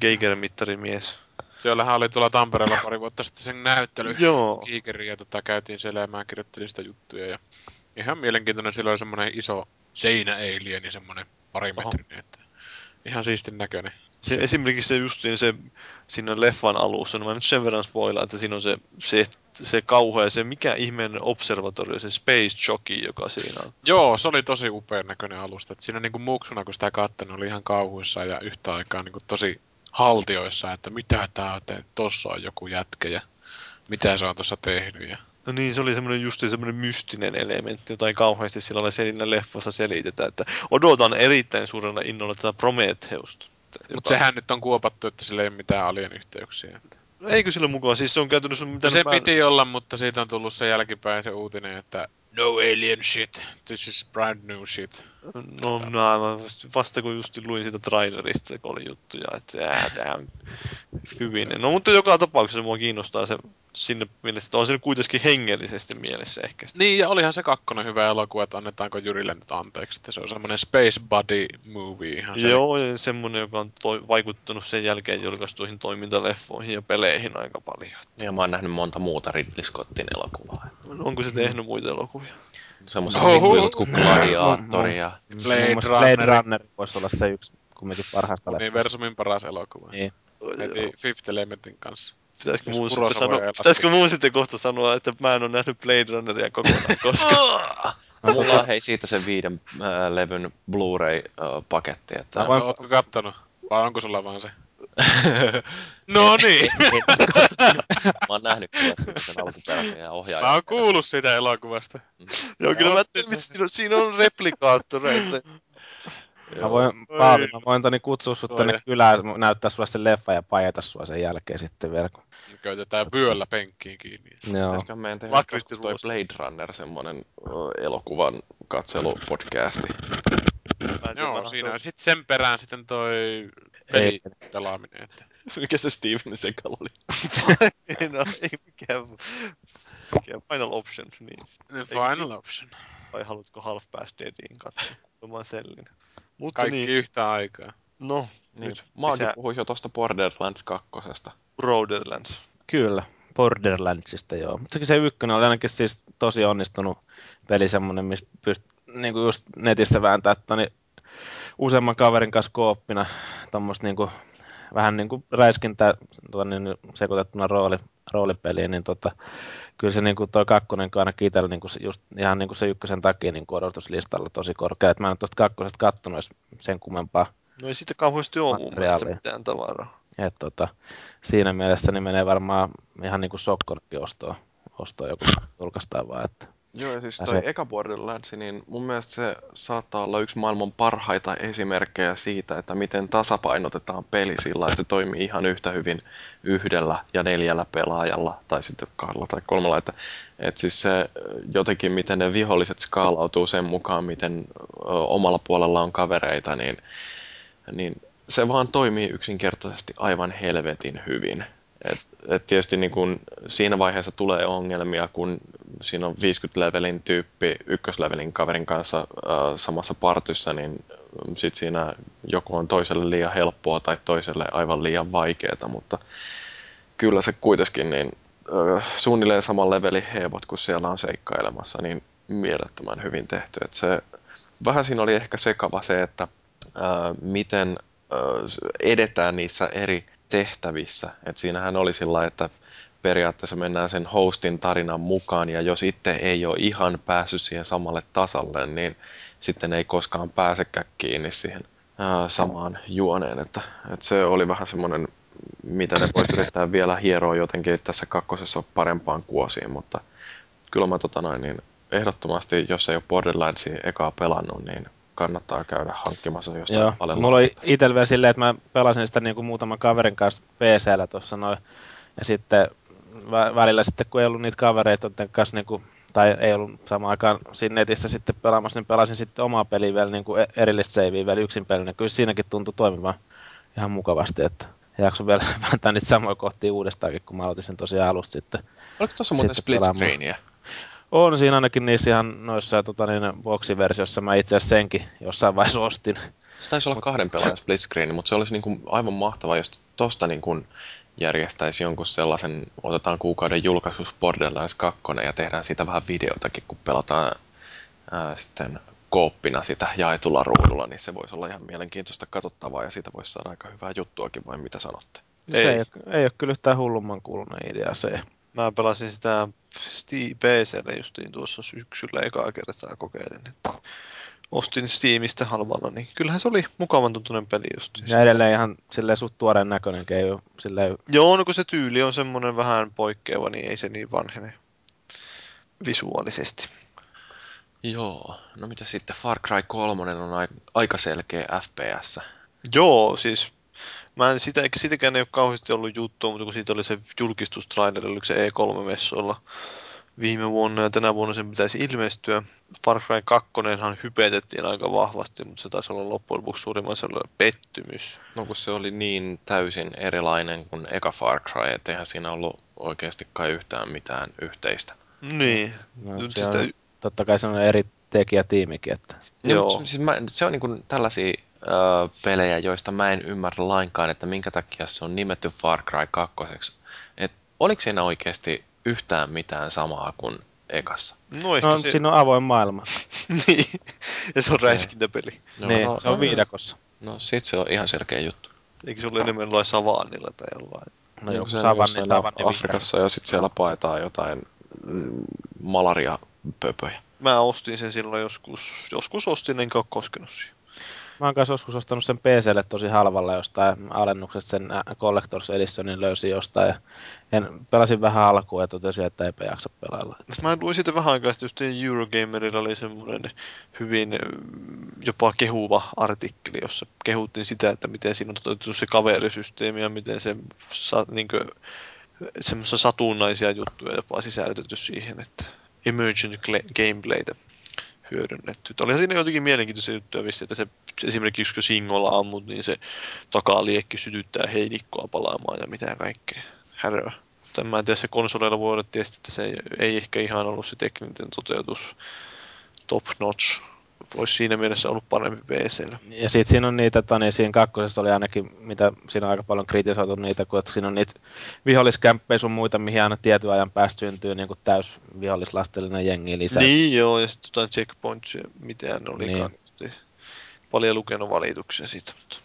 S2: Geiger-mittarimies.
S3: Siellähän oli tuolla Tampereella pari vuotta sitten sen näyttely.
S2: Joo.
S3: Gigerin ja tota, käytiin siellä ja mä kirjoittelin sitä juttuja. Ja ihan mielenkiintoinen, sillä oli semmoinen iso seinäalieni, semmoinen parimetrinen. Että ihan siistin näköinen.
S2: Se, esimerkiksi se justiin se siinä leffan alussa, no mä nyt sen verran spoilaan, että siinä on se, se, se kauhea, se mikä ihmeen observatorio, se Space Jockey, joka siinä on.
S3: Joo, se oli tosi upean näköinen alusta. Et siinä niinku muksuna, kun sitä katsoin, oli ihan kauhuissa ja yhtä aikaa niinku tosi haltioissa, että mitä tää on, että tossa on joku jätkä ja mitä se on tuossa tehnyt. Ja...
S2: No niin, se oli semmoinen justiin semmoinen mystinen elementti, jota ei kauheasti sillä lailla siinä leffassa selitetä, että odotan erittäin suurella innolla tätä Prometheusta.
S3: Mutta
S2: Joka-
S3: sehän nyt on kuopattu, että sillä ei ole mitään alien yhteyksiä.
S2: Eikö sillä mukaan? Siis se on käytännössä mitä
S3: Se piti olla, mutta siitä on tullut se jälkipäin se uutinen, että no alien shit, this is brand new shit.
S2: No, no aivan vasta- kun just luin siitä trailerista, kun oli juttuja, että on hyvin. No mutta joka tapauksessa mua kiinnostaa se sinne mielessä, että on se kuitenkin hengellisesti mielessä ehkä.
S3: Niin, ja olihan se kakkonen hyvä elokuva, että annetaanko Jyrille nyt anteeksi, että se on semmoinen space buddy movie ihan se.
S2: Joo, ja semmonen, joka on toi, vaikuttanut sen jälkeen julkaistuihin toimintaleffoihin ja peleihin aika paljon.
S1: Ja mä oon nähnyt monta muuta Ridley Scottin elokuvaa.
S2: Onko se tehnyt muita elokuvia?
S1: semmoiset pikkuilut kuin Gladiatori ja...
S3: Blade
S4: muassa Blade
S3: Runner.
S4: Runner voisi olla se yksi kumminkin parhaasta leffoista.
S3: Universumin paras elokuva.
S4: Niin.
S3: Heti Fifth Elementin kanssa.
S2: Pitäisikö
S3: Jos
S2: muu, sitten sanoa, pitäisikö
S3: laske.
S2: muu sitten kohta sanoa, että mä en ole nähnyt Blade Runneria kokonaan koskaan.
S1: Mulla on hei siitä se viiden äh, levyn Blu-ray-paketti, että...
S4: Mä voin-
S3: Ootko kattonut? Vai onko sulla vaan se? no niin!
S1: Mä oon nähnyt kyllä sen alkuperäisen ja ohjaajan.
S3: Mä oon kuullut siitä elokuvasta.
S2: Joo, kyllä mä
S3: Ostin
S2: tiedän,
S3: sen.
S2: että siinä on, siinä on replikaattoreita.
S4: Mä voin, Paavi, mä voin Toni kutsua sut
S3: Oi.
S4: tänne kylään, näyttää sulle sen leffa ja paijata sua sen jälkeen sitten vielä. kun-
S3: Käytetään vyöllä penkkiin kiinni.
S4: Joo.
S1: Pitäisikö meidän tehdä toi. Blade Runner, semmonen elokuvan katselupodcasti.
S2: Mä
S3: Joo,
S2: varmaan
S3: siinä on sitten sen perään sitten toi peli pelaaminen. Että.
S1: Mikä se Steven Segal oli?
S2: no, ei mikään, mikään final option, niin.
S3: The final option.
S2: Vai haluatko Half Past Deadiin katsoa? Oman sellin. Mutta
S3: Kaikki
S2: niin,
S3: yhtä aikaa.
S2: no,
S1: Niin,
S2: Nyt
S1: Maagi
S2: lisää.
S1: puhui jo tosta Borderlands 2.
S2: Borderlands.
S4: Kyllä, Borderlandsista joo. Mutta se ykkönen oli ainakin siis tosi onnistunut peli semmonen, missä pyst niinku just netissä vääntää toni useamman kaverin kanssa kooppina tommoista niinku, vähän niinku räiskintää tuonne niin sekoitettuna rooli, roolipeliin, niin tota, kyllä se niinku toi kakkonen ainakin itsellä niinku se just ihan niinku se ykkösen takia niinku odotuslistalla tosi korkea. Et mä en ole tosta kakkosesta kattonut sen kummempaa.
S2: No ei siitä kauheasti ole mun mielestä mitään tavaraa.
S4: Et tota, siinä mielessä niin menee varmaan ihan niin kuin Sokkonakin ostoa, ostoa joku julkaistaan vaan. Että.
S1: Joo, ja siis toi
S4: se-
S1: eka niin mun mielestä se saattaa olla yksi maailman parhaita esimerkkejä siitä, että miten tasapainotetaan peli sillä, että se toimii ihan yhtä hyvin yhdellä ja neljällä pelaajalla, tai sitten kahdella tai kolmella, että, että siis se jotenkin, miten ne viholliset skaalautuu sen mukaan, miten omalla puolella on kavereita, niin, niin se vaan toimii yksinkertaisesti aivan helvetin hyvin. Et, et tietysti niin kun siinä vaiheessa tulee ongelmia, kun siinä on 50-levelin tyyppi ykköslevelin kaverin kanssa äh, samassa partyssa, niin sit siinä joku on toiselle liian helppoa tai toiselle aivan liian vaikeaa, mutta kyllä se kuitenkin niin, äh, suunnilleen saman levelin heevot, kun siellä on seikkailemassa, niin mielettömän hyvin tehty. Et se, vähän siinä oli ehkä sekava se, että äh, miten äh, edetään niissä eri tehtävissä. Et siinähän oli sillä että periaatteessa mennään sen hostin tarinan mukaan, ja jos itse ei ole ihan päässyt siihen samalle tasalle, niin sitten ei koskaan pääsekään kiinni siihen ää, samaan juoneen. Että, että se oli vähän semmoinen, mitä ne voisi yrittää vielä hieroa jotenkin tässä kakkosessa parempaan kuosiin, mutta kyllä mä tota noin, niin ehdottomasti, jos ei ole Borderlandsia ekaa pelannut, niin kannattaa käydä hankkimassa jostain
S4: Joo,
S1: paljon
S4: mulla oli itsellä vielä silleen, että mä pelasin sitä niin kuin muutaman kaverin kanssa PCllä tuossa noin. Ja sitten vä- välillä sitten, kun ei ollut niitä kavereita, kanssa niin kuin, tai ei ollut samaan aikaan siinä netissä sitten pelaamassa, niin pelasin sitten omaa peliä vielä niin kuin e- erillistä savea vielä yksin pelinä. Kyllä siinäkin tuntui toimivan ihan mukavasti, että jakso vielä vääntää niitä samoja kohtia uudestaankin, kun mä aloitin sen tosiaan alusta sitten.
S1: Oliko tuossa muuten split
S4: pelaamaan. On siinä ainakin niissä ihan noissa tota, niin, boksiversiossa. Mä itse asiassa senkin jossain vaiheessa ostin.
S1: Se taisi olla kahden pelaajan split screen, mutta se olisi niin kuin aivan mahtavaa, jos tosta niin kuin järjestäisi jonkun sellaisen, otetaan kuukauden julkaisus Borderlands 2 ja tehdään siitä vähän videotakin, kun pelataan ää, sitten kooppina sitä jaetulla ruudulla, niin se voisi olla ihan mielenkiintoista katsottavaa ja siitä voisi saada aika hyvää juttuakin, vai mitä sanotte?
S4: Ei. Se ei, ole, ei ole kyllä yhtään hullumman kuulunen idea se.
S2: Mä pelasin sitä Steam PClle justiin tuossa syksyllä ekaa kertaa kokeilin. Että ostin Steamista halvalla, niin kyllähän se oli mukavan tuntunen peli justiin.
S4: Ja edelleen ihan silleen suht tuoreen näköinen, ei ole silleen...
S2: Joo, no kun se tyyli on semmonen vähän poikkeava, niin ei se niin vanhene visuaalisesti.
S1: Joo, no mitä sitten Far Cry 3 on ai- aika selkeä FPS.
S2: Joo, siis mä en sitä, sitäkään ei ole kauheasti ollut juttua, mutta kun siitä oli se julkistustraileri, oliko se E3-messuilla viime vuonna ja tänä vuonna sen pitäisi ilmestyä. Far Cry 2 hypetettiin aika vahvasti, mutta se taisi olla loppujen lopuksi suurimman pettymys.
S1: No kun se oli niin täysin erilainen kuin eka Far Cry, et eihän siinä ollut oikeasti kai yhtään mitään yhteistä.
S2: Niin.
S4: No,
S2: Nyt
S4: se
S2: sitä,
S4: on, totta kai se on eri tekijätiimikin, että...
S1: Joo.
S2: Joo.
S1: No, siis mä, se on niin kuin tällaisia ö, pelejä, joista mä en ymmärrä lainkaan, että minkä takia se on nimetty Far Cry 2. Et oliko siinä oikeasti yhtään mitään samaa kuin ekassa.
S2: No ehkä
S4: No,
S2: se...
S4: siinä on avoin maailma.
S2: niin. Ja se on räiskintäpeli.
S1: No,
S4: niin,
S1: no,
S4: se on
S1: no,
S4: viidakossa.
S1: No sit se on ihan selkeä juttu.
S2: Eikö se ole enemmän jollain savannilla tai jollain?
S4: No
S1: Niin
S4: joku savanni, savanni
S1: Afrikassa ja sitten siellä paetaan jotain mm, malaria-pöpöjä.
S2: Mä ostin sen silloin joskus, joskus ostin enkä ole koskenut siihen.
S4: Mä oon kanssa joskus ostanut sen PClle tosi halvalla jostain alennuksesta sen ä, Collector's Editionin löysin jostain. Ja en, pelasin vähän alkuun ja totesin, että eipä jaksa pelailla.
S2: Mä luin siitä vähän aikaa just Eurogamerilla oli semmoinen hyvin mm, jopa kehuva artikkeli, jossa kehuttiin sitä, että miten siinä on toteutettu se kaverisysteemi ja miten se sa, niin semmoisia satunnaisia juttuja jopa sisällytetty siihen, että emergent gameplaytä hyödynnetty. Että Olihan siinä jotenkin mielenkiintoisia juttuja vissi, että se esimerkiksi kun singolla ammut, niin se takaliekki sytyttää heinikkoa palaamaan ja mitä kaikkea häröä. Mutta mä en tiedä, se konsoleilla voi olla tietysti, että se ei, ei ehkä ihan ollut se tekninen toteutus top notch. Voisi siinä mielessä ollut parempi PCllä.
S4: Ja sitten siinä on niitä, tota, niin siinä kakkosessa oli ainakin, mitä siinä on aika paljon kritisoitu niitä, kun että siinä on niitä viholliskämppejä sun muita, mihin aina tietyn ajan päästä syntyy niin kuin täys vihollislastellinen jengi lisää.
S2: Niin joo, ja sitten jotain checkpoints, mitään ne olikaan.
S4: Niin.
S2: Paljon lukenut valituksia siitä, mutta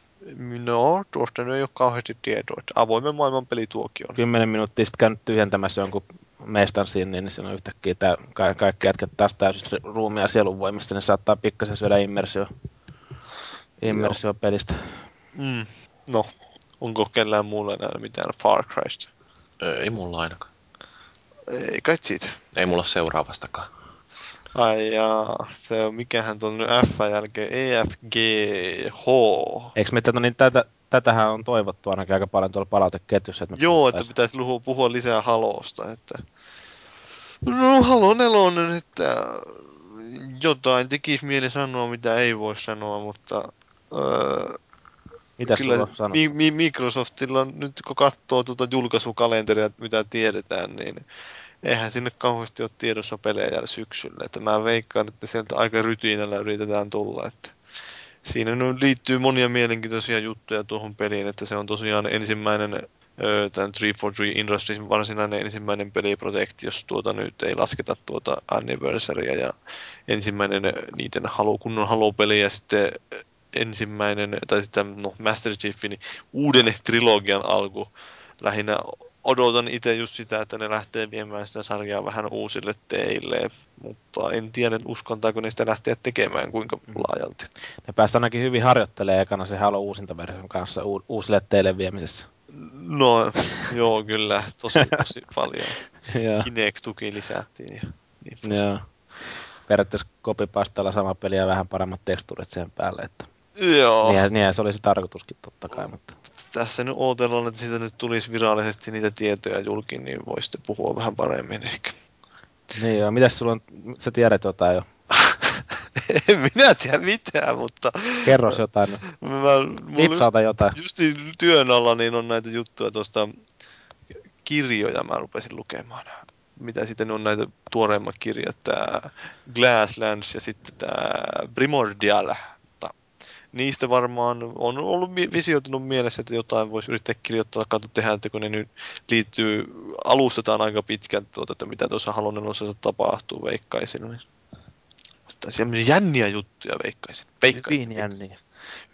S2: no, tuosta nyt ei ole kauheasti tietoa, että avoimen maailman peli tuokin on.
S4: Kymmenen minuuttia sitten käynyt tyhjentämässä jonkun mestan siinä, niin siinä on yhtäkkiä tää, ka- kaikki jätkät taas täysin ruumia sielunvoimista, niin saattaa pikkasen syödä immersio, immersio pelistä.
S2: Mm. No, onko kellään muulla enää mitään Far Crysta?
S1: Ei mulla ainakaan.
S2: Ei kai siitä.
S1: Ei mulla seuraavastakaan.
S2: Ai jaa, se on mikähän tuon nyt F jälkeen, E EFGH.
S4: Eikö me tätä, niin tätä, tätähän on toivottu ainakin aika paljon tuolla palauteketjussa. Että
S2: Joo, että pitäisi puhua lisää Halosta, että... No, Halo nelonen, että jotain tekisi mieli sanoa, mitä ei voi sanoa, mutta... Öö,
S4: Mitä
S2: kyllä
S4: sulla
S2: mi- mi- Microsoftilla nyt kun katsoo tuota julkaisukalenteria, mitä tiedetään, niin eihän sinne kauheasti ole tiedossa pelejä syksyllä. Että mä veikkaan, että sieltä aika rytinällä yritetään tulla. Että siinä liittyy monia mielenkiintoisia juttuja tuohon peliin, että se on tosiaan ensimmäinen tämän 343 Industries varsinainen ensimmäinen peliprojekti, jos tuota nyt ei lasketa tuota anniversarya ja ensimmäinen niiden halu, kunnon halupeli ja sitten ensimmäinen, tai sitten no, Master Chiefin uuden trilogian alku. Lähinnä odotan itse just sitä, että ne lähtee viemään sitä sarjaa vähän uusille teille, mutta en tiedä, uskontaako ne sitä lähteä tekemään kuinka laajalti.
S4: Ne pääsi ainakin hyvin harjoittelemaan ekana se Halo uusintaversion kanssa u- uusille teille viemisessä.
S2: No, joo, kyllä, tosi, tosi paljon. Kinect-tuki lisättiin. Ja niin.
S4: Joo. Periaatteessa kopipastalla sama peli ja vähän paremmat tekstuurit sen päälle. Että
S2: Joo,
S4: niinhän, niinhän se oli se tarkoituskin totta kai, mutta
S2: tässä nyt odotellaan, että siitä nyt tulisi virallisesti niitä tietoja julkiin, niin voisitte puhua vähän paremmin ehkä.
S4: niin joo. Mitäs sulla on, sä tiedät jotain jo?
S2: En minä tiedä mitään, mutta
S4: Kerros jotain.
S2: mä,
S4: Lipsauta jotain.
S2: just, just työn alla niin on näitä juttuja tuosta kirjoja mä rupesin lukemaan. Mitä sitten on näitä tuoreimmat kirjat, tää Glasslands ja sitten tää Primordial. Niistä varmaan on ollut visioitunut mielessä, että jotain voisi yrittää kirjoittaa, katso tehdä, että kun ne nyt liittyy, alustetaan aika pitkälti tuota, että mitä tuossa Halonelosessa tapahtuu, veikkaisin. Niin. Semmoisia jänniä juttuja veikkaisin. veikkaisin.
S4: Hyvin jänniä.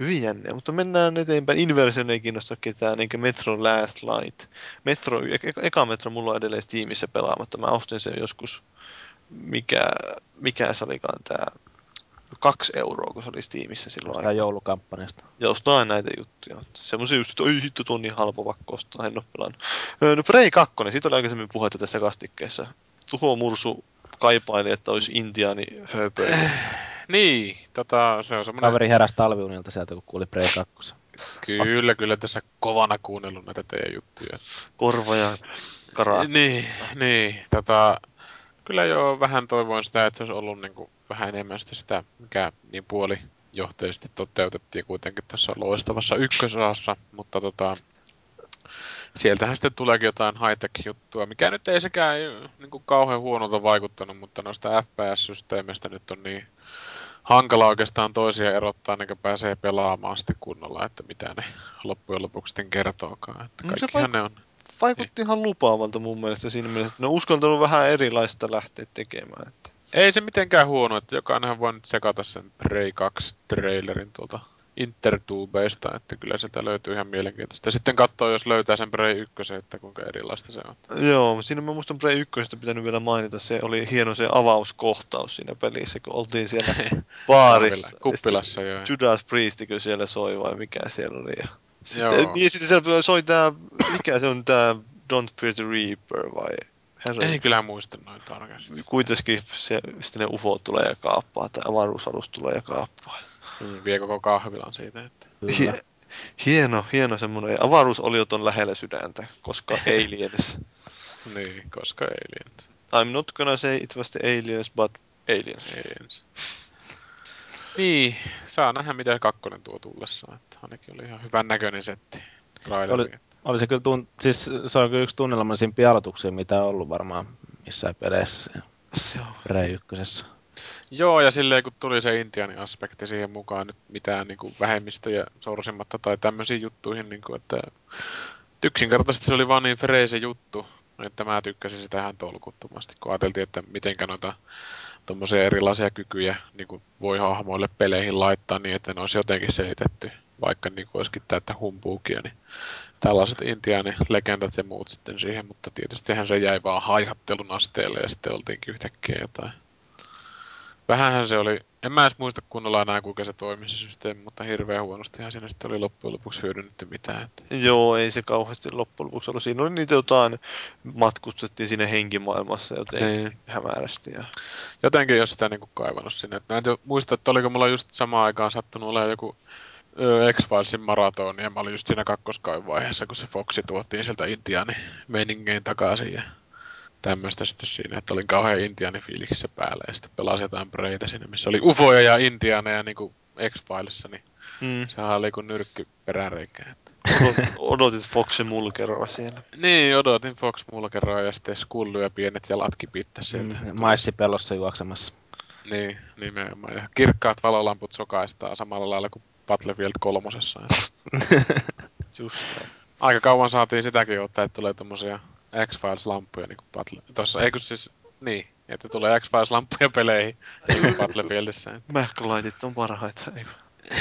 S2: Hyvin jänniä, mutta mennään eteenpäin. Inversion ei kiinnosta ketään, eikä Metro Last Light. Metro, eka, eka Metro mulla on edelleen Steamissa pelaamatta. Mä ostin sen joskus, mikä, mikä se olikaan tää, kaksi euroa, kun se oli Steamissa silloin
S4: Jostain joulukampanjasta.
S2: Jostain näitä juttuja. Semmoisia just, että oi hitto, tuo on niin halpa vaikka ostaa, en oo pelannut. No Prey 2, siitä oli aikaisemmin puhetta tässä kastikkeessa. Tuho Mursu kaipaili, että olisi intiaani höpöily.
S3: Niin, tota, se on semmoinen...
S4: Kaveri heräsi talviunilta sieltä, kun kuuli Prey 2.
S3: Kyllä, kyllä tässä kovana kuunnellut näitä teidän juttuja.
S2: Korva ja kara.
S3: Niin, niin, tota, kyllä jo vähän toivoin sitä, että se olisi ollut niin kuin vähän enemmän sitä, sitä mikä niin puolijohteisesti toteutettiin kuitenkin tässä loistavassa ykkösosassa, mutta tota, sieltähän sitten tuleekin jotain high-tech-juttua, mikä nyt ei sekään niin kuin kauhean huonolta vaikuttanut, mutta noista FPS-systeemeistä nyt on niin hankala oikeastaan toisia erottaa, niin kuin pääsee pelaamaan sitten kunnolla, että mitä ne loppujen lopuksi sitten kertookaan. Että
S2: No se
S3: kaikkihan ne on.
S2: vaikutti ihan lupaavalta mun mielestä siinä mielessä, että ne on uskaltanut vähän erilaista lähteä tekemään. Että.
S3: Ei se mitenkään huono, että jokainenhan voi nyt sekata sen Prey 2 trailerin tuolta Intertubeista, että kyllä sieltä löytyy ihan mielenkiintoista. Sitten katsoo, jos löytää sen Prey 1, että kuinka erilaista se on.
S2: Joo, siinä mä muistan Prey 1 pitänyt vielä mainita, se oli hieno se avauskohtaus siinä pelissä, kun oltiin siellä baarissa.
S3: Kuppilassa, joo.
S2: Judas Priestikö siellä soi vai mikä siellä oli. Ja
S3: Joo.
S2: sitten, niin sitten siellä soi tää, mikä se on tää Don't Fear the Reaper vai herra.
S3: Ei kyllä muista noin tarkasti.
S2: Kuitenkin se, sitten ne ufot tulee ja kaappaa, tai avaruusalus tulee ja kaappaa.
S3: Mm, vie koko kahvilan siitä, että...
S4: Kyllä.
S2: Hieno, hieno semmoinen. Avaruusoliot on lähellä sydäntä, koska aliens.
S3: Niin, koska aliens.
S2: I'm not gonna say it was the aliens, but aliens.
S3: aliens. Niin, saa nähdä mitä kakkonen tuo tullessaan. Että ainakin oli ihan hyvän näköinen setti. Traileri.
S4: Oli- Oli se kyllä, tun- siis se on kyllä yksi tunnelmallisimpia aloituksia, mitä on ollut varmaan missään peleissä
S2: Se on.
S4: Prey ykkösessä.
S3: Joo, ja silleen kun tuli se intiaani aspekti siihen mukaan nyt mitään niin kuin vähemmistöjä sorsimatta tai tämmöisiin juttuihin, niin kuin, että yksinkertaisesti se oli vaan niin freese juttu, että mä tykkäsin sitä ihan tolkuttomasti, kun ajateltiin, että mitenkä noita tuommoisia erilaisia kykyjä niin kuin voi hahmoille peleihin laittaa niin, että ne olisi jotenkin selitetty, vaikka niin kuin olisikin täyttä humpuukia, niin tällaiset intiaani legendat ja muut sitten siihen, mutta tietystihän se jäi vaan haihattelun asteelle ja sitten oltiinkin yhtäkkiä jotain. Vähänhän se oli, en mä edes muista kunnolla enää kuinka se toimi se systeemi, mutta hirveän huonostihan siinä sitten oli loppujen lopuksi hyödynnetty mitään. Että.
S2: Joo, ei se kauheasti loppujen lopuksi ollut. Siinä oli niitä jotain, matkustettiin siinä henkimaailmassa jotenkin
S3: Niin.
S2: hämärästi. Ja...
S3: Jotenkin jos sitä niinku kaivannut sinne. Et Mä en muista, että oliko mulla just samaan aikaan sattunut olemaan joku X-Filesin maratoni, ja mä olin just siinä kakkoskauden vaiheessa, kun se Foxi tuotiin sieltä Intiani meiningein takaisin, ja tämmöistä sitten siinä, että olin kauhean Intiani fiiliksissä päällä, ja sitten pelasin jotain Breitä siinä, missä oli ufoja ja Intianeja niinku X-Filessa, niin
S2: Mm.
S3: sehän oli kuin nyrkky peräreikään. Että.
S2: Odot- Odotit Foxin mulkeroa siellä.
S3: Niin, odotin Fox mulkeroa ja sitten Skullu ja pienet jalatkin pitää sieltä.
S4: Mm, maissipellossa juoksemassa.
S3: Niin, nimenomaan. Ja kirkkaat valolamput sokaistaa samalla lailla kuin Battlefield kolmosessa.
S2: Just.
S3: Aika kauan saatiin sitäkin ottaa, että tulee tommosia X-Files-lampuja niin kuin Battle... Tossa, ei kun siis... Niin, että tulee X-Files-lampuja peleihin niin kuin Battlefieldissä.
S2: Mähkälaitit on parhaita. Eikö?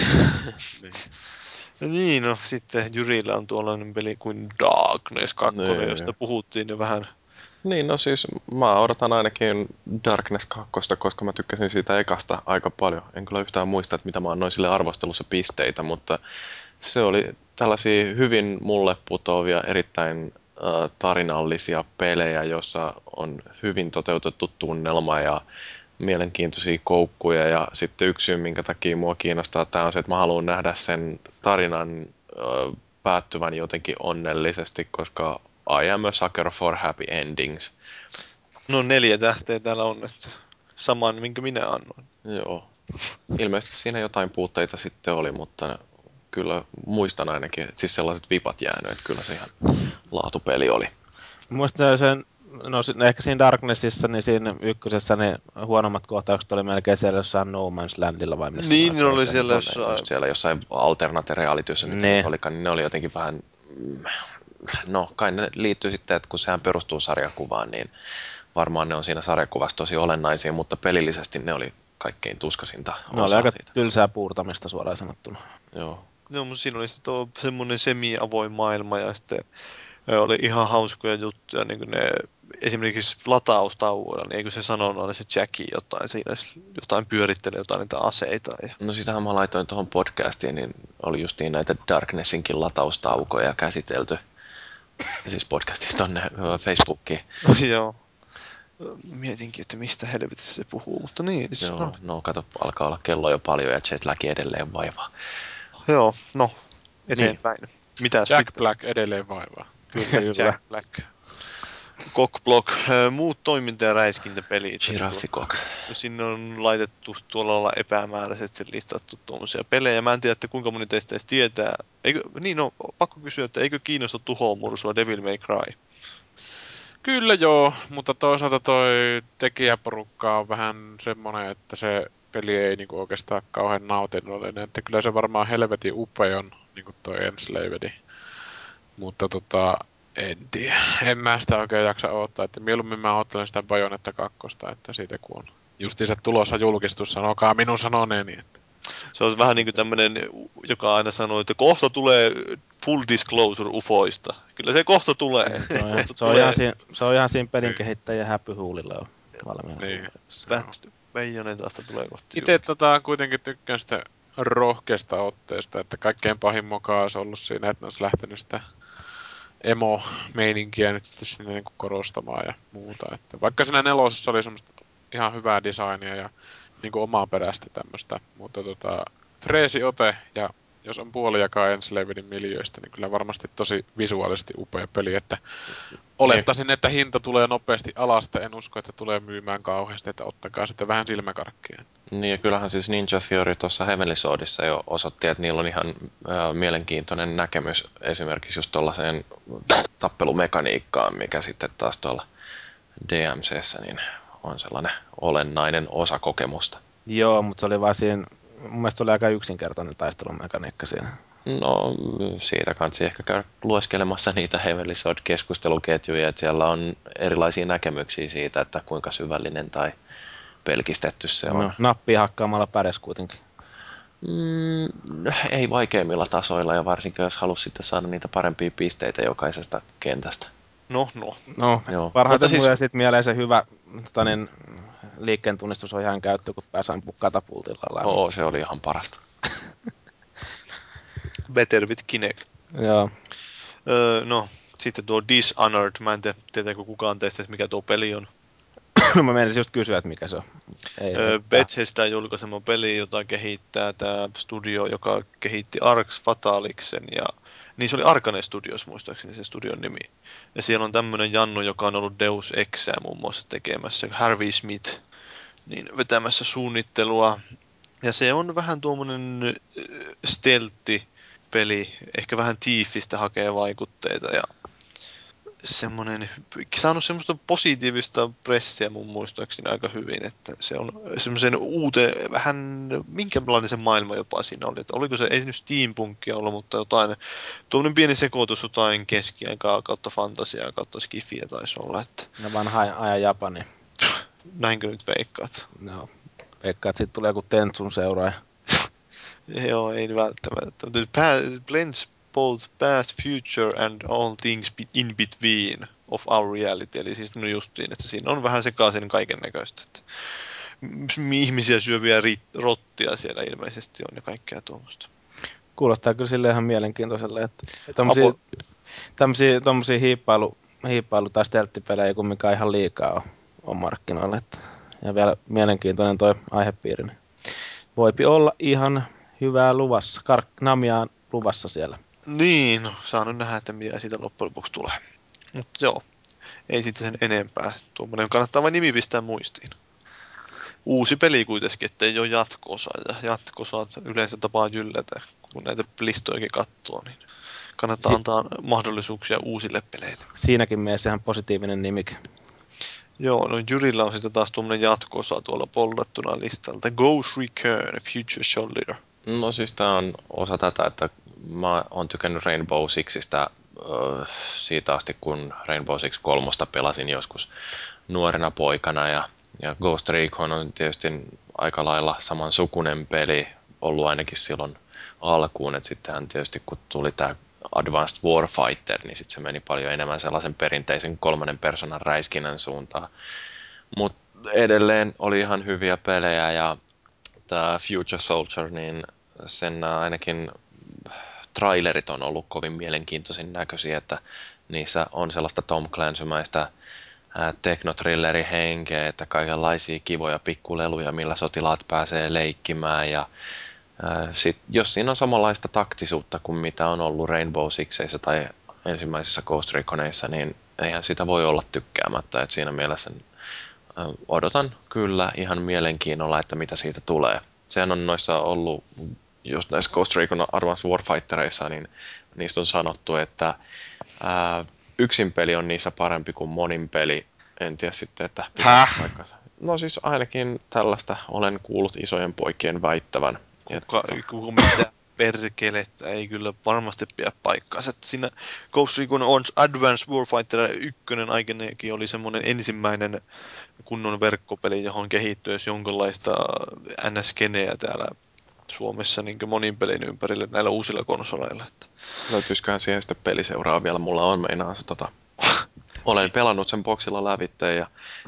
S3: Niin.
S2: Ja niin, no sitten Jyrillä on tuollainen peli kuin Darkness 2,
S1: Niin.
S2: josta puhuttiin jo vähän.
S1: Niin, no siis mä odotan ainakin Darkness 2, koska mä tykkäsin siitä ekasta aika paljon. En kyllä yhtään muista, että mitä mä annoin sille arvostelussa pisteitä, mutta se oli tällaisia hyvin mulle putoavia, erittäin tarinallisia pelejä, jossa on hyvin toteutettu tunnelma ja mielenkiintoisia koukkuja. Ja sitten yksi syy, minkä takia mua kiinnostaa tämä on se, että mä haluan nähdä sen tarinan äh, päättyvän jotenkin onnellisesti, koska I am a sucker for happy endings.
S2: No neljä tähteä täällä on, että saman minkä minä annoin.
S1: Joo. Ilmeisesti siinä jotain puutteita sitten oli, mutta kyllä muistan ainakin, että siis sellaiset vipat jäänyt, että kyllä se ihan laatupeli oli.
S4: Muistan sen, no si- ehkä siinä Darknessissa, niin siinä ykkösessä niin huonommat kohtaukset oli melkein siellä jossain No Man's Landilla vai missä.
S2: Niin,
S4: ne
S2: oli
S4: oikein
S2: siellä
S4: on.
S2: jossain-
S1: Just siellä jossain alternate realityssä nyt
S4: Niin.
S1: niin. olikaan, niin ne oli jotenkin vähän... No, kai ne liittyy sitten, että kun sehän perustuu sarjakuvaan, niin varmaan ne on siinä sarjakuvassa tosi olennaisia, mutta pelillisesti ne oli kaikkein tuskasinta
S4: Ne oli aika
S1: siitä.
S4: tylsää puurtamista suoraan sanottuna.
S1: Joo.
S2: Mutta siinä oli sitten semmoinen semi-avoin maailma ja sitten oli ihan hauskoja juttuja, niin kuin ne esimerkiksi lataustauoilla, niin eikö se sanonut aina se Jackie jotain siinä, jotain pyörittelee jotain niitä aseita. Ja...
S1: No sitähän mä laitoin tuohon podcastiin, niin oli justiin näitä Darknessinkin lataustaukoja käsitelty. Ja siis podcastit tonne ö, Facebookiin.
S2: Joo. Mietinkin, että mistä helvetissä se puhuu, mutta niin. Siis,
S1: Joo,
S2: no,
S1: no kato, alkaa olla kello jo paljon ja jetlag edelleen vaivaa.
S2: Joo, no, eteenpäin. Niin. Mitä
S3: Jack
S2: sitten?
S3: Black edelleen vaivaa.
S2: Kyllä, Jack Black. Cockblock, muut toiminta- ja räiskintäpelit.
S1: Giraffikok.
S2: Sinne on laitettu tuolla lailla epämääräisesti listattu tuommoisia pelejä. Mä en tiedä, että kuinka moni teistä edes tietää. Eikö, niin no, pakko kysyä, että eikö kiinnosta tuhoon mursua Devil May Cry?
S3: Kyllä joo, mutta toisaalta toi tekijäporukka on vähän semmonen, että se peli ei niinku oikeastaan kauhean nautinnollinen. Että kyllä se varmaan helvetin upea on, niinku toi Enslavedi. Mutta tota, En tiedä. En mä sitä oikein jaksa odottaa. Että mieluummin mä odottelen sitä Bajonetta kakkosta, että siitä kun on justiinsa tulossa julkistus, sanokaa minun sanoneeni. Että
S2: Se on vähän niin kuin tämmöinen, joka aina sanoo, että kohta tulee full disclosure ufoista. Kyllä se kohta tulee.
S4: Se on,
S2: Kohta
S4: se on,
S2: tulee.
S4: ihan, siinä, se on ihan siinä pelin kehittäjän häpyhuulilla on valmiina.
S3: Niin.
S2: Bat- Bayonetasta tulee kohta.
S3: Itse tota, kuitenkin tykkään sitä rohkeasta otteesta, että kaikkein pahin moka olisi ollut siinä, että ne olisi lähtenyt sitä emo-meininkiä nyt sitten sinne niin korostamaan ja muuta. Että vaikka siinä nelosessa oli semmoista ihan hyvää designia ja niin kuin omaa perästä tämmöistä, mutta tota, freesi ote ja jos on puoli jakaa Enslavedin miljöistä, niin kyllä varmasti tosi visuaalisesti upea peli, että olettaisin, että hinta tulee nopeasti alas, että en usko, että tulee myymään kauheasti, että ottakaa sitten vähän silmäkarkkia.
S1: Niin ja kyllähän siis Ninja Theory tuossa Heavenly Swordissa jo osoitti, että niillä on ihan äh, mielenkiintoinen näkemys esimerkiksi just tuollaiseen tappelumekaniikkaan, mikä sitten taas tuolla DMCssä niin on sellainen olennainen osa kokemusta.
S4: Joo, mutta se oli vaan siinä, mun mielestä oli aika yksinkertainen taistelumekaniikka siinä.
S1: No siitä kansi ehkä käydä lueskelemassa niitä Heavenly Sword-keskusteluketjuja, että siellä on erilaisia näkemyksiä siitä, että kuinka syvällinen tai pelkistetty se on.
S4: No, nappia hakkaamalla pärjäs kuitenkin.
S1: Mm, ei vaikeimmilla tasoilla ja varsinkin jos halusi sitten saada niitä parempia pisteitä jokaisesta kentästä.
S2: No, no.
S4: No,
S1: Joo.
S4: parhaiten
S1: Mutta
S4: siis... sitten mieleen se hyvä tota niin, liikkeen tunnistus on ihan käyttö, kun pääsee ampua katapultilla. läpi.
S1: Oo, se oli ihan parasta.
S2: Better with Kinect.
S4: Joo.
S2: Öö, no, sitten tuo Dishonored. Mä en tiedä, tietääkö kukaan teistä, mikä tuo peli on.
S4: mä menisin just kysyä, että mikä se on. Ei,
S2: Öö, Bethesda julkaisema peli, jota kehittää tämä studio, joka kehitti Arx Fataliksen ja niin se oli Arkane Studios muistaakseni se studion nimi. Ja siellä on tämmönen Jannu, joka on ollut Deus Exää muun muassa tekemässä, Harvey Smith, niin vetämässä suunnittelua. Ja se on vähän tuommoinen steltti peli, ehkä vähän tiifistä hakee vaikutteita ja semmoinen, saanut semmoista positiivista pressiä mun muistaakseni aika hyvin, että se on semmoisen uuteen, vähän, minkälainen se maailma jopa siinä oli, että oliko se, ei se nyt steampunkia ollut, mutta jotain, tuommoinen pieni sekoitus jotain keskiaikaa kautta fantasiaa kautta skifiä taisi olla, että
S4: Ne vanha ajan Japani.
S2: Näinkö nyt veikkaat?
S4: No, veikkaa, että siitä tulee joku Tentsun seuraaja.
S2: Joo, ei välttämättä. Mutta pa- blends both past, future and all things in between of our reality. Eli siis no justiin, että siinä on vähän sekaisin kaiken näköistä. Ihmisiä syöviä ri- rottia siellä ilmeisesti on ja kaikkea tuommoista.
S4: Kuulostaa kyllä sille ihan mielenkiintoiselle, että tämmöisiä, tämmöisiä hiippailu, hiippailu tai stelttipelejä kumminkaan ihan liikaa on, on markkinoilla. Että, ja vielä mielenkiintoinen toi aihepiiri. niin Voipi olla ihan hyvää luvassa. Kark, Namiaan luvassa siellä.
S2: Niin, no, saa nyt nähdä, että mitä siitä loppujen lopuksi tulee. Mutta joo, ei sitten sen enempää. Tuommoinen kannattaa vain nimi pistää muistiin. Uusi peli kuitenkin, ettei ole jatko-osa. Ja jatko-osat yleensä tapaa jyllätä, kun näitä listojakin katsoo, niin kannattaa
S4: Si-
S2: antaa mahdollisuuksia uusille peleille.
S4: Siinäkin mielessä ihan positiivinen nimike.
S2: Joo, no Jyrillä on sitten taas tuommoinen jatko-osa tuolla pollattuna listalta. Ghost Recurn, Future Soldier.
S1: No siis tämä on osa tätä, että mä oon tykännyt Rainbow Sixistä öö, siitä asti, kun Rainbow Six kolmosta pelasin joskus nuorena poikana ja, ja Ghost Recon on tietysti aika lailla saman sukunen peli ollut ainakin silloin alkuun, että sittenhän tietysti kun tuli tämä Advanced Warfighter, niin sitten se meni paljon enemmän sellaisen perinteisen kolmannen persoonan räiskinnän suuntaan. Mutta edelleen oli ihan hyviä pelejä ja tämä Future Soldier, niin sen ainakin trailerit on ollut kovin mielenkiintoisin näköisiä, että niissä on sellaista Tom Clancymäistä teknotrilleri-henkeä, että kaikenlaisia kivoja pikkuleluja, millä sotilaat pääsee leikkimään ja sit, jos siinä on samanlaista taktisuutta kuin mitä on ollut Rainbow Sixeissä tai ensimmäisissä Ghost Reconeissa, niin eihän sitä voi olla tykkäämättä, että siinä mielessä odotan kyllä ihan mielenkiinnolla, että mitä siitä tulee. Sehän on noissa ollut, just näissä Ghost Recon Advanced Warfightereissa, niin niistä on sanottu, että ää, yksin peli on niissä parempi kuin monin peli. En tiedä sitten, että... Paikkansa. No siis ainakin tällaista olen kuullut isojen poikien väittävän.
S2: Kuka, kuka mitä? perkelettä ei kyllä varmasti pidä paikkaansa. Että Siinä Ghost Recon on Advanced Warfighter 1 aikanaankin oli semmoinen ensimmäinen kunnon verkkopeli, johon kehittyi jonkinlaista NS-keneä täällä Suomessa niin monin pelin ympärille näillä uusilla konsoleilla. Että
S1: Löytyisiköhän siihen sitten peliseuraa vielä? Mulla on meinaa se tota... Olen pelannut sen boksilla lävitteen ja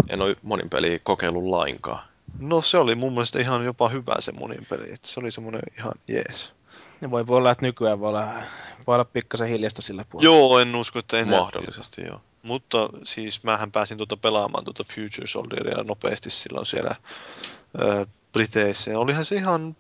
S1: en ole monin peliä kokeillut lainkaan.
S2: No se oli mun mielestä ihan jopa hyvä se monin peli, että se oli semmoinen ihan jees.
S4: Ja voi, voi olla, että nykyään voi olla, voi olla pikkasen hiljasta sillä puolella.
S2: Joo, en usko, että enää.
S1: Mahdollisesti, joo.
S2: Mutta siis mähän pääsin tuota pelaamaan tuota Future Soldieria nopeasti silloin siellä ö, Briteissä. Ja olihan se ihan,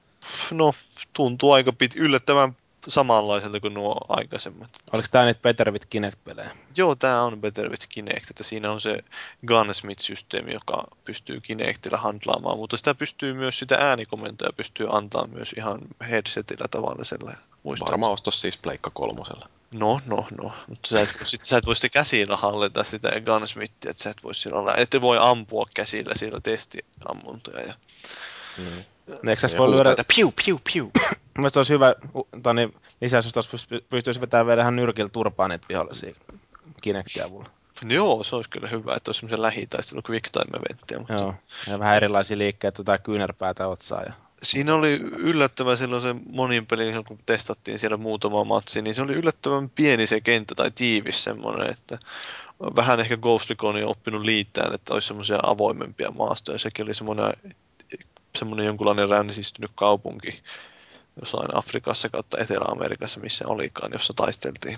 S2: no tuntuu aika pit, yllättävän samanlaiselta kuin nuo aikaisemmat.
S4: Oliko tämä niitä Better with Kinect-pelejä?
S2: Joo, tämä on Better with Kinect, että siinä on se Gunsmith-systeemi, joka pystyy Kinectillä handlaamaan, mutta sitä pystyy myös, sitä äänikomentoja pystyy antaa myös ihan headsetillä tavallisella.
S1: Varmaan ostos siis Pleikka kolmosella.
S2: No, no, no. Mutta sä et, sit sä et voi sitä käsillä hallita sitä gunsmithia, että sä et voi sillä olla, ette voi ampua käsillä siellä testiammuntoja. Ja...
S1: Niin.
S4: No, Eikö tässä voi lyödä,
S1: piu, piu, piu.
S4: Mielestäni olisi hyvä tani, lisäys, jos tuossa pysty- pystyisi vetämään vielä ihan nyrkillä turpaan niitä vihollisia Kinectin avulla.
S2: Joo, se olisi kyllä hyvä, että olisi semmoisia lähitaistelun quick time eventtiä, mutta
S4: Joo. Ja vähän erilaisia liikkeitä, tai kyynärpäätä otsaa. Ja...
S2: Siinä oli yllättävän silloin se monin pelin, kun testattiin siellä muutama matsi, niin se oli yllättävän pieni se kenttä tai tiivis semmoinen, että vähän ehkä Ghost Recon on oppinut liittään, että olisi semmoisia avoimempia maastoja. Sekin oli semmoinen, semmoinen jonkunlainen ränsisttynyt kaupunki jossain Afrikassa kautta Etelä-Amerikassa, missä olikaan, jossa taisteltiin.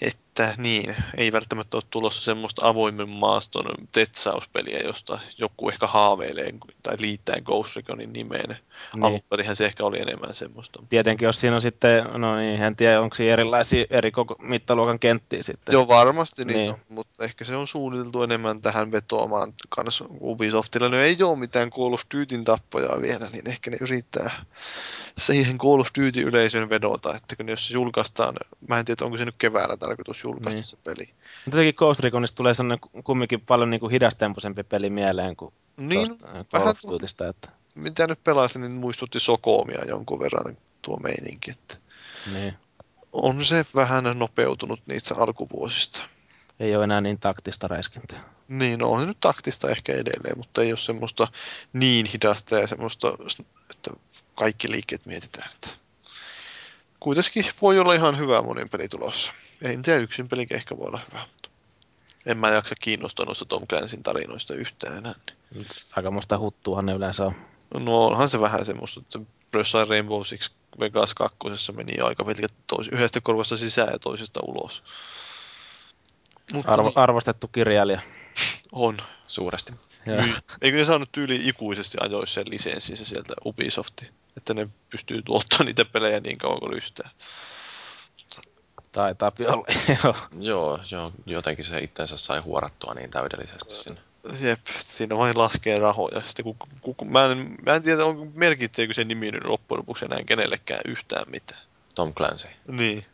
S2: Että niin, ei välttämättä ole tulossa semmoista avoimen maaston tetsauspeliä, josta joku ehkä haaveilee tai liittää Ghost Reconin nimeen. Niin. Se ehkä oli enemmän semmoista.
S4: Tietenkin, jos siinä on sitten, no niin, en tiedä, onko siinä erilaisia eri koko mittaluokan kenttiä sitten.
S2: Joo, varmasti niin,
S4: Niin.
S2: on, mutta ehkä se on suunniteltu enemmän tähän vetoamaan kans Ubisoftilla. No ei ole mitään Call of Dutyn tappoja vielä, niin ehkä ne yrittää siihen Call of Duty yleisön vedota, että kun jos se julkaistaan, mä en tiedä, onko se nyt keväällä tarkoitus julkaista
S4: Niin.
S2: se peli.
S4: Mutta jotenkin Ghost Reconista tulee sellainen kumminkin paljon niin kuin hidastempoisempi peli mieleen kuin
S2: Niin,
S4: tuosta Call of Dutysta. Että,
S2: mitä nyt pelasin, niin muistutti Sokoomia jonkun verran tuo meininki, että
S4: niin.
S2: on se vähän nopeutunut niistä alkuvuosista.
S4: Ei ole enää niin taktista räiskintää.
S2: Niin, no, on se nyt taktista ehkä edelleen, mutta ei ole semmoista niin hidasta ja semmoista, että kaikki liikkeet mietitään. Että kuitenkin voi olla ihan hyvä monin peli tulossa. En tiedä, yksin peli ehkä voi olla hyvä, mutta en mä jaksa kiinnostaa noista Tom Clancy'n tarinoista yhtään enää.
S4: Aika musta huttuuhan ne yleensä on.
S2: No onhan se vähän semmoista, että jossain Rainbow Six Vegas 2 meni aika pitkät tois, yhdestä korvasta sisään ja toisesta ulos. Mutta
S4: Arvo,
S2: niin,
S4: arvostettu kirjailija.
S2: on.
S1: Suuresti.
S2: Myy- Eikö ne saanut tyyli ikuisesti ajoissa sen lisenssinsä sieltä Ubisofti? Että ne pystyy tuottamaan niitä pelejä niin kauan kuin lystää.
S4: Taitaa olla, joo.
S1: Joo, joo, jotenkin se itsensä sai huorattua niin täydellisesti sinne.
S2: Jep, siinä vain laskee rahoja. Sitten kun, kun, kun, mä, en, mä en tiedä, onko merkitseekö se nimi nyt loppujen lopuksi enää kenellekään yhtään mitään.
S1: Tom Clancy.
S2: Niin.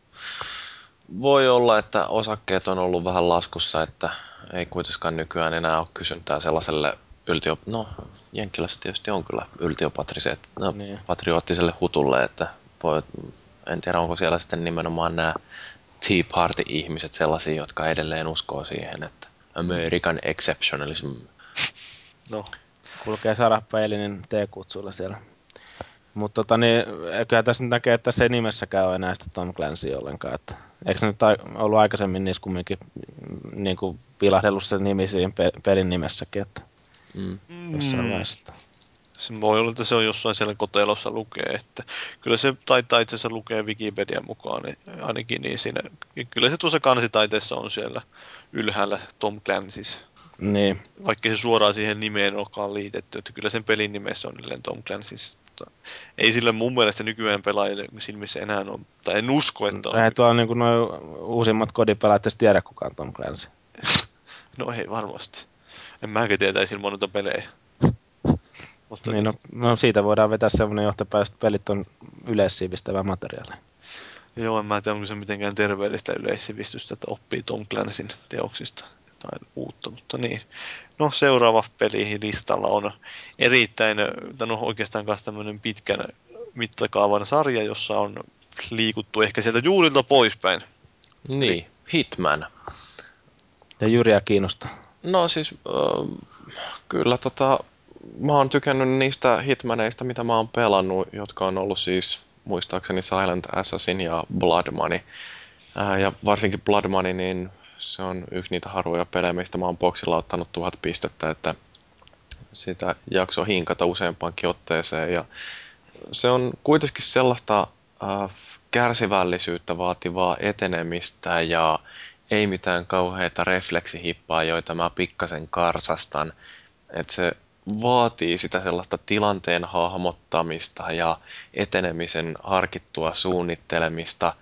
S1: Voi olla, että osakkeet on ollut vähän laskussa, että ei kuitenkaan nykyään enää ole kysyntää sellaiselle yltio... No, Jenkkilässä tietysti on kyllä yltiopatriseet, no,
S4: Niin.
S1: patrioottiselle hutulle, että voi, en tiedä onko siellä sitten nimenomaan nämä Tea Party-ihmiset sellaisia, jotka edelleen uskoo siihen, että American exceptionalism.
S2: No,
S4: Kulkee Sarahpäilinin T-kutsuilla siellä. Mutta tota, niin, kyllä tässä nyt näkee, että se nimessäkään ole enää sitä Tom Clancy ollenkaan. Että, eikö se nyt ollut aikaisemmin niissä kumminkin mm, niin kuin vilahdellut se nimi siinä pe- pelin nimessäkin, että
S1: Mm.
S4: jossain
S2: mm,
S4: vaiheessa.
S2: se voi olla, että se on jossain siellä kotelossa lukee, että kyllä se taitaa itse asiassa lukea Wikipedian mukaan niin ainakin niin siinä, kyllä se tuossa kansitaiteessa on siellä ylhäällä Tom Clancy's,
S4: Niin,
S2: vaikka se suoraan siihen nimeen olekaan liitetty, että kyllä sen pelin nimessä on Tom Clancy's. Mutta ei sillä mun mielestä nykyään pelaajille silmissä enää on, tai en usko, että on.
S4: eihän tuolla niin noin uusimmat kodipelaajat edes tiedä kukaan Tom Clancy.
S2: No ei varmasti. En mäkään tietäisi ilman noita pelejä. Mutta
S4: Niin, no, no, siitä voidaan vetää semmoinen johtopäätös, että pelit on yleissiivistävää materiaalia.
S2: Joo, en mä tiedä, onko se mitenkään terveellistä yleissivistystä, että oppii Tom Clancy'n teoksista jotain uutta, mutta niin. No seuraava peli listalla on erittäin, tai no oikeastaan kanssa tämmöinen pitkän mittakaavan sarja, jossa on liikuttu ehkä sieltä juurilta poispäin.
S1: Niin, Hitman.
S4: Ja Jyriä kiinnostaa.
S1: No siis, äh, kyllä tota, mä oon tykännyt niistä hitmaneista, mitä mä oon pelannut, jotka on ollut siis muistaakseni Silent Assassin ja Blood Money. Äh, ja varsinkin Blood Money, niin se on yksi niitä harvoja pelejä, mistä mä oon boksilla ottanut tuhat pistettä, että sitä jakso hinkata useampaankin otteeseen. Ja se on kuitenkin sellaista äh, kärsivällisyyttä vaativaa etenemistä ja ei mitään kauheita refleksihippaa, joita mä pikkasen karsastan. Että se vaatii sitä sellaista tilanteen hahmottamista ja etenemisen harkittua suunnittelemista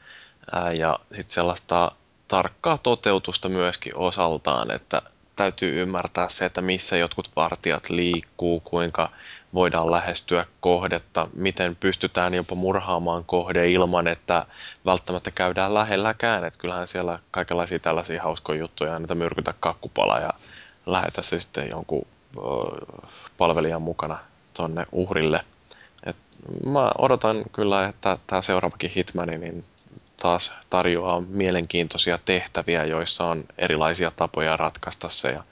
S1: ää, ja sitten sellaista tarkkaa toteutusta myöskin osaltaan, että täytyy ymmärtää se, että missä jotkut vartijat liikkuu, kuinka voidaan lähestyä kohdetta, miten pystytään jopa murhaamaan kohde ilman, että välttämättä käydään lähelläkään. Että kyllähän siellä kaikenlaisia tällaisia hauskoja juttuja, että myrkytä kakkupala ja lähetä se sitten jonkun palvelijan mukana tonne uhrille. Et mä odotan kyllä, että tämä seuraavakin Hitmani niin taas tarjoaa mielenkiintoisia tehtäviä, joissa on erilaisia tapoja ratkaista se. Ja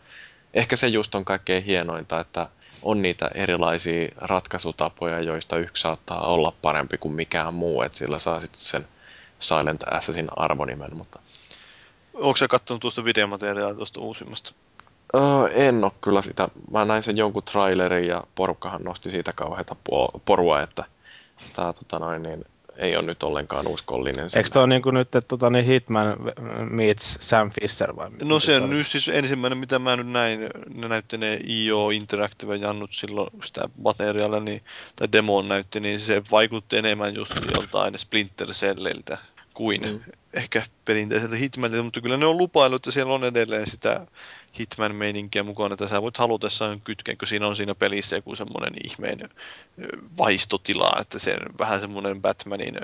S1: ehkä se just on kaikkein hienointa, että on niitä erilaisia ratkaisutapoja, joista yksi saattaa olla parempi kuin mikään muu, että sillä saa sitten sen Silent Assassin arvonimen. Mutta...
S2: Onko sä katsonut tuosta videomateriaalia tuosta uusimmasta?
S1: Öö, en ole kyllä sitä. Mä näin sen jonkun trailerin ja porukkahan nosti siitä kauheata porua, että tää, tota noin, niin, ei ole nyt ollenkaan uskollinen.
S4: Eikö tuo niin nyt, että tota, niin Hitman meets Sam Fisher vai?
S2: No se on nyt siis ensimmäinen, mitä mä nyt näin, ne näytti ne IO Interactive Jannut silloin sitä materiaalia, niin, tai demoon näytti, niin se vaikutti enemmän just joltain Splinter Celliltä kuin mm. ehkä perinteiseltä Hitmanilta, mutta kyllä ne on lupailut, että siellä on edelleen sitä Hitman-meininkiä mukana, että sä voit halutessaan kytkeä, kun siinä on siinä pelissä joku semmoinen ihmeen vaistotila, että se vähän semmoinen Batmanin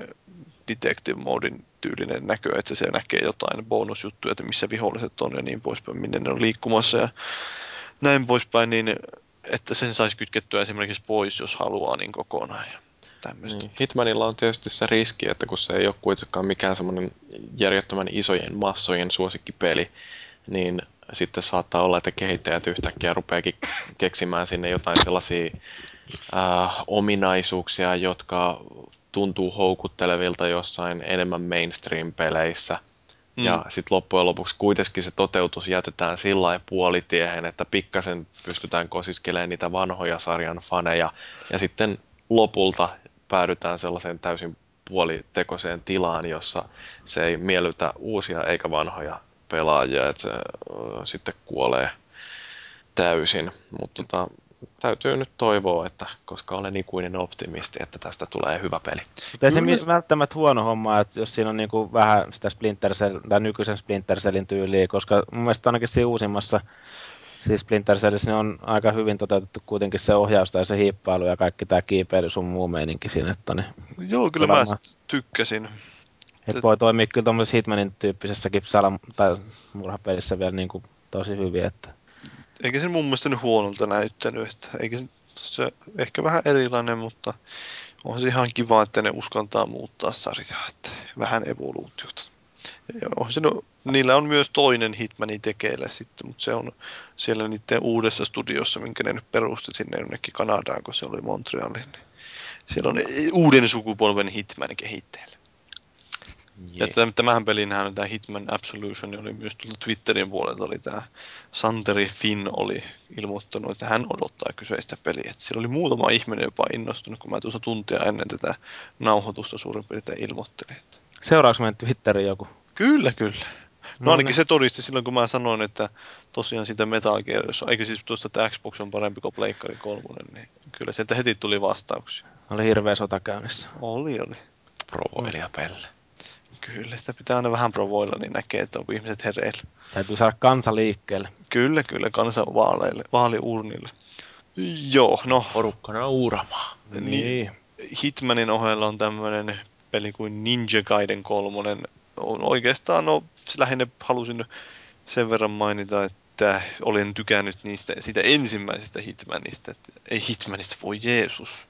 S2: detective modin tyylinen näkö, että se näkee jotain bonusjuttuja, että missä viholliset on ja niin poispäin, minne ne on liikkumassa ja näin poispäin, niin että sen saisi kytkettyä esimerkiksi pois, jos haluaa, niin kokonaan. Ja
S1: Niin. Hitmanilla on tietysti se riski, että kun se ei ole kuitenkaan mikään semmoinen järjettömän isojen massojen suosikkipeli, niin sitten saattaa olla, että kehittäjät yhtäkkiä rupeakin keksimään sinne jotain sellaisia äh, ominaisuuksia, jotka tuntuu houkuttelevilta jossain enemmän mainstream-peleissä. Mm. Ja sitten loppujen lopuksi kuitenkin se toteutus jätetään sillä puolitiehen, että pikkasen pystytään kosiskelemaan niitä vanhoja sarjan faneja. Ja sitten lopulta päädytään sellaiseen täysin puolitekoiseen tilaan, jossa se ei miellytä uusia eikä vanhoja pelaajia, että se sitten kuolee täysin. Mutta tota, täytyy nyt toivoa, että koska olen ikuinen optimisti, että tästä tulee hyvä peli.
S4: Mutta ei se välttämättä huono homma, että jos siinä on niinku vähän sitä Splinter Cell, tai nykyisen Splinter Cellin tyyliä, koska mun mielestä ainakin siinä uusimmassa siis Splinter Cellissä niin on aika hyvin toteutettu kuitenkin se ohjaus ja se hiippailu ja kaikki tämä kiipeily sun muu meininki siinä. Että niin
S2: Joo, kyllä mä tykkäsin.
S4: Et voi toimia kyllä tuommoisessa Hitmanin tyyppisessäkin salam- tai murhapelissä vielä niin kuin tosi hyvin. Että...
S2: Eikä se mun mielestä nyt huonolta näyttänyt. Että eikä se, se ehkä vähän erilainen, mutta on se ihan kiva, että ne uskaltaa muuttaa sarjaa. Että vähän evoluutiota. Ja on se, no, niillä on myös toinen Hitmanin tekeillä sitten, mutta se on siellä niiden uudessa studiossa, minkä ne nyt perusti sinne jonnekin Kanadaan, kun se oli Montrealin. Niin siellä on uuden sukupolven Hitman kehitteillä. Ja tämähän pelinhän, tämä Hitman Absolution, oli myös tullut Twitterin puolelta, oli tämä Santeri Finn oli ilmoittanut, että hän odottaa kyseistä peliä. Että siellä oli muutama ihminen jopa innostunut, kun mä tuossa tuntia ennen tätä nauhoitusta suurin piirtein ilmoittelin. Että...
S4: Seuraavaksi meidän Twitteriin joku?
S2: Kyllä, kyllä. No, no ainakin niin. se todisti silloin, kun mä sanoin, että tosiaan sitä Metal Gear, eikä siis tuosta, että Xbox on parempi kuin Pleikkari 3, niin kyllä sieltä heti tuli vastauksia.
S4: Oli hirveä sota käynnissä.
S2: Oli, oli.
S1: Provoilija pelle.
S2: Kyllä, sitä pitää aina vähän provoilla, niin näkee, että onko ihmiset hereillä.
S4: Täytyy saada kansa liikkeelle.
S2: Kyllä, kyllä, kansa vaaleille, vaaliurnille. Joo, no.
S1: Porukkana uuramaan.
S2: Niin. niin. Hitmanin ohella on tämmöinen peli kuin Ninja Gaiden kolmonen. On oikeastaan, no, lähinnä halusin sen verran mainita, että olen tykännyt niistä, siitä ensimmäisestä Hitmanista. Että, ei Hitmanista, voi Jeesus.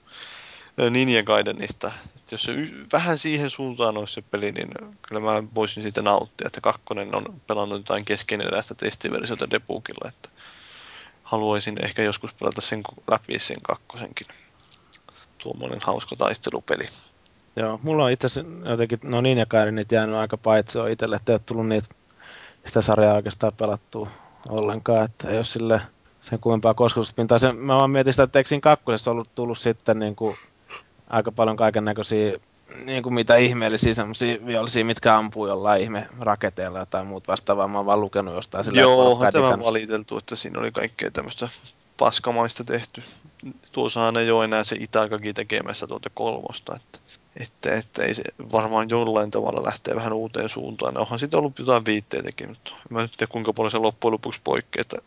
S2: Ninja Gaidenista. Että jos se y- vähän siihen suuntaan olisi se peli, niin kyllä mä voisin siitä nauttia, että kakkonen on pelannut jotain keskeneräistä testiversiota Debugilla, että haluaisin ehkä joskus pelata sen läpi sen kakkosenkin. Tuommoinen hauska taistelupeli.
S4: Joo, mulla on itse asiassa jotenkin, no niin ja Kairi, niitä jäänyt aika paitsi itselle, että ei ole tullut niitä, sitä sarjaa oikeastaan pelattua ollenkaan, että ei ole sille sen kummempaa kosketuspintaa. Se, mä vaan mietin sitä, että eikö siinä kakkosessa ollut tullut sitten niin kuin, aika paljon kaiken näköisiä niin kuin mitä ihmeellisiä semmoisia vihollisia, mitkä ampuu jollain ihme raketeilla tai muut vastaavaa. Mä oon vaan lukenut jostain sillä
S2: Joo, on tämä valiteltu, että siinä oli kaikkea tämmöistä paskamaista tehty. Tuossahan ei ole enää se Itakaki tekemässä tuota kolmosta, että, että, että ei se varmaan jollain tavalla lähtee vähän uuteen suuntaan. Onhan siitä ollut jotain viitteitäkin, mutta mä en nyt tiedä kuinka paljon se loppujen lopuksi poikkeaa, että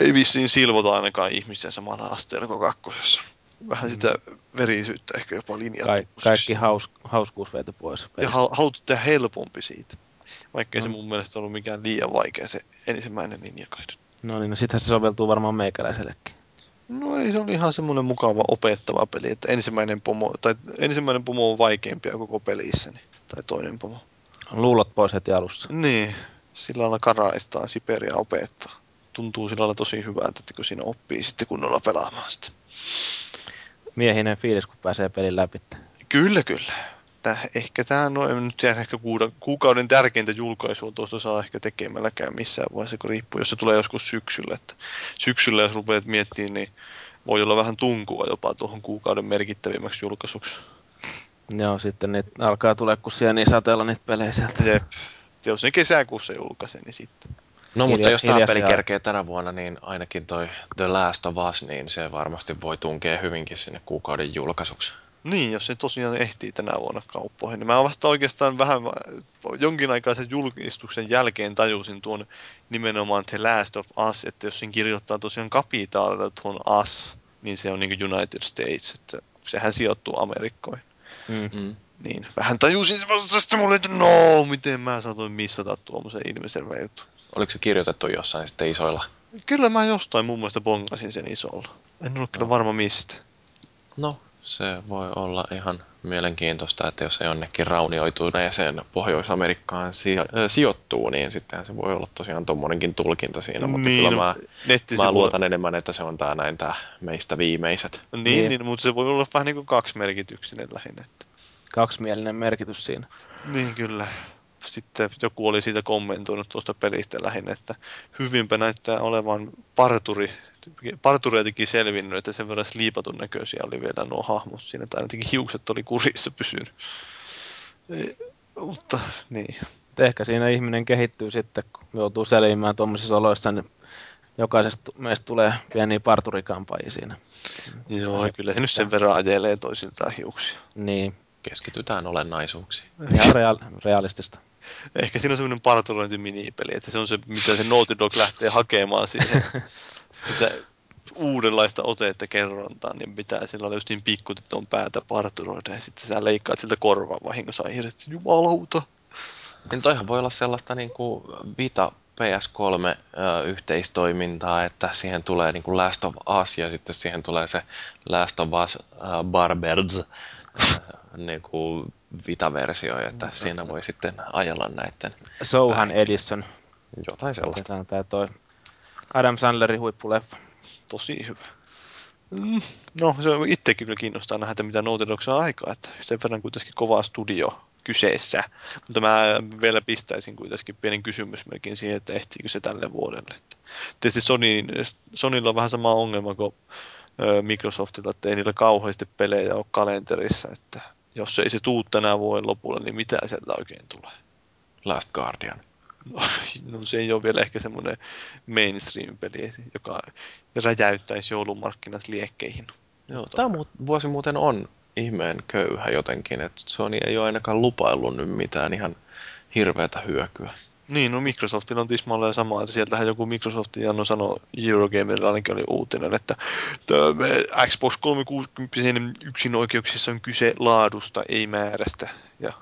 S2: ei vissiin silvota ainakaan ihmisiä samalla asteella kuin kakkosessa. Vähän sitä verisyyttä ehkä jopa linjattu.
S4: Ka- kaikki haus, hauskuus veety pois.
S2: Ja hal- haluttu tehdä helpompi siitä. Vaikkei se
S4: No.
S2: mun mielestä ollut mikään liian vaikea se ensimmäinen Ninja Gaiden.
S4: No niin, no sitähän se soveltuu varmaan meikäläisellekin.
S2: No ei, se oli ihan semmoinen mukava opettava peli, että ensimmäinen pomo, tai ensimmäinen pomo on vaikeampia koko pelissä, niin, tai toinen pomo.
S4: Luulot pois heti alussa.
S2: Niin, sillä lailla karaistaan Siperia opettaa. Tuntuu sillä lailla tosi hyvältä, että kun siinä oppii sitten kunnolla pelaamaan sitä.
S4: Miehinen fiilis, kun pääsee pelin läpi.
S2: Kyllä, kyllä. Tää, ehkä tämä on, en nyt tiedä, ehkä kuukauden tärkeintä julkaisua tuosta saa ehkä tekemälläkään missään vaiheessa, kun riippuu, jos se tulee joskus syksyllä. Että syksyllä, jos rupeat miettimään, niin voi olla vähän tunkua jopa tuohon kuukauden merkittävimmäksi julkaisuksi.
S4: Joo, sitten niitä alkaa tulee kun siellä niin sateella niitä pelejä sieltä.
S2: Jep. Jos ne kesäkuussa julkaisee, niin sitten.
S1: No mutta
S4: Hilja-
S1: jos tämä peli kerkee tänä vuonna, niin ainakin toi The Last of Us, niin se varmasti voi tunkea hyvinkin sinne kuukauden julkaisuksi.
S2: Niin, jos se tosiaan ehtii tänä vuonna kauppoihin. Niin mä vasta oikeastaan vähän jonkin aikaa sen julkistuksen jälkeen tajusin tuon nimenomaan The Last of Us, että jos sen kirjoittaa tosiaan kapitaalilla tuon Us, niin se on niin kuin United States, että sehän sijoittuu Amerikkoihin.
S4: Mm.
S1: Mm.
S2: Niin, vähän tajusin se vasta sitten mulle, että no, miten mä saatoin missata tuommoisen ilmiselvän jutun.
S1: Oliko se kirjoitettu jossain sitten isoilla?
S2: Kyllä mä jostain mun mielestä bongasin sen isolla. En ole kyllä
S1: No.
S2: varma mistä.
S1: No, se voi olla ihan mielenkiintoista, että jos se jonnekin raunioituneeseen Pohjois-Amerikkaan sijo- äh, sijoittuu, niin sittenhän se voi olla tosiaan tommonenkin tulkinta siinä, mutta
S2: niin,
S1: kyllä mä,
S2: nettisivuilla-
S1: mä luotan enemmän, että se on tää näin tää meistä viimeiset.
S2: Niin,
S4: Niin.
S2: niin, mutta se voi olla vähän niin kuin kaksimerkityksinen lähinnä. Että.
S4: Kaksimielinen merkitys siinä.
S2: Niin kyllä. Sitten joku oli siitä kommentoinut tuosta pelistä lähinnä, että hyvinpä näyttää olevan parturi, partureitakin selvinnyt, että sen verran sliipatun näköisiä oli vielä nuo hahmot siinä, tai ainakin hiukset oli kurissa pysynyt. Ei, mutta niin.
S4: Ehkä siinä ihminen kehittyy sitten, kun joutuu selviämään tuommoisissa oloissa, niin jokaisesta meistä tulee pieniä parturikampaajia siinä.
S2: Joo, ja kyllä se nyt sen verran ajelee toisiltaan hiuksia.
S4: Niin,
S1: Keskitytään olennaisuuksiin.
S4: ihan real- realistista.
S2: Ehkä siinä on semmoinen parturointi minipeli, että se on se, mitä se Naughty Dog lähtee hakemaan siihen. sitä uudenlaista otetta kerrontaan, niin pitää sillä olla just niin pikkutytön päätä parturoida, ja sitten sä leikkaat siltä korvaa vahingossa irti. Jumalauta.
S1: Niin toihan voi olla sellaista niin kuin Vita PS3 ö, yhteistoimintaa, että siihen tulee niin kuin Last of Us ja sitten siihen tulee se Last of Us äh, Barbers niin kuin Vita-versio, että siinä voi sitten ajella näiden
S4: Sohan
S1: Päin.
S4: Edison.
S1: jotain sellaista.
S4: Otetaan tää toi Adam Sandlerin huippuleffa.
S2: Tosi hyvä. Mm, No, se on itsekin kyllä kiinnostaa nähdä, että mitä Naughty Dog saa aikaa, että sen verran kuitenkin kova studio kyseessä. Mutta mä vielä pistäisin kuitenkin pienen kysymysmerkin siihen, että ehtiikö se tälle vuodelle. Että tietysti Sony, Sonylla on vähän sama ongelma kuin Microsoftilla, että ei niillä kauheasti pelejä ole kalenterissa, että jos ei se tuu tänä vuoden lopulla, niin mitä sieltä oikein tulee?
S1: Last Guardian.
S2: No se ei ole vielä ehkä semmoinen mainstream-peli, joka räjäyttäisi joulumarkkinat liekkeihin.
S1: Joo, tämä mu- vuosi muuten on ihmeen köyhä jotenkin, että Sony ei ole ainakaan lupaillut nyt mitään ihan hirveätä hyökyä.
S2: Niin, no Microsoftilla on tismalleen sama, että sieltähän joku Microsoftin Janno sanoi Eurogamerilla ainakin oli uutinen, että tää me Xbox 360 yksin oikeuksissa on kyse laadusta, ei määrästä. Ja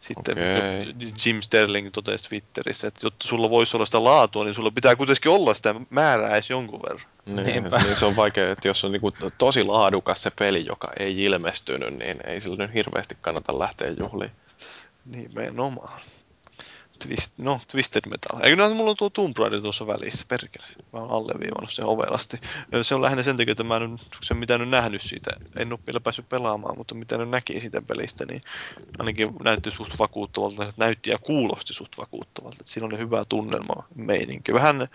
S2: Sitten jo- Jim Sterling totesi Twitterissä, että jotta sulla voisi olla sitä laatua, niin sulla pitää kuitenkin olla sitä määrää edes jonkun verran.
S1: Niin, niin se on vaikea, että jos on niinku tosi laadukas se peli, joka ei ilmestynyt, niin ei sillä nyt hirveästi kannata lähteä juhliin.
S2: Nimenomaan. Twist, no, Twisted Metal. Eikö näin, mulla on tuo Tomb Raider tuossa välissä, perkele. Mä oon alleviivannut sen ovelasti. Se on lähinnä sen takia, että mä en nyt, sen mitä nyt nähnyt siitä, en ole vielä päässyt pelaamaan, mutta mitä nyt näki siitä pelistä, niin ainakin näytti suht vakuuttavalta, näytti ja kuulosti suht vakuuttavalta. Että siinä oli hyvä tunnelma, meininki. Vähän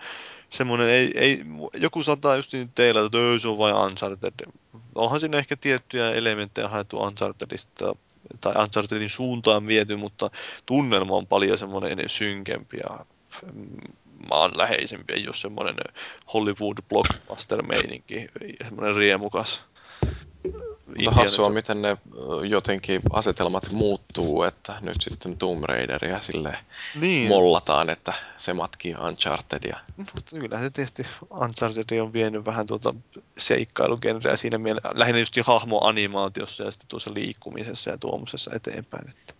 S2: semmoinen, ei, ei, joku saattaa just niin teillä, että "Öö, se on vain Uncharted. Onhan siinä ehkä tiettyjä elementtejä haettu Unchartedista tai Unchartedin suuntaan viety, mutta tunnelma on paljon semmoinen synkempi ja maanläheisempi, ei ole semmoinen Hollywood blockbuster-meininki, semmoinen riemukas.
S1: Hassua, miten ne jotenkin asetelmat muuttuu, että nyt sitten Tomb Raideria sille
S2: niin,
S1: mollataan, että se matkii Unchartedia.
S2: mutta kyllähän se tietysti Uncharted on vienyt vähän tuota seikkailugenreä siinä mielessä, lähinnä just hahmoanimaatiossa ja sitten tuossa liikkumisessa ja tuomisessa eteenpäin. Että.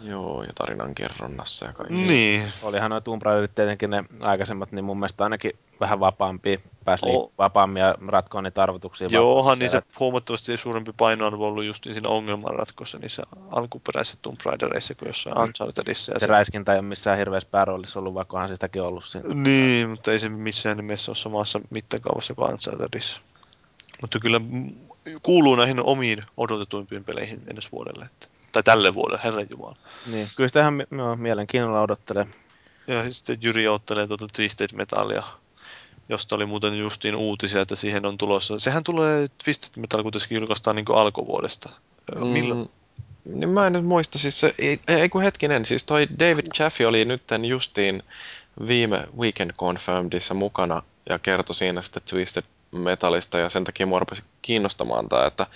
S1: Joo, ja tarinan kerronnassa ja kaikissa.
S2: Niin,
S4: Olihan nuo Tomb Raiderit tietenkin ne aikaisemmat, niin mun mielestä ainakin vähän vapaampia, pääsi oh. vapaammin ja ratkoon niitä arvotuksia.
S2: Joohan niin se huomattavasti suurempi painoarvo ollut just siinä ongelmanratkossa niissä alkuperäisissä Tomb Raidereissa kuin jossain Unchartedissa.
S4: Se
S2: se,
S4: räiskintä ei ole missään hirveässä pääroolissa ollut, vaikka onhan se sitäkin ollut siinä.
S2: niin, mutta ei se missään nimessä ole samassa mittakaavassa kuin Unchartedissa. Mutta kyllä kuuluu näihin omiin odotetuimpiin peleihin ensi vuodelle. Että, tai tälle vuodelle, herran jumala.
S4: Niin, kyllä sitä ihan mi- joo, mielenkiinnolla odottelee.
S2: Ja sitten Jyri ottelee tuota Twisted Metalia, josta oli muuten justiin uutisia, että siihen on tulossa. Sehän tulee, Twisted Metal kuitenkin julkaistaan niin alkuvuodesta. Mm. Milloin?
S1: Mm, niin mä en nyt muista, siis se, ei, ei kun hetkinen, siis toi David Chaffee oli nytten justiin viime Weekend Confirmedissa mukana ja kertoi siinä sitten Twisted Metalista ja sen takia mua rupesi kiinnostamaan tämä, että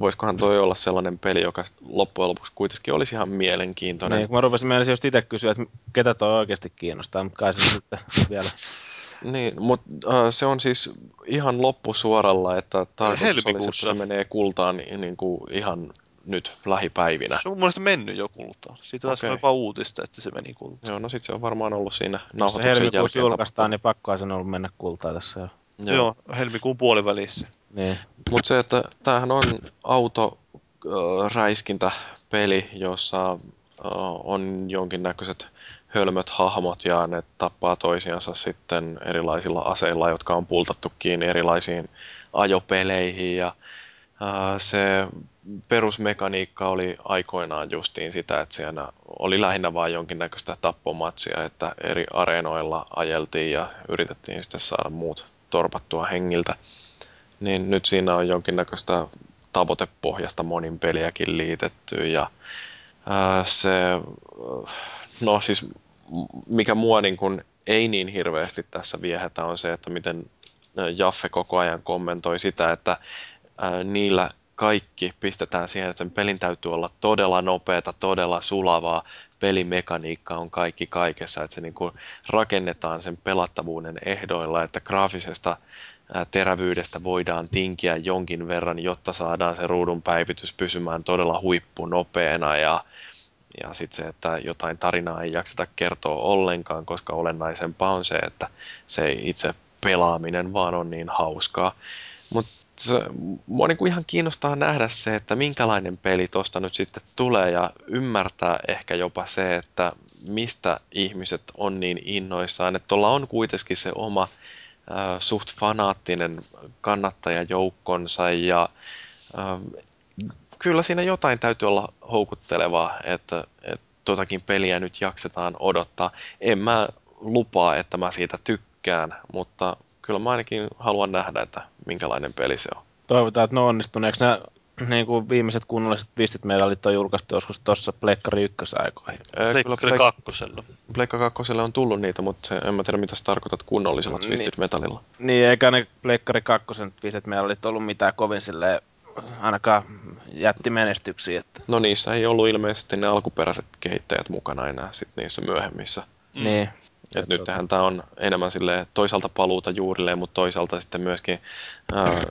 S1: voisikohan toi olla sellainen peli, joka loppujen lopuksi kuitenkin olisi ihan mielenkiintoinen.
S4: Niin, kun mä rupesin mielessä just itse kysyä, että ketä toi oikeasti kiinnostaa, mutta kai se sitten vielä.
S1: Niin, mutta äh, se on siis ihan loppusuoralla, että tarkoitus olisi, että se menee kultaan niin, niin kuin ihan nyt lähipäivinä.
S2: Se on mun mielestä mennyt jo kultaan. Siitä taas okay. jopa uutista, että se meni kultaan.
S1: Joo, no sit se on varmaan ollut siinä
S4: Jos se
S1: nauhoituksen
S4: helmikuussa
S1: jälkeen
S4: julkaistaan, niin pakkoa sen ollut mennä kultaa tässä jo.
S2: Joo. Joo, helmikuun puolivälissä.
S4: Niin.
S1: Mutta se, että tämähän on auto äh, räiskintäpeli, jossa äh, on jonkinnäköiset hölmöt hahmot ja ne tappaa toisiansa sitten erilaisilla aseilla, jotka on pultattu kiinni erilaisiin ajopeleihin ja äh, se perusmekaniikka oli aikoinaan justiin sitä, että siinä oli lähinnä vain jonkinnäköistä tappomatsia, että eri areenoilla ajeltiin ja yritettiin sitten saada muut torpattua hengiltä. Niin nyt siinä on jonkinnäköistä tavoitepohjasta monin peliäkin liitetty ja ää, se, no siis mikä mua niin kuin ei niin hirveästi tässä viehätä on se, että miten Jaffe koko ajan kommentoi sitä, että niillä kaikki pistetään siihen, että sen pelin täytyy olla todella nopeata, todella sulavaa, pelimekaniikka on kaikki kaikessa, että se niin kuin rakennetaan sen pelattavuuden ehdoilla, että graafisesta terävyydestä voidaan tinkiä jonkin verran, jotta saadaan se ruudun päivitys pysymään todella huippunopeana ja ja sitten se, että jotain tarinaa ei jakseta kertoa ollenkaan, koska olennaisempaa on se, että se itse pelaaminen vaan on niin hauskaa. Mutta mua niinku ihan kiinnostaa nähdä se, että minkälainen peli tosta nyt sitten tulee ja ymmärtää ehkä jopa se, että mistä ihmiset on niin innoissaan, että tuolla on kuitenkin se oma äh, suht fanaattinen kannattajajoukkonsa ja äh, kyllä siinä jotain täytyy olla houkuttelevaa, että, että totakin peliä nyt jaksetaan odottaa. En mä lupaa, että mä siitä tykkään, mutta kyllä mä ainakin haluan nähdä, että minkälainen peli se on.
S4: Toivotaan, että ne onnistuu. Eikö nämä niin kuin viimeiset kunnolliset pistit medalit on julkaistu joskus tuossa Pleikkari ykkösaikoihin?
S1: Ää,
S2: Kyllä
S1: Pleik-
S2: kakkosella.
S1: Pleikka 2 on tullut niitä, mutta se, en mä tiedä mitä sä tarkoitat kunnollisella
S4: Niin.
S1: Twisted Metalilla.
S4: Niin, eikä ne Pleikkari kakkosen pistet medalit ollut mitään kovin silleen, ainakaan jätti menestyksiä. Että.
S1: No niissä ei ollut ilmeisesti ne alkuperäiset kehittäjät mukana enää sit niissä myöhemmissä.
S4: Mm. Niin.
S1: Et nythän tämä on enemmän sille toisaalta paluuta juurilleen, mutta toisaalta sitten myöskin ää,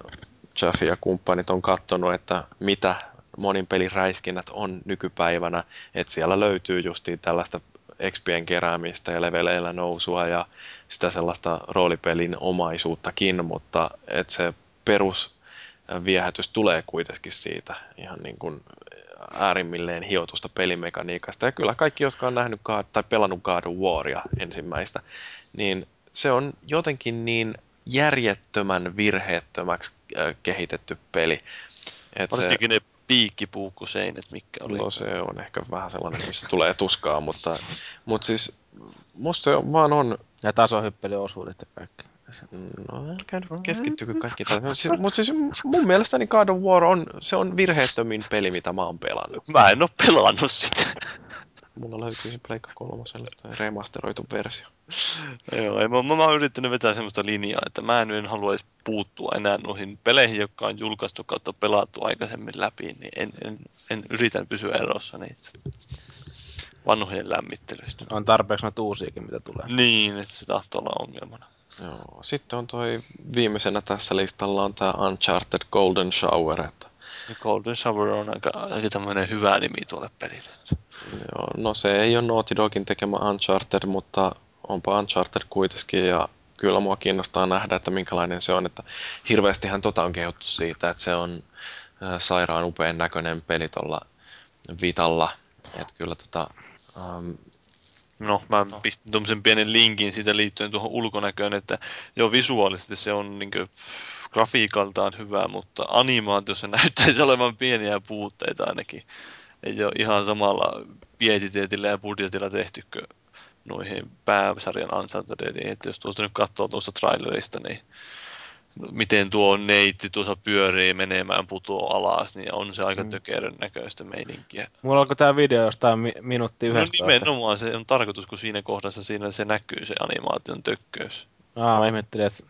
S1: Jaffe ja kumppanit on katsonut, että mitä monin pelin räiskinnät on nykypäivänä, että siellä löytyy justiin tällaista expien keräämistä ja leveleillä nousua ja sitä sellaista roolipelin omaisuuttakin, mutta että se perus viehätys tulee kuitenkin siitä ihan niin kuin äärimmilleen hiotusta pelimekaniikasta. Ja kyllä kaikki, jotka on nähnyt God, tai pelannut God of Waria ensimmäistä, niin se on jotenkin niin järjettömän virheettömäksi äh, kehitetty peli. Et se,
S2: Varsinkin ne piikkipuukkuseinät, mitkä oli.
S1: no se on ehkä vähän sellainen, missä tulee tuskaa, mutta, mutta siis musta se on- vaan on
S4: Ja tasohyppelyosuudet ja kaikki.
S1: No, älkää nyt keskittykö kaikki tähän. Mutta siis mun mielestäni God of War on, se on virheettömin peli, mitä mä oon pelannut.
S2: Mä en oo pelannut sitä.
S1: Mulla löytyy se Pleikka kolmoselle remasteroitu versio.
S2: Joo, ei, mä, mä, mä oon yrittänyt vetää semmoista linjaa, että mä en, en haluaisi puuttua enää noihin peleihin, jotka on julkaistu kautta pelattu aikaisemmin läpi, niin en, en, en yritä pysyä erossa niitä vanhojen lämmittelyistä.
S4: On tarpeeksi noita uusiakin, mitä tulee.
S2: Niin, että se tahtoo olla ongelmana.
S1: Joo. Sitten on toi viimeisenä tässä listalla on tää Uncharted Golden Shower. Että,
S2: Golden Shower on aika, aika tämmöinen hyvä nimi tuolle pelille.
S1: joo, no se ei ole Naughty Dogin tekemä Uncharted, mutta onpa Uncharted kuitenkin ja kyllä mua kiinnostaa nähdä, että minkälainen se on. Että hirveästihän tota on kehuttu siitä, että se on äh, sairaan upean näköinen peli tuolla Vitalla. Että kyllä tota, ähm,
S2: No, mä pistin tuommoisen pienen linkin siitä liittyen tuohon ulkonäköön, että jo visuaalisesti se on niin grafiikaltaan hyvä, mutta animaatiossa näyttäisi olevan pieniä puutteita ainakin. Ei ole ihan samalla pietiteetillä ja budjetilla tehtykö noihin pääsarjan Unchartediin. Että jos tuosta nyt katsoo tuosta trailerista, niin miten tuo neitti tuossa pyörii menemään, putoo alas, niin on se aika
S4: Mm.
S2: tökerön näköistä meininkiä.
S4: Mulla alkoi tää video jostain mi- minuutti
S2: No
S4: 11.
S2: nimenomaan se on tarkoitus, kun siinä kohdassa siinä se näkyy se animaation tökköys.
S4: Aa, mä ihmettelin, että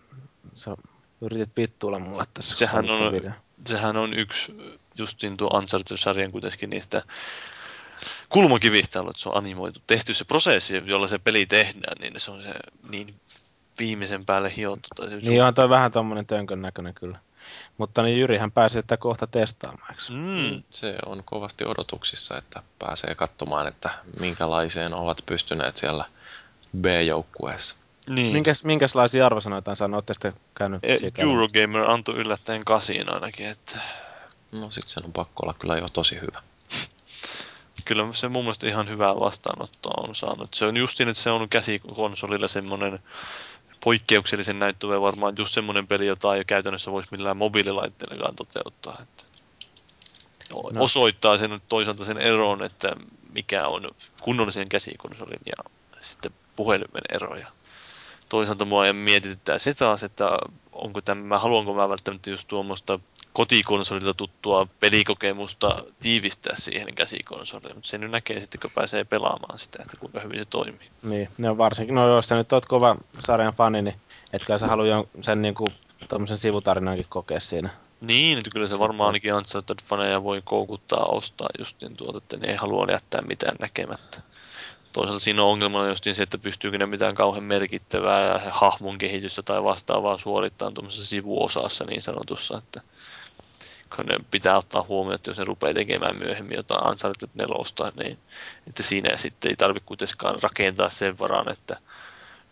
S4: sä yritit vittuilla mulle tässä.
S2: Sehän on-
S4: video.
S2: Sehän on yksi justiin tuo Uncharted-sarjan kuitenkin niistä kulmakivistä ollut, että se on animoitu. Tehty se prosessi, jolla se peli tehdään, niin se on se niin viimeisen päälle hiottu. Tai se
S4: Niin on toi vähän tommonen tönkön näköinen kyllä. Mutta niin Jyrihän pääsi sitä kohta testaamaan, eikö?
S2: Mm,
S1: se on kovasti odotuksissa, että pääsee katsomaan, että minkälaiseen ovat pystyneet siellä B-joukkueessa.
S2: niin.
S4: Minkäs, minkälaisia arvosanoita saanut? Olette sitten käynyt
S2: E-? Eurogamer antoi yllättäen kasiin ainakin, että
S1: No sit sen on pakko olla kyllä jo tosi hyvä.
S2: kyllä se mun mielestä ihan hyvää vastaanottoa on saanut. Se on justiin, että se on käsikonsolilla semmoinen poikkeuksellisen näyttävä varmaan just semmoinen peli, jota ei käytännössä voisi millään mobiililaitteellakaan toteuttaa. Että
S4: No.
S2: osoittaa sen toisaalta sen eron, että mikä on kunnollisen käsikonsolin ja sitten puhelimen ero. Ja toisaalta mua mietityttää se taas, että onko tämä, haluanko mä välttämättä just tuommoista kotikonsolilta tuttua pelikokemusta tiivistää siihen käsikonsoliin, mutta sen nyt näkee sitten, kun pääsee pelaamaan sitä, että kuinka hyvin se toimii.
S4: Niin, ne on varsinkin. No jos sä nyt oot kova sarjan fani, niin etkä sä halua sen niinku tommosen sivutarinankin kokea siinä.
S2: Niin, että kyllä se varmaan ainakin Uncharted-faneja voi koukuttaa ostaa justiin tuota, että ne ei halua jättää mitään näkemättä. Toisaalta siinä on ongelmana justiin se, että pystyykö ne mitään kauhean merkittävää hahmon kehitystä tai vastaavaa suorittaa tuommoisessa sivuosassa niin sanotussa, että ne pitää ottaa huomioon, että jos ne rupeaa tekemään myöhemmin jotain Uncharted 4, niin että siinä sitten ei tarvitse kuitenkaan rakentaa sen varaan, että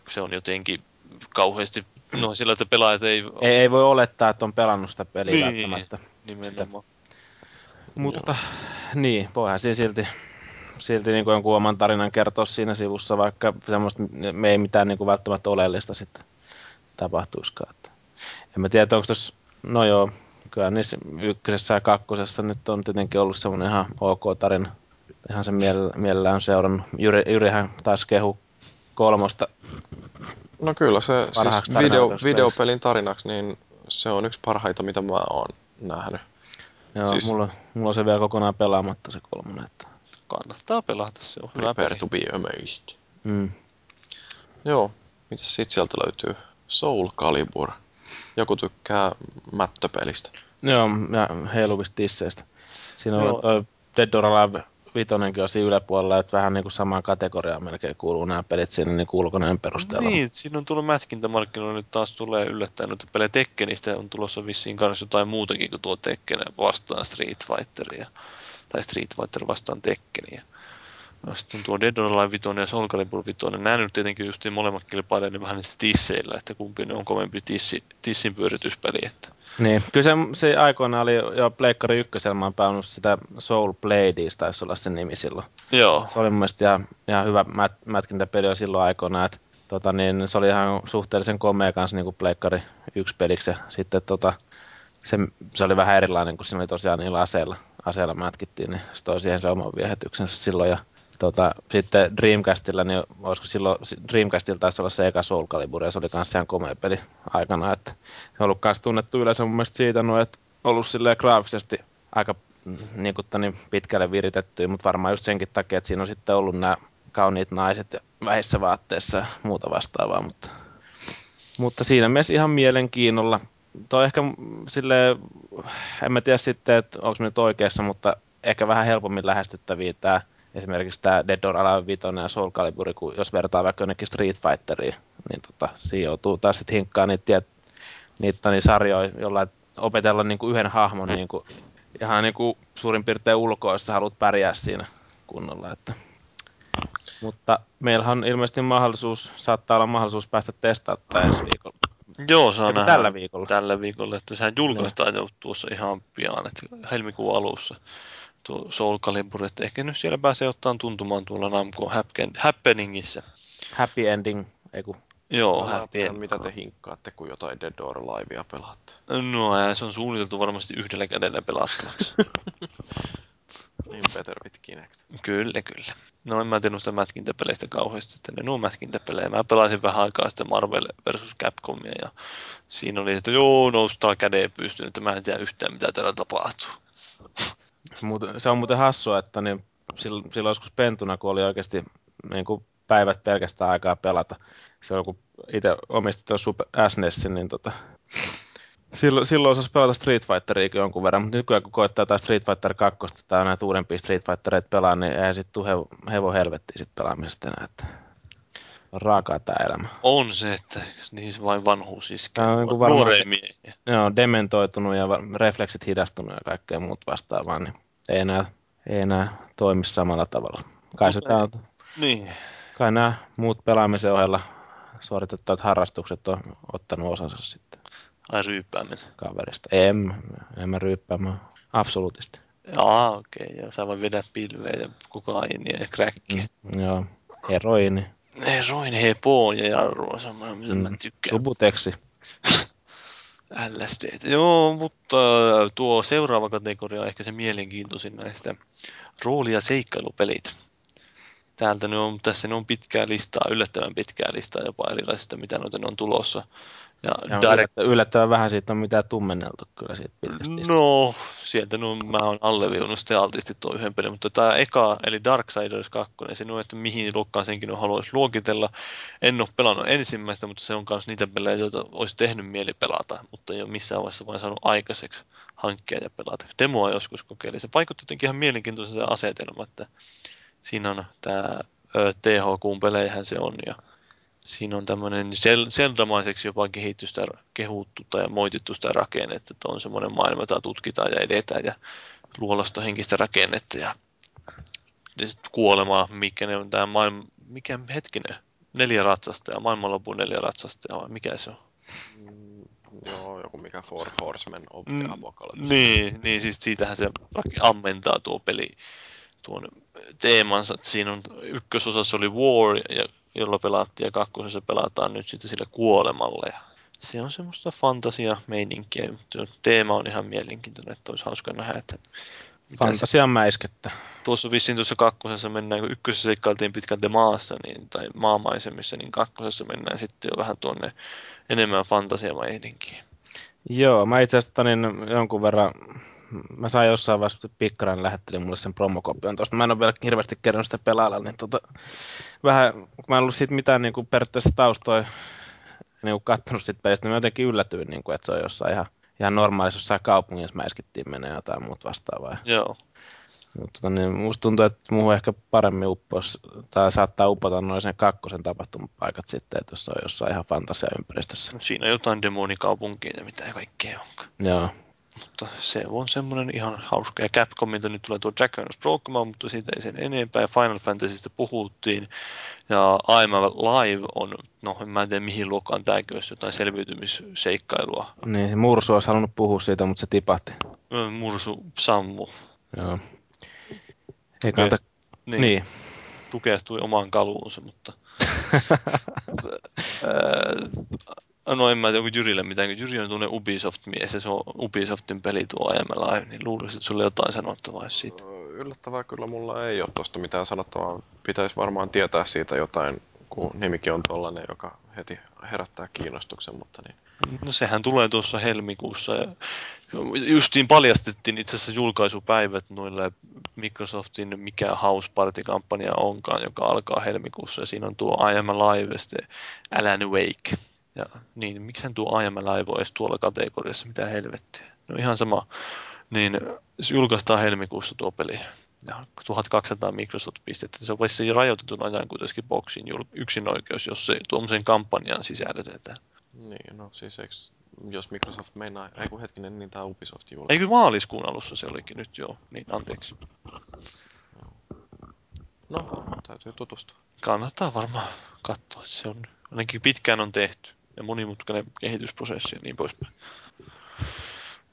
S2: se on jotenkin kauheasti, no sillä, että pelaajat ei,
S4: Ei, ei voi olettaa, että on pelannut sitä peliä
S2: Niin.
S4: välttämättä.
S2: nimenomaan.
S4: Mutta niin, voihan siinä silti, silti niin kuin jonkun oman tarinan kertoa siinä sivussa, vaikka semmoista me ei mitään niin kuin välttämättä oleellista sitten tapahtuisikaan. En mä tiedä, onko tuossa, no joo, kyllä niissä ykkösessä ja kakkosessa nyt on tietenkin ollut semmoinen ihan ok tarina. Ihan sen miele- mielellään on seurannut. Jyri, Jyrihän taas kehu kolmosta.
S1: No kyllä se siis video, videopelin tarinaksi, niin se on yksi parhaita, mitä mä oon nähnyt.
S4: Joo,
S1: Siis-
S4: mulla, mulla on se vielä kokonaan pelaamatta se kolmonen. Että.
S2: Kannattaa pelata, se on hyvä
S1: Prepare to be amazed.
S4: Mm.
S1: Joo, mitäs sit sieltä löytyy? Soul Calibur. Joku tykkää mättöpelistä.
S4: Joo, ja heiluvista tisseistä. Siinä
S2: Joo.
S4: on toi Dead or Alive vitonenkin on siinä yläpuolella, että vähän niin kuin samaan kategoriaan melkein kuuluu nämä pelit siinä niin ulkonäön perusteella.
S2: Niin, siinä on tullut mätkintämarkkinoilla nyt taas tulee yllättäen noita pelejä Tekkenistä on tulossa vissiin kanssa jotain muutakin kuin tuo Tekken vastaan Street Fighteria. Tai Street Fighter vastaan Tekkeniä. No, sitten tuo Dead or Alive 5 ja Soul Calibur 5. Nämä nyt tietenkin just molemmat kilpailee niin vähän niistä tisseillä, että kumpi ne on kovempi tissi, tissin pyörityspeli. Että.
S4: Niin, kyllä se, se aikoina oli jo Pleikkari ykkösellä, mä oon sitä Soul Bladea, taisi olla sen nimi silloin.
S2: Joo.
S4: Se oli mun mielestä ihan, ihan hyvä mät, mätkintäpeli jo silloin aikoina, että tota, niin, se oli ihan suhteellisen komea kanssa niin kuin Pleikkari yksi peliksi ja sitten tota, se, se, oli vähän erilainen, kun siinä oli tosiaan niillä aseilla, aseilla mätkittiin, niin se toi siihen se oman viehätyksensä silloin ja tota, sitten Dreamcastilla, niin olisiko silloin, Dreamcastilla taisi olla se eka Soul Calibur, ja se oli myös ihan komea peli aikana, että se on ollut myös tunnettu yleensä mun mielestä siitä, no, että ollut silleen graafisesti aika mm, niin kuin, niin pitkälle viritetty, mutta varmaan just senkin takia, että siinä on sitten ollut nämä kauniit naiset vähissä vaatteissa ja muuta vastaavaa, mutta, mutta siinä mielessä ihan mielenkiinnolla. Toi ehkä sille en mä tiedä sitten, että onko nyt oikeassa, mutta ehkä vähän helpommin lähestyttäviä tämä esimerkiksi tämä Dead or Alive 5 ja Soul Calibur, kun jos vertaa vaikka jonnekin Street Fighteriin, niin tota, siinä joutuu taas sitten hinkkaa niitä, niitä niin sarjoja, jolla opetella niin kuin yhden hahmon niin kuin, ihan niin kuin suurin piirtein ulkoa, jos haluat pärjää siinä kunnolla. Että. Mutta meillä on ilmeisesti mahdollisuus, saattaa olla mahdollisuus päästä testaamaan ensi viikolla.
S2: Joo, saa nähdä
S4: tällä viikolla.
S2: Tällä viikolla, että sehän julkaistaan jo tuossa ihan pian, että helmikuun alussa tuo Soul Calibur, että ehkä nyt siellä pääsee ottaan tuntumaan tuolla Namco Happeningissä.
S4: Happy ending, eiku.
S2: Joo,
S1: Mä
S2: happy
S1: tiedän,
S2: end.
S1: mitä te hinkkaatte, kun jotain Dead or Alivea pelaatte.
S2: No, ja se on suunniteltu varmasti yhdellä kädellä pelattavaksi.
S1: Niin Better with Kinect.
S2: kyllä, kyllä. No en mä tiedä noista mätkintäpeleistä kauheasti, että ne on mätkintäpelejä. Mä pelasin vähän aikaa sitten Marvel versus Capcomia ja siinä oli, että joo, noustaa käden pystyyn, että mä en tiedä yhtään mitä täällä tapahtuu.
S4: Se on muuten hassua, että niin silloin, silloin joskus pentuna, kun oli oikeasti niin kuin päivät pelkästään aikaa pelata. Silloin kun itse omistin tuon Super SNESin, niin tota, silloin, silloin osasi pelata Street Fighteriakin jonkun verran, mutta nykyään kun koittaa taas Street Fighter 2 tai näitä uudempia Street Fightereita pelaa, niin ei sitten tule hevo, hevo helvettiä sit pelaamisesta enää. Että on raakaa tämä elämä.
S2: On se, että niin se vain vanhuus iskee.
S4: Tää on niinku varmaan
S2: miehiä.
S4: Joo, dementoitunut ja refleksit hidastunut ja kaikkea muut vastaavaa, niin ei enää, ei enää toimi samalla tavalla. Kai, se
S2: Mutta-
S4: on,
S2: Niin.
S4: kai nämä muut pelaamisen ohella suoritettavat harrastukset on ottanut osansa sitten
S2: Ai ryyppääminen.
S4: kaverista. En, en mä ryyppää, mä absoluutisti.
S2: Jaa, okei. Okay. Ja sä voi vedä pilveä ja kokainia ja crackia. Mm.
S4: Joo, heroini,
S2: Ei roin hepoon ja jarru on semmoinen, mitä mä
S4: Mm.
S2: tykkään.
S4: subuteksi.
S2: LSD. Joo, mutta tuo seuraava kategoria on ehkä se mielenkiintoisin näistä rooli- ja seikkailupelit. Täältä ne on, tässä ne on pitkää listaa, yllättävän pitkää listaa jopa erilaisista, mitä noita ne on tulossa. Ja,
S4: Ja
S2: Direct,
S4: yllättä, yllättävän vähän siitä on mitään tummenneltu kyllä siitä pitkästä listasta.
S2: no, sieltä no, mä oon alleviivannut sitten altisti tuo yhden pelin, mutta tämä eka, eli Darksiders 2, se on, että mihin luokkaan senkin on haluaisi luokitella. En ole pelannut ensimmäistä, mutta se on myös niitä pelejä, joita olisi tehnyt mieli pelata, mutta ei ole missään vaiheessa vain saanut aikaiseksi hankkia ja pelata. Demoa joskus kokeilin. Se vaikutti jotenkin ihan mielenkiintoisen se asetelma, että siinä on tämä THQ pelejähän se on ja siinä on tämmöinen sel- seldamaiseksi jopa kehitystä, kehuttu tai moitittu sitä rakennetta, että on semmoinen maailma, jota tutkitaan ja edetään ja luolasta henkistä rakennetta ja, ja sit kuolema, mikä ne on tämä maailma, mikä hetkinen, neljä ratsasta ja maailmanlopun neljä ratsasta vai mikä se on?
S1: Mm, joo, joku mikä Four Horsemen of
S2: Mm,
S1: the Apocalypse.
S2: Niin, niin siis siitähän se ammentaa tuo peli tuon teemansa. Siinä on ykkösosassa oli War, ja, jolla pelattiin, ja kakkosessa pelataan nyt sitten sillä kuolemalla. Ja se on semmoista fantasia-meininkiä, mutta teema on ihan mielenkiintoinen, että olisi hauska nähdä, että
S4: Fantasian mäiskettä.
S2: tuossa vissiin tuossa kakkosessa mennään, kun ykkösessä seikkailtiin pitkälti maassa niin, tai maamaisemissa, niin kakkosessa mennään sitten jo vähän tuonne enemmän fantasiameininkiin.
S4: Joo, mä itse asiassa niin jonkun verran, mä sain jossain vaiheessa, Pikkaran lähetteli mulle sen promokopion tuosta. Mä en ole vielä hirveästi kerännyt sitä pelailla, niin tota, vähän, kun mä en ollut siitä mitään niin kuin periaatteessa taustoja niin kuin kattonut siitä pelistä, niin mä jotenkin yllätyin, niin kuin, että se on jossain ihan, ihan normaalissa jossain kaupungissa mäiskittiin menee jotain muuta vastaavaa.
S2: Joo.
S4: Mutta tota, niin musta tuntuu, että muuhun ehkä paremmin uppos, tai saattaa upota noin sen kakkosen tapahtumapaikat sitten, että jos se on jossain ihan fantasiaympäristössä.
S2: No, siinä on jotain demonikaupunkia ja mitä kaikkea onkaan.
S4: Joo,
S2: Mutta se on semmoinen ihan hauska. Ja Capcomilta nyt tulee tuo Jack and Brokeman, mutta siitä ei sen enempää. Final Fantasystä puhuttiin. Ja I'm Live on, no mä en tiedä mihin luokkaan tämäkin olisi jotain selviytymisseikkailua.
S4: niin Mursu olisi halunnut puhua siitä, mutta se tipahti.
S2: Mursu Sammu.
S4: Joo. Ei kannata...
S2: Niin,
S4: Niin.
S2: tukehtui omaan kaluunsa, mutta... Ää, no en mä tiedä, onko Jyrille mitään, kun Jyri on tuonne Ubisoft-mies ja se on Ubisoftin peli tuo IML niin luulisin, että sulla jotain sanottavaa siitä.
S1: Yllättävää kyllä mulla ei ole tuosta mitään sanottavaa. Pitäisi varmaan tietää siitä jotain, kun nimikin on tollanen, joka heti herättää kiinnostuksen, mutta niin.
S2: No sehän tulee tuossa helmikuussa ja justiin paljastettiin itse asiassa julkaisupäivät noille Microsoftin mikä House Party-kampanja onkaan, joka alkaa helmikuussa ja siinä on tuo I Am Alive ja Alan Wake. Ja niin, miksään tuo I Am Alive on edes tuolla kategoriassa, mitä helvettiä. No ihan sama. Niin se julkaistaan helmikuussa tuo peli. Ja 1200 Microsoft-pistettä. Se on vissiin rajoitetun ajan kuitenkin boksin yksinoikeus, jos se tuommoisen kampanjan sisällytetään.
S1: Niin, no siis eiks, jos Microsoft meinaa, ei kun hetkinen, niin tää Ubisoft julkaisi.
S2: Eikö maaliskuun alussa se olikin nyt joo, niin anteeksi.
S1: No, täytyy tutustua.
S2: Kannattaa varmaan katsoa, se on ainakin pitkään on tehty ja monimutkainen kehitysprosessi ja niin poispäin.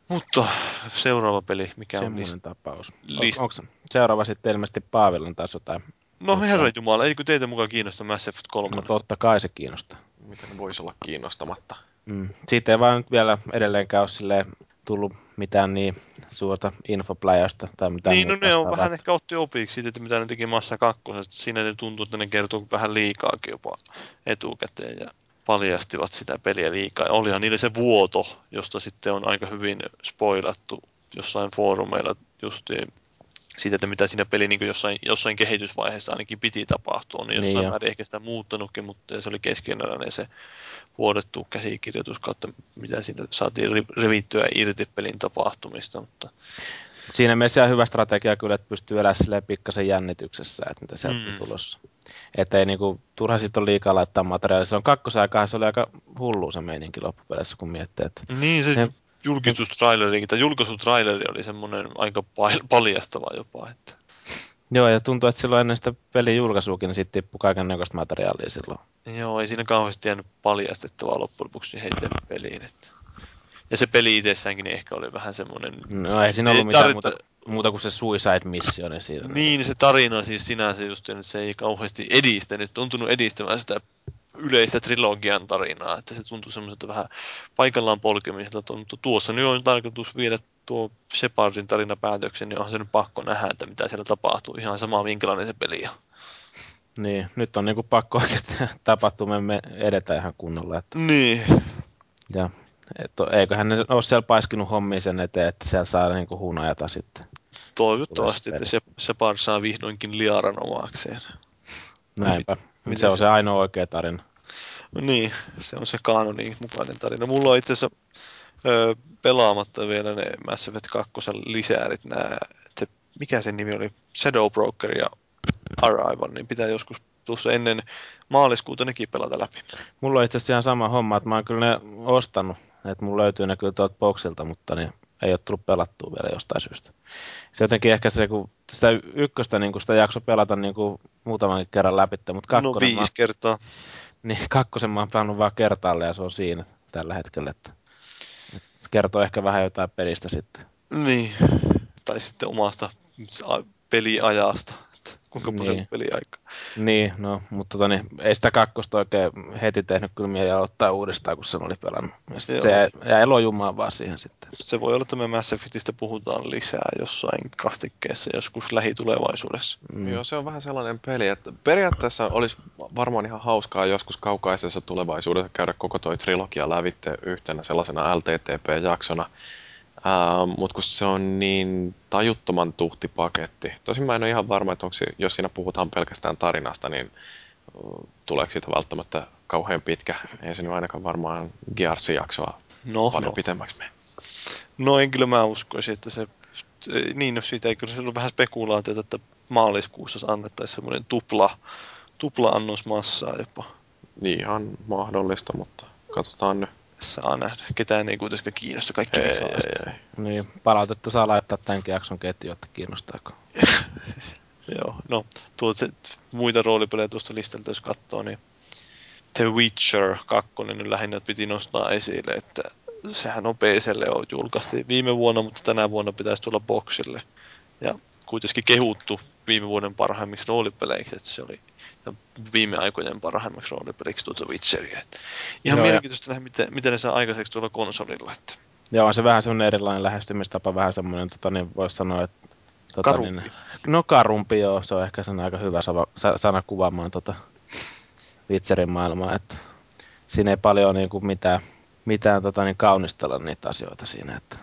S2: Mutta seuraava peli, mikä on
S4: Semmoinen
S2: list...
S4: tapaus.
S2: list-
S4: On, onko seuraava sitten ilmeisesti Paavilon taas jotain?
S2: No herra jumala, eikö teitä mukaan kiinnosta Mass Effect 3?
S4: No totta kai se kiinnostaa.
S1: Miten voisi olla kiinnostamatta?
S4: Mm. Siitä ei vaan nyt vielä edelleenkään ole silleen tullut mitään niin suurta infopläjästä tai mitään
S2: niin, no ne on vähän ehkä otti opiksi siitä, että mitä ne teki Massa 2. Siinä ne tuntuu, että ne kertoo vähän liikaakin jopa etukäteen ja paljastivat sitä peliä liikaa. Olihan niillä se vuoto, josta sitten on aika hyvin spoilattu jossain foorumeilla justiin siitä, että mitä siinä peli niin jossain, jossain kehitysvaiheessa ainakin piti tapahtua, niin
S4: Niin
S2: jossain
S4: jo.
S2: määrin ehkä sitä muuttanutkin, mutta se oli keskeneräinen se vuodettu käsikirjoitus kautta, mitä siitä saatiin revittyä irti pelin tapahtumista, mutta
S4: Siinä mielessä ihan hyvä strategia kyllä, että pystyy elämään silleen pikkasen jännityksessä, että mitä sieltä
S2: Mm.
S4: on tulossa. Että ei niinku, turha sitten ole liikaa laittaa materiaalia. Silloin kakkosaikaan se oli aika hullu se meininki loppupeleissä, kun miettii, että
S2: Niin, se
S4: Ne-
S2: julkistustraileri, tai julkaisutraileri oli semmoinen aika pal- paljastava jopa. Että.
S4: Joo, ja tuntuu, että silloin ennen sitä pelin julkaisuukin, niin siitä tippui kaiken näköistä materiaalia silloin.
S2: Joo, ei siinä kauheasti jäänyt paljastettavaa loppujen lopuksi heiteen peliin. Että. Ja se peli itsessäänkin ehkä oli vähän semmoinen...
S4: No ei siinä
S2: Ei
S4: ollut mitään
S2: tarvita-
S4: muuta, muuta kuin se Suicide Mission siinä.
S2: Niin, se tarina siis sinänsä just, että se ei kauheasti edistänyt, tuntunut edistämään sitä yleistä trilogian tarinaa, että se tuntui semmoiselta vähän paikallaan polkemiselta, mutta tuossa nyt on tarkoitus viedä tuo Shepardin tarina päätöksen, niin onhan se nyt pakko nähdä, että mitä siellä tapahtuu. Ihan sama, minkälainen se peli on.
S4: Niin, nyt on niinku pakko oikeasti tapahtumemme edetä ihan kunnolla. Että,
S2: Niin.
S4: ja, et, eiköhän ne ole siellä paiskinut hommia sen eteen, että siellä saa niinku hunajata sitten.
S2: Toivottavasti, että
S4: se
S2: se Shepard saa vihdoinkin Liaran omakseen.
S4: Näinpä.
S2: Miten
S4: se on
S2: se-
S4: ainoa oikea tarina.
S2: No niin, se on se kanonin mukainen tarina. Mulla on itse asiassa ö, pelaamatta vielä ne Mass Effect 2 lisäärit, nää, se, mikä sen nimi oli, Shadow Broker ja Arrival, niin pitää joskus tuossa ennen maaliskuuta nekin pelata läpi.
S4: Mulla on itse asiassa ihan sama homma, että mä oon kyllä ne ostanut. Että mulla löytyy ne kyllä tuolta boksilta, mutta niin ei ole tullut pelattua vielä jostain syystä. Se jotenkin ehkä se, kun sitä ykköstä niin kun sitä jakso pelata niin kuin muutaman kerran läpi, mutta
S2: no
S4: kakkosen, mä,
S2: viisi kertaa.
S4: niin, kakkosen mä oon pelannut vaan kertaalle ja se on siinä tällä hetkellä. Että, että kertoo ehkä vähän jotain pelistä sitten.
S2: Niin, tai sitten omasta peliajasta, kuinka paljon
S4: Niin.
S2: peliaikaa.
S4: Niin, no, mutta tota, niin, ei sitä kakkosta oikein heti tehnyt kyllä mieli aloittaa uudestaan, kun sen oli pelannut. Ja sit
S2: Joo.
S4: se jäi, jäi lojumaan vaan siihen sitten.
S2: Se voi olla, että me Mass Effectistä puhutaan lisää jossain kastikkeessa joskus lähitulevaisuudessa.
S4: Mm.
S1: Joo, se on vähän sellainen peli, että periaatteessa olisi varmaan ihan hauskaa joskus kaukaisessa tulevaisuudessa käydä koko toi trilogia lävitte yhtenä sellaisena LTTP-jaksona. Uh, Mutta kun se on niin tajuttoman tuhti paketti. Tosin mä en ole ihan varma, että onko se, jos siinä puhutaan pelkästään tarinasta, niin uh, tuleeko siitä välttämättä kauhean pitkä. Ei se nyt ainakaan varmaan Gearsin jaksoa
S2: No,
S1: paljon
S2: no.
S1: pitemmäksi mene.
S2: no en kyllä mä uskoisin, että se niin no siitä ei kyllä se ollut vähän spekulaatiota, että maaliskuussa annettaisiin semmoinen tupla, tupla annos massaa jopa.
S1: Ihan mahdollista, mutta katsotaan nyt.
S2: Saa nähdä. Ketään ei kuitenkaan kiinnosta, kaikki
S1: Ei, ei, ei.
S4: Niin, palautetta saa laittaa tämänkin jakson ketju, että kiinnostaako.
S2: Joo, no tuot se, muita roolipelejä tuosta listalta jos katsoo, niin The Witcher 2 nyt lähinnä piti nostaa esille, että sehän on PClle on julkaistiin viime vuonna, mutta tänä vuonna pitäisi tulla boxille. Ja kuitenkin kehuttu viime vuoden parhaimmiksi roolipeleiksi, että se oli ja viime aikojen parhaimmaksi roolipeliksi tuota Witcheria. Ihan
S4: Joo, ja-
S2: mielenkiintoista nähdä, miten, miten ne saa aikaiseksi tuolla konsolilla. Että
S4: Joo, on se vähän semmoinen erilainen lähestymistapa, vähän semmoinen, tota, niin voisi sanoa, että... Tota,
S2: Karumpi.
S4: Niin, no karumpi, joo, se on ehkä sen aika hyvä sana, sa- sana kuvaamaan tota Witcherin maailmaa, että siinä ei paljon niin kuin mitään, mitään tota, niin kaunistella niitä asioita siinä, että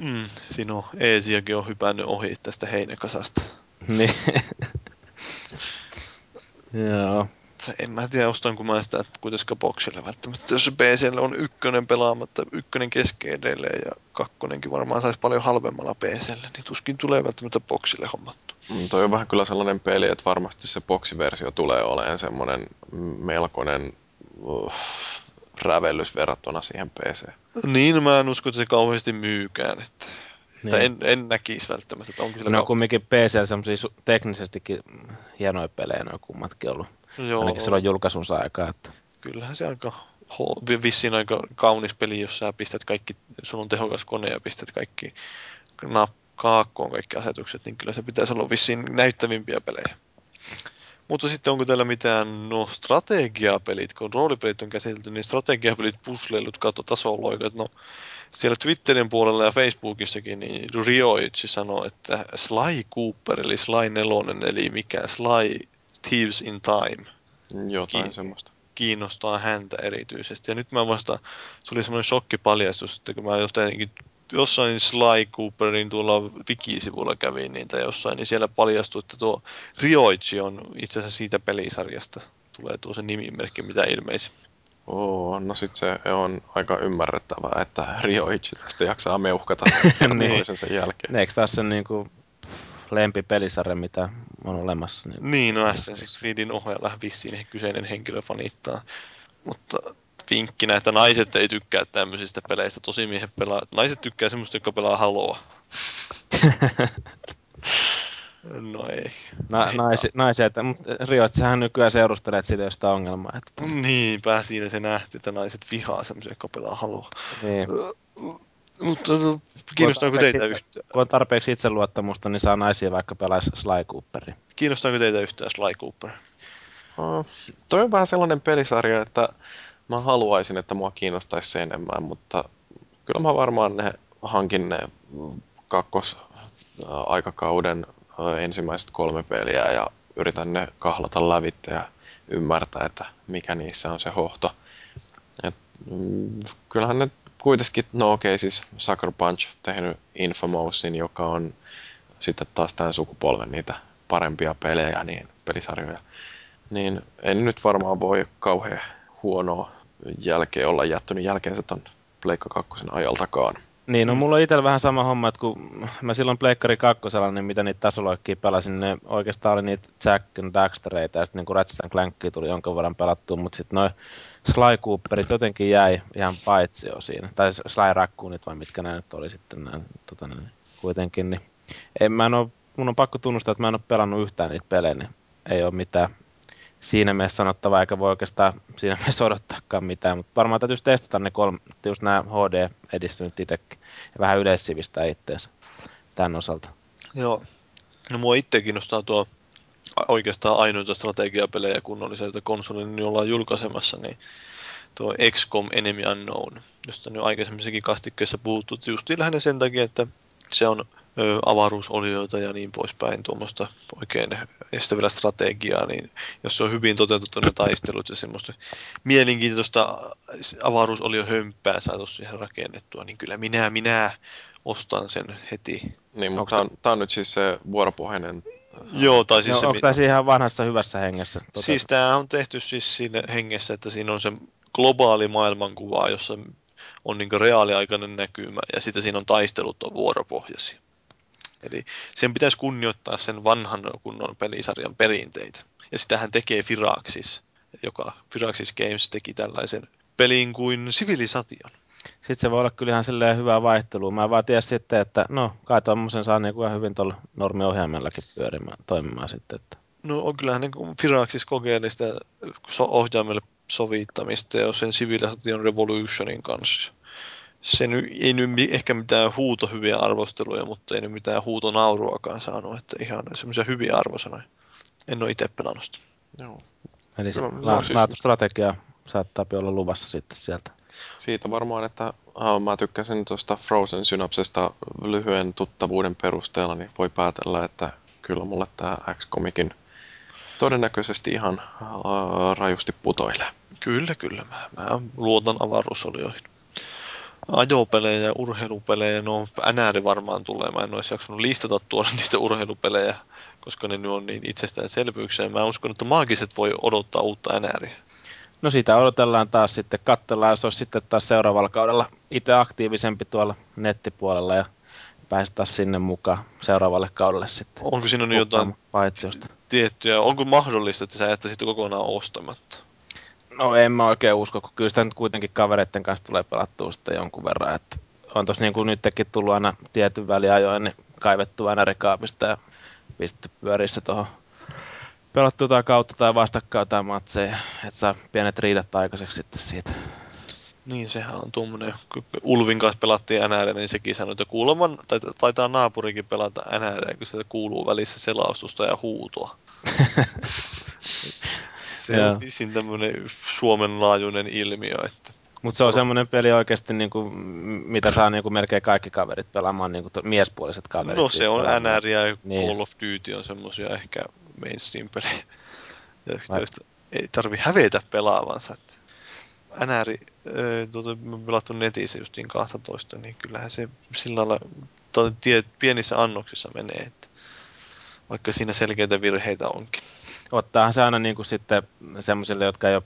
S2: mm, siinä on Eesiakin on hypännyt ohi tästä heinäkasasta.
S4: Niin. joo,
S2: En mä tiedä, ostanko mä sitä kuitenkaan boksille välttämättä. Jos PClle on ykkönen pelaamatta, ykkönen kesken edelleen ja kakkonenkin varmaan saisi paljon halvemmalla PClle, niin tuskin tulee välttämättä boksille hommattu.
S1: Mm, Toi on vähän kyllä sellainen peli, että varmasti se boksiversio tulee olemaan semmoinen melkoinen uh, rävellys verrattuna siihen PC.
S2: Niin, mä en usko, että se kauheasti myykään. Että, että
S4: niin.
S2: en, en näkisi välttämättä, että onko sillä
S4: on
S2: kauheasti-
S4: kumminkin PC semmoisia su- teknisestikin hienoja pelejä, ne on kummatkin ollut.
S2: Joo,
S4: Ainakin silloin julkaisunsa aikaa, että
S2: kyllähän se aika vissiin aika kaunis peli, jos sä pistät kaikki, sun on tehokas kone ja pistät kaikki nap- kaakkoon kaikki asetukset, niin kyllä se pitäisi olla vissiin näyttävimpiä pelejä. Mutta sitten onko täällä mitään, no strategiapelit, kun roolipelit on käsitelty, niin strategiapelit, pusleilut kautta tasoloikat, no siellä Twitterin puolella ja Facebookissakin, niin Rioichi sanoi, että Sly Cooper, eli Sly 4, eli mikä Sly Thieves in Time,
S1: Jotain
S2: Kiin-
S1: semmoista.
S2: kiinnostaa häntä erityisesti. Ja nyt mä vasta, se oli semmoinen shokkipaljastus, että kun mä jotenkin jossain Sly Cooperin tuolla wiki-sivulla kävin niin, tai jossain, niin siellä paljastui, että tuo Rioichi on itse asiassa siitä pelisarjasta. Tulee tuo se nimimerkki, mitä ilmeisin.
S1: Oo, no sit se on aika ymmärrettävää, että Rioichi tästä jaksaa meuhkata
S4: Niin.
S1: sen jälkeen.
S4: eikö tässä niin kuin lempipelisarja, mitä on olemassa? Niin...
S2: Niin, no Assassin's Creedin ohella vissiin kyseinen henkilö fanittaa. Mutta vinkkinä, että naiset ei tykkää tämmöisistä peleistä. Tosi miehen pelaa. Naiset tykkää semmoista, joka pelaa haloa. No ei.
S4: Na, naisi, naisia, että, mutta Rio, että sähän nykyään seurustelet sille josta ongelmaa. Että,
S2: Niinpä siinä se nähty, että naiset vihaa semmoisia, jotka pelaa haloa.
S4: niin.
S2: Mutta no, kiinnostaako teitä,
S4: tarpeeksi
S2: yhtään,
S4: Kun on tarpeeksi itseluottamusta, niin saa naisia vaikka pelaisi Sly Cooperia.
S2: kiinnostaako teitä yhtään Sly Cooper?
S1: Oh, toi on vähän sellainen pelisarja, että mä haluaisin, että mua kiinnostaisi se enemmän, mutta kyllä mä varmaan ne hankin ne kakkos ää, aikakauden ää, ensimmäiset kolme peliä ja yritän ne kahlata lävitte ja ymmärtää, että mikä niissä on se hohto. Et, mm, kyllähän ne kuitenkin, no okei, siis Sucker Punch tehnyt Infamousin, joka on sitten taas tämän sukupolven niitä parempia pelejä, niin pelisarjoja niin en nyt varmaan voi kauhean huonoa jälkeen olla jättänyt jälkeensä ton Pleikka 2 ajaltakaan.
S4: Niin, no mulla on itsellä vähän sama homma, että kun mä silloin Pleikkari kakkosella, niin mitä niitä tasoloikkia pelasin, ne oikeastaan oli niitä Jack and Daxtereita, ja sitten niin Ratchet Clankia tuli jonkun verran pelattua, mutta sitten noin Sly Cooperit jotenkin jäi ihan paitsi jo siinä. Tai Sly Raccoonit vai mitkä nämä nyt oli sitten nämä, tota, niin, kuitenkin. Niin. En, mä en oo, mun on pakko tunnustaa, että mä en ole pelannut yhtään niitä pelejä, niin ei ole mitään siinä mielessä sanottavaa, eikä voi oikeastaan siinä mielessä odottaakaan mitään, mutta varmaan täytyisi testata ne kolme, just nämä HD-edistynyt itsekin, ja vähän yleissivistää itteensä tämän osalta.
S2: Joo. No mua itse kiinnostaa tuo oikeastaan ainoita strategiapelejä kunnolliselta konsolin, ollaan julkaisemassa, niin tuo XCOM Enemy Unknown, josta nyt aikaisemmissakin kastikkeissa puhuttu, justiin lähinnä sen takia, että se on ö, avaruusolioita ja niin poispäin, tuommoista oikein estävillä strategiaa, niin jos se on hyvin toteutettu ne taistelut ja semmoista mielenkiintoista avaruusoliohömppää saatu siihen rakennettua, niin kyllä minä, minä ostan sen heti.
S1: Niin, mutta tää on, on nyt siis se vuoropohjainen
S2: Joo, tai siis
S4: no,
S2: se,
S4: onko tämä ihan vanhassa hyvässä hengessä? Tota,
S2: Siis tämä on tehty siis siinä hengessä, että siinä on se globaali maailmankuva, jossa on niin reaaliaikainen näkymä ja sitten siinä on taistelut on vuoropohjaisia. Eli sen pitäisi kunnioittaa sen vanhan kunnon pelisarjan perinteitä. Ja sitähän tekee Firaxis, joka Firaxis Games teki tällaisen pelin kuin Civilization.
S4: Sitten se voi olla kyllä ihan silleen hyvää vaihtelua. Mä vaan tiesin sitten, että no, kai tuommoisen saa niin kuin hyvin tuolla normiohjaimellakin pyörimään, toimimaan sitten. Että.
S2: No on kyllähän niin kuin Firaxis kokeili sitä ohjaimelle sovittamista ja sen Civilization Revolutionin kanssa. Se nyt, ei nyt ehkä mitään huutohyviä arvosteluja, mutta ei nyt mitään huutonauruakaan saanut, että ihan semmoisia hyviä arvosanoja. En ole itse pelannut sitä.
S1: Joo.
S4: Eli se la-
S1: siis-
S4: laatustrategia saattaa olla luvassa sitten sieltä.
S1: Siitä varmaan, että ah, mä tykkäsin tuosta Frozen Synapsesta lyhyen tuttavuuden perusteella, niin voi päätellä, että kyllä mulle tämä X-Comicin todennäköisesti ihan äh, rajusti putoilee.
S2: Kyllä, kyllä. Mä, mä luotan avaruusolioihin. Ajopelejä ja urheilupelejä, no NR varmaan tulee. Mä en olisi jaksanut listata tuolla niitä urheilupelejä, koska ne nyt on niin itsestäänselvyyksiä. Mä uskon, että maagiset voi odottaa uutta NRiä.
S4: No sitä odotellaan taas sitten, katsellaan, jos olisi sitten taas seuraavalla kaudella itse aktiivisempi tuolla nettipuolella ja pääsi taas sinne mukaan seuraavalle kaudelle sitten.
S2: Onko siinä nyt jotain
S4: Paitsiosta.
S2: tiettyjä, onko mahdollista, että sä jättäisit kokonaan ostamatta?
S4: No en mä oikein usko, kun kyllä sitä nyt kuitenkin kavereiden kanssa tulee pelattua sitten jonkun verran. Että on tossa niin kuin nytkin tullut aina tietyn väliajoin niin kaivettu aina rekaapista ja pistetty pyörissä tuohon pelattu tai kautta tai vastakkain jotain matseja, että saa pienet riidat aikaiseksi sitten siitä.
S2: Niin, sehän on tuommoinen, kun Ulvin kanssa pelattiin NR, niin sekin sanoi, että kuuleman, tai taitaa naapurikin pelata NR, kun sieltä kuuluu välissä selaustusta ja huutoa. Se
S4: Joo.
S2: on vissiin tämmöinen Suomen laajuinen ilmiö, että
S4: Mutta se on semmoinen peli oikeasti, niin kuin, mitä saa niin kuin melkein kaikki kaverit pelaamaan, niin kuin to, miespuoliset kaverit.
S2: no
S4: siis
S2: se on. NR ja
S4: Niin.
S2: Call of Duty on semmoisia ehkä mainstream-pelejä, joista ei tarvi hävetä pelaavansa. Että NR, ö, tuota, pelattu netissä justiin 12, niin kyllähän se sillä lailla to- tie, pienissä annoksissa menee, että vaikka siinä selkeitä virheitä onkin.
S4: Ottaahan se aina niin kuin sitten semmoisille, jotka ei ole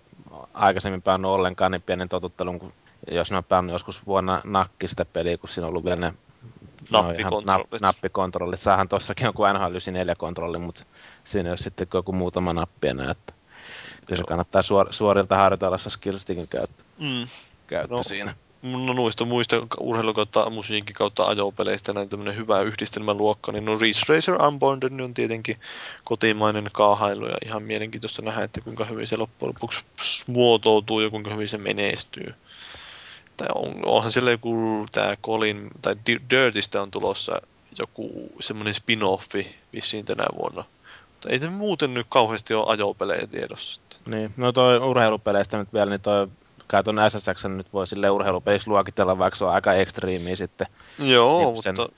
S4: aikaisemmin pelannut ollenkaan, niin pienen totuttelun, kun jos ne on pelannut joskus vuonna nakki sitä peliä, kun siinä on ollut vielä ne no,
S2: Nappikontrollit.
S4: nap- nappikontrollit. Saahan tossakin joku NHL 94 kontrolli, mutta siinä ole sitten joku muutama nappi enää. Että kyllä se kannattaa suor- suorilta harjoitella se skillstickin käyttö,
S2: Mm.
S4: käyttö
S2: No.
S4: siinä.
S2: No noista muista urheilu kautta musiikin kautta ajopeleistä näin tämmönen hyvä yhdistelmäluokka, niin no Ridge Racer Unbounded niin on tietenkin kotimainen kaahailu ja ihan mielenkiintoista nähdä, että kuinka hyvin se loppujen lopuksi muotoutuu ja kuinka hyvin se menestyy. Tai on, onhan siellä joku tää Colin, tai Di- Dirtistä on tulossa joku semmoinen spin-offi vissiin tänä vuonna. Mutta ei muuten nyt kauheasti ole ajopelejä tiedossa.
S4: Niin, no toi urheilupeleistä nyt vielä, niin toi kai ton SSX nyt voi sille urheilupeliksi luokitella, vaikka se on aika ekstriimiä sitten.
S2: Joo,
S4: Niin sen-
S2: mutta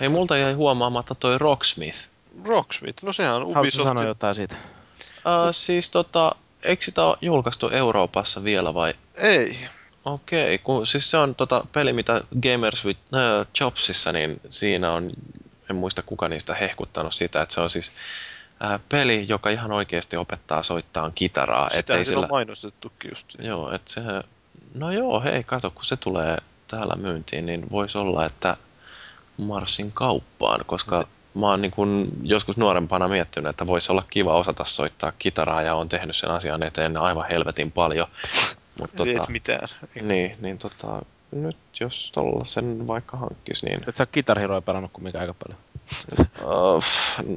S1: Hei, multa jäi huomaamatta toi Rocksmith.
S2: Rocksmith, no sehän on
S4: Haluatko
S2: Ubisoft.
S4: sanoa jotain siitä?
S1: Uh, siis tota, eikö sitä ole julkaistu Euroopassa vielä vai?
S2: Ei.
S1: Okei, kun siis se on tota peli, mitä Gamers with äh, Jobsissa, niin siinä on, en muista kuka niistä hehkuttanut sitä, että se on siis peli, joka ihan oikeasti opettaa soittaa kitaraa.
S2: Sitä
S1: ettei
S2: sillä... on mainostettukin just.
S1: Joo, että se, no joo, hei, kato, kun se tulee täällä myyntiin, niin voisi olla, että marssin kauppaan, koska mä oon niin kun joskus nuorempana miettinyt, että voisi olla kiva osata soittaa kitaraa ja on tehnyt sen asian eteen aivan helvetin paljon. Mutta
S2: Tota... Et mitään.
S1: niin, niin tota, nyt jos tuolla sen vaikka hankkis, niin
S4: Et sä Guitar Heroa pelannut kumminkaan aika paljon.
S1: Uh,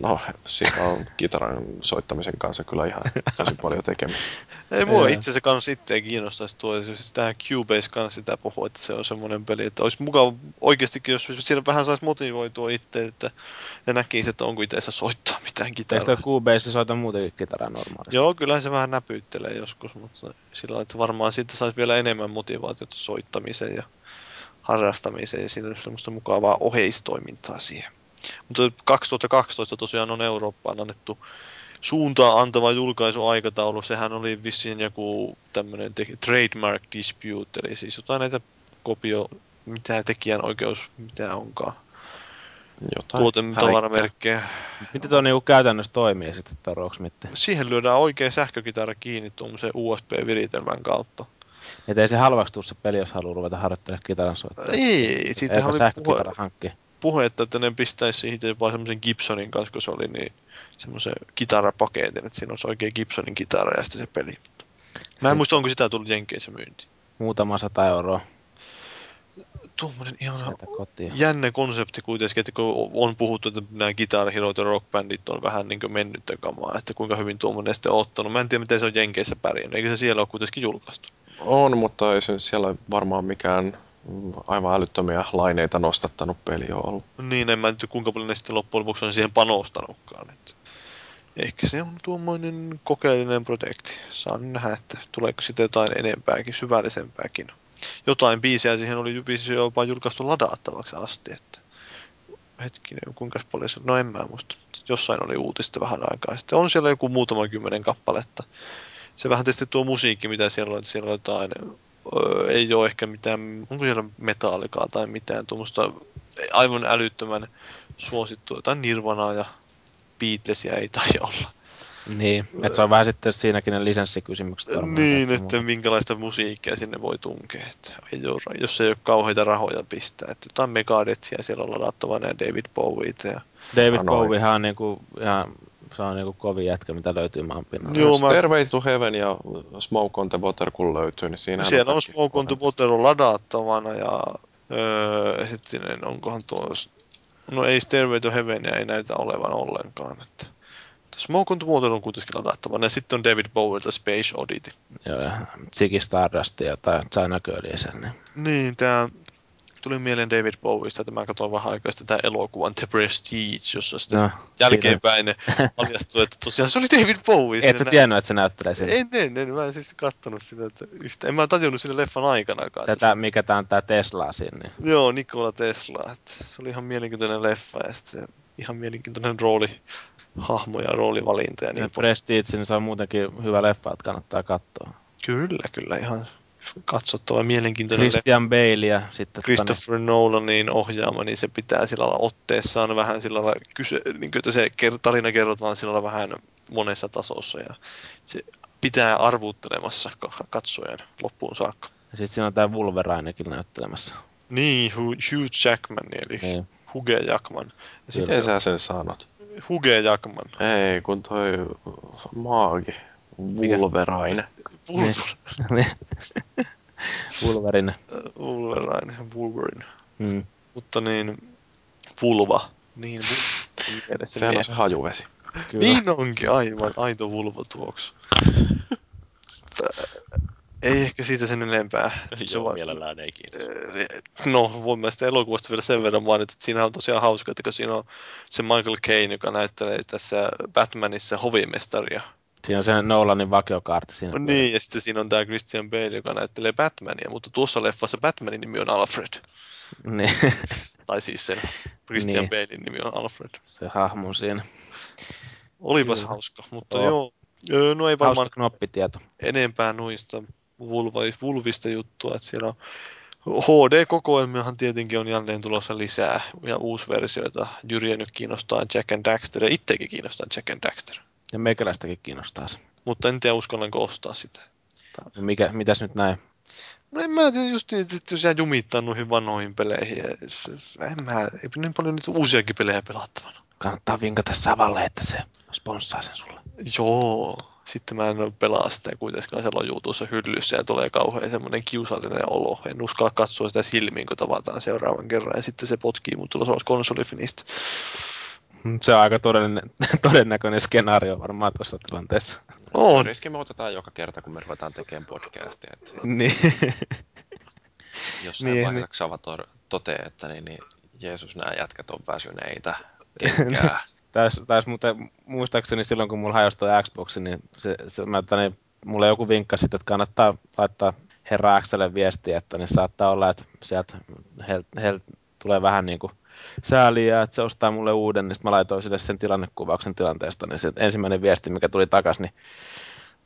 S1: no, siinä on kitaran soittamisen kanssa kyllä ihan tosi paljon tekemistä.
S2: Ei mua itse asiassa kans itseä kiinnostaisi tuo, siis tähän Cubase kanssa sitä puhua, että se on semmoinen peli, että olisi mukava oikeastikin, jos siellä vähän saisi motivoitua itse, että ja näkisi, että onko itse soittaa mitään
S4: Eikö
S2: kitaraa.
S4: toi Cubase soita muutenkin kitaraa normaalisti?
S2: Joo, kyllä se vähän näpyttelee joskus, mutta sillä että varmaan siitä saisi vielä enemmän motivaatiota soittamiseen ja harrastamiseen ja siinä olisi semmoista mukavaa oheistoimintaa siihen. Mutta 2012 tosiaan on Eurooppaan annettu suuntaa antava julkaisuaikataulu. Sehän oli vissiin joku tämmöinen te- trademark dispute, eli siis jotain näitä kopio, mitä tekijän oikeus, mitä onkaan.
S1: Jotain
S2: Tuoten tavaramerkkejä.
S4: Miten tuo niinku käytännössä toimii sitten tuo Rocksmith?
S2: Siihen lyödään oikein sähkökitara kiinni tuommoisen USB-viritelmän kautta.
S4: Että ei se halvaksi se peli, jos haluaa ruveta harjoittelemaan kitaran soittaa.
S2: Ei, siitä oli puhe,
S4: hankki.
S2: Puhetta, että ne pistäisi siihen jopa semmoisen Gibsonin kanssa, kun se oli niin semmoisen kitarapaketin, että siinä olisi oikein Gibsonin kitara ja sitten se peli. Mä en muista, onko sitä tullut Jenkeissä myynti.
S4: Muutama sata euroa
S2: Tuommoinen ihan jännä konsepti kuitenkin, että kun on puhuttu, että nämä Guitar Hero ja rockbändit on vähän niin mennyttä kamaa, että kuinka hyvin tuommoinen sitten on ottanut. Mä en tiedä, miten se on Jenkeissä pärjännyt, eikö se siellä ole kuitenkin julkaistu?
S1: On, mutta ei se siellä varmaan mikään aivan älyttömiä laineita nostattanut peli ole ollut.
S2: Niin, en mä nyt kuinka paljon ne sitten loppujen lopuksi on siihen panostanutkaan. Että ehkä se on tuommoinen kokeellinen projekti. Saan nähdä, että tuleeko sitten jotain enempääkin, syvällisempääkin. Jotain biisejä siihen oli jopa julkaistu ladaattavaksi asti, että hetkinen, kuinka paljon se, no en mä muista, jossain oli uutista vähän aikaa sitten. On siellä joku muutama kymmenen kappaletta. Se vähän tietysti tuo musiikki, mitä siellä on, että siellä on jotain, ei ole ehkä mitään, onko siellä metallikaa tai mitään tuommoista aivan älyttömän suosittua, jotain Nirvanaa ja Beatlesia ei tai olla.
S4: Niin, että se on vähän sitten siinäkin ne lisenssikysymykset varmaan.
S2: Niin, että
S4: muuta.
S2: minkälaista musiikkia sinne voi tunkea. Että ei ole, jos ei ole kauheita rahoja pistää. Että jotain Megadethia siellä on ladattavana ja David Bowieita. Ja...
S4: David. Bowiehan on niinku, ihan, se on niinku kovin jätkä, mitä löytyy maan pinnalla.
S2: Joo, mä-
S1: Stairway to Heaven ja Smoke on the Water kun löytyy, niin siinä
S2: Siellä on Smoke on the Water on ladattavana ja öö, sitten onkohan tuo... No ei Stairway to Heavenia ei näytä olevan ollenkaan. Että... Smoke on the Water on kuitenkin ladattavana ja sitten on David Bowieilta Space Oddity.
S4: Joo, ja Ziggy Stardust ja tai China Girlia sen. Niin.
S2: Niin, tämä tuli mieleen David Bowieista, että mä katsoin vähän aikaa tämän elokuvan The Prestige, jossa sitten
S4: No,
S2: jälkeenpäin paljastui, että tosiaan se oli David Bowie.
S4: Et sä tiennyt, että se näyttelee siinä?
S2: En, en, en, mä en siis kattonut sitä, että yhtä, en mä tajunnut sinne leffan aikanakaan. että
S4: Tätä, mikä tää on tää Tesla siinä. Niin.
S2: Joo, Nikola Tesla, että se oli ihan mielenkiintoinen leffa ja sitten se ihan mielenkiintoinen rooli, hahmo ja roolivalinta ja niin.
S4: Prestige, niin se on muutenkin hyvä leffa, että kannattaa katsoa.
S2: Kyllä, kyllä, ihan katsottava mielenkiintoinen.
S4: Christian Bale ja sitten...
S2: Christopher Nolanin ohjaama, niin se pitää sillä lailla otteessaan vähän sillä lailla, kyse, niin kuin, että se tarina kerrotaan sillä lailla vähän monessa tasossa ja se pitää arvuuttelemassa ka- katsojan loppuun saakka.
S4: Ja sitten siinä on tää Wolverinekin näyttelemässä.
S2: Niin, Hu- Hugh Jackman, eli niin. Huge Jackman. Ja sitten
S1: Miten sä sen sanot?
S2: Huge Jackman.
S1: Ei, kun toi maagi. Wolverine.
S2: Wolverine.
S4: Wolverine.
S2: Wolverine.
S4: Mm.
S2: Mutta niin, vulva. Niin, vulva.
S1: Sehän on se hajuvesi.
S4: Kyllä.
S2: Niin onkin, aivan aito vulvatuoksu. ei ehkä siitä sen enempää. Se
S6: Joo,
S2: vaan-
S6: mielellään ei kiitos.
S2: No, voin mä sitä elokuvasta vielä sen verran mainita, että siinä on tosiaan hauska, että kun siinä on se Michael Caine, joka näyttelee tässä Batmanissa hovimestaria.
S4: Siinä on se Nolanin vakiokaarti siinä.
S2: No niin, ja sitten siinä on tämä Christian Bale, joka näyttelee Batmania, mutta tuossa leffassa Batmanin nimi on Alfred.
S4: niin.
S2: Tai siis sen Christian
S4: Niin.
S2: Balein nimi on Alfred.
S4: se hahmo siinä.
S2: Olipas
S4: Kyllä.
S2: hauska, mutta
S4: Joo.
S2: joo. Öö, No ei varmaan
S4: Hauska knoppitieto.
S2: enempää noista vulva- vulvista juttua, että siellä on HD-kokoelmiahan tietenkin on jälleen tulossa lisää ja uusi versioita. Jyriä nyt kiinnostaa Jack and Daxter ja itsekin kiinnostaa Jack and Daxter.
S4: Ja meikäläistäkin kiinnostaa se.
S2: Mutta en tiedä uskallanko ostaa sitä.
S4: No Mikä, mitäs nyt näin?
S2: No en mä tiedä just niin, että jos jää jumittaa noihin vanhoihin peleihin. Ja, en mä, ei niin paljon niitä uusiakin pelejä pelattavana.
S4: Kannattaa vinkata Savalle, että se sponssaa sen sulle.
S2: Joo. Sitten mä en pelaa sitä kuitenkaan siellä on juutussa hyllyssä ja tulee kauhean semmoinen kiusallinen olo. En uskalla katsoa sitä silmiin, kun tavataan seuraavan kerran. Ja sitten se potkii mut ulos konsolifinista.
S4: Se on aika todellinen, todennäköinen skenaario varmaan tuossa tilanteessa.
S2: On.
S1: Riski me otetaan joka kerta, kun me ruvetaan tekemään podcastia. Että
S4: niin.
S1: jossain
S4: Niin,
S1: niin, vaiheessa Xava to- toteaa, että niin, niin, Jeesus, nämä jätkät on väsyneitä. Kenkää.
S4: Taisi, tais muuten, muistaakseni silloin, kun mulla hajosi tuo Xbox, niin se, se, mä, että niin, mulle joku vinkka sitten, että kannattaa laittaa herra Xlle viestiä, että niin saattaa olla, että sieltä heiltä heil tulee vähän niin kuin sääliä, että se ostaa mulle uuden, niin sitten mä laitoin sille sen tilannekuvauksen tilanteesta, niin se ensimmäinen viesti, mikä tuli takas, niin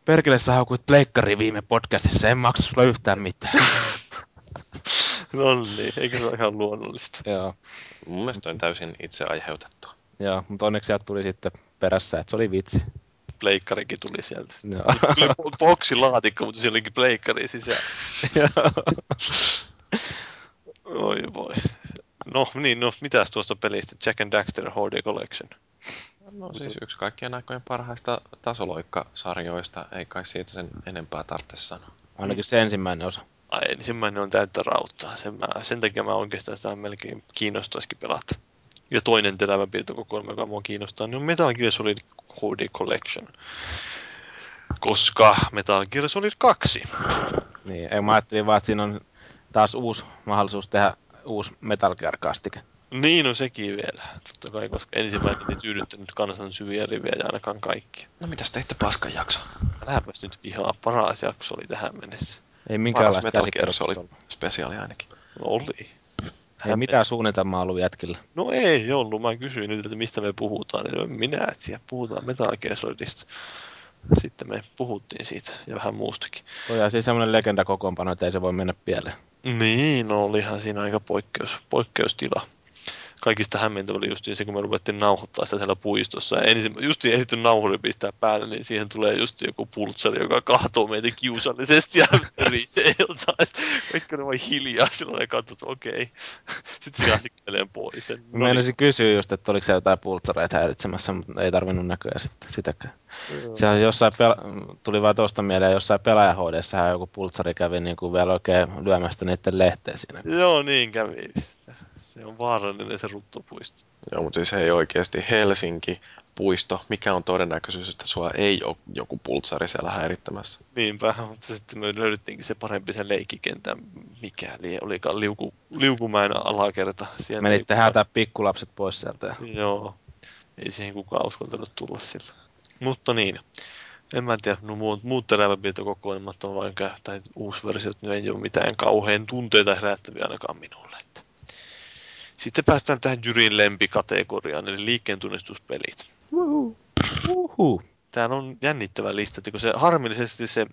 S4: Perkele, sä haukuit pleikkari viime podcastissa, en maksa sulle yhtään mitään.
S2: No niin, eikö se ole ihan luonnollista?
S4: Joo,
S1: Mun mielestä on täysin itse aiheutettua.
S4: joo, mutta onneksi sieltä tuli sitten perässä, että se oli vitsi.
S2: Pleikkarikin tuli sieltä.
S4: Joo.
S2: Tuli boksilaatikko, mutta siellä olikin pleikkari sisällä. Oi voi. No niin, no mitäs tuosta pelistä? Jack and Daxter HD Collection.
S1: No siis yksi kaikkien aikojen parhaista tasoloikkasarjoista, ei kai siitä sen enempää tarvitse sanoa.
S4: Ainakin se ensimmäinen osa.
S2: Ai ensimmäinen on täyttä rauttaa. Sen, mä, sen takia mä oikeastaan sitä melkein kiinnostaisikin pelata. Ja toinen terävä piirtokokoelma, joka mua kiinnostaa, niin on Metal Gear Solid HD Collection. Koska Metal Gear Solid 2.
S4: Niin, ei, mä ajattelin vaan, että siinä on taas uusi mahdollisuus tehdä uusi Metal Gear-kastike.
S2: Niin on sekin vielä. Totta kai, koska ensimmäinen ei tyydyttänyt kansan syviä rivejä ainakaan kaikki.
S1: No mitäs teitte paskan jakso?
S2: Äläpäs nyt vihaa, paras jakso oli tähän mennessä.
S4: Ei minkäänlaista
S1: Metal Gear
S4: ollut.
S1: spesiaali ainakin.
S2: No oli.
S4: Ei mitään suunnitelmaa ollut jätkillä.
S2: No ei ollut. Mä kysyin nyt, että mistä me puhutaan. Niin no minä et siellä puhutaan Metal Gear Solidista. Sitten me puhuttiin siitä ja vähän muustakin.
S4: Toi on siis semmoinen legenda kokoonpano, että ei se voi mennä pieleen.
S2: Niin, no olihan siinä aika poikkeus, poikkeustila. Kaikista hämmentävä oli just se, kun me ruvettiin nauhoittaa sitä siellä puistossa. Ja ensin, just ehditty nauhuri pistää päälle, niin siihen tulee just joku pultsari, joka kahtoo meitä kiusallisesti ja risee jotain. Kaikki oli vain hiljaa silloin ja katsot, että okei. Sitten se lähti kävelemään pois.
S4: Mä
S2: no
S4: meinasin kysyä just, että oliko se jotain pultsareita häiritsemässä, mutta ei tarvinnut näköjään sitten sitäkään. Se on jossain, pel- tuli vaan tuosta mieleen, jossain pelaajahoidessahan joku pultsari kävi niin kuin vielä oikein lyömästä niiden lehteä siinä.
S2: Joo, niin kävi. Se on vaarallinen se ruttopuisto.
S1: Joo, mutta siis ei oikeasti Helsinki, puisto, mikä on todennäköisyys, että sua ei ole joku pultsari siellä häirittämässä?
S2: Niinpä, mutta sitten me löydettiinkin se parempi se leikkikentän, mikäli olikaan liuku, liukumäen alakerta. Siellä
S4: Menitte
S2: ei
S4: häätää pikkulapset pois sieltä.
S2: Joo, ei siihen kukaan uskaltanut tulla sillä. Mutta niin, en mä tiedä, no muut, muut teräväpiirtokokoelmat on vain tai uusi versio, ne ei ole mitään kauhean tunteita herättäviä ainakaan minulle. Että. Sitten päästään tähän Jyrin lempikategoriaan, eli liikkeen tunnistuspelit. Täällä on jännittävä lista, että kun se harmillisesti se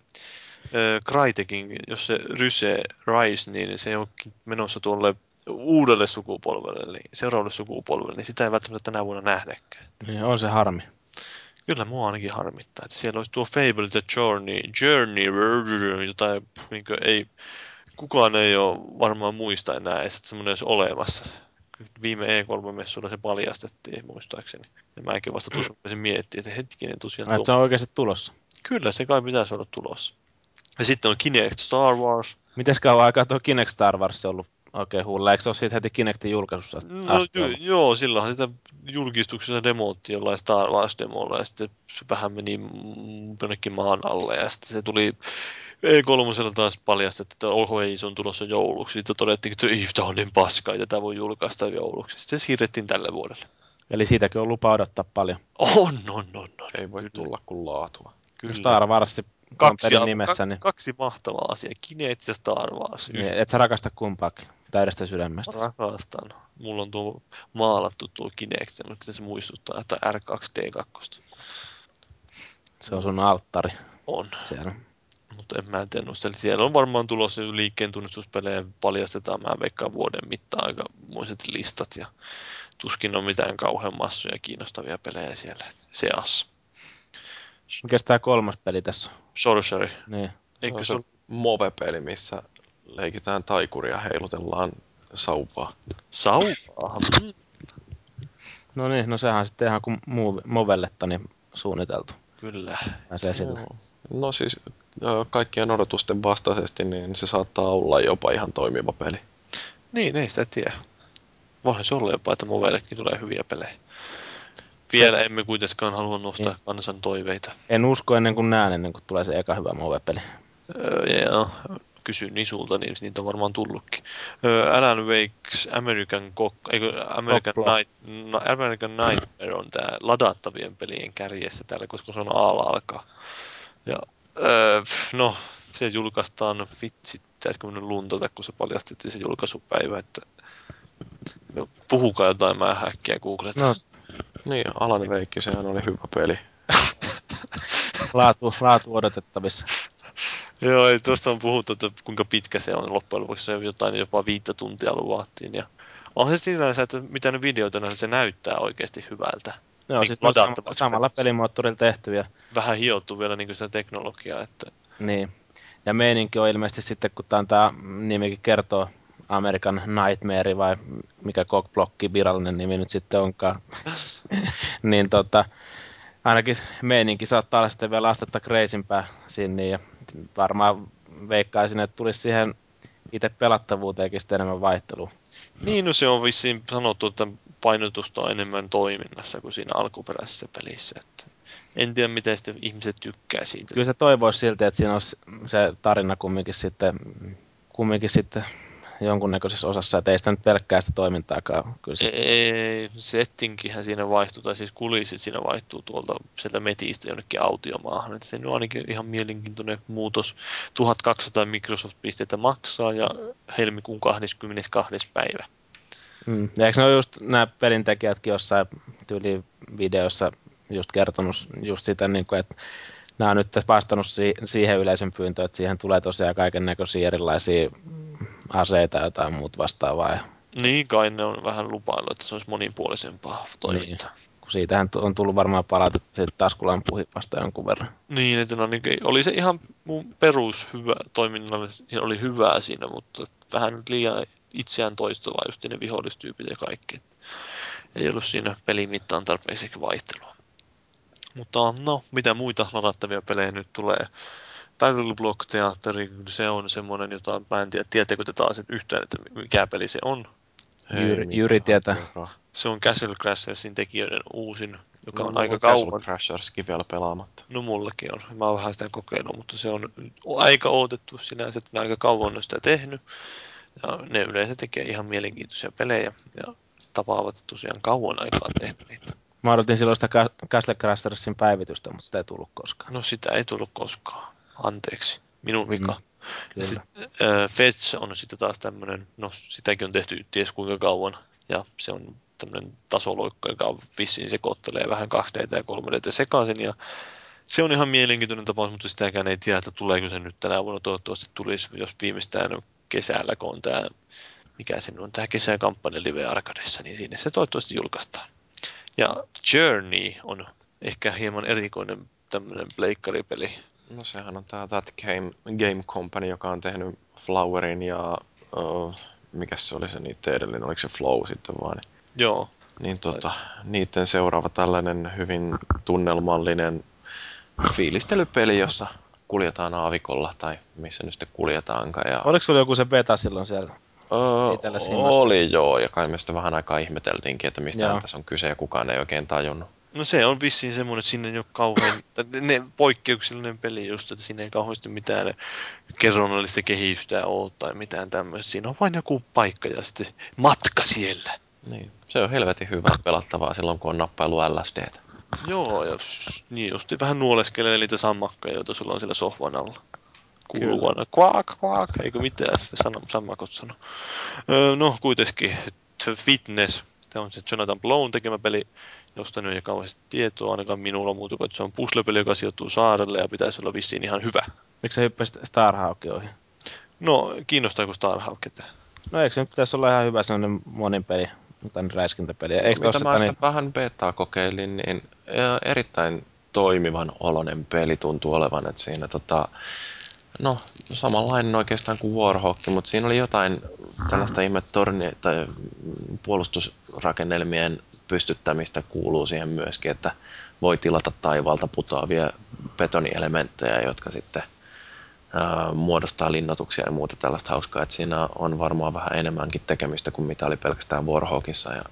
S2: ö, Crytekin, jos se Ryse Rise, niin se onkin menossa tuolle uudelle sukupolvelle, eli seuraavalle sukupolvelle, niin sitä ei välttämättä tänä vuonna nähdäkään.
S4: Niin, on se harmi.
S2: Kyllä mua ainakin harmittaa, että siellä olisi tuo Fable The Journey, Journey, jota niin ei, kukaan ei ole varmaan muista enää että semmoinen olisi olemassa. Viime E3-messuilla se paljastettiin muistaakseni. Ja mäkin vasta tuossa rupesin miettiä, että hetkinen tosiaan
S4: Ai, se on oikeasti tulossa.
S2: Kyllä, se kai pitäisi olla tulossa. Ja sitten on Kinect Star Wars.
S4: Mites kauan aikaa tuo Kinect Star Wars on ollut oikein huulla? Eikö se ole siitä heti Kinectin julkaisussa
S2: No
S4: asti
S2: jo,
S4: ollut?
S2: joo, silloinhan sitä julkistuksessa demootti jollain Star Wars-demolla ja sitten se vähän meni jonnekin maan alle ja sitten se tuli E3 taas paljastettu, että oho ei, se on tulossa jouluksi. Sitten todettiin, että ei, tämä on niin paskaa, ja tätä voi julkaista jouluksi. Sitten se siirrettiin tälle vuodelle.
S4: Eli siitäkin on lupa odottaa paljon.
S2: On, on, on, on.
S1: Ei voi tulla kuin laatua.
S2: Kyllä.
S4: Star Wars on
S2: kaksi,
S4: nimessä,
S2: ka-
S4: niin,
S2: kaksi mahtavaa asiaa. Kinect ja Star Wars.
S4: niin et sä rakasta kumpaakin täydestä sydämestä.
S2: Rakastan. Mulla on tuo maalattu tuo Kinect, mutta se muistuttaa, että R2D2
S4: Se on sun alttari
S2: on.
S4: siellä.
S2: Mutta en mä tiedä noista. Eli siellä on varmaan tulossa liikkeen tunnistuspelejä paljastetaan mä veikkaan vuoden mittaan aika muiset listat ja tuskin on mitään kauhean massoja kiinnostavia pelejä siellä seassa.
S4: Mikäs tää kolmas peli tässä on?
S2: Sorcery.
S4: Niin.
S2: Eikö
S1: on
S2: se ole
S1: Move-peli, missä leikitään taikuria ja heilutellaan sauvaa.
S2: sauvaa?
S4: No niin, no sehän on sitten ihan kuin move, Movelletta niin suunniteltu.
S2: Kyllä.
S4: Pääsee.
S1: Joo. No siis kaikkien odotusten vastaisesti, niin se saattaa olla jopa ihan toimiva peli.
S2: Niin, ei sitä tiedä. Voihan se olla jopa, että Movellekin tulee hyviä pelejä. Vielä emme kuitenkaan halua nostaa
S4: Niin.
S2: kansan toiveita.
S4: En usko ennen kuin näen, ennen kuin tulee se eka hyvä Move-peli.
S2: Öö, joo, kysyn niin sulta, niin niitä on varmaan tullutkin. Öö, Alan Wake's American, Cock, eikö, American. Night, no, American Nightmare on tää ladattavien pelien kärjessä täällä, koska se on aala alkaa. Ja, öö, no, se julkaistaan, vitsi, pitäisikö minun luntata, kun se paljastettiin se julkaisupäivä, että no, puhukaa jotain, mä häkkiä googletan.
S4: No,
S1: Niin, Alan Wake, sehän oli hyvä peli.
S4: laatu, laatu odotettavissa.
S2: Joo, ei tuosta on puhuttu, että kuinka pitkä se on loppujen lopuksi. Se on jotain jopa viittä tuntia luvattiin. Ja on se sinänsä, että mitä ne videoita se näyttää oikeasti hyvältä.
S4: Joo,
S2: Niin,
S4: siis ne on sam- samalla pelimoottorilla tehty ja
S2: Vähän hiottu vielä niin sitä teknologiaa. Että...
S4: niin. Ja meininki on ilmeisesti sitten, kun tämä, tää nimikin kertoo, American Nightmare vai mikä Cockblocki virallinen nimi nyt sitten onkaan. niin tota, ainakin meininki saattaa olla sitten vielä astetta kreisimpää sinne ja varmaan veikkaisin, että tulisi siihen itse pelattavuuteenkin sitten enemmän vaihtelua.
S2: Niin, no se on vissiin sanottu, että painotusta on enemmän toiminnassa kuin siinä alkuperäisessä pelissä. Että en tiedä, miten sitten ihmiset tykkää siitä.
S4: Kyllä se toivoisi silti, että siinä olisi se tarina kumminkin sitten, kumminkin sitten jonkunnäköisessä osassa, että ei sitä nyt pelkkää sitä toimintaakaan. Kyllä se,
S2: Ei, settinkihän siinä vaihtuu, tai siis kulissit siinä vaihtuu tuolta sieltä metistä jonnekin autiomaahan. Että se on ainakin ihan mielenkiintoinen muutos. 1200 Microsoft-pisteitä maksaa ja helmikuun 22. päivä.
S4: Mm. Ja eikö ne ole just nämä pelintekijätkin jossain tyyli videossa just kertonut just sitä, niin kuin, että nämä on nyt vastannut si- siihen yleisön pyyntöön, että siihen tulee tosiaan kaiken näköisiä erilaisia aseita ja jotain muut vastaavaa. Ja
S2: Niin kai ne on vähän lupailu, että se olisi monipuolisempaa toimintaa.
S4: kun siitähän on tullut varmaan palautetta siitä taskulampuihin vasta jonkun verran.
S2: Niin, että no, niin, oli se ihan mun perus hyvä, toiminnalle oli hyvää siinä, mutta vähän nyt liian itseään toistavaa just ne vihollistyypit ja kaikki. Ei ollut siinä pelimittaan tarpeeksi vaihtelua. Mutta no, mitä muita ladattavia pelejä nyt tulee? Battle Block Teatteri, se on semmoinen, jota mä en tiedä, tietääkö te taas että yhtään, että mikä peli se on.
S4: Jyri- tietää.
S2: Se on Castle Crashersin tekijöiden uusin, joka
S1: No,
S2: on aika
S1: Castle
S2: kauan.
S1: Crasherskin vielä pelaamatta.
S2: No mullakin on. Mä oon vähän sitä kokeillut, mutta se on aika odotettu sinänsä, että ne aika kauan on sitä tehnyt. Ja ne yleensä tekee ihan mielenkiintoisia pelejä ja tapaavat tosiaan kauan aikaa tehnyt niitä.
S4: Mä odotin silloin sitä Ca- Castle Crashersin päivitystä, mutta sitä ei tullut koskaan.
S2: No sitä ei tullut koskaan. Anteeksi. Minun vika.
S4: Mm,
S2: ja sit, äh, Fetch on sitten taas tämmönen, no sitäkin on tehty ties kuinka kauan. Ja se on tämmönen tasoloikka, joka vissiin sekoittelee vähän 2D ja 3D sekaisin. Ja se on ihan mielenkiintoinen tapaus, mutta sitäkään ei tiedä, että tuleeko se nyt tänä vuonna. Toivottavasti tulisi, jos viimeistään kesällä, kun on tämä, mikä se on, tämä kesäkampanja Live Arcadessa, niin sinne se toivottavasti julkaistaan. Ja Journey on ehkä hieman erikoinen tämmöinen pleikkaripeli.
S1: No sehän on tää That Game, Game Company, joka on tehnyt Flowerin ja uh, mikä se oli se niiden edellinen, oliko se Flow sitten vaan.
S2: Joo,
S1: Niin tota, niiden seuraava tällainen hyvin tunnelmallinen fiilistelypeli, jossa kuljetaan aavikolla tai missä nyt sitten kuljetaankaan. Ja,
S4: Oliko sulla joku se beta silloin siellä?
S1: öö, oli joo, ja kai me sitä vähän aikaa ihmeteltiinkin, että mistä
S4: Joo.
S1: tässä on kyse ja kukaan ei oikein tajunnut.
S2: No se on vissiin semmoinen, että sinne ei ole kauhean, tai ne poikkeuksellinen peli just, että siinä ei kauheasti mitään kerronnallista kehitystä ole tai mitään tämmöistä. Siinä on vain joku paikka ja sitten matka siellä.
S1: Niin, se on helvetin hyvää pelattavaa silloin, kun on nappailu LSDtä.
S2: Joo, ja niin justi vähän nuoleskelee niitä sammakkoja, joita sulla on siellä sohvan alla. Kuuluu aina kvak, kvak, eikö mitään sitten sano, sammakot sano. Öö, no kuitenkin, The Fitness, tämä on se Jonathan Blown tekemä peli, josta nyt ei ole kauheasti tietoa ainakaan minulla muuta kuin, että se on puzzle-peli, joka sijoittuu saarelle ja pitäisi olla vissiin ihan hyvä.
S4: Miksi sä hyppäsit Starhawkin ohi?
S2: No, kiinnostaako Starhawk ketään?
S4: No eikö se nyt pitäisi olla ihan hyvä sellainen monin peli, tai räiskintäpeli? Eikö
S1: Mitä mä
S4: että
S1: sitä
S4: niin,
S1: vähän betaa kokeilin, niin erittäin toimivan olonen peli tuntuu olevan, että siinä tota, no samanlainen oikeastaan kuin Warhawk, mutta siinä oli jotain tällaista ihme torni- tai puolustusrakennelmien pystyttämistä kuuluu siihen myöskin, että voi tilata taivaalta putoavia betonielementtejä, jotka sitten muodostaa linnoituksia ja muuta tällaista hauskaa, että siinä on varmaan vähän enemmänkin tekemistä kuin mitä oli pelkästään Warhawkissa. Ja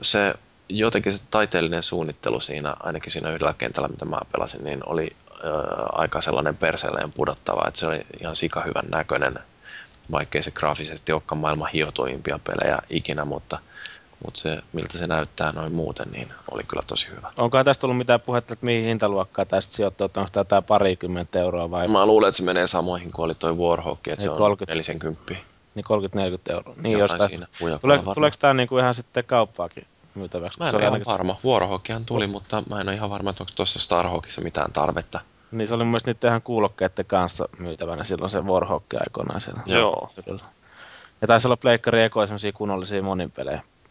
S1: se jotenkin se taiteellinen suunnittelu siinä, ainakin siinä yhdellä kentällä, mitä mä pelasin, niin oli ö, aika sellainen perseelleen pudottava, että se oli ihan sikahyvän näköinen, vaikkei se graafisesti olekaan maailman hiotuimpia pelejä ikinä, mutta, mutta se, miltä se näyttää noin muuten, niin oli kyllä tosi hyvä.
S4: onkohan tästä tullut mitään puhetta, että mihin hintaluokkaan tästä sijoittuu, että onko tämä parikymmentä euroa vai
S1: Mä luulen, että se menee samoihin kuin oli toi Warhawk, että se
S4: Ei,
S1: on
S4: 30.
S1: 40.
S4: niin 30-40 euroa? Niin, jostain.
S1: siinä
S4: Tuleeko, tuleeko tämä niinku ihan sitten kauppaakin myytäväksi?
S1: Mä en
S4: Se
S1: ole ihan
S4: ainakin-
S1: varma. Warhawkihan tuli, mutta mä en ole ihan varma, että onko tuossa Starhawkissa mitään tarvetta.
S4: Niin se oli mielestä niiden ihan kuulokkeiden kanssa myytävänä silloin se Warhawk aikoinaan siellä.
S2: Joo.
S4: Kyllä. Ja taisi olla Pleikkari Eko semmosia kunnollisia monin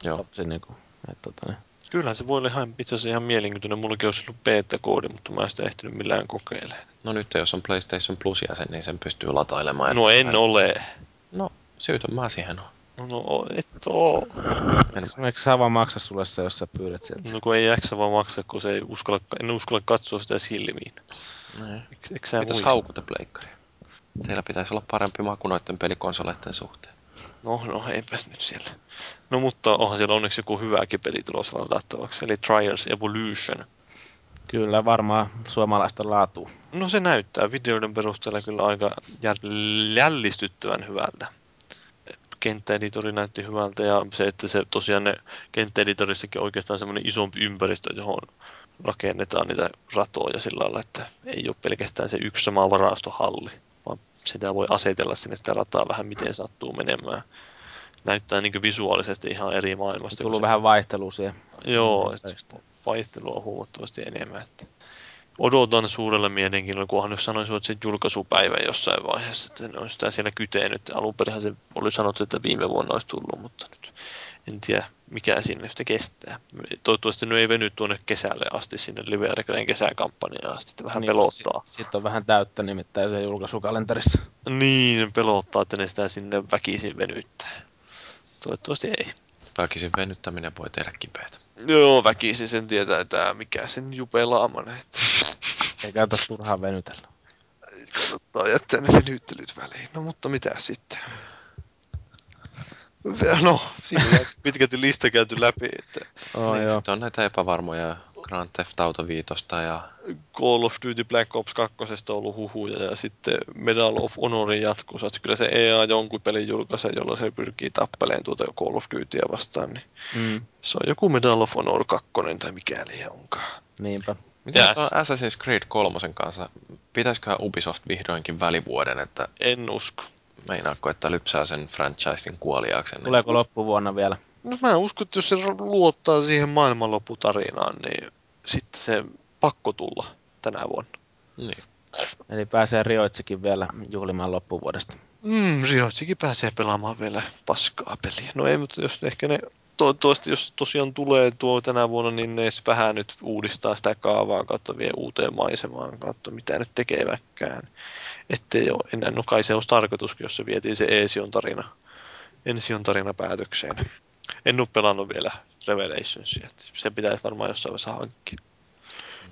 S1: Joo.
S4: Topsin niinku, et, tota, niin.
S2: Kyllähän se voi olla ihan, itse asiassa ihan mielenkiintoinen. Mullakin olisi ollut beta-koodi, mutta mä en sitä ehtinyt millään kokeilemaan.
S1: No nyt jos on PlayStation Plus jäsen, niin sen pystyy latailemaan.
S2: No en
S1: eteenpäin.
S2: ole.
S1: No syytön mä siihen on.
S2: No et oo.
S4: Eikö sä vaan maksa sulle se, jos sä pyydät sieltä?
S2: No kun ei jaksa vaan maksaa, kun se ei uskalla, en uskalla katsoa sitä silmiin.
S1: Niin.
S2: Eikö, eikö sä
S1: Mitäs
S2: muista?
S1: haukuta pleikkaria? Teillä pitäisi olla parempi maku noiden pelikonsoleiden suhteen.
S2: No, no, eipäs nyt siellä. No mutta onhan siellä onneksi joku hyväkin peli tulossa ladattavaksi, eli Trials Evolution.
S4: Kyllä, varmaan suomalaista laatua.
S2: No se näyttää videoiden perusteella kyllä aika jäl- jällistyttävän hyvältä. Kenttäeditori näytti hyvältä ja se, että se tosiaan ne kenttäeditorissakin oikeastaan semmoinen isompi ympäristö, johon rakennetaan niitä ratoja sillä lailla, että ei ole pelkästään se yksi sama varastohalli, sitä voi asetella sinne sitä rataa vähän miten sattuu menemään. Näyttää niin visuaalisesti ihan eri maailmasta.
S4: Tullut
S2: se-
S4: vähän vaihtelua siihen.
S2: Joo, että vaihtelua on huomattavasti enemmän. Että odotan suurella mielenkiinnolla, kunhan nyt sanoisin, että se julkaisupäivä jossain vaiheessa, että ne on sitä siellä kytenyt. Alun perinhän se oli sanottu, että viime vuonna olisi tullut, mutta nyt en tiedä, mikä sinne sitä kestää. Toivottavasti ne ei veny tuonne kesälle asti, sinne Live Arcadeen kesäkampanjaan asti, että vähän
S4: Niin,
S2: pelottaa.
S4: Sitten on vähän täyttä nimittäin se julkaisukalenterissa.
S2: Niin, pelottaa, että ne sitä sinne väkisin venyttää. Toivottavasti ei.
S1: Väkisin venyttäminen voi tehdä kipeätä.
S2: Joo, väkisin sen tietää, että mikä sen jupelaamana, että
S4: Ei käytä turhaan venytellä.
S2: kannattaa jättää ne venyttelyt väliin. No mutta mitä sitten? No, siinä on pitkälti lista käyty läpi, että
S4: Oh,
S1: niin,
S4: joo.
S1: sitten on näitä epävarmoja Grand Theft Auto 5 ja
S2: Call of Duty Black Ops 2 on ollut huhuja ja sitten Medal of Honorin jatkossa. Että kyllä se EA jonkun pelin julkaisee, jolla se pyrkii tappeleen tuota Call of Dutyä vastaan, niin
S4: Mm,
S2: se on joku Medal of Honor 2 tai mikäli onkaan.
S4: niinpä.
S2: Yes.
S1: yes. Assassin's Creed 3 kanssa? Pitäisiköhän Ubisoft vihdoinkin välivuoden, että
S2: En usko.
S1: Meinaako, että lypsää sen franchisin kuoliaakseen?
S4: Tuleeko loppuvuonna vielä?
S2: No mä uskon, että jos se luottaa siihen maailmanlopputarinaan, niin sitten se pakko tulla tänä vuonna.
S1: Niin.
S4: Eli pääsee Rioitsikin vielä juhlimaan loppuvuodesta.
S2: Mm, Riotsikin pääsee pelaamaan vielä paskaa peliä. No ei, mutta jos ehkä ne, toivottavasti jos tosiaan tulee tuo tänä vuonna, niin ne edes vähän nyt uudistaa sitä kaavaa kautta vie uuteen maisemaan kautta mitä nyt tekeväkään. Ettei ole enää, no kai se olisi tarkoituskin, jos se vietiin se Eesion tarina, Ension tarina päätökseen. En ole pelannut vielä Revelationsia, että se pitäisi varmaan jossain vaiheessa hankkia.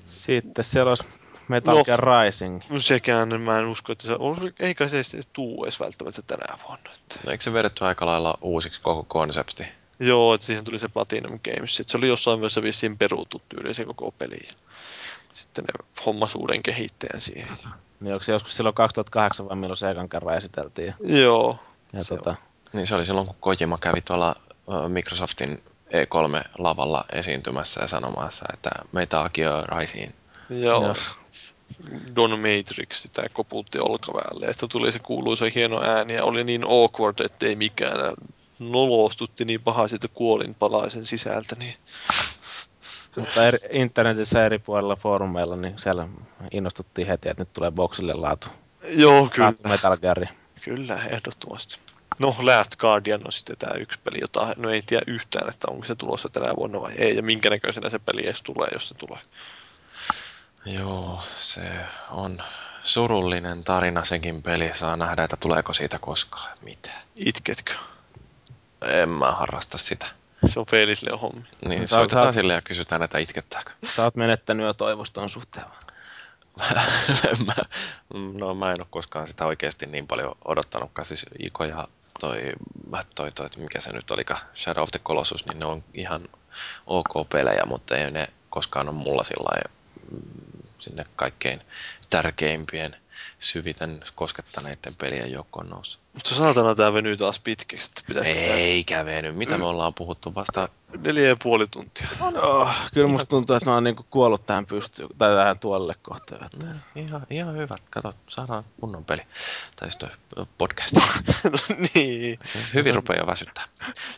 S4: Sitten siellä olisi Metal
S2: No.
S4: Gear Rising.
S2: No sekään, mä en usko, että se on, eikä se edes tuu edes välttämättä tänä vuonna. Että.
S1: No, eikö se vedetty aika lailla uusiksi koko konsepti?
S2: Joo, että siihen tuli se Platinum Games. Että se oli jossain vaiheessa vissiin peruttu tyyli se koko peli. Ja Sitten ne hommas uuden kehittäjän siihen.
S4: Niin onko se joskus silloin 2008 vai milloin se ekan kerran esiteltiin?
S2: Joo.
S4: Ja
S2: Se
S4: tota,
S1: Niin se oli silloin, kun Kojima kävi tuolla Microsoftin E3-lavalla esiintymässä ja sanomassa, että meitä Akio Raisiin.
S2: Joo.
S4: Joo.
S2: Don Matrix sitä koputti olkaväelle. Ja sitten tuli se kuuluisa hieno ääni ja oli niin awkward, ettei mikään. Nolostutti niin pahasti, että kuolin palaisen sisältä. Niin
S4: mutta eri, internetissä eri puolilla foorumeilla, niin siellä innostuttiin heti, että nyt tulee boksille laatu.
S2: Joo, kyllä.
S4: Laatu Metal Gear.
S2: Kyllä, ehdottomasti. No, Last Guardian on sitten tämä yksi peli, jota no ei tiedä yhtään, että onko se tulossa tänä vuonna vai ei, ja minkä näköisenä se peli edes tulee, jos se tulee.
S1: Joo, se on surullinen tarina sekin peli. Saa nähdä, että tuleeko siitä koskaan mitään.
S2: Itketkö?
S1: En mä harrasta sitä.
S2: Se on Felisle hommi.
S1: Niin,
S4: No,
S1: soitetaan
S4: sä-
S1: sille ja kysytään, että itkettääkö.
S4: Sä oot menettänyt jo toivoston suhteen.
S1: mä, no mä en ole koskaan sitä oikeasti niin paljon odottanutkaan. Siis Iko ja toi, toi, toi, mikä se nyt olikaan, Shadow of the Colossus, niin ne on ihan ok pelejä, mutta ei ne koskaan ole mulla sillä sinne kaikkein tärkeimpien syviten koskettaneiden pelien joukkoon noussut.
S2: Mutta saatana tää venyy taas pitkäksi, että pitäisi
S1: Ei käveny. Mitä me ollaan puhuttu vasta?
S2: neljä ja puoli tuntia.
S4: Oh, kyllä musta tuntuu, että mä oon niinku kuollut tähän pystyyn, tai tähän tuolelle kohtaan. Että
S1: Ihan, ihan hyvä. Kato, saadaan kunnon peli. Tai toi podcast.
S2: no niin.
S1: Hyvin rupeaa jo väsyttää.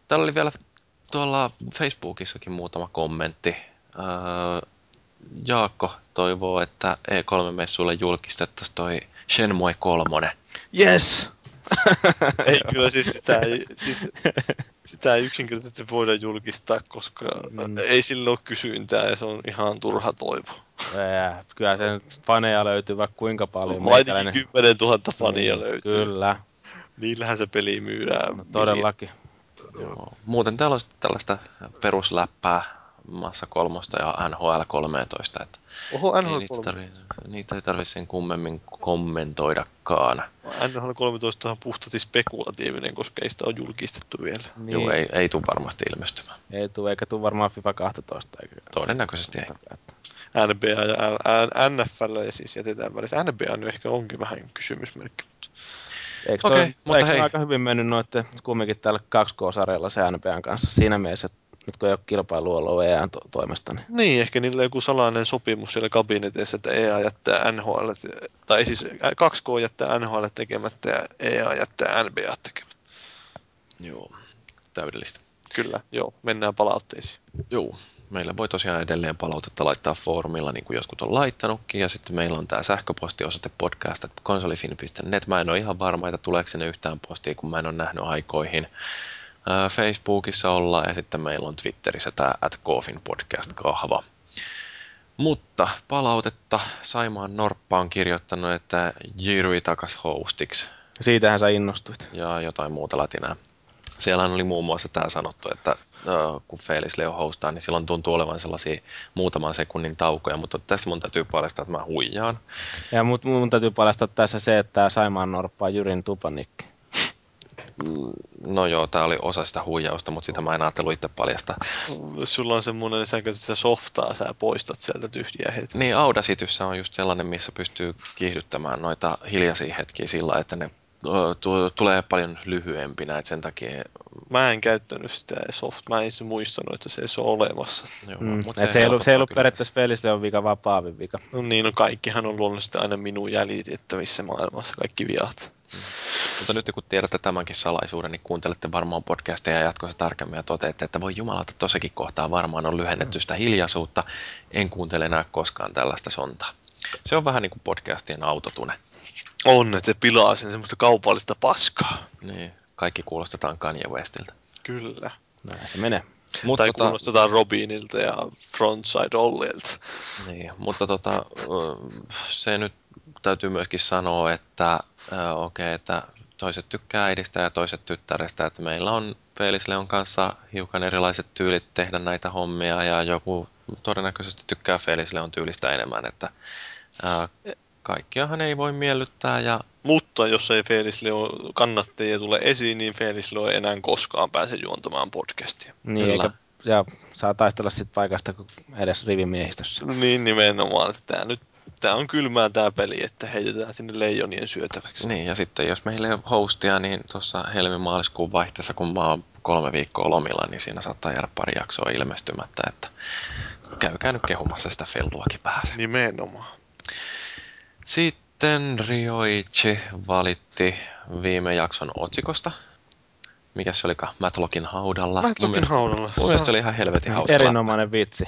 S1: Täällä oli vielä tuolla Facebookissakin muutama kommentti. Öö, Jaakko toivoo, että E3-messuille julkistettaisiin toi Shenmue 3.
S4: Yes!
S2: Ei kyllä siis sitä ei, siis, sitä ei yksinkertaisesti voida julkistaa, koska
S4: Mm.
S2: ei sillä ole kysyntää ja se on ihan turha toivo.
S4: Äh, kyllä sen faneja löytyy vaikka kuinka paljon.
S2: Ainakin
S4: Meikäläinen-
S2: 10 000 fania
S4: Niin,
S2: löytyy.
S4: Kyllä.
S2: Niillähän se peli myydään.
S4: No, todellakin.
S1: Joo. Muuten täällä on tällaista perusläppää Massa kolmosta ja NHL 13, että
S2: Oho,
S1: ei
S2: NHL
S1: niitä,
S2: 13.
S1: tarvi, niitä ei tarvitse sen kummemmin kommentoidakaan.
S2: NHL 13 on puhtaasti spekulatiivinen, koska ei sitä ole julkistettu vielä.
S1: Niin. Joo, ei, ei tule varmasti ilmestymään.
S4: ei tuu, eikä tuu varmaan FIFA 12. Eikä...
S1: Todennäköisesti ei.
S2: NBA ja L- L- NFL ja siis jätetään välissä. NBA nyt ehkä onkin vähän kysymysmerkki. mutta
S4: Eikö,
S1: Okei,
S4: toi,
S1: mutta
S4: eikö
S1: hei.
S4: aika hyvin mennyt noitten kumminkin tällä 2K-sarjalla se NBAn kanssa siinä mielessä, että nyt kun ei ole kilpailua ollut EAN to- toimesta, niin
S2: Niin, ehkä niillä on joku salainen sopimus siellä kabineteissa, että EA jättää NHL, tai siis 2K jättää NHL tekemättä ja EA jättää NBA tekemättä.
S1: Joo, täydellistä.
S2: Kyllä, joo, mennään palautteisiin.
S1: Joo, meillä voi tosiaan edelleen palautetta laittaa foorumilla, niin kuin joskus on laittanutkin, ja sitten meillä on tämä sähköpostiosoite podcast.konsolifin.net. Mä en ole ihan varma, että tuleeko sinne yhtään postia, kun mä en ole nähnyt aikoihin. Facebookissa ollaan, ja sitten meillä on Twitterissä tämä at podcast kahva. Mutta palautetta Saimaan Norppa on kirjoittanut, että Jiri takas hostiksi
S4: siitähän sä innostuit.
S1: ja jotain muuta latinaa. Siellä oli muun muassa tämä sanottu, että uh, kun Felis Leo hostaa, niin silloin tuntuu olevan sellaisia muutaman sekunnin taukoja, mutta tässä mun täytyy paljastaa, että mä huijaan.
S4: Ja mut, mun täytyy paljastaa tässä se, että Saimaan Norppa on Jyrin tupanikki.
S1: No joo, tämä oli osa sitä huijausta, mutta sitä mä en ajatellut itse paljastaa.
S2: Jos sulla on semmoinen, sä käytät sitä softaa, sä poistat sieltä tyhjiä hetkiä.
S1: Niin, Audacityssä on just sellainen, missä pystyy kiihdyttämään noita hiljaisia hetkiä sillä, että ne tulee paljon lyhyempinä, että sen takia...
S2: Mä en käyttänyt sitä soft, mä en muistanut, että se ei ole olemassa.
S1: Joo,
S4: Mm.
S1: mut
S4: se, ei ollut, se ei ollut periaatteessa Felisle on vika, vaan Paavin vika.
S2: No niin, no kaikkihan on luonnollisesti aina minun jäljitettävissä maailmassa, kaikki viat.
S1: Mutta nyt kun tiedätte tämänkin salaisuuden, niin kuuntelette varmaan podcasteja jatkossa tarkemmin ja toteatte, että voi jumalauta, tossakin kohtaa varmaan on lyhennetty sitä hiljaisuutta. En kuuntele enää koskaan tällaista sontaa. Se on vähän niin kuin podcastien autotune.
S2: On, että se pilaa sen semmoista kaupallista paskaa.
S1: Niin, kaikki kuulostetaan Kanye Westiltä.
S2: Kyllä.
S4: Näin se menee.
S1: Mutta
S2: tai
S1: tota,
S2: kuulostetaan Robinilta ja Frontside Ollilta.
S1: niin, mutta tota, se nyt täytyy myöskin sanoa, että ö, okei, okay, että toiset tykkää äidistä ja toiset tyttärestä, että meillä on Felis Leon kanssa hiukan erilaiset tyylit tehdä näitä hommia ja joku todennäköisesti tykkää Felis Leon tyylistä enemmän, että ää, kaikkiahan ei voi miellyttää ja
S2: Mutta jos ei Felis Leo kannattajia tule esiin, niin Felis Leo ei enää koskaan pääse juontamaan podcastia.
S4: Niin,
S1: Kyllä.
S4: eikä, ja saa taistella sit paikasta kuin edes rivimiehistössä.
S2: Niin, nimenomaan. Tää nyt tää on kylmää tää peli, että heitetään sinne leijonien syötäväksi.
S1: niin, ja sitten jos meillä ei ole hostia, niin tuossa helmi-maaliskuun vaihteessa, kun mä oon kolme viikkoa lomilla, niin siinä saattaa jäädä pari jaksoa ilmestymättä, että käykää nyt kehumassa sitä felluakin vähän.
S2: Nimenomaan.
S1: Sitten Rioichi valitti viime jakson otsikosta. Mikä se olikaan? Matlockin haudalla.
S2: Matlockin haudalla.
S1: Mun mielestä se oli ihan helvetin hauska.
S4: Erinomainen vitsi.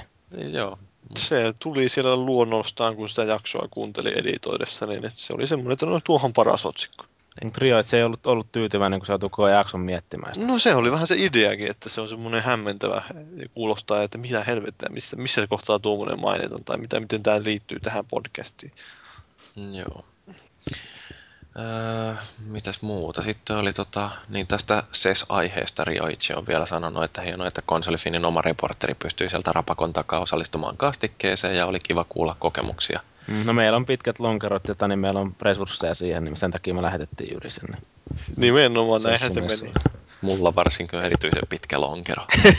S1: Joo.
S2: Se tuli siellä luonnostaan, kun sitä jaksoa kuunteli editoidessa, niin että se oli semmoinen, että no tuohon paras otsikko.
S4: Mutta Rio, se ei ollut, ollut tyytyväinen, kun se joutui koko jakson miettimään sitä.
S2: No se oli vähän se ideakin, että se on semmoinen hämmentävä ja kuulostaa, että mitä helvettiä, missä, missä kohtaa tuommoinen mainitaan tai mitä, miten tämä liittyy tähän podcastiin.
S1: Joo. Öö, mitäs muuta? Sitten oli tota, niin tästä SES-aiheesta Rioichi on vielä sanonut, että hienoa, että konsolifinin oma reporteri pystyy sieltä rapakon takaa osallistumaan kastikkeeseen ja oli kiva kuulla kokemuksia.
S4: No meillä on pitkät lonkerot, jota, niin meillä on resursseja siihen, niin sen takia me lähetettiin Jyri sinne.
S2: Nimenomaan näinhän se meni.
S1: Mulla varsinkin on erityisen pitkä lonkero.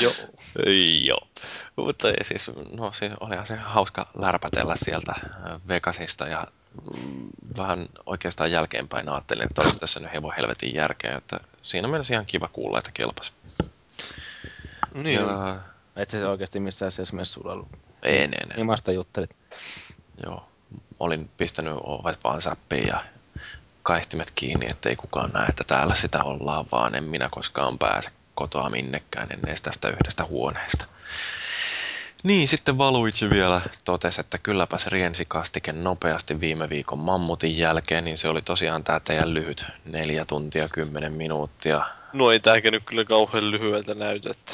S2: Joo.
S1: Joo. Mutta ei siis, no se olihan se hauska lärpätellä sieltä äh, Vegasista ja mm, vähän oikeastaan jälkeenpäin ajattelin, että olisi tässä nyt hevon helvetin järkeä, että siinä mielessä ihan kiva kuulla, että kelpas.
S2: Niin,
S1: Ja,
S4: Et se oikeasti missään siellä messuilla ollut.
S1: ei, ne, ne,
S4: Imasta juttelit.
S1: joo. Olin pistänyt ovet vaan säppiin ja kaihtimet kiinni, ettei kukaan näe, että täällä sitä ollaan, vaan en minä koskaan pääse kotoa minnekään ennen tästä yhdestä huoneesta. Niin, sitten Valuigi vielä totesi, että kylläpäs riensi kastike nopeasti viime viikon mammutin jälkeen, niin se oli tosiaan tämä teidän lyhyt neljä tuntia, kymmenen minuuttia.
S2: no ei tääkään nyt kyllä kauhean lyhyeltä näytä. Että...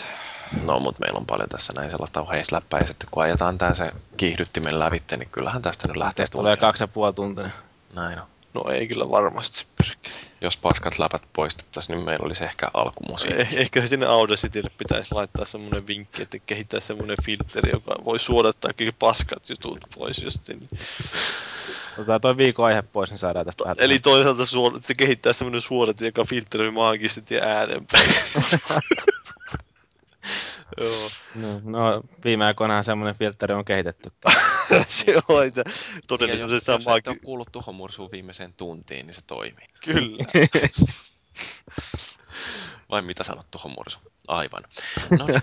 S1: No, mutta meillä on paljon tässä näin sellaista oheisläppää, ja sitten kun ajetaan tämä se kiihdyttimen lävitte, niin kyllähän tästä nyt lähtee
S4: Tästä tulee kaksi ja puoli tuntia.
S1: Näin on.
S2: No ei kyllä varmasti. perkele.
S1: Jos paskat läpät poistettaisiin, niin meillä olisi ehkä alkumusiikki.
S2: Eh, Ehkä sinne Audacitylle pitäisi laittaa semmoinen vinkki, että kehittää semmoinen filtteri, joka voi suodattaa kaikki paskat jutut pois just sinne.
S4: Otetaan toi viikon aihe pois, niin saadaan tästä vähän.
S2: Eli toisaalta suor- että kehittää semmoinen suodatin, joka filtteröi maagisesti ja äänenpäin. Joo,
S4: No, no viime aikoinahan semmoinen filtteri on kehitetty.
S2: se on, että
S1: jos,
S2: todellisuudessa
S1: jos
S2: on
S1: et ole kuullut tuhomursuun viimeiseen tuntiin, niin se toimii.
S2: Kyllä.
S1: Vai mitä sanot tuhomursu? Aivan. No niin,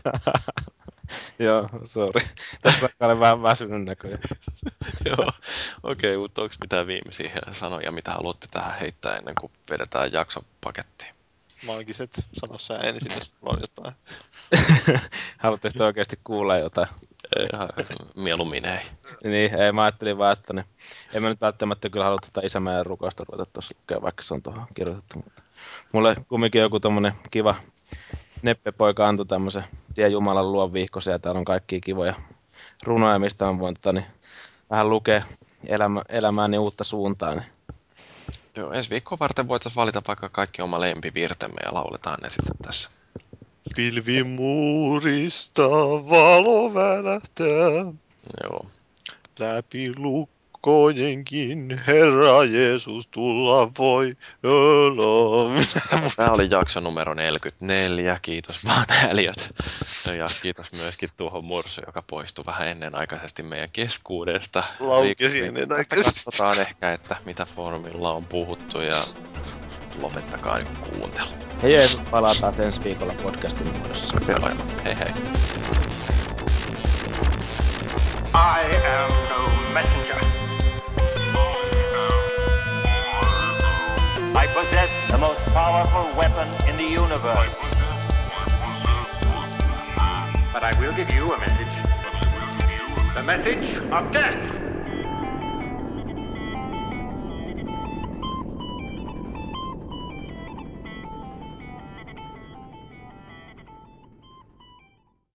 S4: Joo, sorry. Tässä olen vähän väsynyt näköjään.
S1: joo. Okei, mutta onko mitään viimeisiä sanoja, mitä haluatte tähän heittää ennen kuin vedetään jakson pakettiin?
S2: Maagiset, sano sä ensin, jos on jotain.
S4: Haluatteko te oikeasti kuulla jotain?
S1: Ihan mieluummin ei.
S4: Niin, ei, mä ajattelin vaan, että niin, en mä nyt välttämättä kyllä halua tätä isämäen rukasta ruveta tuossa lukea, vaikka se on tuohon kirjoitettu. Mutta mulle kumminkin joku tommonen kiva neppepoika antoi tämmöisen Tie Jumalan luon viikkosen, ja täällä on kaikkia kivoja runoja, mistä mä voin tota, niin, vähän lukea elämä, elämääni uutta suuntaa. Niin.
S1: Joo, ensi viikkoa varten voitaisiin valita vaikka kaikki oma lempivirtemme ja lauletaan ne sitten tässä.
S2: Pilvimuurista valo välähtää,
S1: Joo.
S2: läpi lukkojenkin Herra Jeesus tulla voi. Olo.
S1: Tämä oli jakso numero 44. Kiitos vaan Elliot. Ja kiitos myöskin tuohon Mursu, joka poistui vähän ennenaikaisesti meidän keskuudesta.
S2: Laukesi ennenaikaisesti.
S1: Tästä katsotaan ehkä, että mitä foorumilla on puhuttu ja lopettakaa nyt kuuntelu.
S4: Hei Jeesus, palataan ensi viikolla podcastin muodossa.
S1: Joo. Hei hei.
S6: I am no messenger. I possess the most powerful weapon in the universe. But I will give you a message. The message of death.